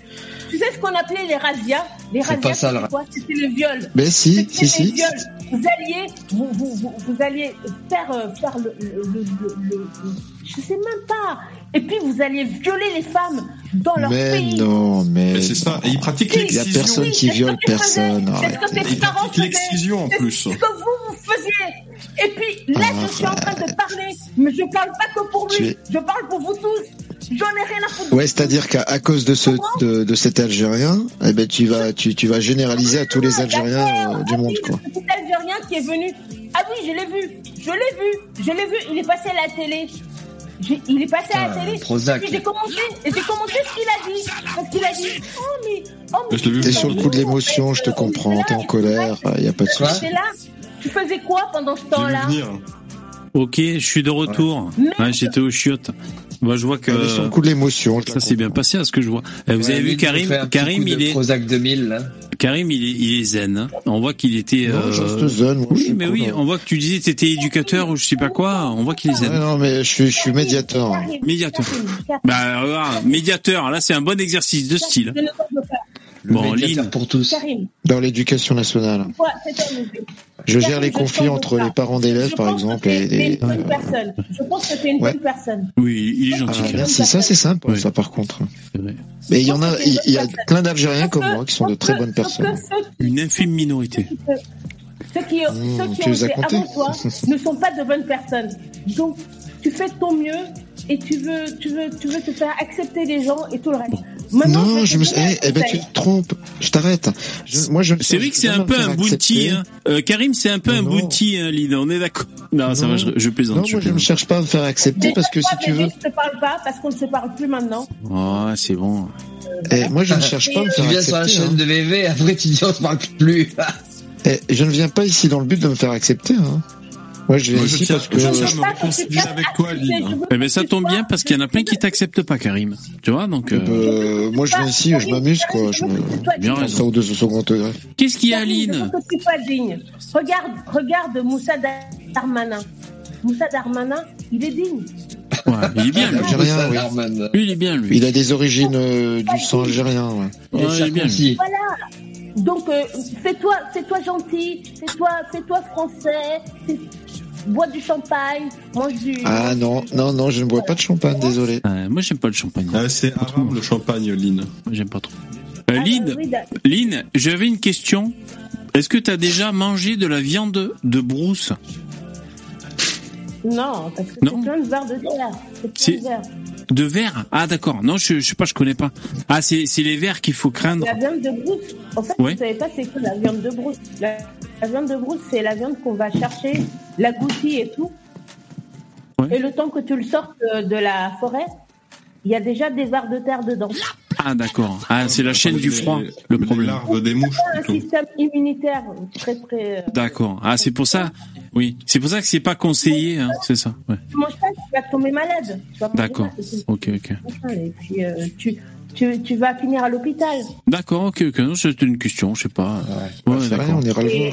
Tu sais ce qu'on appelait les razzias? Les C'est pas razzias, ça, le c'était quoi? C'était les viols. Ben si, si, si. Vous alliez, vous, vous, vous, vous alliez faire, euh, faire le, le, le, le- le- je sais même pas. Et puis vous alliez violer les femmes dans leur Mais pays. non, mais. Mais c'est ça. Et ils pratiquent Oui, Il y a l'excision. personne qui c'est viole personne. C'est ce que tes parents l'excision en C'est plus. ce que vous, vous faisiez? Et puis là, je suis en train de parler, mais je parle pas que pour Tu lui. es- Je parle pour vous tous. J'en ai rien à foutre. Ouais, c'est-à-dire qu'à à cause de ce de, de cet Algérien, eh ben tu vas tu, tu vas généraliser à tous les Algériens euh, du monde quoi. Cet Algérien qui est venu. Ah oui, je l'ai vu. Je l'ai vu. Je l'ai vu. Il est passé à la télé. Il est passé à la Putain, télé. Prozac. Puis j'ai commenté. Et j'ai commenté ce qu'il a dit. Parce qu'il a dit. Oh mais. Oh mais. T'es sur le coup de l'émotion, je te comprends, t'es en colère, il y a pas de Quoi souci. Tu faisais quoi pendant ce temps-là? Venir. Ok, je suis de retour. Ouais, J'étais au chiottes. Moi, je vois que est sur le coup de l'émotion. ça s'est bien passé à ce que je vois. Eh, vous Ouais, avez vu Karim Karim, il est Prozac 2000, là. Karim, il est, il est zen. hein. On voit qu'il était. Non, euh, zen, moi, Oui, mais oui, on voit que tu disais que t'étais éducateur ou je sais pas quoi. On voit qu'il est zen. Ouais, non mais je suis je suis médiateur. Médiateur. Bah, regarde, médiateur. Là, c'est un bon exercice de style. Le Bon, médiateur pour tous. Karim, Dans l'éducation nationale. Je gère Karim, les je conflits entre les parents d'élèves par exemple et une bonne personne. Je pense que t'es une Ouais. bonne personne. Oui, il est Ah, gentil. Merci, ça c'est sympa Oui. ça par contre. Mais il y en a une il y a plein d'Algériens comme moi qui sont de très bonnes personnes. Une infime minorité. Ceux qui, Mmh, ceux qui tu ont été avant toi ne sont pas de bonnes personnes. Donc, tu fais de ton mieux et tu veux, tu veux, tu veux te faire accepter les gens et tout le reste. Maintenant, Non, je me eh, eh ben tu te trompes. Je t'arrête. Moi je ne C'est vrai que c'est un peu un boulti. Hein. Euh, Karim, c'est un peu un Non. boulti, hein, Lina. On est d'accord. Non, ça va, je, je plaisante. Non, je moi je ne cherche pas à me faire accepter Déjà, parce que si tu veux, Je te parle pas parce qu'on ne se parle plus maintenant. Oh, c'est bon. eh, moi je ne cherche pas à me Tu faire viens sur la accepter. chaîne hein. de VV, après tu dis on se parle plus. Eh, je ne viens pas ici dans le but de me faire accepter. Hein. Moi je je ici tiens- parce que je Je tiens à me pas réconcilier avec toi, je veux Eh ben, ça tombe bien parce qu'il y en a plein qui t'acceptent pas, Karim. Tu vois, donc. euh, euh, moi je viens ici, je m'amuse quoi. Je me Bien je raison. ça au deux- second degré. Qu'est-ce qu'il y a, je Aline que tu sois digne. Regarde, regarde Moussa Darmanin. Moussa Darmanin, il est digne. Ouais, Il est bien, lui. Algérien, oui. Lui, il est bien, lui. Il a des origines euh, du sang algérien. Ouais. Ouais, il est bien, lui. Voilà. Donc, euh, fais-toi, fais-toi gentil, fais-toi, fais-toi français, fais- bois du champagne, mange du. Ah non, non, non, je ne bois pas de champagne, désolé. Ouais, moi, j'aime pas le champagne. Ah, c'est haram le champagne, Lynn. Moi, J'aime pas trop. Euh, Ah, Lynn, oui, d'accord. Lynn, j'avais une question. Est-ce que tu as déjà mangé de la viande de brousse? Non, parce que c'est plein de verres de terre. C'est plein de verres. De verre Ah, d'accord. Non, je, je sais pas, je connais pas. Ah, c'est c'est les verres qu'il faut craindre. La viande de brousse, en fait, Ouais. vous savez pas c'est quoi la viande de brousse? La, la viande de brousse, c'est la viande qu'on va chercher, la goutille et tout. Ouais. Et le temps que tu le sortes euh, de la forêt, il y a déjà des vers de terre dedans. Ah, d'accord. Ah, c'est la chaîne du froid, le Les problème. larves des mouches, Un plutôt. système immunitaire très très. euh, D'accord. Ah, c'est pour ça. Oui, c'est pour ça que c'est pas conseillé, hein, c'est ça. Ouais. Tu manges pas, tu vas tomber malade. Tu vas manger D'accord. Ok, ok. Et puis euh, tu, tu, tu vas finir à l'hôpital. D'accord, ok, ok. Non, C'était une question, je sais pas. Ouais, rien, d'accord. on ira le voir.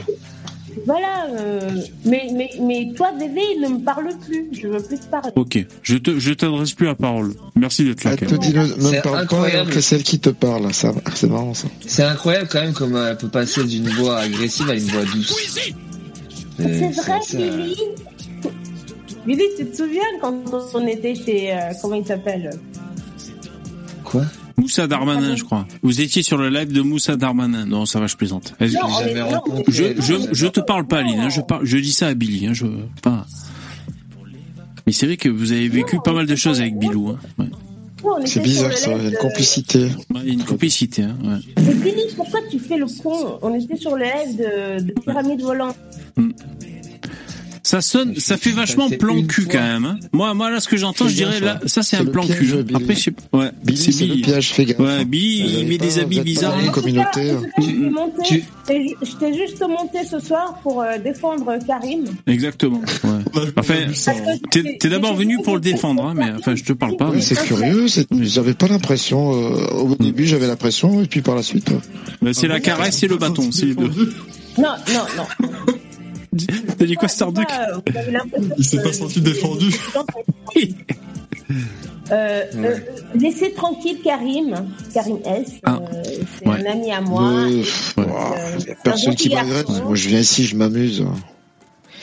Voilà. euh, mais, mais, mais toi, Bébé, il ne me parle plus. Je veux plus te parler. Ok, je te, je t'adresse plus la parole. Merci d'être là. Elle te dit ne, ne C'est me parle pas incroyable. alors que c'est elle qui te parle. Ça, c'est marrant ça. C'est incroyable quand même comment elle peut passer d'une voix agressive à une voix douce. C'est vrai, Billy. Billy, tu te souviens quand on était chez. euh, comment il s'appelle? Quoi? Moussa Darmanin, je crois. Vous étiez sur le live de Moussa Darmanin. Non, ça va, je plaisante. Non, est- non, Je, était- je, je te parle pas, Aline. hein, Je, parle, je dis ça à Billy. Hein, je, pas... Mais c'est vrai que vous avez vécu pas mal de choses avec Bilou. Hein. Ouais. C'est bizarre ça. Il y a une complicité. Ouais, Il y a une complicité. Hein, ouais. Mais Billy, pourquoi tu fais le con? On était sur le live de, de Pyramide Volante. Ça sonne, ça fait vachement plan cul fois. quand même. hein. Moi, moi là, ce que j'entends, je dirais là, ça c'est un plan piège, cul. Billy. Après, je sais pas. Ouais, Billy, c'est c'est le piège. Fais gaffe. Ouais, Billy, il met pas- des habits bizarres. communauté. je t'ai juste monté ce soir pour euh, défendre Karim. Exactement. Ouais. Enfin, t'es d'abord venu pour le défendre, hein, mais enfin, je te parle pas. C'est curieux. J'avais pas l'impression. euh, au début, j'avais l'impression, et puis par la suite. euh, mais c'est la caresse et le bâton, c'est les deux. Non, non, non. T'as dit quoi, Starduck Ah, Il s'est pas senti défendu. Euh, euh, laissez tranquille Karim, Karim S. Ah. euh, c'est Ouais. un ami à moi. y a c'est personne qui m'agresse. Moi, je viens ici, je m'amuse.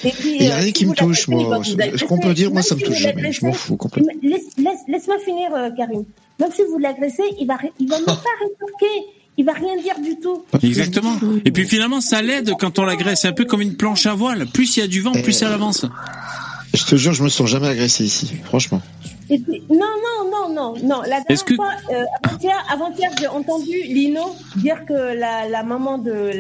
Il y a rien qui me touche, moi. Ce qu'on peut dire, moi, ça me touche jamais. Je m'en fous complètement. Laisse, laisse, laisse-moi finir, Karim. Même si vous l'agressez, il va, il va même pas rétorquer. Il va rien dire du tout. Exactement. Et puis finalement, ça l'aide quand on l'agresse. C'est un peu comme une planche à voile. Plus il y a du vent, plus elle avance. Je te jure, je me sens jamais agressé ici, franchement. Non, non, non, non, non. La dernière que- fois, euh, avant-hier, j'ai entendu Lino dire que la, la maman de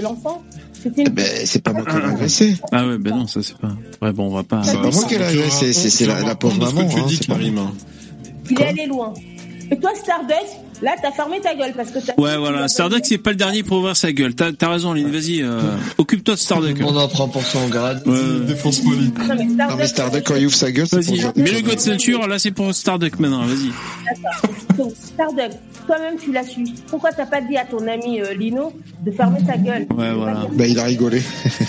l'enfant, c'était une. Ben, c'est pas moi qui l'ai agressé. Ah ouais, ben non, ça c'est pas. Ouais, bon, on va pas. C'est pas moi qui l'ai agressé, c'est la, la pauvre maman. Ce que tu hein, dis. Karim. Il est allé loin. Et toi, Stardust, là, t'as fermé ta gueule parce que t'as. Ouais, voilà. Starduck, c'est pas le dernier pour ouvrir sa gueule. T'as t'as raison, Lynn. Vas-y, euh, occupe-toi de Starduck. On en prend pour son grade. Ouais. Défonce-moi lui. Non, mais Non, mais Starduck, quand il ouvre sa gueule, c'est pour mets le go de ceinture. Là, c'est pour Starduck maintenant. Vas-y. donc, Stardust, toi-même, tu l'as su. Pourquoi t'as pas dit à ton ami euh, Lino de fermer sa gueule? Ouais, voilà. Ben, il a rigolé.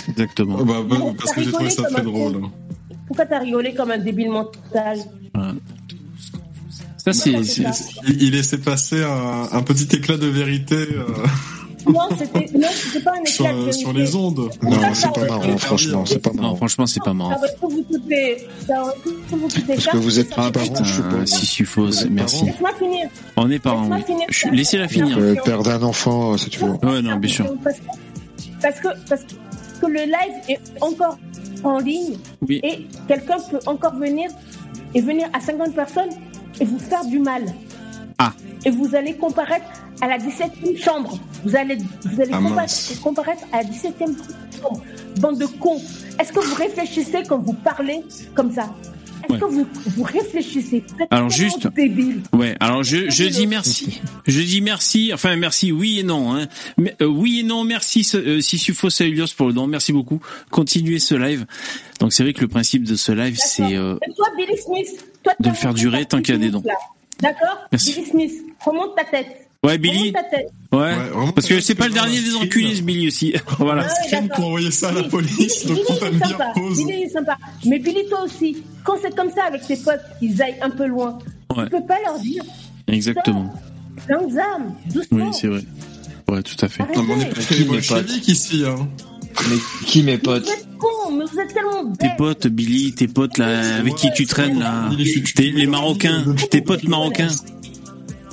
Exactement. Oh, bah, bah, parce que j'ai trouvé ça très drôle. Pourquoi t'as rigolé comme un débile mental? Voilà. Ça, c'est. c'est- Il, il laissait passer un, un petit éclat de vérité euh, Non, c'était non, c'était pas un sur, éclat de sur les ondes. Non, c'est pas marrant, franchement, c'est pas Non, marrant. franchement, c'est pas Ça marrant. pu vous coûter. Ça vous coûter Parce que vous êtes Ça pas parents, je suppose. si Sufos, merci. Laisse-moi finir. On est parents, oui. Laissez-la finir. Euh, père d'un enfant, c'est toujours. Ouais, non, bien sûr. Parce que, parce que, parce que le live est encore en ligne Oui. et quelqu'un peut encore venir et venir à 50 personnes et vous faire du mal. Ah. Et vous allez comparaître à la 17e chambre. Vous allez, vous allez Ah, comparaître à la 17e chambre. Bande de cons. Est-ce que vous réfléchissez quand vous parlez comme ça? Est-ce Ouais. que vous, vous réfléchissez? Alors, juste- débile. Ouais, alors je, je dis merci. Je dis merci, enfin merci, oui et non. Hein. Mais, euh, oui et non, merci euh, Sissufos Aelios pour le don, merci beaucoup. Continuez ce live. Donc c'est vrai que le principe de ce live, c'est... euh, Et toi, Billy Smith, toi, de le faire durer ta tant qu'il y a des dons. D'accord Merci. Billy Smith, remonte ta tête. Ouais, Billy. Remonte ta tête. Ouais, parce que c'est pas le dernier des enculés, ce Billy aussi. voilà. Ah ouais, Stream d'accord. pour envoyer ça à la Billy- police, donc Billy, on est sympa. pause. Billy il est sympa. Mais Billy, toi aussi, quand c'est comme ça avec tes potes, ils aillent un peu loin, Ouais. tu peux pas leur dire Exactement. Lanzam, Oui, c'est vrai. Ouais, tout à fait. Arrêtez. on est pas Qui, les mes potes bolcheviks ici. Hein. Mais qui mes Vous potes êtes cons, mais vous êtes tellement Tes potes, Billy, tes potes là, avec qui tu traînes là, Tes- les Marocains, tes potes marocains.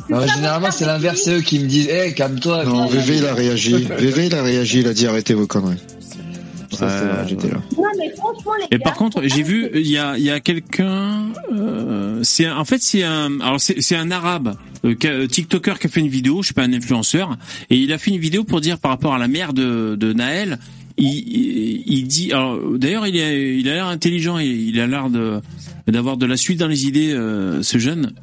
Non, généralement, c'est l'inverse, c'est eux qui me disent, hé, calme-toi. Non, VV, il a réagi. VV, il a réagi, il a dit arrêtez vos conneries. Ça, c'est vrai, j'étais là. Non, mais franchement, les Et gars, par contre, j'ai vu, il y a, il y a quelqu'un, euh, c'est en fait c'est un, alors c'est c'est un arabe, euh, euh, TikToker qui a fait une vidéo, je sais pas un influenceur, et il a fait une vidéo pour dire par rapport à la mère de, de Naël, il, il, dit, d'ailleurs il a l'air intelligent, il, il a l'air de d'avoir de la suite dans les idées, euh, ce jeune,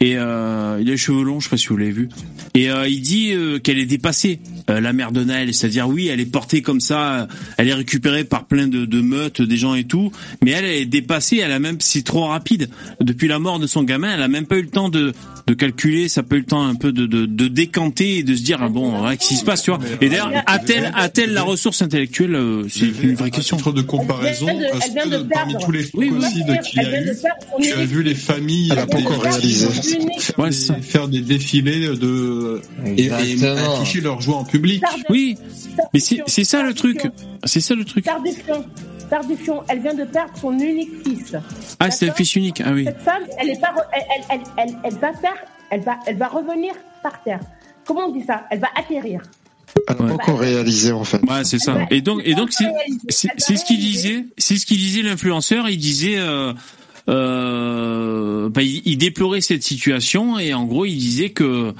et euh, il a les cheveux longs, je sais pas si vous l'avez vu, et euh, il dit euh, qu'elle est dépassée, euh, la mère de Naël, c'est-à-dire oui, elle est portée comme ça, euh, elle est récupérée par plein de, de meutes, des gens et tout, mais elle, elle est dépassée, elle a même, c'est trop rapide. Depuis la mort de son gamin, elle a même pas eu le temps de de calculer, ça peut eu le temps un peu de, de, de décanter et de se dire ah bon, ouais, qu'est-ce qui se passe, tu vois. Et d'ailleurs, a-t-elle a-t-elle la ressource intellectuelle euh, C'est une vraie question. de comparaison, Elle vient de- elle vient que de parmi perdre. tous les Oui, oui. fratricides qu'il y Elle a vient eu, tu as vu les familles Elle a pas encore réalisé. faire, des, faire des défilés de et, afficher leurs joies en public. Oui, mais c'est c'est ça le truc. C'est ça le truc. Tardifion, Tardifion, elle vient de perdre son unique fils. Ah, c'est un fils unique. Ah oui. Cette femme, elle est pas, re- elle, elle, elle, elle, elle va faire, elle va, elle va revenir par terre. Comment on dit ça? Elle va atterrir. Elle n'a pas encore réalisé en fait. Ouais, c'est ça. Et donc, et donc, c'est, c'est, c'est ce qu'il disait. C'est ce qu'il disait l'influenceur. Il disait, euh, euh, bah, il, il déplorait cette situation et en gros, il disait que.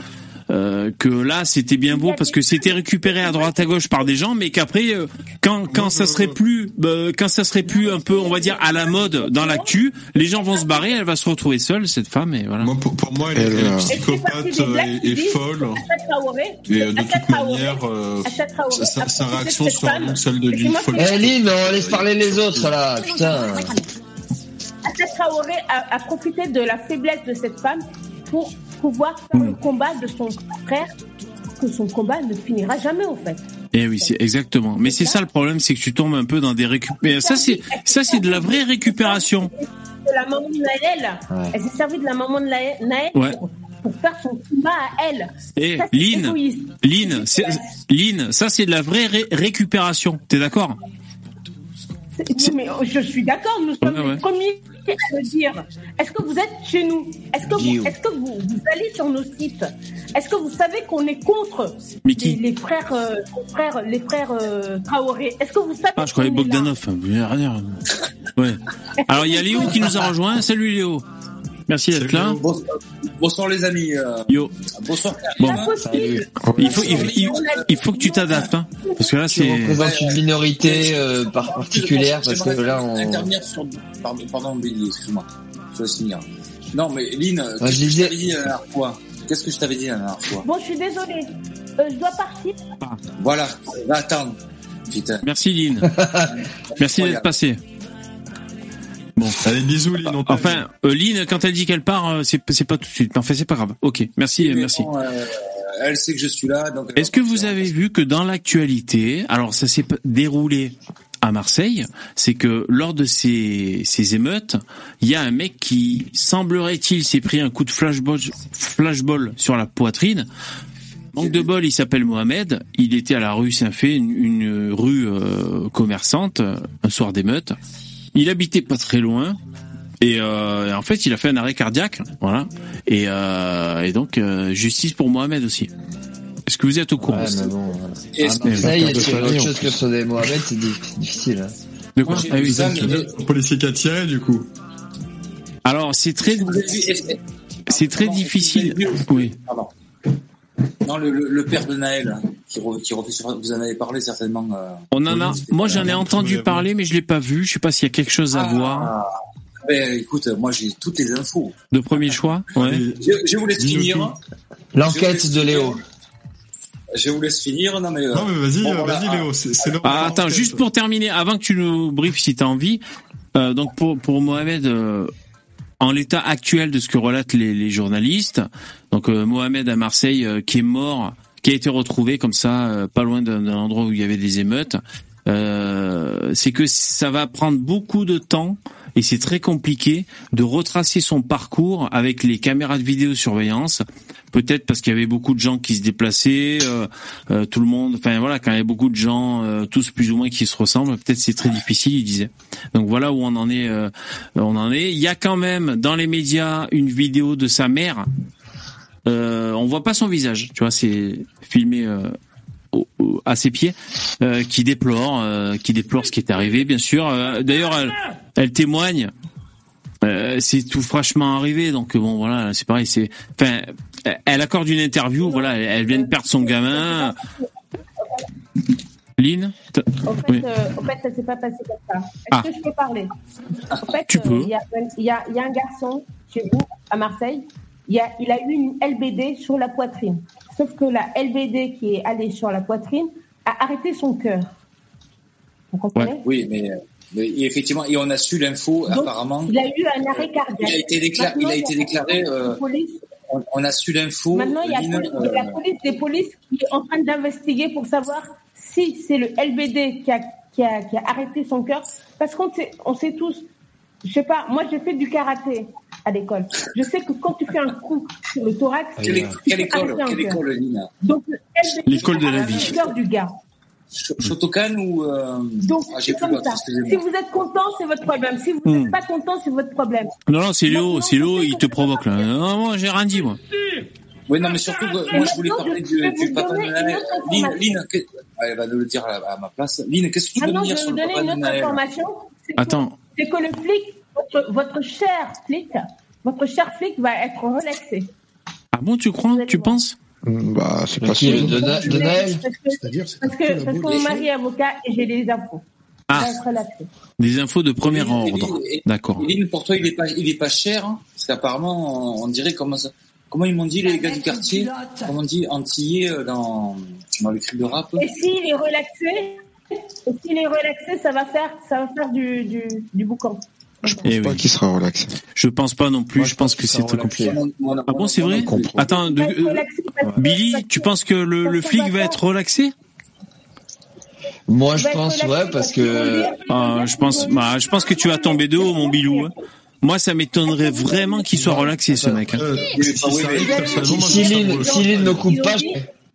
euh, que là c'était bien beau parce que c'était récupéré à droite à gauche par des gens mais qu'après euh, quand quand ça serait plus euh, quand ça serait plus un peu on va dire à la mode dans l'actu les gens vont se barrer elle va se retrouver seule cette femme et voilà pour, moi elle, Elle, est euh, psychopathe euh, et, et folle et euh, de toute manière euh, sa, sa- réaction sera donc celle de d'une folle Eh Lynn, on laisse parler les autres là, putain. Assad Traoré a, a profité de la faiblesse de cette femme pour pouvoir faire le combat de son frère, que son combat ne finira jamais en fait. Eh oui, c'est exactement. Mais c'est ça le problème, c'est que tu tombes un peu dans des récup. Mais ça c'est ça c'est de la vraie récupération. De la maman de Naël, Ouais. elle s'est servie de la maman de Naël Ouais. pour, pour faire son combat à elle. Eh, Ça, c'est Lynn. Lynn, ça c'est de la vraie ré- récupération. T'es d'accord? Mais oh, je suis d'accord, nous sommes Ouais, ouais. les premiers à le dire. Est-ce que vous êtes chez nous Est-ce que, vous, est-ce que vous, vous allez sur nos sites Est-ce que vous savez qu'on est contre Mais qui les, les frères, euh, les frères, les frères euh, Traoré Est-ce que vous savez Ah, je croyais est Bogdanov. Ouais. Alors il y a Léo qui nous a rejoint. Salut Léo. Merci d'être là. Bonsoir, bonsoir, les amis. euh, Yo. Bonsoir. Bon. Il faut, il, il- il faut que tu t'adaptes, hein, parce que là c'est. représentes une minorité euh, par particulière parce que là on. intervenir sur. Pardon, pardon Billy, excuse-moi. Je vais finir. Non, mais Lynn, je qu'est-ce que je t'avais dit la dernière fois Qu'est-ce que je t'avais dit la dernière fois Bon, je suis désolée. Euh, je dois partir. Voilà, va attendre. Putain. Merci Lynn. Merci d'être passé. Bon. Allez, bisous Lynn. on. Enfin, euh, Lynn, quand elle dit qu'elle part, euh, c'est pas tout de suite. Enfin, c'est pas grave. Ok, merci, merci. bon, euh, elle sait que je suis là. Est-ce que vous avez vu que dans l'actualité, alors ça s'est déroulé à Marseille, c'est que lors de ces, ces émeutes, il y a un mec qui, semblerait-il, s'est pris un coup de flashball, flashball sur la poitrine. Manque de bol, il s'appelle Mohamed. Il était à la rue Saint-Fé, une, une rue euh, commerçante, un soir d'émeute. Il habitait pas très loin. Et, euh, en fait, il a fait un arrêt cardiaque, voilà. Et, euh, et donc euh, justice pour Mohamed aussi. Est-ce que vous êtes au courant Ouais, mais bon, Et- Marseille, est-ce qu'il y a autre chose que sur des Mohamed, c'est di- c'est difficile. hein. De quoi Ah oui, Ça, Le policier qui a tiré du coup. Alors c'est très, c'est très Pardon, difficile. Oui. Non, le, le, le père de Naël, hein, qui, re- qui refait sur- vous en avez parlé certainement. euh, On en a. Moi, j'en ai entendu parler, mais je l'ai pas vu. Je sais pas s'il y a quelque chose à voir. Ah, ben, écoute, moi j'ai toutes les infos. De premier choix. Ouais. Je, je vous laisse finir. L'enquête de Léo. Je vous laisse finir. Non mais. euh, Non mais vas-y, bon, euh, voilà. vas-y Léo, Ah, attends, juste pour terminer, avant que tu nous briefes si tu as envie, euh, donc pour, pour Mohamed, euh, en l'état actuel de ce que relatent les, les journalistes, donc euh, Mohamed à Marseille euh, qui est mort, qui a été retrouvé comme ça, euh, pas loin d'un endroit où il y avait des émeutes, euh, c'est que ça va prendre beaucoup de temps et c'est très compliqué de retracer son parcours avec les caméras de vidéosurveillance. Peut-être parce qu'il y avait beaucoup de gens qui se déplaçaient, euh, euh, tout le monde. Enfin voilà, quand il y a beaucoup de gens, euh, tous plus ou moins qui se ressemblent, peut-être c'est très difficile. Il disait. Donc voilà où on en est. euh, on en est. Il y a quand même dans les médias une vidéo de sa mère. Euh, on voit pas son visage, tu vois, c'est filmé euh, au- au- à ses pieds, euh, qui déplore, euh, qui déplore ce qui est arrivé, bien sûr. Euh, D'ailleurs, elle, elle témoigne. C'est tout fraîchement arrivé, donc bon voilà, c'est pareil. C'est, enfin, elle accorde une interview, voilà, elle, vient de perdre son gamin. Lynn, En fait, oui. euh, en fait, ça s'est pas passé comme ça. Est-ce Ah. que je peux parler? En fait, Tu euh, peux. Il y, a, y y un garçon chez vous, à Marseille, il, y a, il a eu une LBD sur la poitrine. Sauf que la LBD qui est allée sur la poitrine a arrêté son cœur. Vous comprenez Oui, mais, mais effectivement, et on a su l'info apparemment. Il a eu un arrêt cardiaque. Il a été déclaré. Il a été déclaré. euh, La on, on a su l'info. Maintenant, il y a police- euh, la police des polices qui est en train d'investiguer pour savoir si c'est le LBD qui a, qui a, qui a arrêté son cœur. Parce qu'on sait, on sait tous, je sais pas, moi j'ai fait du karaté à l'école. Je sais que quand tu fais un coup sur le thorax, Quelle, tu école, peux quelle école, quelle école, Lynn Donc, L'école de la vie. le cœur du gars. Sh- Shotokan ou euh... Donc, ah, j'ai plus ça. Si vous êtes content, c'est votre problème. Si vous Hmm. n'êtes pas content, c'est votre problème. Non, non, c'est Léo, c'est Léo, il te provoque là. Non, moi, j'ai rien dit, moi. Oui, non, mais surtout, moi, je voulais parler du, du Papa Noël. Lynn, Lynn, que- ah, elle va nous le dire à, à ma place. Lynn, qu'est-ce que tu veux me je dire vais sur vous le donner Papa une autre Noël? information. C'est que- Attends. C'est que le flic, votre, votre cher flic, votre cher flic va être relaxé. Ah bon, tu crois Tu penses Bah, c'est pas sûr. de, de Naël Parce que, parce que, parce que mon mari est avocat et j'ai des infos. Ah. Des infos de premier Et- ordre. D'accord. pour toi, il est pas, il est pas cher, hein, parce qu'apparemment, on, on dirait comment ça, comment ils m'ont dit les gars du quartier, comment on dit antillais euh, dans, dans les clips de rap? Et s'il est relaxé, et s'il est relaxé, ça va faire, ça va faire du, du, du boucan. Eh Pas oui. qui sera relaxé. Je pense pas non plus, je pense que c'est très compliqué. Ah bon, c'est vrai Attends, de- euh, Billy, tu penses que le, le flic va être relaxé Moi, je pense, ouais, parce que. Ah, je pense, bah, je pense que tu vas tomber de haut, mon Bilou. hein. Moi, ça m'étonnerait vraiment qu'il soit relaxé, ce mec. hein. Si ça arrive, personnellement, moi, Si je trouve ça Lynn, drôle. si Lynn ne coupe pas,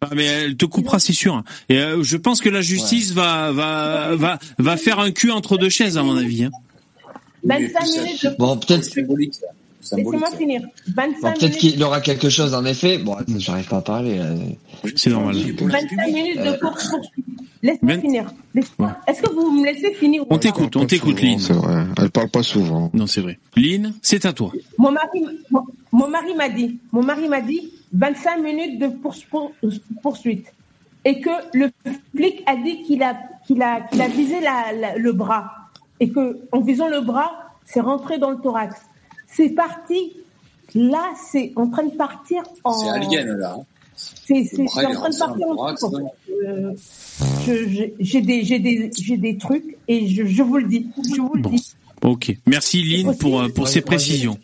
Ah, mais elle te coupera, c'est sûr. Et euh, je pense que la justice va, va, va, va faire un cul entre deux chaises, à mon avis. hein. 25 minutes de bon, peut-être. Symbolique. ça. Symbolique. Laissez-moi finir. 25 Bon, peut-être qu'il aura quelque chose en effet. Bon, j'arrive pas à parler. là. C'est normal. 25 minutes de course poursuite. Laisse-moi finir. Laisse-moi- Est-ce que vous me laissez finir ou On t'écoute, on t'écoute, souvent, Lynn. C'est vrai. Elle parle pas souvent. Non, c'est vrai. Lynn, c'est à toi. Mon mari, mon, mon mari m'a dit, mon mari m'a dit 25 minutes de poursu- pour- poursuite. Et que le flic a dit qu'il a, qu'il a, qu'il a visé la- la- le bras. Et que, en visant le bras, c'est rentré dans le thorax. C'est parti. Là, c'est en train de partir en. C'est alien, là. hein. C'est, en train de partir en thorax. Euh, j'ai des, trucs et je, je vous le dis. Je vous le Bon. dis. Ok. Merci, Lynn, pour, euh, pour ces précisions.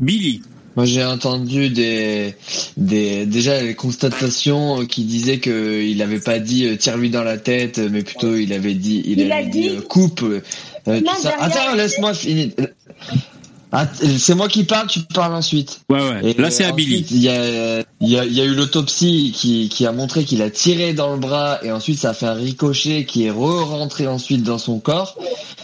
Billy. Moi, j'ai entendu des, des, déjà les constatations qui disaient que il avait pas dit euh, tire-lui dans la tête, mais plutôt il avait dit, il, Il avait a dit, dit- euh, coupe. Euh, Attends, laisse-moi finir. Att- C'est moi qui parle, tu parles ensuite. Ouais, ouais. Et Là, c'est à ensuite, Billy. Il y a, il y a, il y a eu l'autopsie qui, qui a montré qu'il a tiré dans le bras et ensuite ça a fait un ricochet qui est re-rentré ensuite dans son corps.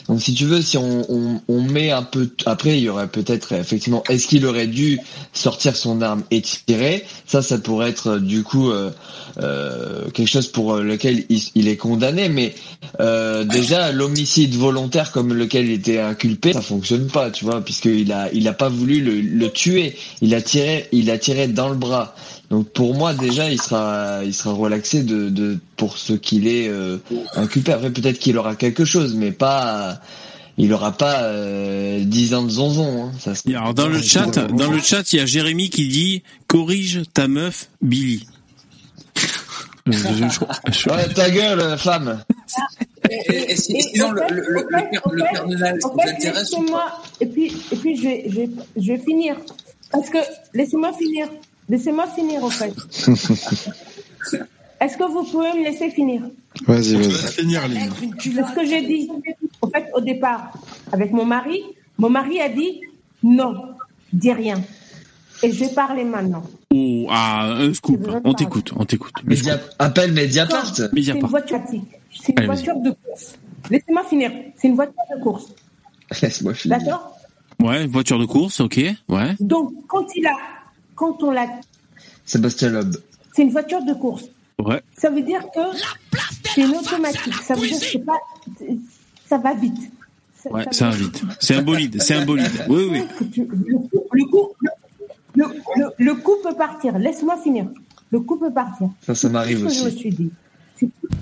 Donc si tu veux, si on, on, met un peu, après il y aurait peut-être effectivement, est-ce qu'il aurait dû sortir son arme et tirer? Ça, ça pourrait être du coup euh, euh, quelque chose pour lequel il, il est condamné. Mais euh, déjà l'homicide volontaire comme lequel il était inculpé, ça fonctionne pas, tu vois, puisqu'il a, il a pas voulu le, le tuer. Il a tiré, il a tiré dans le bras. Donc pour moi déjà, il sera, il sera relaxé de, de pour ce qu'il est euh, inculpé. Après peut-être qu'il aura quelque chose, mais pas, il aura pas euh, 10 ans de zonzon. Hein. Ça, Alors, dans le chat, dans le chat, il y a Jérémy qui dit, corrige ta meuf, Billy. Euh, Ouais, ta gueule, femme. Et, et- et si- sinon, le, le, le, le père, le père de Noël, ça En vous fait, intéresse ou laissez-moi, et puis, et puis je, vais, je, vais, je vais finir. Parce que, laissez-moi finir. Laissez-moi finir, en fait. Est-ce que vous pouvez me laisser finir? Vas-y, Je vas-y. finir. C'est ce que j'ai dit? En fait, au départ, avec mon mari, mon mari a dit non, dis rien. Et je vais parler maintenant. Oh, ah, un scoop. On t'écoute, on t'écoute. Média... Appelle Mediapart. C'est une voiture. C'est une Allez, voiture de course. Laissez-moi finir. C'est une voiture de course. Laisse-moi finir. D'accord? Ouais, voiture de course, ok. Ouais. Donc, quand il a, quand on l'a, Sébastien Loeb. c'est une voiture de course. Ouais. Ça veut dire que c'est une automatique. Ça veut dire que c'est pas, ça va vite. Ça- Ouais, ça va vite. C'est un bolide, c'est un bolide. Oui, oui. tu- le coup, le coup, le, le- le coup peut partir. Laisse-moi finir. Le coup peut partir. Ça, ça m'arrive que je me aussi. suis dit.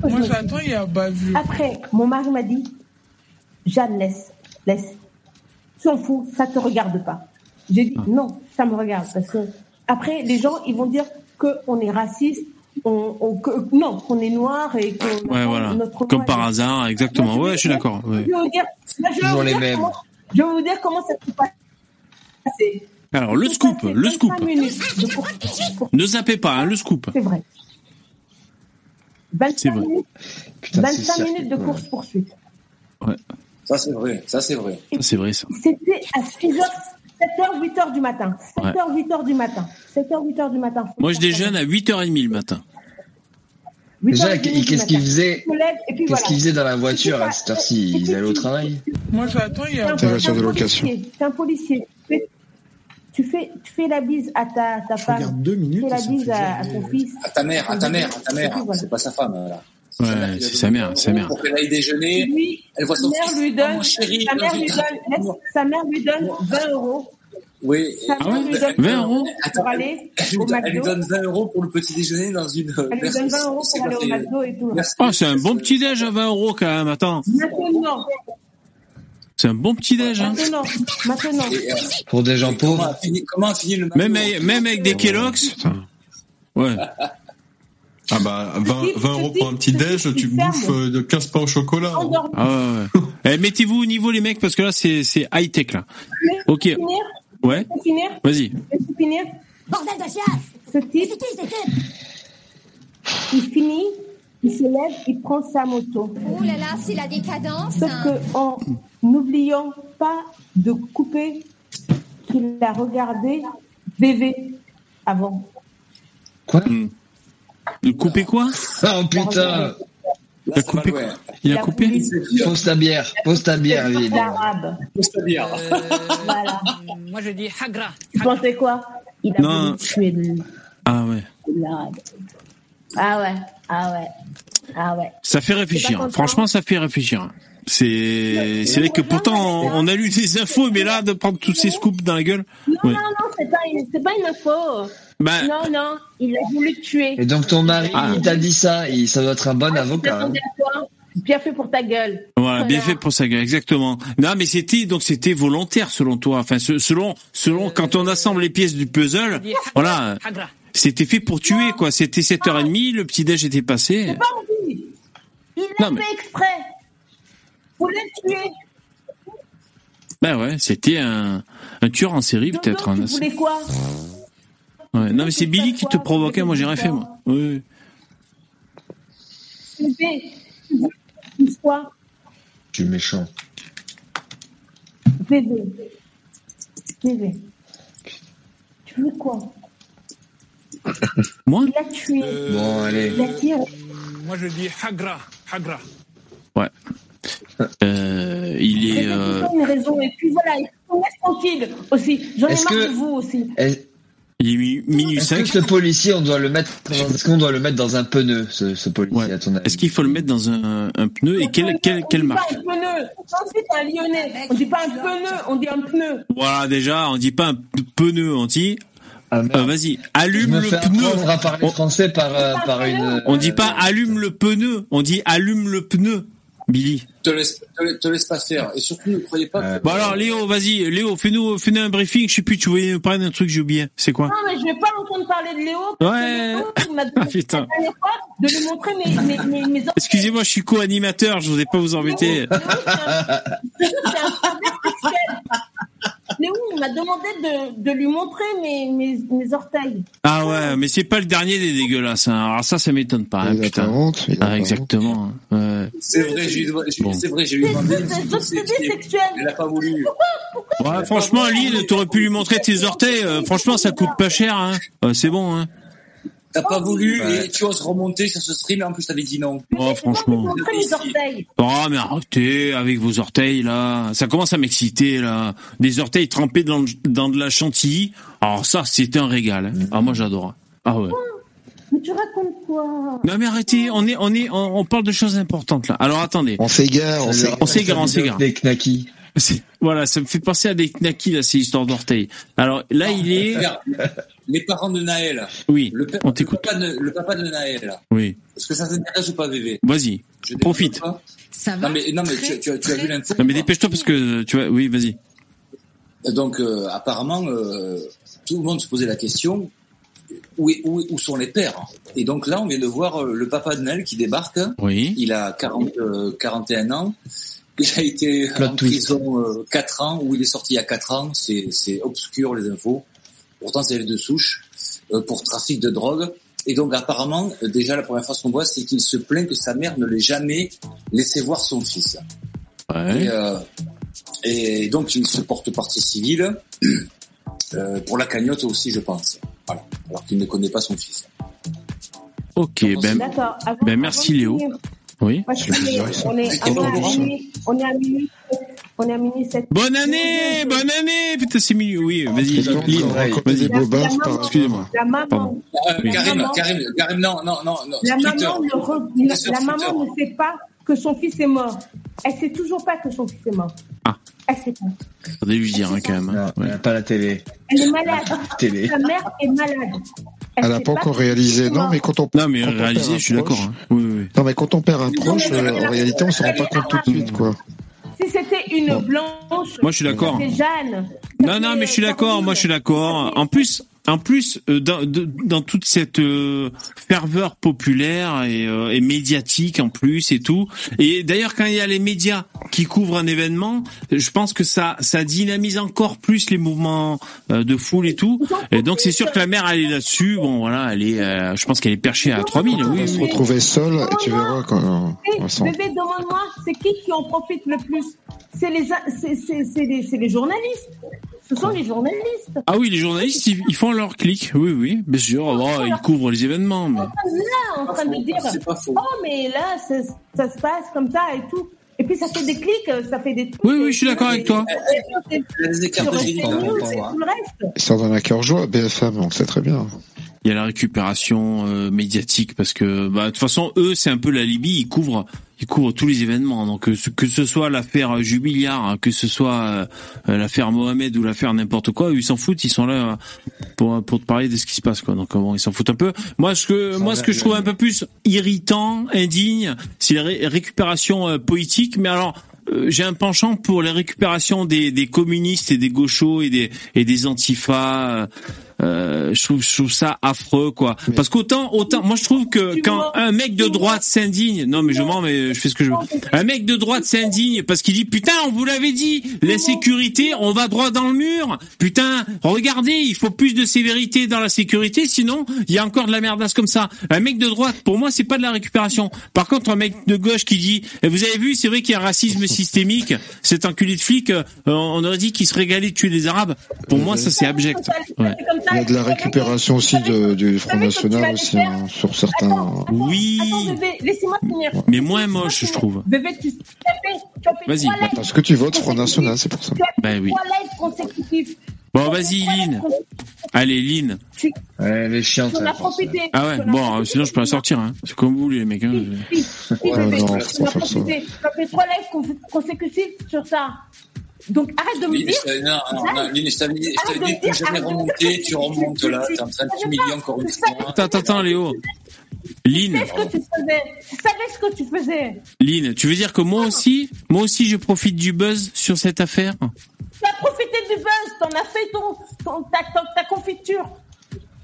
Moi, j'attends, il y a bavure. Après, mon mari m'a dit, Jeanne, laisse, laisse. S'en fout, ça te regarde pas. J'ai dit, non, ça me regarde. Parce que après, les gens, ils vont dire qu'on est raciste, on, on- que- non, qu'on est noir et qu'on Ouais, voilà. notre Comme par hasard, exactement. Ouais, je suis d'accord. ouais. Je vais vous dire, là, je vais Toujours vous les dire mêmes. comment- je vais vous dire comment ça s'est passé. Alors, le scoop, le scoop. 25 minutes de course pour- Ne zappez pas, hein, le scoop. C'est vrai. 25 C'est vrai. minutes, Putain, c'est 25 cirque, minutes de course poursuite. Ouais, Ça c'est vrai, ça c'est vrai. c'est vrai ça. C'était à 6h, 7h, 8h du matin. 7h, Ouais. 8h du matin. 7h, 8h du matin. Moi, je déjeune à 8h30 le matin. Déjà, qu'est-ce qu'il faisait Qu'est-ce Qu'est-ce qu'il faisait dans la voiture à cette heure-ci Ils allaient au travail Moi, j'attends, il y T'es voiture de location. T'es un policier. Tu fais, tu fais, tu fais la bise à ta, ta femme. regarde deux minutes Tu fais la bise à, à ton fils. À ta mère, à ta mère, à ta mère. voilà. C'est pas sa femme là. Ouais, c'est sa mère, sa mère. Pour qu'elle aille déjeuner, Lui, elle voit sa son mère fils. lui Oh, donne, chéri, sa mère lui donne, sa mère lui donne 20 euros. Oui. Sa mère lui donne 20 euros pour aller Elle lui, au donne, elle lui donne 20 euros pour le petit déjeuner dans une. Elle lui donne 20 euros pour aller au McDo et tout. Oh, c'est un bon petit déj à 20 euros quand même. Attends, Maintenant, c'est un bon petit déj. Hein. maintenant, maintenant. Pour des gens Comment pauvres a fini, comment a fini le McDo Même, avec- même avec des Kellogg's. Ouais. Ah bah 20, 20 euros pour un petit déj, tu bouffes euh, de 15 pains au chocolat. hein. Ah ouais. Eh, Mettez-vous au niveau les mecs parce que là c'est c'est high tech là. Ok. Finir, Ouais. Finir. Vas-y. Finir. Bordel de chiasse Ce type, il finit, il se lève, il prend sa moto. Oh là là, c'est la décadence Sauf que en n'oubliant pas de couper qu'il a regardé VV avant. Hmm. De couper quoi Oh putain Il a coupé quoi Il a coupé Pose ta bière, pose ta bière, Vide. L'arabe. Voilà. Moi, je dis Hagra. Tu pensais quoi Il a Non. voulu tuer le- Ah ouais. l'arabe. Ah ouais, ah ouais, ah ouais. Ça fait réfléchir. Franchement, ça fait réfléchir. C'est c'est vrai que pourtant on, on a lu des infos, mais là de prendre tous ces scoops dans la gueule. Non, Ouais. non, non, c'est pas, une- c'est pas une info. Bah- Non, non, il a voulu tuer. Et donc ton mari, Ah. il t'a dit ça, il, ça doit être un bon avocat. hein. Bien fait pour ta gueule. Voilà, bien fait pour sa gueule, exactement. Non, mais c'était donc c'était volontaire selon toi. Enfin, se- selon selon quand on assemble les pièces du puzzle, voilà, c'était fait pour tuer quoi. C'était 7h30, le petit déj était passé. Pas envie. Il l'a mais- fait exprès. Voulait tuer. Ben ouais, c'était un un tueur en série peut-être. Tu hein. voulais quoi? Ouais. Non, mais c'est Billy qui te provoquait. Moi, j'ai rien fait moi. Oui. Tu voulais quoi Je suis méchant. VV. VV. Tu veux quoi? Moi? Il a tué. Bon, allez. Il a tiré. Moi, je dis Hagra. Hagra. Ouais. Euh, il est. Euh, une raison. Et puis voilà, il faut laisse tranquille aussi. J'en ai Est-ce marre que- de vous aussi. Est- il est mi- minuit Est-ce 5. que ce policier, on doit le mettre, dans- est-ce qu'on doit le mettre dans un pneu, ce, ce policier, à ton avis Est-ce qu'il faut le mettre dans un, un pneu et quelle, quelle, on quelle dit marque pas un pneu. Ensuite, un lyonnais. On dit pas un pneu, on dit un pneu. Voilà, déjà, on dit pas un pneu, on dit. Ah, euh, Vas-y, allume me le pneu. parler français par, euh, par une... On dit pas allume le pneu, on dit allume le pneu. Billy. Te laisse, te, laisse- te laisse pas faire. Et surtout, ne croyez pas que. Bon alors Léo, vas-y, Léo, fais-nous fais-nous un briefing. Je sais plus, tu voulais nous parler d'un truc, j'ai oublié. C'est quoi? Non, mais je vais pas entendre parler de Léo. parce que Ouais. Léo, il m'a Ah, demandé putain. de lui montrer mes, mes, mes, mes Excusez-moi, je suis co-animateur, je voudrais pas vous embêter. Léo, c'est sexuel. Léo, il m'a demandé de, de lui montrer mes, mes, mes orteils. Ah ouais, mais c'est pas le dernier des dégueulasses. hein. Alors ça, ça m'étonne pas, hein, Il a pas putain. honte, Ah, exactement. Ouais. C'est vrai, Bon. c'est vrai, demandé. Elle a pas voulu. Ouais, franchement, Lynn, t'aurais pu lui montrer tes orteils. euh, franchement, ça coûte pas cher. Hein. Euh, c'est bon. Hein. T'as pas voulu et tu oses remonter sur ce stream et en plus t'avais dit non. Oh, franchement. Oh, mais arrêtez avec vos orteils, là. Ça commence à m'exciter, là. Des orteils trempés dans, dans de la chantilly. Alors ça, c'est un régal. hein. Ah, moi, j'adore. Ah ouais. Mais tu racontes quoi? Non, mais arrêtez. On est, on est, on, on parle de choses importantes, là. Alors, attendez. On s'égare, on s'égare. On s'égare, Voilà, ça me fait penser à des knackis, là, ces histoires d'orteils. Alors, là, il est... Regarde, les parents de Naël. Oui, Le, père- on t'écoute. papa de, le papa de Naël. Oui. Est-ce que ça t'intéresse ou pas, VV Vas-y. Je Profite. pas Ça va Non mais, non, mais tu, très, tu as, tu as vu l'info Non, mais dépêche-toi parce que, tu vois, oui, vas-y. Donc euh, apparemment, euh, tout le monde se posait la question où, est- où, où sont les pères? Et donc là, on vient de voir euh, le papa de Naël qui débarque. Oui. Il a 40, euh, 41 ans. Il a été Plot en twist. prison euh, 4 ans, ou il est sorti il y a 4 ans, c'est c'est obscur les infos. Pourtant, c'est les deux souches, euh, pour trafic de drogue. Et donc, apparemment, euh, déjà, la première fois qu'on voit, c'est qu'il se plaint que sa mère ne l'ait jamais laissé voir son fils. Ouais. Et, euh, et donc, il se porte partie civile, euh, pour la cagnotte aussi, je pense. Voilà. Alors qu'il ne connaît pas son fils. Ok, ben, ben merci de Léo. Oui. parce on est, on est à minuit, on est à minuit, on est à minuit sept. Bonne année, bonne année. Putain, c'est mignon. Oui, vas-y, encore Vas-y. La par- maman- Excusez-moi. La maman. Karim, Karim, Karim, non, non, non, non. la maman, ne re- la, maman ne sait pas que son fils est mort. Elle sait toujours pas que son fils est mort. Ah. Elle sait pas. Faudrait lui dire hein, quand même. hein. Non, Ouais. pas la télé. Elle est malade. Télé. Sa mère est malade. Elle n'a pas encore réalisé. Non, mais quand on Non, mais réalisé, un je suis d'accord. proche- hein. Oui, oui. Non, mais quand on perd un proche, euh, en réalité, on se rend pas compte tout de suite, quoi. Si c'était une blanche. Moi, je suis d'accord. Jeanne. Non, non, mais je suis d'accord. Moi, je suis d'accord. En plus, en plus, euh, dans, de- dans toute cette euh, ferveur populaire et, euh, et médiatique en plus et tout. Et d'ailleurs, quand il y a les médias qui couvrent un événement, je pense que ça, ça dynamise encore plus les mouvements euh, de foule et tout. Et donc, c'est sûr que la mère, elle est là-dessus. Bon, voilà, elle est. euh, je pense qu'elle est perchée à 3000. On Oui, va se retrouver seul et tu verras quand bébé, demande-moi, c'est qui qui en profite le plus? C'est les, c'est, c'est, c'est les, c'est les journalistes. Ce sont les journalistes. Ah oui, les journalistes, ils, ils font leur clic. Oui, oui, bien sûr. Oh, ils couvrent les événements. Mais... Là, en train de dire, C'est oh, mais là, ça, ça se passe comme ça et tout. Et puis, ça fait des clics, ça fait des trucs. Oui, oui, je suis d'accord avec toi. Il y a des écarts Sur de CNews génie, et tout le reste. Ils sont dans la cœur joie, BFM, on le sait très bien. Il y a la récupération euh, médiatique parce que bah, de toute façon eux c'est un peu la Libye ils couvrent ils couvrent tous les événements. Donc que ce soit l'affaire Jubiliard hein, que ce soit euh, euh, l'affaire Mohamed ou l'affaire n'importe quoi ils s'en foutent ils sont là euh, pour pour te parler de ce qui se passe quoi. Donc bon ils s'en foutent un peu. Moi ce que moi ce que je trouve un peu plus irritant indigne c'est la ré- récupération euh, politique. Mais alors j'ai un penchant pour les récupérations des, des communistes et des gauchos et des et des antifas. Euh, je trouve je trouve ça affreux quoi. Parce qu'autant autant moi je trouve que quand un mec de droite s'indigne, non mais je mens mais je fais ce que je veux. Un mec de droite s'indigne parce qu'il dit putain on vous l'avait dit la sécurité on va droit dans le mur. Putain regardez il faut plus de sévérité dans la sécurité sinon il y a encore de la merdasse comme ça. Un mec de droite pour moi c'est pas de la récupération. Par contre un mec de gauche qui dit eh, vous avez vu c'est vrai qu'il y a un racisme systémique cet enculé de flic euh, on aurait dit qu'il se régalait de tuer les arabes. Pour moi ça c'est abject. Ouais. Il y a de la récupération aussi de, du Front National aussi, hein, sur certains. Oui. Attends, bébé, laissez-moi finir. Mais moins moche, je trouve. Bébé, tu, Vas-y. lives. Parce que tu votes Front National, c'est pour ça. Ben oui. trois lives consécutifs. Bon, vas-y, Lynn. Allez, Lynn. Elle est chiante. Ah ouais, bon, euh, sinon je peux la sortir. Hein. C'est comme vous voulez, les mecs. Hein. Si, si, Ouais, non, faire ça. profité. Tu as fait trois lives con- consécutifs sur ça. Donc arrête de me dire. non, non, non, Lynn, je t'avais dit, dit, plus jamais remonter, tu remontes là, t'es en train de t'humilier encore une fois. Attends, attends, attends, Léo. Lynn, Tu que savais ce que tu faisais. Lynn, tu veux dire que moi aussi, moi aussi, je profite du buzz sur cette affaire? Tu as profité du buzz. T'en as fait ton, ta confiture.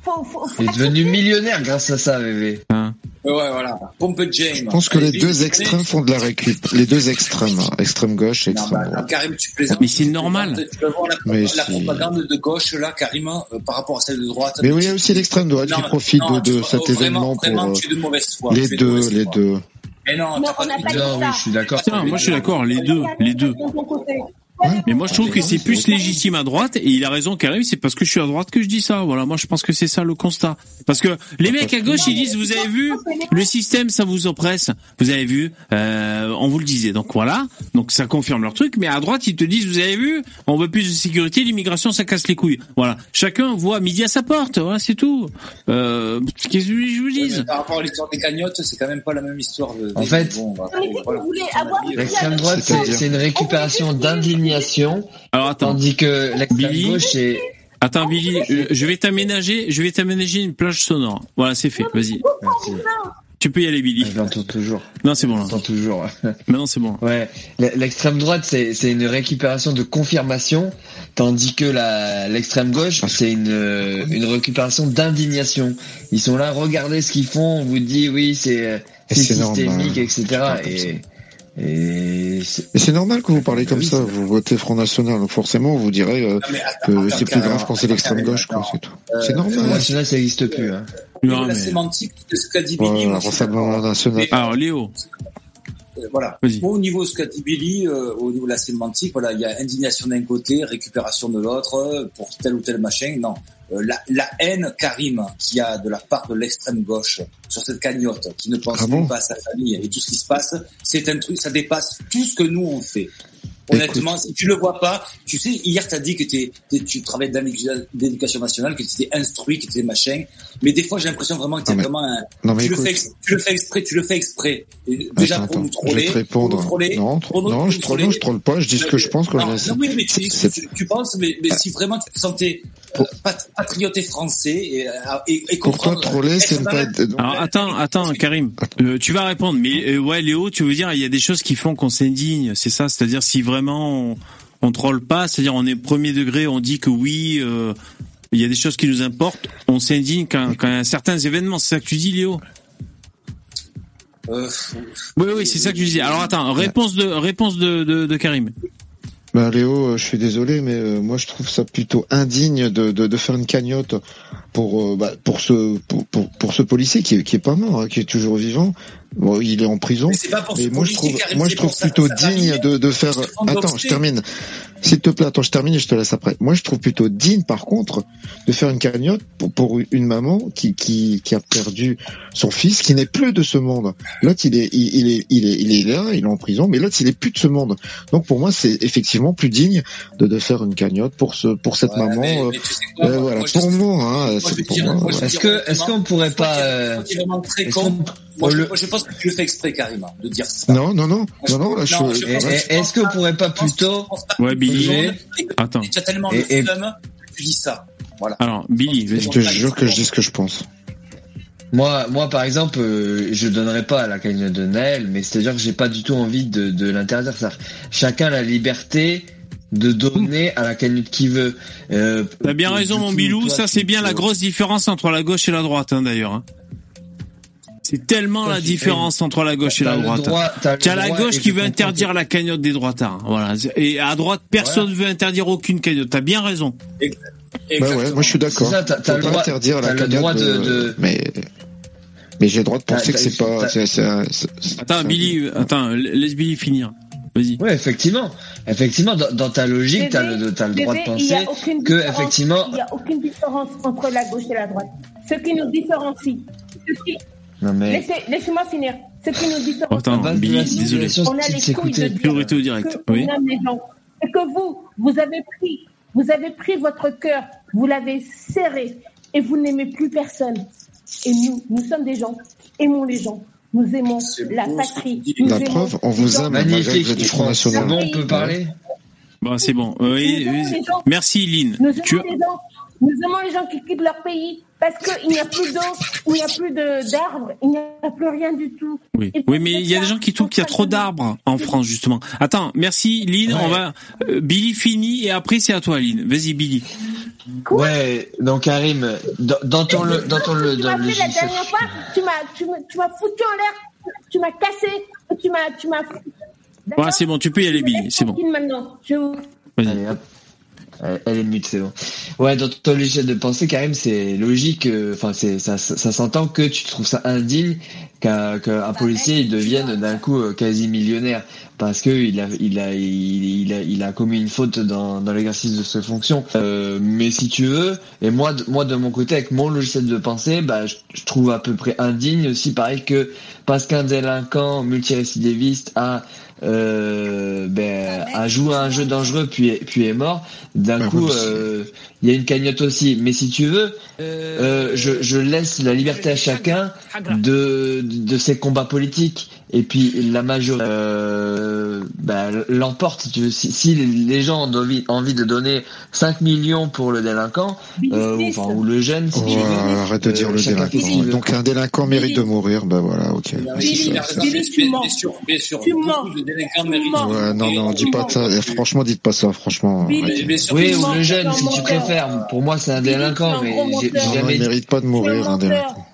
Faut, faut, faut Il est devenu millionnaire grâce à ça, bébé. hein. Ouais, voilà. Pompe James. Je pense que les deux extrêmes font de la récup. Les deux extrêmes, hein, extrême gauche et extrême bah, droite. Karim, tu plaisantes. Mais c'est normal. Tu peux voir la, Mais la propagande de gauche, là, Karim, euh, par rapport à celle de droite. Mais oui, il y a aussi l'extrême droite qui profite non, de, cet vraiment, événement vraiment, pour tu es de mauvaise foi. les deux, mauvaise les foi. deux. Mais non, Non, on n'a pas dit Non, oui, ça. je suis d'accord. Tiens, moi je suis d'accord, les deux, les deux. Mais moi je trouve que c'est plus légitime à droite et il a raison Karim, c'est parce que je suis à droite que je dis ça. Voilà, moi je pense que c'est ça le constat. Parce que les mecs à gauche ils disent vous avez vu le système ça vous oppresse. Vous avez vu euh, on vous le disait. Donc voilà, donc ça confirme leur truc mais à droite ils te disent vous avez vu on veut plus de sécurité, l'immigration ça casse les couilles. Voilà, chacun voit midi à sa porte, voilà, c'est tout. Euh, qu'est-ce que je vous Ouais, mais Par rapport à l'histoire des cagnottes, c'est quand même pas la même histoire. De, En fait- bon, bah, voilà. L'extrême droite, c'est une récupération Alors attends. tandis que l'extrême Billy gauche est... Attends Billy, euh, je vais t'aménager, je vais t'aménager une plage sonore. Voilà, c'est fait. Vas-y. Merci. Tu peux y aller Billy. Je l'entends toujours. Non, c'est bon Je l'entends toujours. Maintenant c'est bon. Ouais, l'extrême droite c'est c'est une récupération de confirmation, tandis que la l'extrême gauche c'est une euh, une récupération d'indignation. Ils sont là, regardez ce qu'ils font, on vous dit oui c'est Et c'est c'est systémique normal. etc. Et, Et c'est normal que vous parlez comme ça. Vous votez Front National, donc forcément vous direz euh, que c'est plus grave quand c'est l'extrême gauche, quoi. C'est tout. C'est Front normal. National, ça n'existe plus. Hein. La sémantique de ce qu'a dit Billy, Voilà, moi, je suis Rassemblement national. Alors Léo, Euh, voilà. Moi, au niveau de ce qu'a dit Billy, euh, au niveau de la sémantique, voilà, il y a indignation d'un côté, récupération de l'autre euh, pour tel ou tel machin. Non, Euh, la, la haine Karim qu'il y a de la part de l'extrême gauche sur cette cagnotte, qui ne pense Ah bon pas à sa famille et tout ce qui se passe, c'est un truc, ça dépasse tout ce que nous on fait. Honnêtement, si tu le vois pas, tu sais, hier t'as dit que t'es, t'es- tu travailles dans l'éducation- nationale, que tu étais instruit, que tu étais machin, mais des fois j'ai l'impression vraiment que t'es Non, mais- vraiment un, non, mais tu, le fais, ex- tu le fais exprès, tu le fais exprès. Et déjà Attends, pour nous je vais troller, te pour répondre. nous troller, Non, pour nous- non, pour je troller. non, je troll pas, je dis ce que je pense quand Non, je non, oui, mais tu, tu, tu penses, mais, mais si vraiment tu te sentais pat- patriote et français et, euh, et, Pour comprendre- troller, c'est pas alors attends, attends, Karim, euh, tu vas répondre. Mais euh, ouais, Léo, tu veux dire, il y a des choses qui font qu'on s'indigne, c'est ça? C'est-à-dire si vraiment on, on troll pas, c'est-à-dire on est premier degré, on dit que oui, euh, il y a des choses qui nous importent, on s'indigne quand, certains événements. C'est ça que tu dis, Léo? Euh, Oui, oui, c'est ça que tu dis. Alors attends, réponse de réponse de, de, de Karim. Bah Léo, euh, je suis désolé, mais euh, moi je trouve ça plutôt indigne de, de, de faire une cagnotte pour euh, bah, pour ce pour, pour, pour ce policier qui est, qui est pas mort, hein, qui est toujours vivant. Bon, il est en prison. Mais c'est pas pour Et moi je trouve moi je trouve plutôt digne de, de faire. Attends, je termine. S'il te plaît, attends, je termine et je te laisse après. Moi je trouve plutôt digne, par contre, de faire une cagnotte pour, pour une maman qui, qui qui a perdu son fils, qui n'est plus de ce monde. L'autre il est il, il est il est il est là, il est en prison, mais l'autre il est plus de ce monde. Donc pour moi c'est effectivement plus digne de, de faire une cagnotte pour ce pour cette maman. mais- euh, mais tu sais quoi, euh, moi, voilà, moi, je- pour moi, hein, c'est pour dire- moi. Est-ce que est-ce qu'on pourrait pas je, le- moi, je pense que tu le fais exprès, Karim, hein, de dire ça. Non, non, non, non, non, là, je, Non, pense- et- est-ce qu'on pourrait pas plutôt Ouais, Billy. Attends. Tu as tellement Et- de et- tu dis ça. Voilà. Alors, Billy, je te jure que je dis ce que je pense. Moi, moi, par exemple, euh, je donnerais pas à la cagnotte de Naël, mais c'est-à-dire que j'ai pas du tout envie de, de l'interdire. Chacun a la liberté de donner à la cagnotte qu'il veut. Euh, T'as bien raison, mon Bilou. toi, Ça, c'est bien la grosse différence entre la gauche et la droite, hein, d'ailleurs. hein. C'est tellement la différence entre la gauche et la droite. droit- t'as as la gauche qui veut interdire la cagnotte des droitards. hein, Voilà. Et à droite, personne veut interdire aucune cagnotte. T'as bien raison. Bah ouais, moi je suis d'accord. T'as- le pas droit- interdire la cagnotte de- Mais mais j'ai le droit de penser que c'est pas. Attends, Billy, euh, attends, laisse Billy finir. Vas-y. Ouais, effectivement. Effectivement, dans, dans ta logique, t'as le, t'as le droit de penser que, effectivement, Il n'y a aucune différence entre la gauche et la droite. Ce qui nous différencie. ce qui- non mais, Laissez- Laissez-moi finir. Ce qui nous différencie. Attends, de Billy, désolé. On a c'est les couilles de Priorité au direct. que Oui. on aime les gens. Et que vous, vous avez pris, vous avez pris votre cœur, vous l'avez serré et vous n'aimez plus personne. Et nous, nous sommes des gens, aimons les gens. Nous aimons la patrie. Nous La aimons preuve, on vous aime magnifique. vous êtes du Front National. Bon, on peut parler Bon, c'est bon. Oui, aimons oui. gens. Merci, Lynn. Nous aimons Tu... les gens. Nous aimons les gens qui quittent leur pays parce qu'il n'y a plus d'eau, il n'y a plus d'arbres, il n'y a plus rien du tout. Oui. Mais il y a des gens qui trouvent qu'il y a trop d'arbres en France, justement. Attends, merci, Lynn. On va, euh, Billy finit et après c'est à toi, Lynn. Vas-y, Billy. Ouais, donc Karim, dans, dans ton le, dans ton le, Tu m'as fait la dernière fois, tu m'as, tu m'as, tu m'as foutu en l'air, tu m'as cassé, tu m'as, tu m'as. D'accord Ouais, c'est bon, tu peux y aller, Billy. C'est bon. Maintenant, je vous- Allez, hop. Elle- Elle est mute, c'est bon. Ouais, dans ton logiciel de pensée, Karim, c'est logique. euh, Enfin, c'est ça, ça, ça s'entend que tu trouves ça indigne qu'un qu'un policier il devienne d'un coup euh, quasi millionnaire parce que il a il a il, il a il a commis une faute dans dans l'exercice de ses fonctions. Euh, mais si tu veux, et moi moi de mon côté avec mon logiciel de pensée, bah je, je trouve à peu près indigne aussi pareil que parce qu'un délinquant multirécidiviste a euh, ben, a joué à un jeu dangereux puis est- puis est mort. D'un coup, euh, il y a une cagnotte aussi. Mais si tu veux, euh, je, je laisse la liberté à chacun de de ses combats politiques. Et puis la majorité euh, ben, l'emporte. Si, tu veux. si, si les gens ont envie, envie de donner 5 millions pour le délinquant, euh, ou, enfin, ou le jeune, si tu Ouais, veux, arrête de euh, dire le délinquant. Donc un délinquant mérite de mourir, ben voilà, ok. Billy, ça, ça. Billy, tu mens. Tu de. Ouais, non, non, dis pas ça. Franchement, dites pas ça, franchement. Oui, ou le jeune, si tu cœur. Pour moi, c'est un délinquant, mais j'ai jamais il mérite pas de mourir, un délinquant.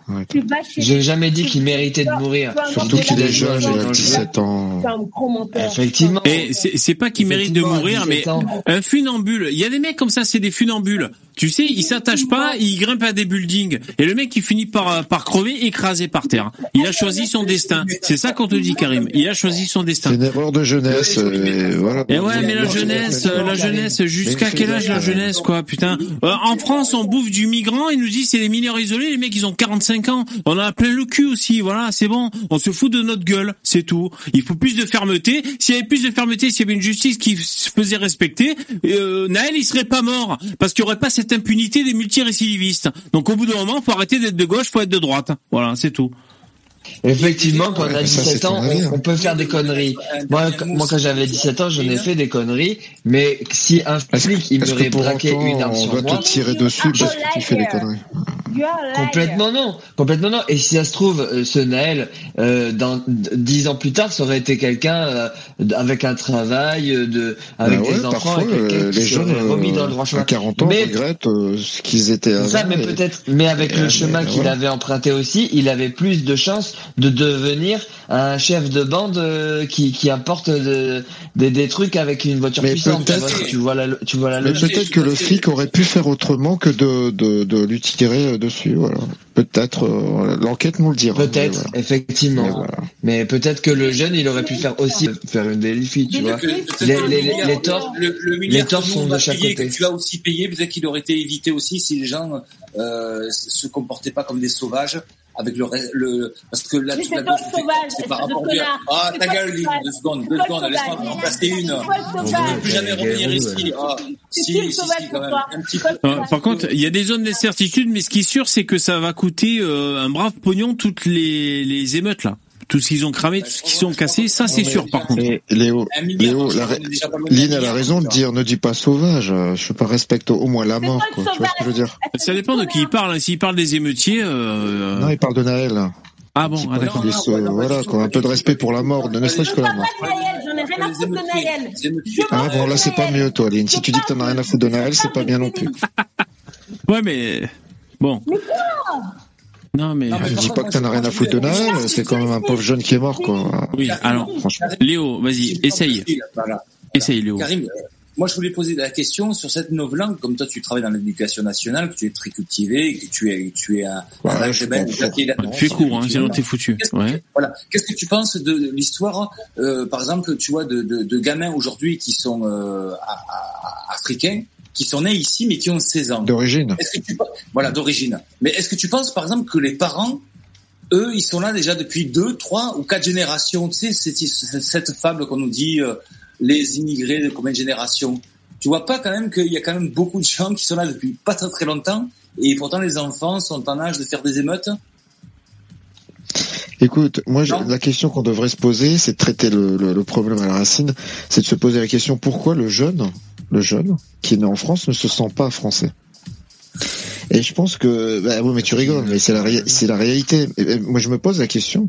J'ai jamais dit qu'il méritait de mourir. Surtout qu'il est jeune, il a dangereux. 17 ans. Effectivement. Et c'est c'est pas qu'il mérite de mourir, mais 17 ans. un funambule. Il y a des mecs comme ça, c'est des funambules. Tu sais, ils s'attachent pas, ils grimpent à des buildings. Et le mec, il finit par, par crever écrasé par terre. Il a choisi son destin. C'est ça qu'on te dit, Karim. Il a choisi son C'est destin. une erreur de jeunesse. Et voilà. Et ouais, mais la jeunesse, euh, la jeunesse, jusqu'à quel âge la jeunesse, quoi, putain. Euh, en France, on bouffe du migrant, ils nous disent c'est les mineurs isolés, les mecs, ils ont 45 ans. On a plein le cul aussi, voilà, c'est bon. On se fout de notre gueule, c'est tout. Il faut plus de fermeté. S'il y avait plus de fermeté, s'il y avait une justice qui se faisait respecter, euh, Naël, il serait pas mort. Parce qu'il y aurait pas cette impunité des multirécidivistes. Donc au bout d'un moment, faut arrêter d'être de gauche, faut être de droite. Voilà, c'est tout. Effectivement, quand on a Ouais, ça, 17 c'est ans, on, on peut faire des conneries. Moi, quand- moi quand j'avais 17 ans, j'en ai fait des conneries, mais si un flic, il m'aurait braqué autant, une arme on sur moi, te tirer dessus parce que tu fais des conneries. Complètement non, complètement non. Et si ça se trouve, euh, ce Naël, euh, dans dix ans plus tard, ça aurait été quelqu'un euh, avec un travail, euh, de, avec Bah ouais, des enfants, parfois, avec quelqu'un qui les jeunes remis dans le droit chemin. à 40 ans Mais- regrettent euh, ce qu'ils étaient avant. Ça, mais et- peut-être, mais avec et, le chemin qu'il voilà. avait emprunté aussi, il avait plus de chances de devenir un chef de bande euh, qui, qui apporte de- des, des trucs avec une voiture Mais puissante. Tu vois, tu vois la, tu vois la Mais logique. peut-être que le flic aurait pu faire autrement que de, de, de lui tirer euh, dessus. Voilà. Peut-être. euh, L'enquête nous le dira. Peut-être, voilà. effectivement. Mais voilà. Mais peut-être que le jeune, il aurait pu faire aussi faire une délicie, tu vois. Que- Les, les, les, milliard- les torts, le, le les torts sont on de chaque payer, côté. que tu as aussi payé, peut-être qu'il aurait été évité aussi si les gens euh, se comportaient pas comme des sauvages avec le, le parce que là toute la gauche, le c'est- par rapport connard. ah ta gueule deux secondes deux secondes laisse-moi en placer une. Je ne plus jamais revenir ici. ah si si quand même un petit par contre, il y a des zones d'incertitude, mais ce qui est sûr, c'est que ça va coûter euh, un brave pognon toutes les, les émeutes là. Tout ce qu'ils ont cramé, tout ce qu'ils ont cassé, ça c'est sûr par contre. Léo, Léo, la, Lynn a la milliard, raison de dire ne dis pas sauvage. euh, Je pas respecte au moins la mort. Quoi. Tu vois ce que je veux dire Ça dépend de qui il parle. hein. S'il parle des émeutiers, euh... Non, il parle de Naël. ah bon, ah, d'accord. Voilà, quoi, un peu de respect pour la mort, ne serait-ce que la mort. Pas de Naël, J'en ai rien à foutre de Naël. Les émeutiers. Ah bon, là c'est pas mieux, toi, Lynn. Si tu dis que t'en as rien à foutre de Naël, c'est pas bien non plus. Ouais, mais bon. Mais quoi? Non, mais Non, mais Je dis pas que t'en as rien à foutre de Naël, c'est quand même un pauvre jeune qui est mort, quoi. oui. Alors, Franchement. Léo, vas-y, essaye, Voilà. essaye, Léo. Karim, moi je voulais poser la question sur cette nouvelle langue, comme toi tu travailles dans l'éducation nationale, que tu es très cultivé, que tu es, tu es un, Ouais, un je algébin, comprends. qui est là- Fais court, hein, sinon t'es foutu. Ouais. Voilà. Qu'est-ce que tu penses de l'histoire, euh, par exemple, tu vois, de, de, de gamins aujourd'hui qui sont euh, à- à- africains, qui sont nés ici mais qui ont 16 ans. D'origine. Voilà d'origine. Mais est-ce que tu penses par exemple que les parents, eux, ils sont là déjà depuis deux, trois ou quatre générations? Tu sais, c'est cette fable qu'on nous dit euh, les immigrés de combien de générations? Tu vois pas quand même qu'il y a quand même beaucoup de gens qui sont là depuis pas très très longtemps et pourtant les enfants sont en âge de faire des émeutes? Écoute, moi, je- la question qu'on devrait se poser, c'est de traiter le, le- le problème à la racine, c'est de se poser la question pourquoi le jeune, le jeune qui est né en France, ne se sent pas français. Et je pense que, bah oui, mais tu rigoles, mais c'est la, ré- c'est la réalité. Et- et moi, je me pose la question.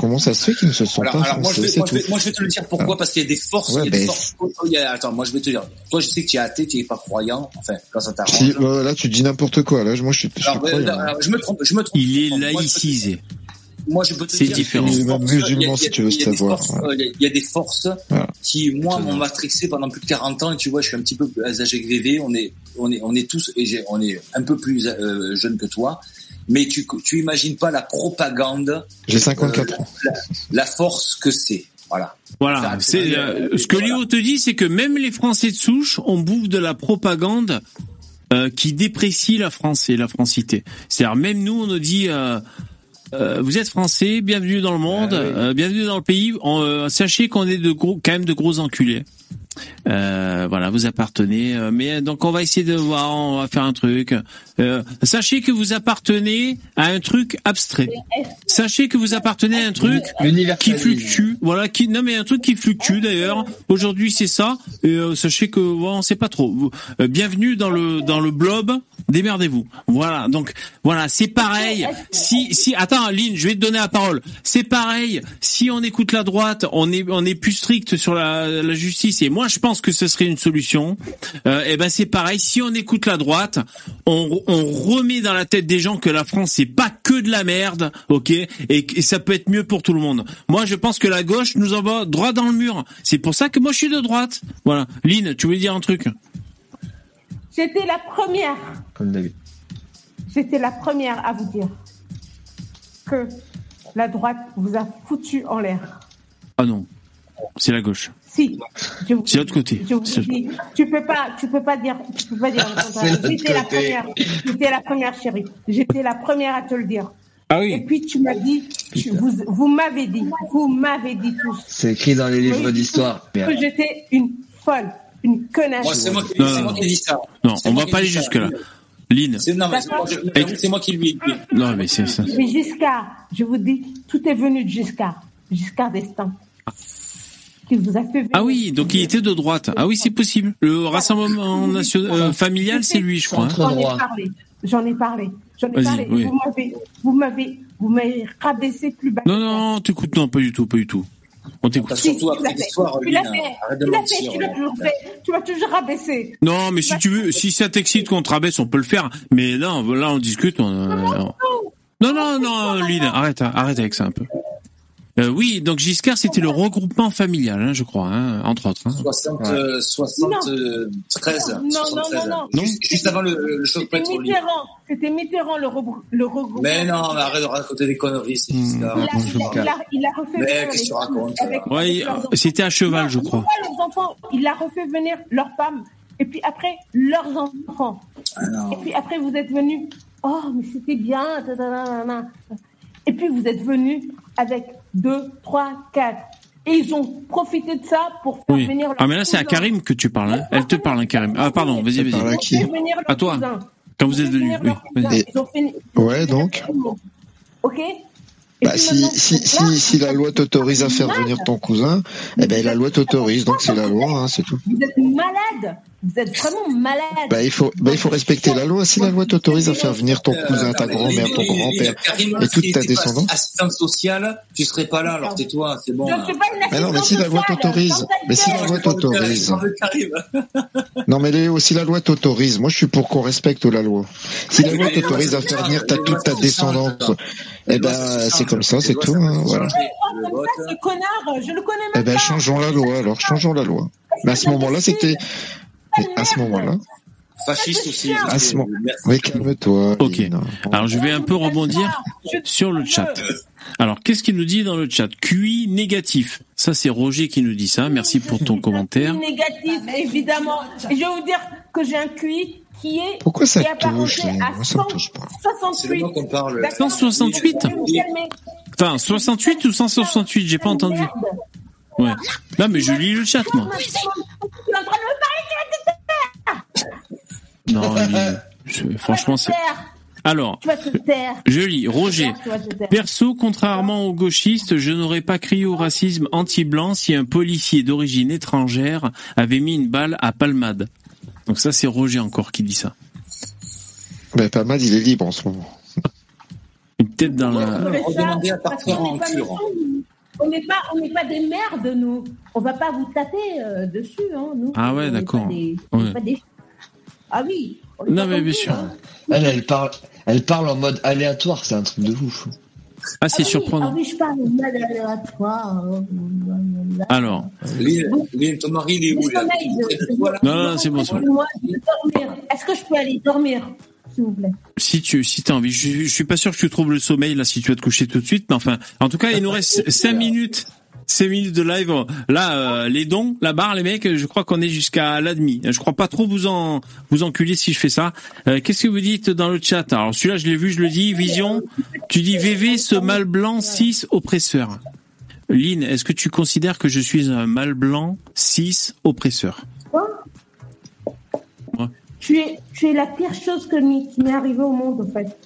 Comment ça se fait qu'ils ne se sentent Alors, pas alors moi, je français vais, moi, je tout. vais, moi, je vais te le dire pourquoi, parce qu'il y a des forces, Ouais, il y a des forces. Oh, attends, moi, je vais te dire. Toi, je sais que tu es athée, tu es pas croyant. Enfin, quand ça t'arrange. Si, là, tu dis n'importe quoi. Là, moi, je suis, je suis Alors, je me trompe, je me trompe. Il est laïcisé. Moi, je peux te C'est dire. différent. musulman, il y a- si tu veux savoir, euh, Il y a des forces Voilà. qui, moi, m'ont matrixé pendant plus de 40 ans. Et tu vois, je suis un petit peu plus âgé que VV. On est, on est, on est tous, et j'ai- on est un peu plus euh, jeune que toi. Mais tu, tu imagines pas la propagande, J'ai 54 ans. la, la force que c'est. Voilà. Voilà. C'est euh, ce que Léo te dit, c'est que même les Français de souche, on bouffe de la propagande euh, qui déprécie la France et la francité. C'est-à-dire même nous, on nous dit. euh, euh, vous êtes français, bienvenue dans le monde, euh, bienvenue dans le pays. On, euh, sachez qu'on est de gros, quand même de gros enculés. Euh, voilà, vous appartenez. euh, mais donc on va essayer de voir, on va faire un truc. Euh, sachez que vous appartenez à un truc abstrait. Sachez que vous appartenez à un truc qui fluctue. Voilà, qui non mais un truc qui fluctue d'ailleurs. Aujourd'hui c'est ça. Et euh, sachez que on sait pas trop. Bienvenue dans le dans le blob. Démerdez-vous. Voilà. Donc voilà, c'est pareil. Si si attends, Lynn, je vais te donner la parole. C'est pareil. Si on écoute la droite, on est on est plus strict sur la, la justice. Et moi moi, je pense que ce serait une solution. Euh, et ben, c'est pareil. Si on écoute la droite, on, on remet dans la tête des gens que la France c'est pas que de la merde, ok, et, et ça peut être mieux pour tout le monde. Moi, je pense que la gauche nous envoie droit dans le mur. C'est pour ça que moi, je suis de droite. Voilà. Lynn, tu voulais dire un truc J'étais la première, Comme d'habitude. j'étais la première à vous dire que la droite vous a foutu en l'air. Ah non, c'est la gauche. Si. je vous- C'est l'autre côté. Je vous C'est- dis, tu peux pas, tu peux pas dire, tu peux pas dire le contraire. l'autre J'étais la première, j'étais la première chérie. J'étais la première à te le dire. Ah oui. Et puis tu m'as dit, tu- vous, vous m'avez dit, vous m'avez dit tous C'est écrit dans les livres d'histoire. que j'étais une folle, une connasse. Moi, c'est moi, qui- Non, moi qui ai dit ça. Non, on va pas aller jusque là. Lynn. C'est non, mais c'est moi, qui lui ai dit. Non, mais c'est ça. Mais Giscard, je vous dis, tout est venu de Giscard. Giscard d'Estaing. Qui vous a fait venir. Ah oui, donc il était de droite. Ah oui, c'est possible. Le Rassemblement national euh, familial, c'est lui, je crois. hein. J'en ai parlé. J'en ai parlé. J'en ai Vas-y, parlé. oui. Vous m'avez, vous m'avez, vous m'avez rabaissé plus bas. Non, non, non, t'écoutes, non, pas du tout, pas du tout. On t'écoute. Si, tu l'as fait. Tu l'as fait. Tu toujours fait. Tu m'as toujours rabaissé. Non, mais si tu veux, si ça t'excite qu'on te rabaisse, on peut le faire. Mais là, on- là, on discute. on- euh, non, non, non, Lynn, arrête, arrête avec ça un peu. Euh, oui, donc Giscard, c'était le regroupement familial, hein, je crois, hein, entre autres. hein. 60, euh, 73. Non, non, 73. non, non. Non. Juste, juste avant le, le choc C'était pétrolier. Mitterrand. C'était Mitterrand le, regrou- le regroupement. Mais non, mais arrête de raconter des conneries, c'est Giscard. Il a, il a, il a, il a refait Mais venir qu'est-ce que tu racontes, avec- Ouais, c'était à cheval, je Non, crois. non, pas les enfants. Il a refait venir leurs femmes. Et puis après, leurs enfants. et puis après, vous êtes venus. Oh, mais c'était bien. ta, ta, ta, ta, ta. Et puis vous êtes venus avec deux, trois, quatre. Et ils ont profité de ça pour faire Oui. venir leurs Ah, mais là, c'est à. Karim que tu parles. Hein. Elle te parle, hein, Karim. Ah, pardon, vas-y, à vas-y. qui À toi. Quand vous êtes venu, oui. fait- Ouais, donc. Ok Bah, si, si, si, si la loi t'autorise à faire venir ton cousin, eh ben, la loi t'autorise, donc c'est la loi, hein, c'est tout. Vous êtes malade. Vous êtes vraiment malade. Bah, il faut, bah, il faut respecter la loi. Si la loi t'autorise à faire venir ton cousin, ta grand-mère, ton grand-père et toute ta descendance. Assistante sociale, tu serais pas là, alors tais-toi, c'est bon. Mais non, mais si la loi t'autorise, mais si la loi t'autorise. Non, mais Léo, si la loi t'autorise, moi je suis pour qu'on respecte la loi. Si la loi t'autorise à faire venir ta, toute ta descendance, eh ben, c'est comme ça, c'est tout, hein, voilà. Comme ça, ce connard, je le connais Eh ben, changeons la loi, alors, changeons la loi. Mais à ce moment-là, c'était, à ce moment-là, Fasciste aussi. à ce moment, oui, calme-toi. Ok. Alors, je vais un peu rebondir sur le chat. Alors, qu'est-ce qu'il nous dit dans le chat? QI négatif. Ça, c'est Roger qui nous dit ça. Merci pour ton commentaire. Négatif, évidemment. Et je vais vous dire que j'ai un QI qui est. Pourquoi ça qui est touche, à Moi, ça me touche pas. 168. qu'on parle. D'accord 168 Vous me calmez. Attends, 68 ou 168 J'ai pas entendu. Ouais. Non, mais je lis le chat, moi. Tu es en train de me parler, tu vas te taire. Non, je- franchement, c'est... Alors, Tu vas te taire. je lis Roger. Perso, contrairement aux gauchistes, je n'aurais pas crié au racisme anti-blanc si un policier d'origine étrangère avait mis une balle à Palmade. Donc ça, c'est Roger encore qui dit ça. Pas mal, il est libre en ce moment. Une tête dans la... En. On n'est pas, on n'est pas des merdes, nous. On va pas vous taper euh, dessus, hein, nous. Ah ouais, d'accord. Ouais. pas des- Ah oui. Non, mais bien sûr. hein. Elle, elle parle, elle parle en mode aléatoire, c'est un truc de ouf. Ah, c'est Ah oui, surprenant. Ah oui, je parle mal aléatoire. euh, Alors, Lynn, ton mari, il est où, là non, non, c'est bon. Est-ce que je peux aller dormir, s'il vous plaît Si tu si as envie, je, je suis pas sûr que tu trouves le sommeil là si tu vas te coucher tout de suite, mais enfin, en tout cas, il nous reste 5 minutes. 5 minutes de live. Là, euh, les dons, la barre, les mecs, je crois qu'on est jusqu'à la demi. Je crois pas trop vous en vous enculer si je fais ça. Euh, Qu'est-ce que vous dites dans le chat? Alors celui-là, je l'ai vu, je le dis. Vision, tu dis VV, ce mâle blanc 6 oppresseur. Lynn, est-ce que tu considères que je suis un mâle blanc 6 oppresseur? Tu es, tu es la pire chose que qui m'est arrivée au monde, en fait.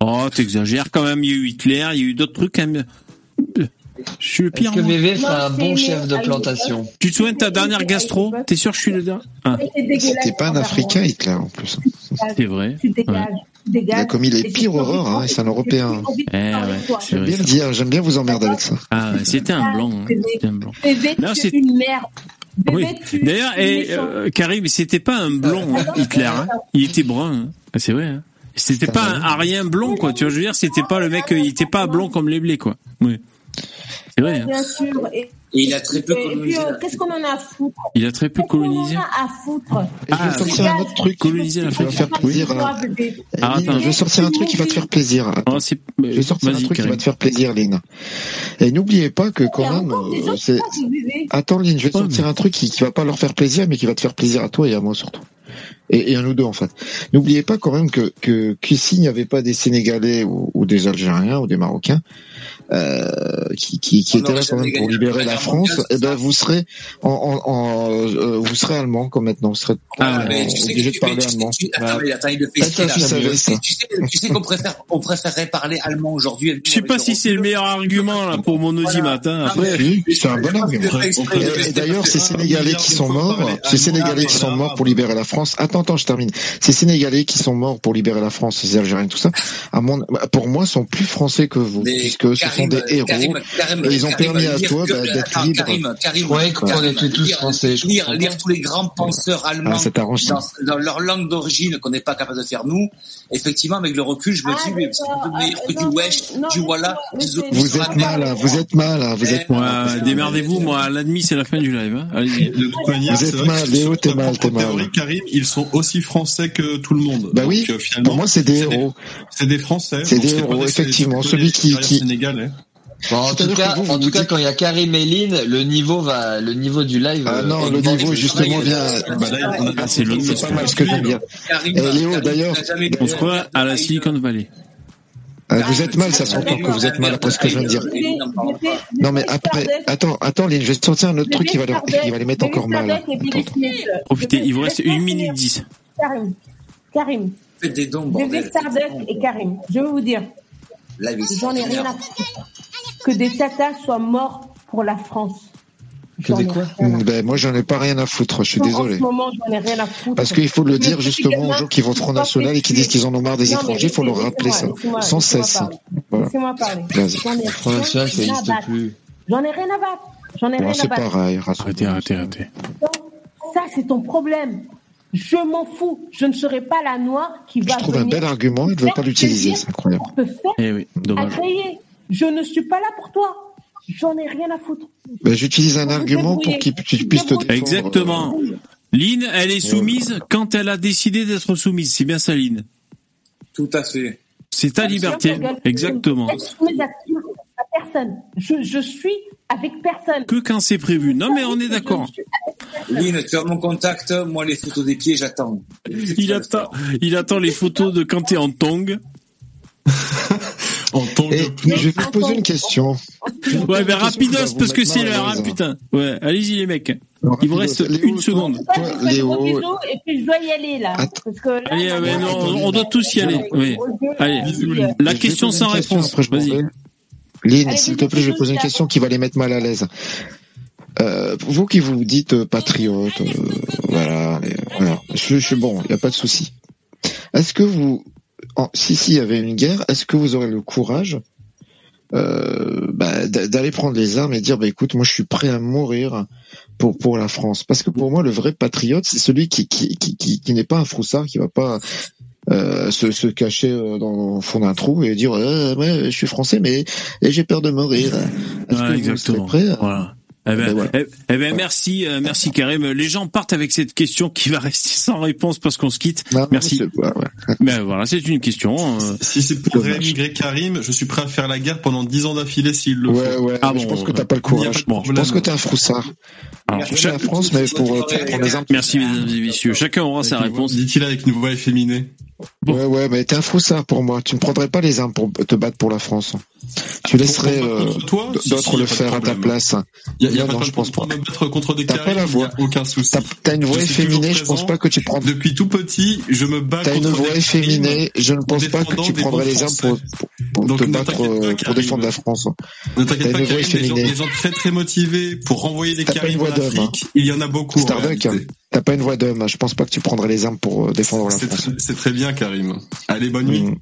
Oh, t'exagères quand même. Il y a eu Hitler, il y a eu d'autres trucs. quand même. Je suis le pire. Est-ce que ferait Non, un c'est bon chef de plantation Tu te souviens de ta dernière gastro T'es sûr que je suis le dernier ah, C'était pas un Africain, Hitler, en plus. C'est vrai. Tu dégages. Ouais. Il a commis les pires horreurs, hein, et c'est un Européen. Eh ouais, c'est J'aime vrai. bien le dire, j'aime bien vous emmerder avec ça. Ah, ouais, c'était un blanc. hein. C'était un blanc. VV, Non, tu c'est- es une merde. Oui. D'ailleurs, méchant. euh, Karim, c'était pas un blond, hein, Hitler. hein. Il était brun. hein. Ah, c'est vrai. Hein. C'était pas un arien blond, quoi. Tu vois, je veux dire, c'était pas le mec, il était pas blond comme les blés, quoi. Oui. C'est vrai. hein. Bien sûr. Et, Et il a très peu et puis, colonisé. euh, qu'est-ce qu'on en a à foutre Il a très peu colonisé. Qu'est-ce qu'on en a à foutre Et je vais sortir un autre truc Coloniser qui va l'Afrique. faire plaisir. Ah, attends. je vais sortir un truc qui va te faire plaisir. Oh, c'est- Je vais sortir un truc qui va te faire plaisir, Lynn. Et n'oubliez pas que quand même, euh, c'est... Attends, Lynn, je vais te sortir un truc qui, qui va pas leur faire plaisir, mais qui va te faire plaisir à toi et à moi surtout. Et, et à nous deux, en fait. N'oubliez pas quand même que, que, que s'il n'y avait pas des Sénégalais ou, ou des Algériens ou des Marocains, euh, qui, qui, qui étaient là quand même pour libérer la France, mondiale, eh ben, vous serez en, en, en euh, vous serez allemand comme maintenant, vous serez Ah, mais tu sais obligé que- de parler allemand. tu- sais, qu'on préfère, on préférerait parler allemand aujourd'hui. Je sais pas si c'est le meilleur argument là pour mon audimat. Après, Oui, c'est un bon argument. D'ailleurs, ces Sénégalais qui sont morts, ces Sénégalais qui sont morts pour libérer la France. Attends, attends, je termine. Ces Sénégalais qui sont morts pour libérer la France, ces Algériens, tout ça, à mon, pour moi, sont plus français que vous, Mais puisque ce sont des héros. Karim, Karim, et ils ont Karim, permis à toi bah, d'être attends, libre. Karim, Karim, Ouais, qu'on Karim, était tous lire- français, je Lire, lire tous les grands penseurs allemands Ah, ça. dans, dans leur langue d'origine qu'on n'est pas capable de faire nous. Effectivement, avec le recul, je me dis, mais c'est meilleur que du wesh, du voilà, Vous êtes mal, hein, vous êtes mal, hein, vous êtes mal. Démerdez-vous, moi, à l'admi, c'est la fin du live. Hein. Vous êtes mal, Léo, t'es mal, t'es mal. Karim, ils sont aussi français que tout le monde. Bah oui, Donc, euh, finalement, pour moi, c'est des héros. C'est des Français. C'est des héros, effectivement. c'est Celui qui- qui- Sénégalais. Bon, en tout cas, que vous, en vous tout cas, dites- quand il y a Karim et Lynn, le niveau va, le niveau du live. Ah euh, non, le augmente. niveau justement vient. Bah là, on a- Ah, c'est l'autre C'est pas mal ce que dire. Karim, Eh, Léo, d'ailleurs, On se croit à la Silicon Valley. Euh, vous êtes mal, ça s'entend que vous êtes mal après ce que je viens de dire. Non mais après, attends, attends, Lynn, je vais te sortir un autre truc qui va, leur, qui va les mettre encore mal. Profitez, il vous reste une minute dix. Karim, Karim, Faites des dons, bordel. Et Karim, je vais vous dire, j'en ai rien à foutre. Que des tatas soient morts pour la France. Ben moi j'en ai pas rien à foutre, je suis En désolé. ce moment, j'en ai rien à foutre. Parce qu'il faut le dire justement aux gens qui votent Front National et qui disent qu'ils en ont marre des Non, étrangers, il faut leur rappeler ça, sans cesse. Voilà. Laissez-moi parler. Vas-y. J'en ai Front National, ça rien à n'existe battre. plus. J'en ai rien à battre. J'en ai Bon, rien à c'est pareil, Arrêtez, arrêtez, arrêtez. Ça, c'est ton problème. Je m'en fous. Je ne serai pas la noire qui va Je trouve un bel argument, il ne veut pas l'utiliser, c'est incroyable. Eh oui, dommage. Je ne suis pas là pour toi. J'en ai rien à foutre. Ben, J'utilise un argument pour qu'il tu puisses te défendre. Exactement. Lynn, elle est soumise quand elle a décidé d'être soumise. C'est bien ça, Lynn. Tout à fait. C'est ta liberté. Exactement. Je suis soumise à, à personne. Je, je suis avec personne. Que quand c'est prévu. Non, mais on est d'accord. Lynn, tu as mon contact, moi les photos des pieds, j'attends. Il attend, il attend les photos de quand t'es en tong. En je vais vous poser une question. Ouais, ben rapidos, parce que c'est l'heure, hein, putain. Ouais, allez-y les mecs. Il vous reste Léo, une seconde. Léo. et puis je dois y aller là. Parce que là, Allez, on doit tous y aller. Oui. Allez, la question sans réponse. Vas-y. Lynn, s'il te plaît, je vais poser une question qui va les mettre mal à l'aise. Euh, vous qui vous dites euh, patriote, euh, voilà, voilà. Je, je suis bon, il n'y a pas de souci. Est-ce que vous, en- si s'il y avait une guerre, est-ce que vous aurez le courage euh, bah, d'a- d'aller prendre les armes et dire, bah écoute, moi je suis prêt à mourir pour pour la France, parce que pour moi le vrai patriote, c'est celui qui qui qui qui, qui n'est pas un froussard, qui va pas euh, se, se cacher euh, dans le fond d'un trou et dire euh, ouais, je suis français mais j'ai peur de mourir. Est-ce Ouais, que vous serez prêt Voilà. Eh ben, Ben voilà. eh, eh ben, merci, euh, merci Karim. Les gens partent avec cette question qui va rester sans réponse parce qu'on se quitte. Non, merci. ouais, ouais. Ben voilà, c'est une question. euh, Si c'est pour réémigrer Karim, je suis prêt à faire la guerre pendant 10 ans d'affilée s'il le Ouais, faut. ouais, Ah je bon, pense que t'as pas le courage. pas de Je pense que t'es un froussard. alors, Je suis chaque- la France, mais pour, pour prendre les armes. Merci mesdames et messieurs. Chacun aura sa réponse. Dit-il avec une voix efféminée. Ouais, ouais, mais t'es un froussard pour moi. Tu ne prendrais pas les armes pour te battre pour la France. Tu laisserais Pour- pour- euh, Si, d'autres si, y le pas faire à ta place. Il y a, y a Non, pas non, je pense pas. me battre contre des T'as pas Karim, la il y voix. a aucun souci. T'as t'as une voix efféminée, je pense pas que tu prends. Depuis tout petit, je me bats T'as une voix des efféminée, je ne pense pas que tu prendrais les armes pour, pour, te battre, pas, euh, pour défendre la France. Ne T'as t'inquiète une pas, voix Karim, des gens, efféminée. des gens très très motivés pour renvoyer des pas une en voix d'homme, Afrique, il y en a beaucoup. Starduck, réalité. T'as pas une voix d'homme. Hein. Je pense pas que tu prendrais les armes pour euh, défendre la France. C'est très bien, Karim. Allez, bonne nuit. Hmm.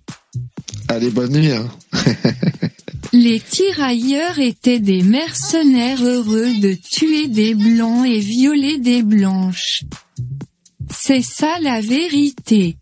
Allez, bonne nuit. Hein. les tirailleurs étaient des mercenaires heureux de tuer des blancs et violer des blanches. C'est ça la vérité.